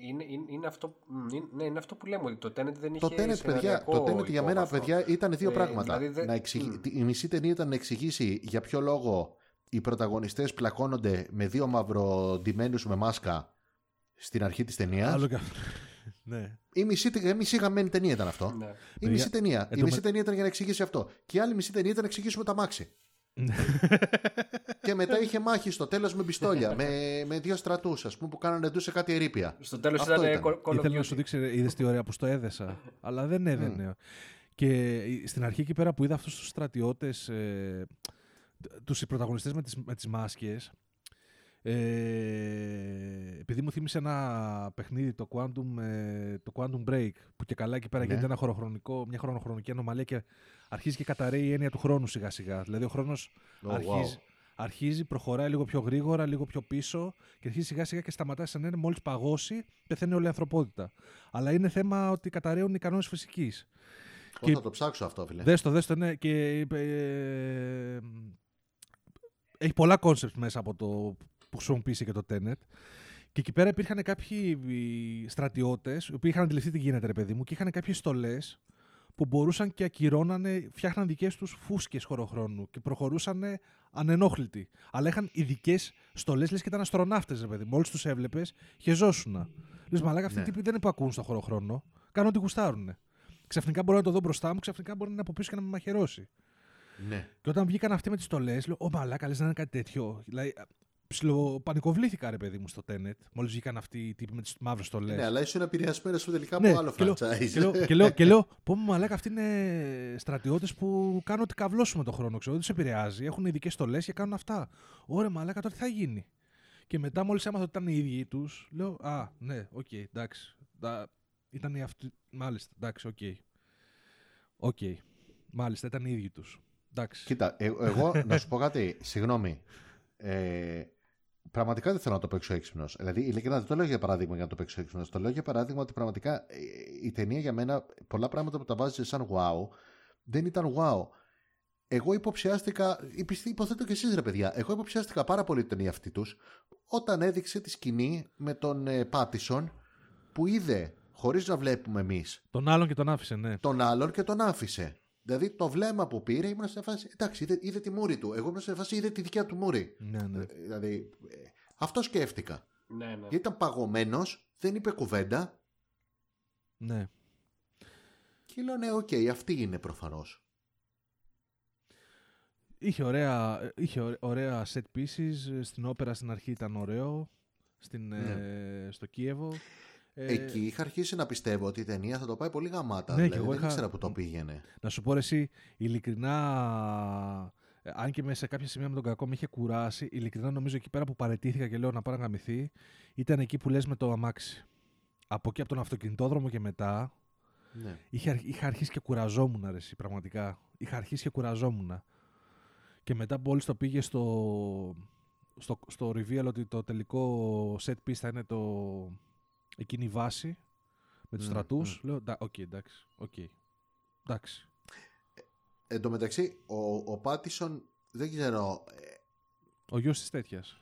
Είναι, είναι, είναι, αυτό, είναι, ναι, είναι αυτό που λέμε ότι το Tenet δεν είχε το Tenet, παιδιά, Το Tenet για μένα παιδιά ήταν δύο ε, πράγματα. Δηλαδή, να εξηγη... mm. Η μισή ταινία ήταν να εξηγήσει για ποιο λόγο οι πρωταγωνιστές πλακώνονται με δύο μαυροντημένους με μάσκα στην αρχή της ταινίας. Άλλο και αυτό. ναι. Η μισή, η μισή γαμμένη ταινία ήταν αυτό. Ναι. Η μισή Παιδιά, ταινία. εν Η τω μισή με- ταινία ήταν για να εξηγήσει αυτό. Και η άλλη μισή ταινία ήταν να εξηγήσουμε τα μάξι. Και μετά είχε μάχη στο τέλος με πιστόλια. με, με δύο στρατούς, ας πούμε, που κάνανε ντου σε κάτι ερήπια. Στο τέλος Αυτό ήταν, ήταν. Call- Call of Ήθελα να Duty. σου δείξει, είδες τι ωραία που στο έδεσα. αλλά δεν έδαινε. Και στην αρχή εκεί πέρα που είδα αυτούς τους στρατιώτες, ε, τους πρωταγωνιστές με τις με τις μάσκες, ε, επειδή μου θύμισε ένα παιχνίδι, το Quantum, ε, το Quantum Break, που και καλά εκεί πέρα Ναι. γίνεται ένα χωροχρονικό, μια χρονοχρονική ανομαλία και αρχίζει και καταραίει η έννοια του χρόνου σιγά σιγά. Δηλαδή ο χρόνος Oh, αρχίζει, wow. αρχίζει, προχωράει λίγο πιο γρήγορα, λίγο πιο πίσω και αρχίζει σιγά σιγά και σταματάει σαν να είναι μόλις παγώσει, πεθαίνει όλη η ανθρωπότητα. Αλλά είναι θέμα ότι καταρρέουν οι κανόνες φυσικής. Ω, και- Θα το ψάξω αυτό, φίλε. Δες το, δες το, ναι. Και, ε, έχει πολλά κόνσεπτ μέσα από το που χρησιμοποίησε και το Tenet. Και εκεί πέρα υπήρχαν κάποιοι στρατιώτες, οι οποίοι είχαν αντιληφθεί τι γίνεται, ρε παιδί μου, και είχαν κάποιες στολές που μπορούσαν και ακυρώνανε, φτιάχναν δικές τους φούσκες χωροχρόνου και προχωρούσαν ανενόχλητοι. Αλλά είχαν ειδικές στολές, λες και ήταν αστροναύτες, ρε παιδί μου. Μόλι τους έβλεπες, χεζόσουνα. Λες, μαλάκα, αυτοί οι Ναι. τύποι δεν υπακούν στο χωροχρόνο. Κάνουν ό,τι γουστάρουν. Ξαφνικά μπορώ να το δω μπροστά μου, ξαφνικά μπορεί να είναι από πίσω και να με μαχαιρώσει. Ναι. Και όταν βγήκαν αυτοί με τις στολές, λέω: Ω μαλάκα, λες να είναι κάτι τέτοιο. Δηλαδή, ψιλοπανικοβλήθηκα ρε παιδί μου στο Tenet. Μόλις βγήκαν αυτοί οι τύποι με τις μαύρες στολές. ναι, αλλά ήσουν επηρεασμένος τελικά Ναι, από άλλο και λέω- franchise. Και λέω, και λέω, και λέω πω μου μαλάκα, αυτοί είναι στρατιώτες που κάνουν ότι καυλώσουμε τον χρόνο. Ξέρω, δεν τους επηρεάζει. Έχουν ειδικές στολές και κάνουν αυτά. Ωραία, μαλάκα, τώρα τι θα γίνει. Και μετά, μόλις έμαθα ότι ήταν οι ίδιοι τους, λέω Α, ναι, οκ, εντάξει. Τα- Ήταν οι αυτοί. Μάλιστα, εντάξει, οκ. Οκ. Μάλιστα, ήταν οι ίδιοι τους. Εντάξει. Κοίτα, ε- εγώ να σου πω κάτι. Συγγνώμη. Ε, πραγματικά δεν θέλω να το παίξω έξυπνος. Δηλαδή, ειλικρινά δεν το λέω για παράδειγμα για να το παίξω έξυπνος. Το λέω για παράδειγμα ότι πραγματικά ε, η ταινία για μένα, πολλά πράγματα που τα βάζει σαν wow, δεν ήταν wow. Εγώ υποψιάστηκα, υπησ- υποθέτω και εσείς ρε παιδιά, εγώ υποψιάστηκα πάρα πολύ την ταινία αυτή τους όταν έδειξε τη σκηνή με τον ε, Πάτισον που είδε, χωρίς να βλέπουμε εμείς, Τον άλλον και τον άφησε, ναι. τον άλλον και τον άφησε. Δηλαδή το βλέμμα που πήρε ήμουν σε φάση. Εντάξει, είδε, είδε τη μούρη του. Εγώ ήμουν σε φάση είδε τη δικιά του μούρη. Ναι, ναι. Ε, Δηλαδή, ε, αυτό σκέφτηκα. Ναι, ναι. Γιατί ήταν παγωμένος, δεν είπε κουβέντα. ναι. Και λέω, ναι, οκ, αυτή είναι προφανώς. Είχε ωραία, είχε ωρε- ωραία set pieces. Στην όπερα στην αρχή ήταν ωραίο. Στην, ε, στο Κίεβο. Ε, Ναι. Εκεί είχα αρχίσει να πιστεύω ότι η ταινία θα το πάει πολύ γαμάτα. Ναι, και δηλαδή, εγώ δεν είχα- ήξερα που το πήγαινε. Να σου πω ρε εσύ, ειλικρινά, ε, αν και με σε κάποια σημεία με τον κακό με είχε κουράσει, ειλικρινά νομίζω εκεί πέρα που παραιτήθηκα και λέω να πάει να γαμηθεί, ήταν εκεί που λες με το αμάξι. Από εκεί από τον αυτοκινητόδρομο και μετά, Ναι. είχε, αρχ- είχα αρχίσει και κουραζόμουν ρε εσύ, πραγματικά. Είχα αρχίσει και κουραζόμουν. Και μετά που όλο το πήγε στο, στο, στο reveal ότι το τελικό set piece θα είναι το, εκείνη η βάση με τους Μμ, στρατούς, λέω «Ντα- οκ, εντάξει, οκ. Εντάξει. Εν τω μεταξύ, ο, ο Πάτισον δεν ξέρω. ε, Ο γιος της τέτοιας.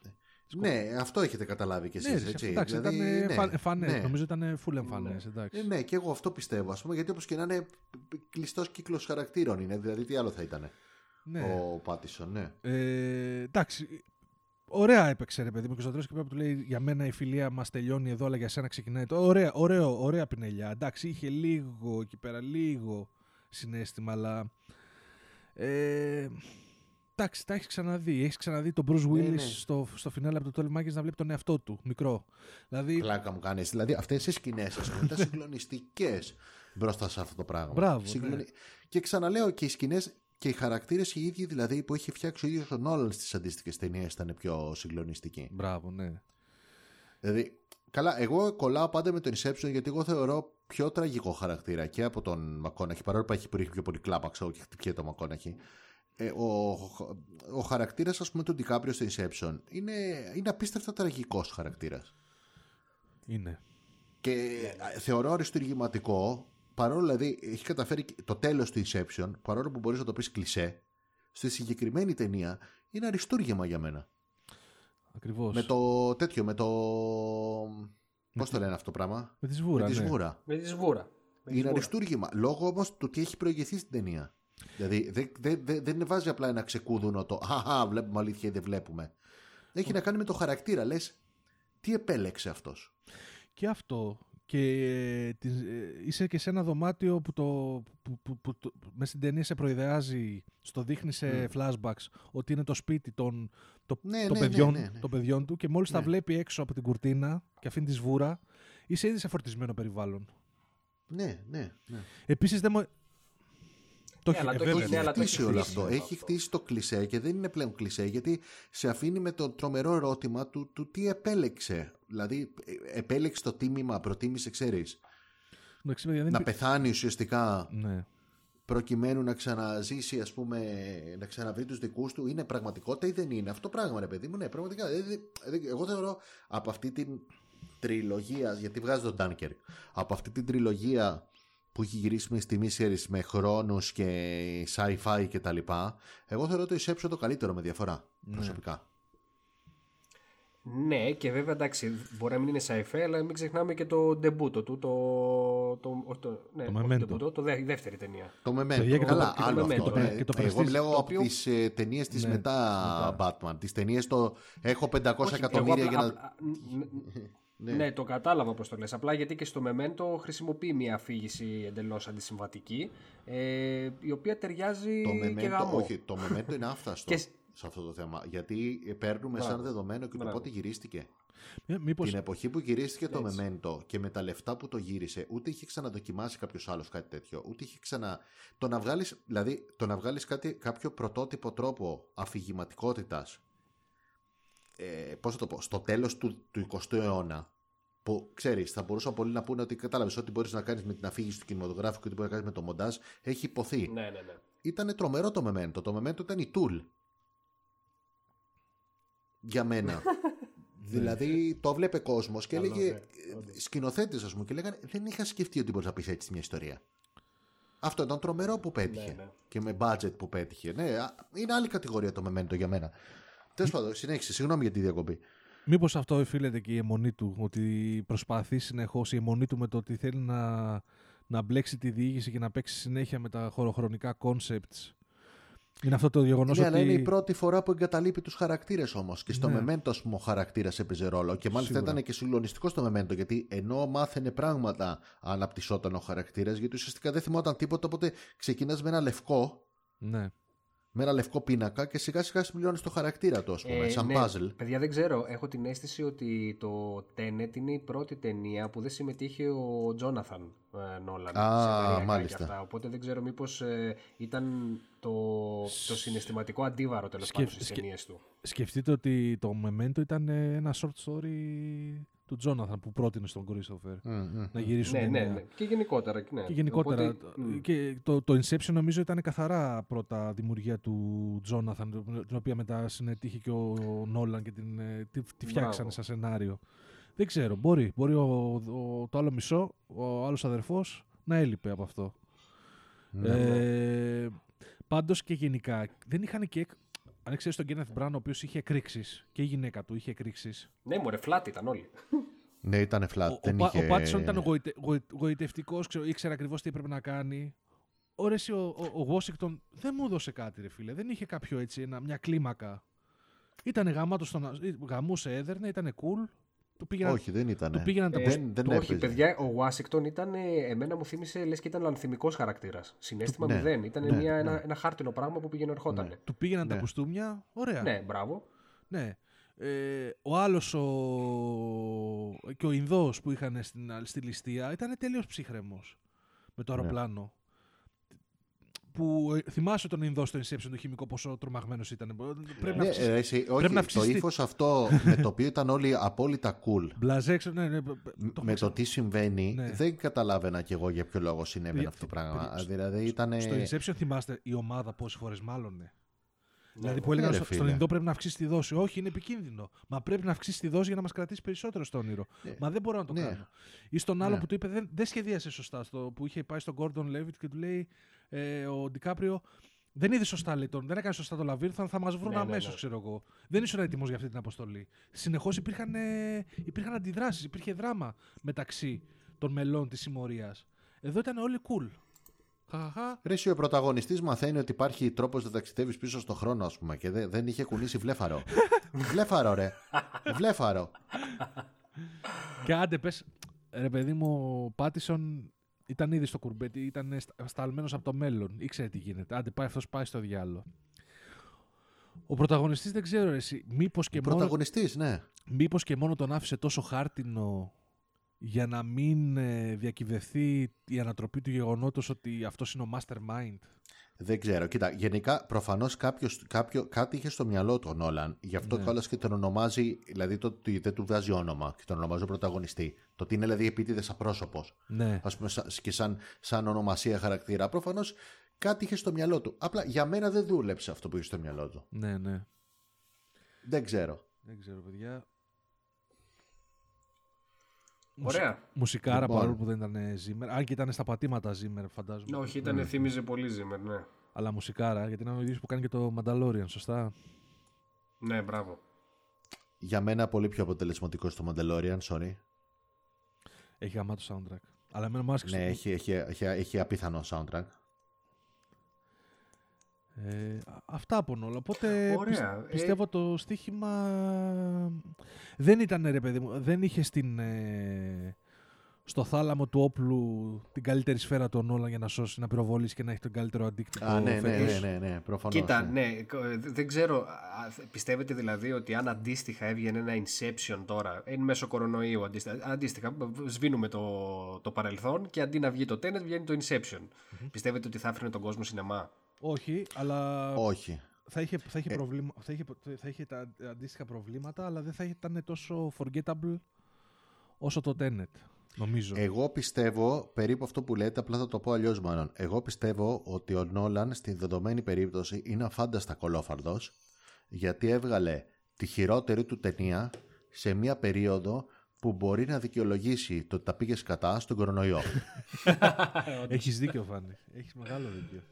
ναι, αυτό έχετε καταλάβει κι εσείς, Ναι, ρε, έτσι. εντάξει, Δηλαδή, ήταν ναι, εμφα- εμφανές. ναι. Νομίζω ήταν full εμφανές, εντάξει. Ε, ναι, και εγώ αυτό πιστεύω, ας πούμε, γιατί όπως και να είναι κλειστός κύκλος χαρακτήρων είναι. Δηλαδή, τι άλλο θα ήταν Ναι. ο Πάτισον, ναι. Ε, εντάξει. Ωραία έπαιξε ρε παιδί μου και στο τέλος και πρέπει που λέει για μένα η φιλία μας τελειώνει εδώ αλλά για σένα ξεκινάει το ωραία, ωραίο, ωραία πινελιά εντάξει είχε λίγο εκεί πέρα λίγο συνέστημα αλλά ε, εντάξει τα έχεις ξαναδεί έχεις ξαναδεί τον Bruce Willis ναι. στο, στο φινάλε από το 12 Monkeys να βλέπει τον εαυτό του μικρό δηλαδή Πλάκα μου κάνεις. Δηλαδή, αυτές οι σκηνές, ας πούμε, ήταν συγκλονιστικές μπροστά σε αυτό το πράγμα. Μπράβο, Συγκλονι- ναι. Και ξαναλέω και οι σκηνές και οι χαρακτήρες οι ίδιοι δηλαδή που έχει φτιάξει ο ίδιος ο Νόλανς στις αντίστοιχες ταινίες ήταν πιο συγκλονιστικοί. μπράβο ναι Δηλαδή, καλά, εγώ κολλάω πάντα με τον Inception γιατί εγώ θεωρώ πιο τραγικό χαρακτήρα και από τον Μακόναχη, παρόλο που έχει που έχει πιο πολύ κλάπαξα και χτυπιέται το Μακόναχη. Ε, ο, ο χαρακτήρας ας πούμε του Ντικάπριο στο Inception είναι, είναι απίστευτα τραγικός χαρακτήρας είναι και ε, θεωρώ αριστουργηματικό παρόλο δηλαδή έχει καταφέρει και- το τέλος του Inception παρόλο που μπορείς να το πεις κλισέ στη συγκεκριμένη ταινία είναι αριστούργημα για μένα ακριβώς με το τέτοιο με το πώς το λένε αυτό το πράγμα; με τη σβούρα με τη ναι. σβούρα Με τη σβούρα. Με τη είναι σβούρα. αριστούργημα λόγω όμως του τι έχει προηγηθεί στην ταινία Δηλαδή δεν δεν- δεν- δεν βάζει απλά ένα ξεκούδουνο το «Χαχα, βλέπουμε αλήθεια ή δεν βλέπουμε». Έχει να κάνει με το χαρακτήρα. Λες, τι επέλεξε αυτός; Και αυτό. Και ε, τις- ε, είσαι και σε ένα δωμάτιο που, το, που, που, που, το- μέσα στην ταινία σε προειδεάζει, στο δείχνει σε flashbacks ότι είναι το σπίτι των, το, Ναι, των, ναι, παιδιών, ναι, ναι, ναι. των παιδιών του και μόλις τα Ναι. βλέπει έξω από την κουρτίνα και αφήνει τη σβούρα, είσαι ήδη σε φορτισμένο περιβάλλον. Ναι, ναι, ναι. Επίσης δεν μου... Το Ναι, έχει, αλλά ε, το βέβαια, έχει- Έχει ναι, αλλά το χτίσει έχει όλο χτίσει αυτό. όλο Έχει αυτό. χτίσει το κλισέ και δεν είναι πλέον κλισέ γιατί σε αφήνει με το τρομερό ερώτημα του, του τι επέλεξε. Δηλαδή, ε, επέλεξε το τίμημα, προτίμησε, ξέρεις, εντάξει, παιδιά, δεν να υπή- πεθάνει ουσιαστικά Ναι. προκειμένου να ξαναζήσει, ας πούμε, να ξαναβρει τους δικούς του, είναι πραγματικότητα ή δεν είναι; Αυτό πράγμα, ρε παιδί μου, ναι, πραγματικά. Ε, δε- δε- Εγώ θεωρώ από αυτή την τριλογία, γιατί βγάζει τον Dunkirk, από αυτή την τριλογία που έχει γυρίσει με στη series με χρόνους και sci-fi και τα λοιπά, εγώ θεωρώ το Inception το καλύτερο με διαφορά, προσωπικά. Ναι, και βέβαια εντάξει, μπορεί να μην είναι sci-fi, αλλά μην ξεχνάμε και το ντεμπούτο του. Το, το, όχι το, ναι, Το όχι Memento. ντεμπούτο, το δε, η δεύτερη ταινία. Το Memento. Παιδιά, και το- Καλά, και το άλλο Memento, αυτό. ναι, ναι. και το Εγώ Prestige, μιλάω το από οποίο- τις ε, ταινίες της Ναι, μετά Batman. Τις ταινίες το έχω 500 Όχι, εκατομμύρια εγώ για να... απλά- α, ν- ν- ναι. το κατάλαβα πώς το λες. Απλά γιατί και στο Memento χρησιμοποιεί μια αφήγηση εντελώς αντισυμβατική, ε, η οποία ταιριάζει Το και Memento, γαμό. όχι, το Memento είναι άφθαστο Και- σε αυτό το θέμα. Γιατί παίρνουμε σαν Μπράβο. δεδομένο και το Μπράβο. πότε γυρίστηκε. Ε, Μήπως... Την εποχή που γυρίστηκε το Έτσι. Memento και με τα λεφτά που το γύρισε, ούτε είχε ξαναδοκιμάσει κάποιος άλλος κάτι τέτοιο, ούτε είχε ξανα. Το να βγάλει, δηλαδή, το να βγάλεις κάτι, κάποιο πρωτότυπο τρόπο αφηγηματικότητας. Ε, πώς θα το πω, στο τέλος του, του 20ου αιώνα, που ξέρεις, θα μπορούσαν πολλοί να πούνε ότι κατάλαβες ό,τι μπορείς να κάνεις με την αφήγηση του κινηματογράφου και ό,τι μπορείς να κάνεις με το μοντάζ, έχει υποθεί. Ναι, ναι, ναι. Ήταν τρομερό το Memento. Το Memento ήταν η Tool. Για μένα. δηλαδή το βλέπε κόσμος και Καλό, έλεγε. ναι, Σκηνοθέτε, ας πούμε, και λέγανε Δεν είχα σκεφτεί ότι μπορείς να πεις έτσι μια ιστορία. Αυτό ήταν τρομερό που πέτυχε. Ναι, ναι. Και με budget που πέτυχε. Ναι, α, είναι άλλη κατηγορία το Memento για μένα. Τέλος πάντων, συνέχισε. Συγγνώμη για τη διακοπή. Μήπως αυτό οφείλεται και η αιμονή του, ότι προσπαθεί συνεχώς η αιμονή του με το ότι θέλει να, να μπλέξει τη διοίκηση και να παίξει συνέχεια με τα χωροχρονικά concepts. Είναι αυτό το γεγονός Ναι, ότι... αλλά είναι η πρώτη φορά που εγκαταλείπει τους χαρακτήρες όμως. Και στο Ναι. Memento, ας πούμε, ο χαρακτήρας έπαιζε ρόλο. Και μάλιστα Σίγουρα. ήταν και συγκλονιστικός στο Memento, γιατί ενώ μάθαινε πράγματα, αναπτυσσόταν ο χαρακτήρας, γιατί ουσιαστικά δεν θυμόταν τίποτα. Οπότε ξεκινάς με ένα λευκό, Ναι. Με ένα λευκό πίνακα και σιγά σιγά συμπληρώνεις το χαρακτήρα του, ας πούμε, σαν ναι, puzzle. Παιδιά, δεν ξέρω. Έχω την αίσθηση ότι το Tenet είναι η πρώτη ταινία που δεν συμμετείχε ο Τζόναθαν ε, Νόλαν. Α, σε βαριακά μάλιστα. και Αυτά. Οπότε δεν ξέρω μήπως ήταν το, το συναισθηματικό αντίβαρο τέλος Σκεφ- πάντων στις σκε- ταινίες του. Σκεφτείτε ότι το Memento ήταν ε, ένα short story του Τζόναθαν που πρότεινε στον Christopher Μμ, μμ. να γυρίσουν Ναι, ναι, ταινία. ναι. Και γενικότερα. Ναι. Και γενικότερα. Οπότε, μ, και το, το Inception νομίζω ήταν καθαρά πρώτα δημιουργία του Τζόναθαν, την οποία μετά συνετύχει και ο Νόλαν και την, ε, τη, τη φτιάξανε Μπράβο. σαν σενάριο. Δεν ξέρω. Μπορεί. Μπορεί ο, ο- το άλλο μισό, ο άλλος αδερφός, να έλειπε από αυτό. Ναι. Ε, πάντως και γενικά, δεν είχαν και... εκ- Αν ξέρεις τον Kenneth Brown, ο οποίος είχε εκρήξεις και η γυναίκα του είχε εκρήξεις. Ναι, μωρέ, φλάτη ήταν όλοι. Ναι, ήταν flat. Ο, δεν ο, είχε... ο Πάτισον ήταν γοητε, γοη- γοητευτικός, ξέρω, ήξερε ακριβώς τι έπρεπε να κάνει. Ωραία, εσύ, ο, ο, ο Washington δεν μου έδωσε κάτι, ρε φίλε. Δεν είχε κάποιο έτσι, ένα, μια κλίμακα. Ήτανε γαμάτος στον, α- γαμούσε, έδερνε, ήτανε cool. Του πήγαιναν, Όχι, δεν ήταν. του πήγαιναν τα Ε, ποσ- δεν, δεν το όχι, έπαιζε. παιδιά, ο Washington ήταν, ε, εμένα μου θύμισε λες και ήταν λανθιμικό χαρακτήρας. Συνέστημα Ναι, μηδέν. Ήταν ναι, μια, ναι. Ένα, ένα χάρτινο πράγμα που πήγαινε ερχόταν. Ναι, του πήγαιναν τα Ναι. κουστούμια, ωραία. ναι μπράβο. Ναι. Ε, ο άλλος ο... και ο Ινδός που είχαν στην, στη ληστεία ήταν τελείως ψύχρεμος με το Ναι. αεροπλάνο. Που ε, θυμάσαι τον Ινδό στο Inception το χημικό πόσο τρομαγμένος ήταν. Πρέπει να Ναι, αυξήσει- ε, εσύ, όχι, πρέπει να το αυξήσει τη- ύφος αυτό με το οποίο ήταν όλοι απόλυτα cool. Μπλαζέ, ξέρω, ναι, ναι, το με έχουμε το τι συμβαίνει, Ναι. δεν καταλάβαινα κι εγώ για ποιο λόγο συνέβαινε Παιδιά, αυτό το πράγμα. παιδιά, δηλαδή ήταν. Στο Inception θυμάστε η ομάδα πόσες φορές μάλωνε. δηλαδή ναι. που έλεγαν Ναι, ρε στο- στον φίλε. Ινδό πρέπει να αυξήσει τη δόση. Όχι, είναι επικίνδυνο. Μα πρέπει να αυξήσει τη δόση για να μας κρατήσει περισσότερο στο όνειρο. Μα δεν μπορώ να το Ναι. κάνω. Ή στον άλλο Ναι. που του είπε δεν, δεν σχεδίασε σωστά. Στο, που είχε πάει στον Gordon Levitt και του λέει ε, ο Ντικάπριο. Δεν είδε σωστά, λέει τον. Δεν έκανε σωστά το λαβύρινθο. Θα μας βρουν Ναι, ναι, αμέσως, ναι. ξέρω εγώ. Δεν ήσουν έτοιμος για αυτή την αποστολή. Συνεχώς υπήρχαν, ε, υπήρχαν αντιδράσεις, υπήρχε δράμα μεταξύ των μελών της συμμορίας. Εδώ ήταν όλοι cool. Χαχαχα. Ρε, εσύ ο πρωταγωνιστής μαθαίνει ότι υπάρχει τρόπος να ταξιδεύεις πίσω στο χρόνο, ας πούμε, και δεν, δεν είχε κουνήσει βλέφαρο. βλέφαρο, ρε. Βλέφαρο. Και άντε πες, ρε παιδί μου, ο Πάτισον ήταν ήδη στο κουρμπέτι, ήταν στα- σταλμένος από το μέλλον. Ήξερε τι γίνεται. Άντε πάει αυτός πάει στο διάλογο. Ο πρωταγωνιστής δεν ξέρω ρε, εσύ, μήπως και, μόνο, Πρωταγωνιστής, ναι. μήπως και μόνο τον άφησε τόσο χάρτινο για να μην ε, διακυβευτεί η ανατροπή του γεγονότος ότι αυτός είναι ο mastermind; Δεν ξέρω. Κοίτα, γενικά προφανώς κάποιο, κάτι είχε στο μυαλό του ο Νόλαν. Γι' αυτό Ναι. κιόλας και τον ονομάζει, δηλαδή το ότι δεν του βγάζει όνομα και τον ονομάζει ο πρωταγωνιστή. Το ότι είναι δηλαδή επίτηδες απρόσωπος. Ναι. Α πούμε, σα- και σαν, σαν ονομασία χαρακτήρα. Προφανώς κάτι είχε στο μυαλό του. Απλά για μένα δεν δούλεψε αυτό που είχε στο μυαλό του. Ναι, ναι. Δεν ξέρω. Δεν ξέρω, παιδιά. Ωραία. Μουσικάρα Λοιπόν. παρόλο που δεν ήταν Zimmer. Αν και ήταν στα πατήματα Zimmer, φαντάζομαι. Όχι, ήταν, θύμιζε πολύ Zimmer, ναι. Αλλά μουσικάρα, γιατί είναι ο ίδιος που κάνει και το Mandalorian, σωστά; Ναι, μπράβο. Για μένα πολύ πιο αποτελεσματικό στο Mandalorian, sorry. Έχει γαμάτο soundtrack. Αλλά εμένα μου άρεσε. Ναι, έχει, έχει, έχει, έχει απίθανο soundtrack. Ε, α- αυτά από όλα. Οπότε Ωραία. πισ- Ε, πιστεύω το στοίχημα δεν ήταν ρε παιδί μου. Δεν είχε στην, ε, στο θάλαμο του όπλου την καλύτερη σφαίρα του Νόλαν για να σώσει, να πυροβολήσει και να έχει τον καλύτερο αντίκτυπο. Α, ναι, ναι, φέτος. ναι, ναι, ναι, προφανώς. Κοίτα, ναι. ναι, κο- ε, δεν ξέρω. α, Πιστεύετε δηλαδή ότι αν αντίστοιχα έβγαινε ένα Inception τώρα, είναι μέσω κορονοϊού αντίστοιχα, αντίστοιχα σβήνουμε το, το παρελθόν και αντί να βγει το Tenet βγαίνει το Inception. Πιστεύετε ότι θα άφηνε τον κόσμο σινεμά; Όχι, αλλά Όχι. θα είχε, θα, είχε Ε. προβλήμα, θα, είχε, θα είχε τα αντίστοιχα προβλήματα, αλλά δεν θα ήταν τόσο forgettable όσο το Tenet, νομίζω. Εγώ πιστεύω περίπου αυτό που λέτε, απλά θα το πω αλλιώς μάλλον. Εγώ πιστεύω ότι ο Νόλαν στην δεδομένη περίπτωση είναι αφάνταστα κολόφαρδος γιατί έβγαλε τη χειρότερη του ταινία σε μια περίοδο που μπορεί να δικαιολογήσει το ότι τα πήγες κατά στον κορονοϊό. Έχεις δίκιο, Φάνη. Έχεις μεγάλο δίκιο.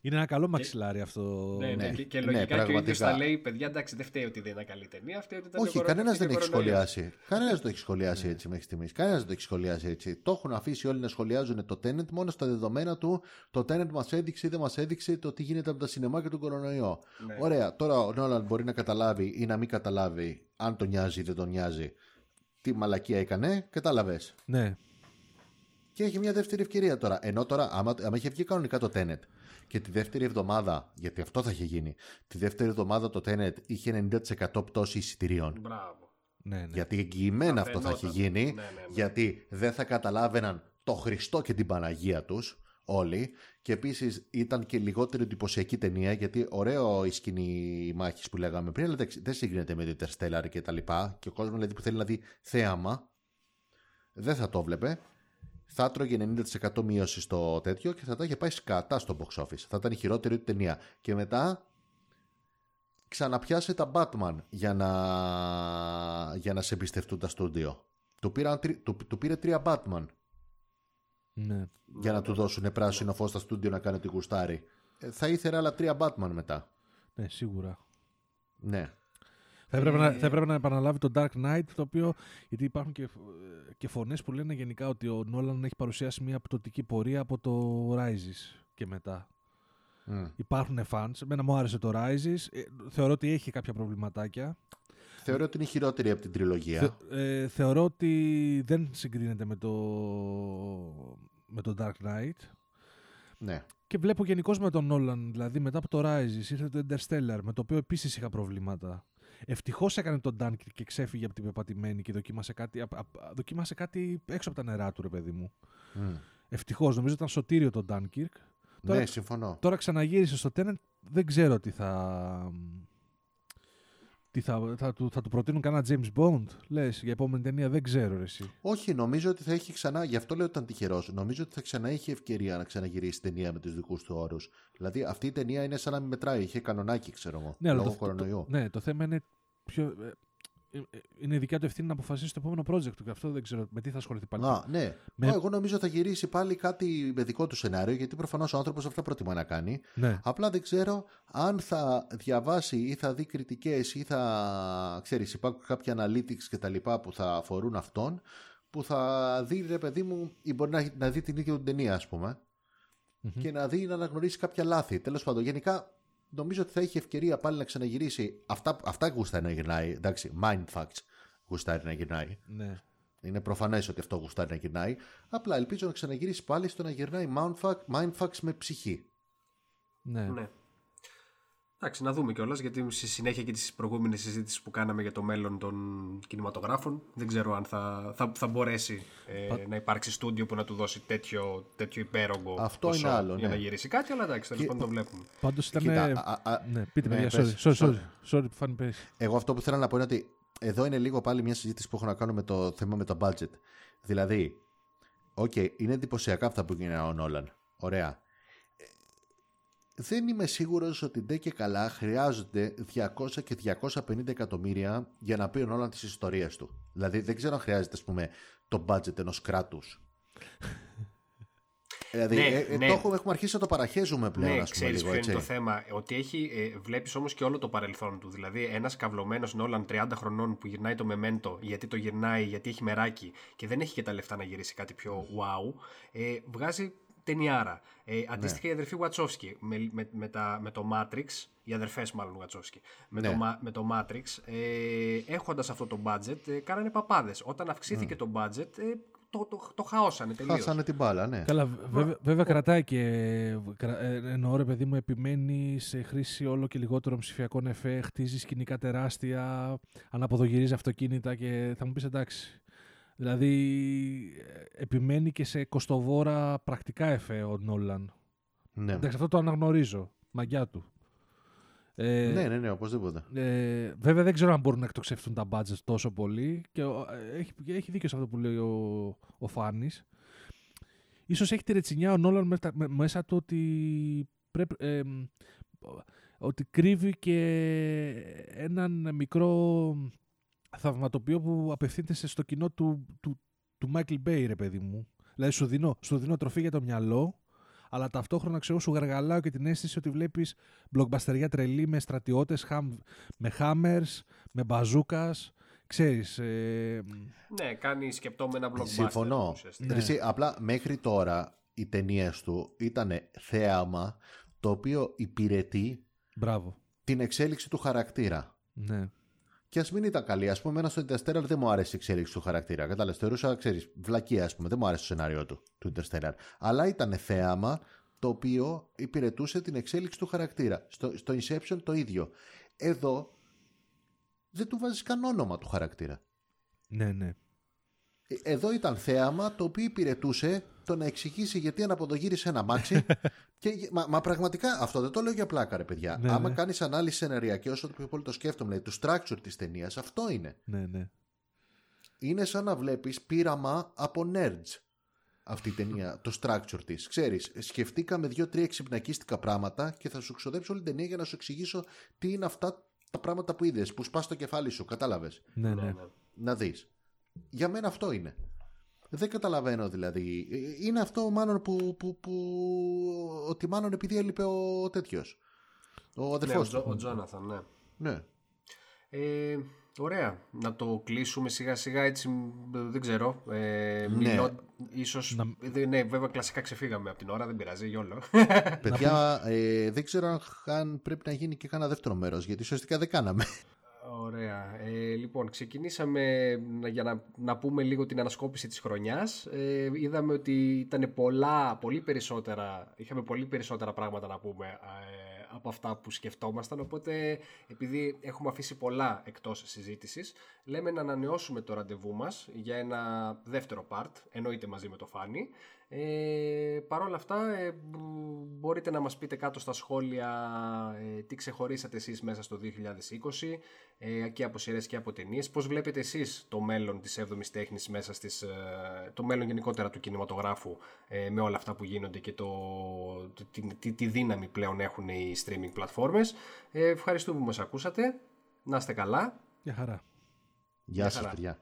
Είναι ένα καλό μαξιλάρι αυτό. Ναι, ναι, ναι. και, και Ναι, λογικά και ο ίδιος πραγματικά. θα λέει: Παιδιά, εντάξει, δεν φταίει ότι δεν είναι καλή ταινία. Φταίει ότι ήταν Όχι, κορο- κανένας αυτή δεν και έχει κορονοϊός. σχολιάσει. Κανένας δεν το έχει σχολιάσει έτσι μέχρι στιγμής. Κανένας δεν το έχει σχολιάσει έτσι. Το έχουν αφήσει όλοι να σχολιάζουν το Tenet μόνο στα δεδομένα του. Το Tenet μας έδειξε ή δεν μας έδειξε το τι γίνεται από τα σινεμά και τον κορονοϊό. Ναι. Ωραία. Τώρα ο Νόλαν μπορεί να καταλάβει ή να μην καταλάβει αν τον νοιάζει ή δεν τον νοιάζει. Τι μαλακία έκανε, κατάλαβες. Ναι. Και έχει μια δεύτερη ευκαιρία τώρα. Ενώ τώρα, άμα, άμα είχε βγει κανονικά το Tenet και τη δεύτερη εβδομάδα, γιατί αυτό θα είχε γίνει, τη δεύτερη εβδομάδα το Tenet είχε 90% πτώση εισιτηρίων. Μπράβο. ναι, ναι. Γιατί εγγυημένα Θα αυτό θα έχει φαινόταν. γίνει, Ναι, ναι, ναι. γιατί δεν θα καταλάβαιναν το Χριστό και την Παναγία τους όλοι και επίσης ήταν και λιγότερη εντυπωσιακή ταινία γιατί ωραίο η σκηνή μάχης που λέγαμε πριν αλλά εντάξει, δεν συγκρίνεται με το Interstellar και τα λοιπά και ο κόσμος δηλαδή, που θέλει να δει θέαμα δεν θα το βλέπε θα έτρωγε 90% μείωση στο τέτοιο και θα τα είχε πάει σκατά στο box office. Θα ήταν η χειρότερη του ταινία. Και μετά ξαναπιάσε τα Batman για να, για να σε εμπιστευτούν τα στούντιο. Του, πήραν, τρι- του, του πήρε τρία Batman ναι. για να του δώσουν πράσινο φως στα στούντιο να κάνει ό,τι γουστάρει. Ε, θα ήθελε άλλα τρία Batman μετά. Ναι, σίγουρα. Ναι. Θα έπρεπε, να, θα έπρεπε να επαναλάβει το Dark Knight, το οποίο. Γιατί υπάρχουν και, και φωνές που λένε γενικά ότι ο Νόλαν έχει παρουσιάσει μια πτωτική πορεία από το Rises και μετά. Μμ. Υπάρχουν fans. Εμένα μου άρεσε το Rises. Ε, θεωρώ ότι έχει κάποια προβληματάκια. Θεωρώ ότι είναι η χειρότερη από την τριλογία. Θε- ε, θεωρώ ότι δεν συγκρίνεται με το, με το Dark Knight. Ναι. Και βλέπω γενικώς με τον Νόλαν, δηλαδή μετά από το Rises ήρθε το Interstellar, με το οποίο επίσης είχα προβλήματα. Ευτυχώς έκανε τον Dunkirk και ξέφυγε από την πεπατημένη και δοκίμασε κάτι, απ- απ- δοκίμασε κάτι έξω από τα νερά του, ρε παιδί μου. Μμ. Ευτυχώς, νομίζω ήταν σωτήριο το Dunkirk. Τώρα- Ναι, συμφωνώ. Τώρα ξαναγύρισε στο Tenet, δεν ξέρω τι θα. Τι θα, θα, του, θα του προτείνουν κανένα James Bond, λες, για επόμενη ταινία, δεν ξέρω ρε, εσύ. Όχι, νομίζω ότι θα έχει ξανά, γι' αυτό λέω ότι ήταν τυχερός. Νομίζω ότι θα ξανά είχε ευκαιρία να ξαναγυρίσει ταινία με τους δικούς του όρους. Δηλαδή αυτή η ταινία είναι σαν να μην μετράει. Είχε κανονάκι, ξέρω εγώ. Ναι, αλλά λόγω το, το, κορονοϊού. ναι, το θέμα είναι πιο, ε, ε, ε, είναι δικιά του ευθύνη να αποφασίσει το επόμενο project του και αυτό δεν ξέρω με τι θα ασχοληθεί πάλι. Α, ναι. Με- Ω, Εγώ νομίζω θα γυρίσει πάλι κάτι με δικό του σενάριο, γιατί προφανώς ο άνθρωπος αυτά προτιμά να κάνει. Ναι. Απλά δεν ξέρω αν θα διαβάσει ή θα δει κριτικές ή θα. ξέρεις, υπάρχουν κάποια analytics και τα λοιπά που θα αφορούν αυτόν, που θα δει ρε παιδί μου, ή μπορεί να, να δει την ίδια του ταινία, ας πούμε. και να δει να αναγνωρίσει κάποια λάθη. Τέλος πάντων, γενικά νομίζω ότι θα έχει ευκαιρία πάλι να ξαναγυρίσει. Αυτά, αυτά γουστάει να γυρνάει. Εντάξει, mindfucks γουστάει να γυρνάει. Ναι. Είναι προφανές ότι αυτό γουστάει να γυρνάει. Απλά ελπίζω να ξαναγυρίσει πάλι στο να γυρνάει mindfuck, mindfucks με ψυχή. Ναι. Ναι. Εντάξει, να δούμε κιόλας, γιατί στη συνέχεια και τη προηγούμενη συζήτηση που κάναμε για το μέλλον των κινηματογράφων, δεν ξέρω αν θα, θα, θα μπορέσει ε, να υπάρξει στούντιο που να του δώσει τέτοιο, τέτοιο υπέρογκο Αυτό ποσό είναι άλλο, για ναι. να γυρίσει κάτι, αλλά εντάξει, τέλος Και- πάντων το βλέπουμε. Πάντως ήταν. Κοίτα, α- α- ναι, πείτε, ναι, παιδιά, sorry, πες. sorry, sorry, Sorry. sorry, Φάνη πες. Εγώ αυτό που θέλω να πω είναι ότι εδώ είναι λίγο πάλι μια συζήτηση που έχω να κάνω με το θέμα με το budget. Δηλαδή, οκ, είναι εντυπωσιακά αυτά που γίνεται ο Νόλαν. Ωραία. Ε, Δεν είμαι σίγουρος ότι ντε και καλά χρειάζονται 200 και 250 εκατομμύρια για να πει ο Νόλαν τις ιστορίες του. Δηλαδή δεν ξέρω αν χρειάζεται ας πούμε το budget ενός κράτους. δηλαδή Ναι, ε, ε, ναι. το έχουμε, έχουμε αρχίσει να το παραχέζουμε πλέον Ναι, ας πούμε ξέρεις λίγο ποιο είναι έτσι. το θέμα. Ότι έχει, ε, βλέπεις όμως και όλο το παρελθόν του. Δηλαδή, ένας καυλωμένος Νόλαν 30 χρονών που γυρνάει το Μεμέντο, γιατί το γυρνάει, γιατί έχει μεράκι και δεν έχει και τα λεφτά να γυρίσει κάτι πιο wow, ε, βγάζει ταινιάρα. Ε, αντίστοιχα Ναι. η αδερφή Βατσόφσκι με, με, με, τα, με το Matrix, οι αδερφές μάλλον Βατσόφσκι, με, Ναι. το, Μα- με το Matrix, ε, έχοντας αυτό το budget, ε, κάνανε παπάδες. Όταν αυξήθηκε το budget, ε, το, το, το χαώσανε τελείως. Χάσανε την μπάλα, ναι. Καλά, βέβαια, βέβαια κρατάει και. κρα- ε, Εννοώ ρε παιδί μου, επιμένει σε χρήση όλο και λιγότερων ψηφιακών εφέ, χτίζει σκηνικά τεράστια, αναποδογυρίζει αυτοκίνητα και θα μου πεις εντάξει. Δηλαδή, ε, επιμένει και σε κοστοβόρα πρακτικά εφέ ο Νόλαν. ναι. Εντάξει, αυτό το αναγνωρίζω. Μαγιά του. Ε, ναι, ναι, ναι, οπωσδήποτε. ε, βέβαια δεν ξέρω αν μπορούν να εκτοξευτούν τα budget τόσο πολύ και ο- ε, έχει, έχει δίκιο σε αυτό που λέει ο, ο Φάνης. Ίσως έχει τη ρετσινιά ο Νόλαν με- με- μέσα του ότι, πρέπει, ε, μ, ότι κρύβει και έναν μικρό θαυματοποιό που απευθύνεται σε- στο κοινό του, του, του Michael Bay, ρε παιδί μου. Δηλαδή σου δίνω, σου δίνω τροφή για το μυαλό, αλλά ταυτόχρονα ξέρω σου γαργαλάω και την αίσθηση ότι βλέπεις μπλοκμπαστεριά τρελή με στρατιώτες, χαμ, με hammers, με μπαζούκας, ξέρεις. Ε, Ναι, κάνεις σκεπτόμενα blockbuster. Συμφωνώ. ουσιαστικά. Ναι. Εσύ, απλά μέχρι τώρα οι ταινίες του ήταν θέαμα το οποίο υπηρετεί μπράβο. την εξέλιξη του χαρακτήρα. Ναι. Και ας μην ήταν καλή. Α πούμε, ένας στο Interstellar δεν μου άρεσε η εξέλιξη του χαρακτήρα. Κατάλαβες. Θεωρούσα, ξέρεις, βλακία, ας πούμε. Δεν μου άρεσε το σενάριό του, του Interstellar. Αλλά ήταν θέαμα το οποίο υπηρετούσε την εξέλιξη του χαρακτήρα. Στο, στο Inception το ίδιο. Εδώ δεν του βάζεις καν όνομα του χαρακτήρα. Ναι, ναι. Ε, Εδώ ήταν θέαμα το οποίο υπηρετούσε το να εξηγήσει γιατί αναποδογύρισε ένα μάξι. και, μα, μα πραγματικά αυτό δεν το λέω για πλάκα, ρε παιδιά. Ναι, Άμα ναι. κάνεις ανάλυση σεναριακή, όσο το πιο πολύ το σκέφτομαι, δηλαδή, του structure της ταινίας, αυτό είναι. ναι, ναι. Είναι σαν να βλέπεις πείραμα από nerds αυτή η ταινία, το structure της. Ξέρεις, σκεφτήκαμε δύο-τρία εξυπνακίστικα πράγματα και θα σου ξοδέψω όλη την ταινία για να σου εξηγήσω τι είναι αυτά τα πράγματα που είδες, που σπάς το κεφάλι σου. Κατάλαβες; Ναι, Ναι, ναι. ναι. Να δεις. Για μένα αυτό είναι. Δεν καταλαβαίνω δηλαδή. Ε, Είναι αυτό μάλλον που, που, που ότι μάλλον επειδή έλειπε ο τέτοιος. Ο Ναι, ο, αδερφός Τζο- του. ο Τζόναθαν, ναι. Ναι. Ε, ωραία. Να το κλείσουμε σιγά σιγά έτσι, μ, δεν ξέρω. Ε, Ναι. μιλώ, ίσως, Να- δε- ναι, βέβαια κλασικά ξεφύγαμε από την ώρα, δεν πειράζει, γιόλο. Παιδιά, ε, δεν ξέρω αν, αν πρέπει να γίνει και κάνα δεύτερο μέρος, γιατί ουσιαστικά δεν κάναμε. Ωραία. Ε, λοιπόν, ξεκινήσαμε να- για να, να πούμε λίγο την ανασκόπηση της χρονιάς. Ε, είδαμε ότι ήταν πολλά, πολύ περισσότερα, είχαμε πολύ περισσότερα πράγματα να πούμε ε, από αυτά που σκεφτόμασταν, οπότε επειδή έχουμε αφήσει πολλά εκτός συζήτησης, λέμε να ανανεώσουμε το ραντεβού μας για ένα δεύτερο part, εννοείται μαζί με το Φάνη. Ε, Παρ' όλα αυτά ε, μπ- μπορείτε να μας πείτε κάτω στα σχόλια ε, τι ξεχωρίσατε εσείς μέσα στο 2020 ε, και από σειρές και από ταινίες. Πώς βλέπετε εσείς το μέλλον της 7ης τέχνης μέσα στις, ε, το μέλλον γενικότερα του κινηματογράφου ε, με όλα αυτά που γίνονται και το, το- τη, τη, τη δύναμη πλέον έχουν οι streaming πλατφόρμες. Ε, ευχαριστούμε που μας ακούσατε. Να είστε καλά. Για χαρά. Γεια σας χαρά. παιδιά.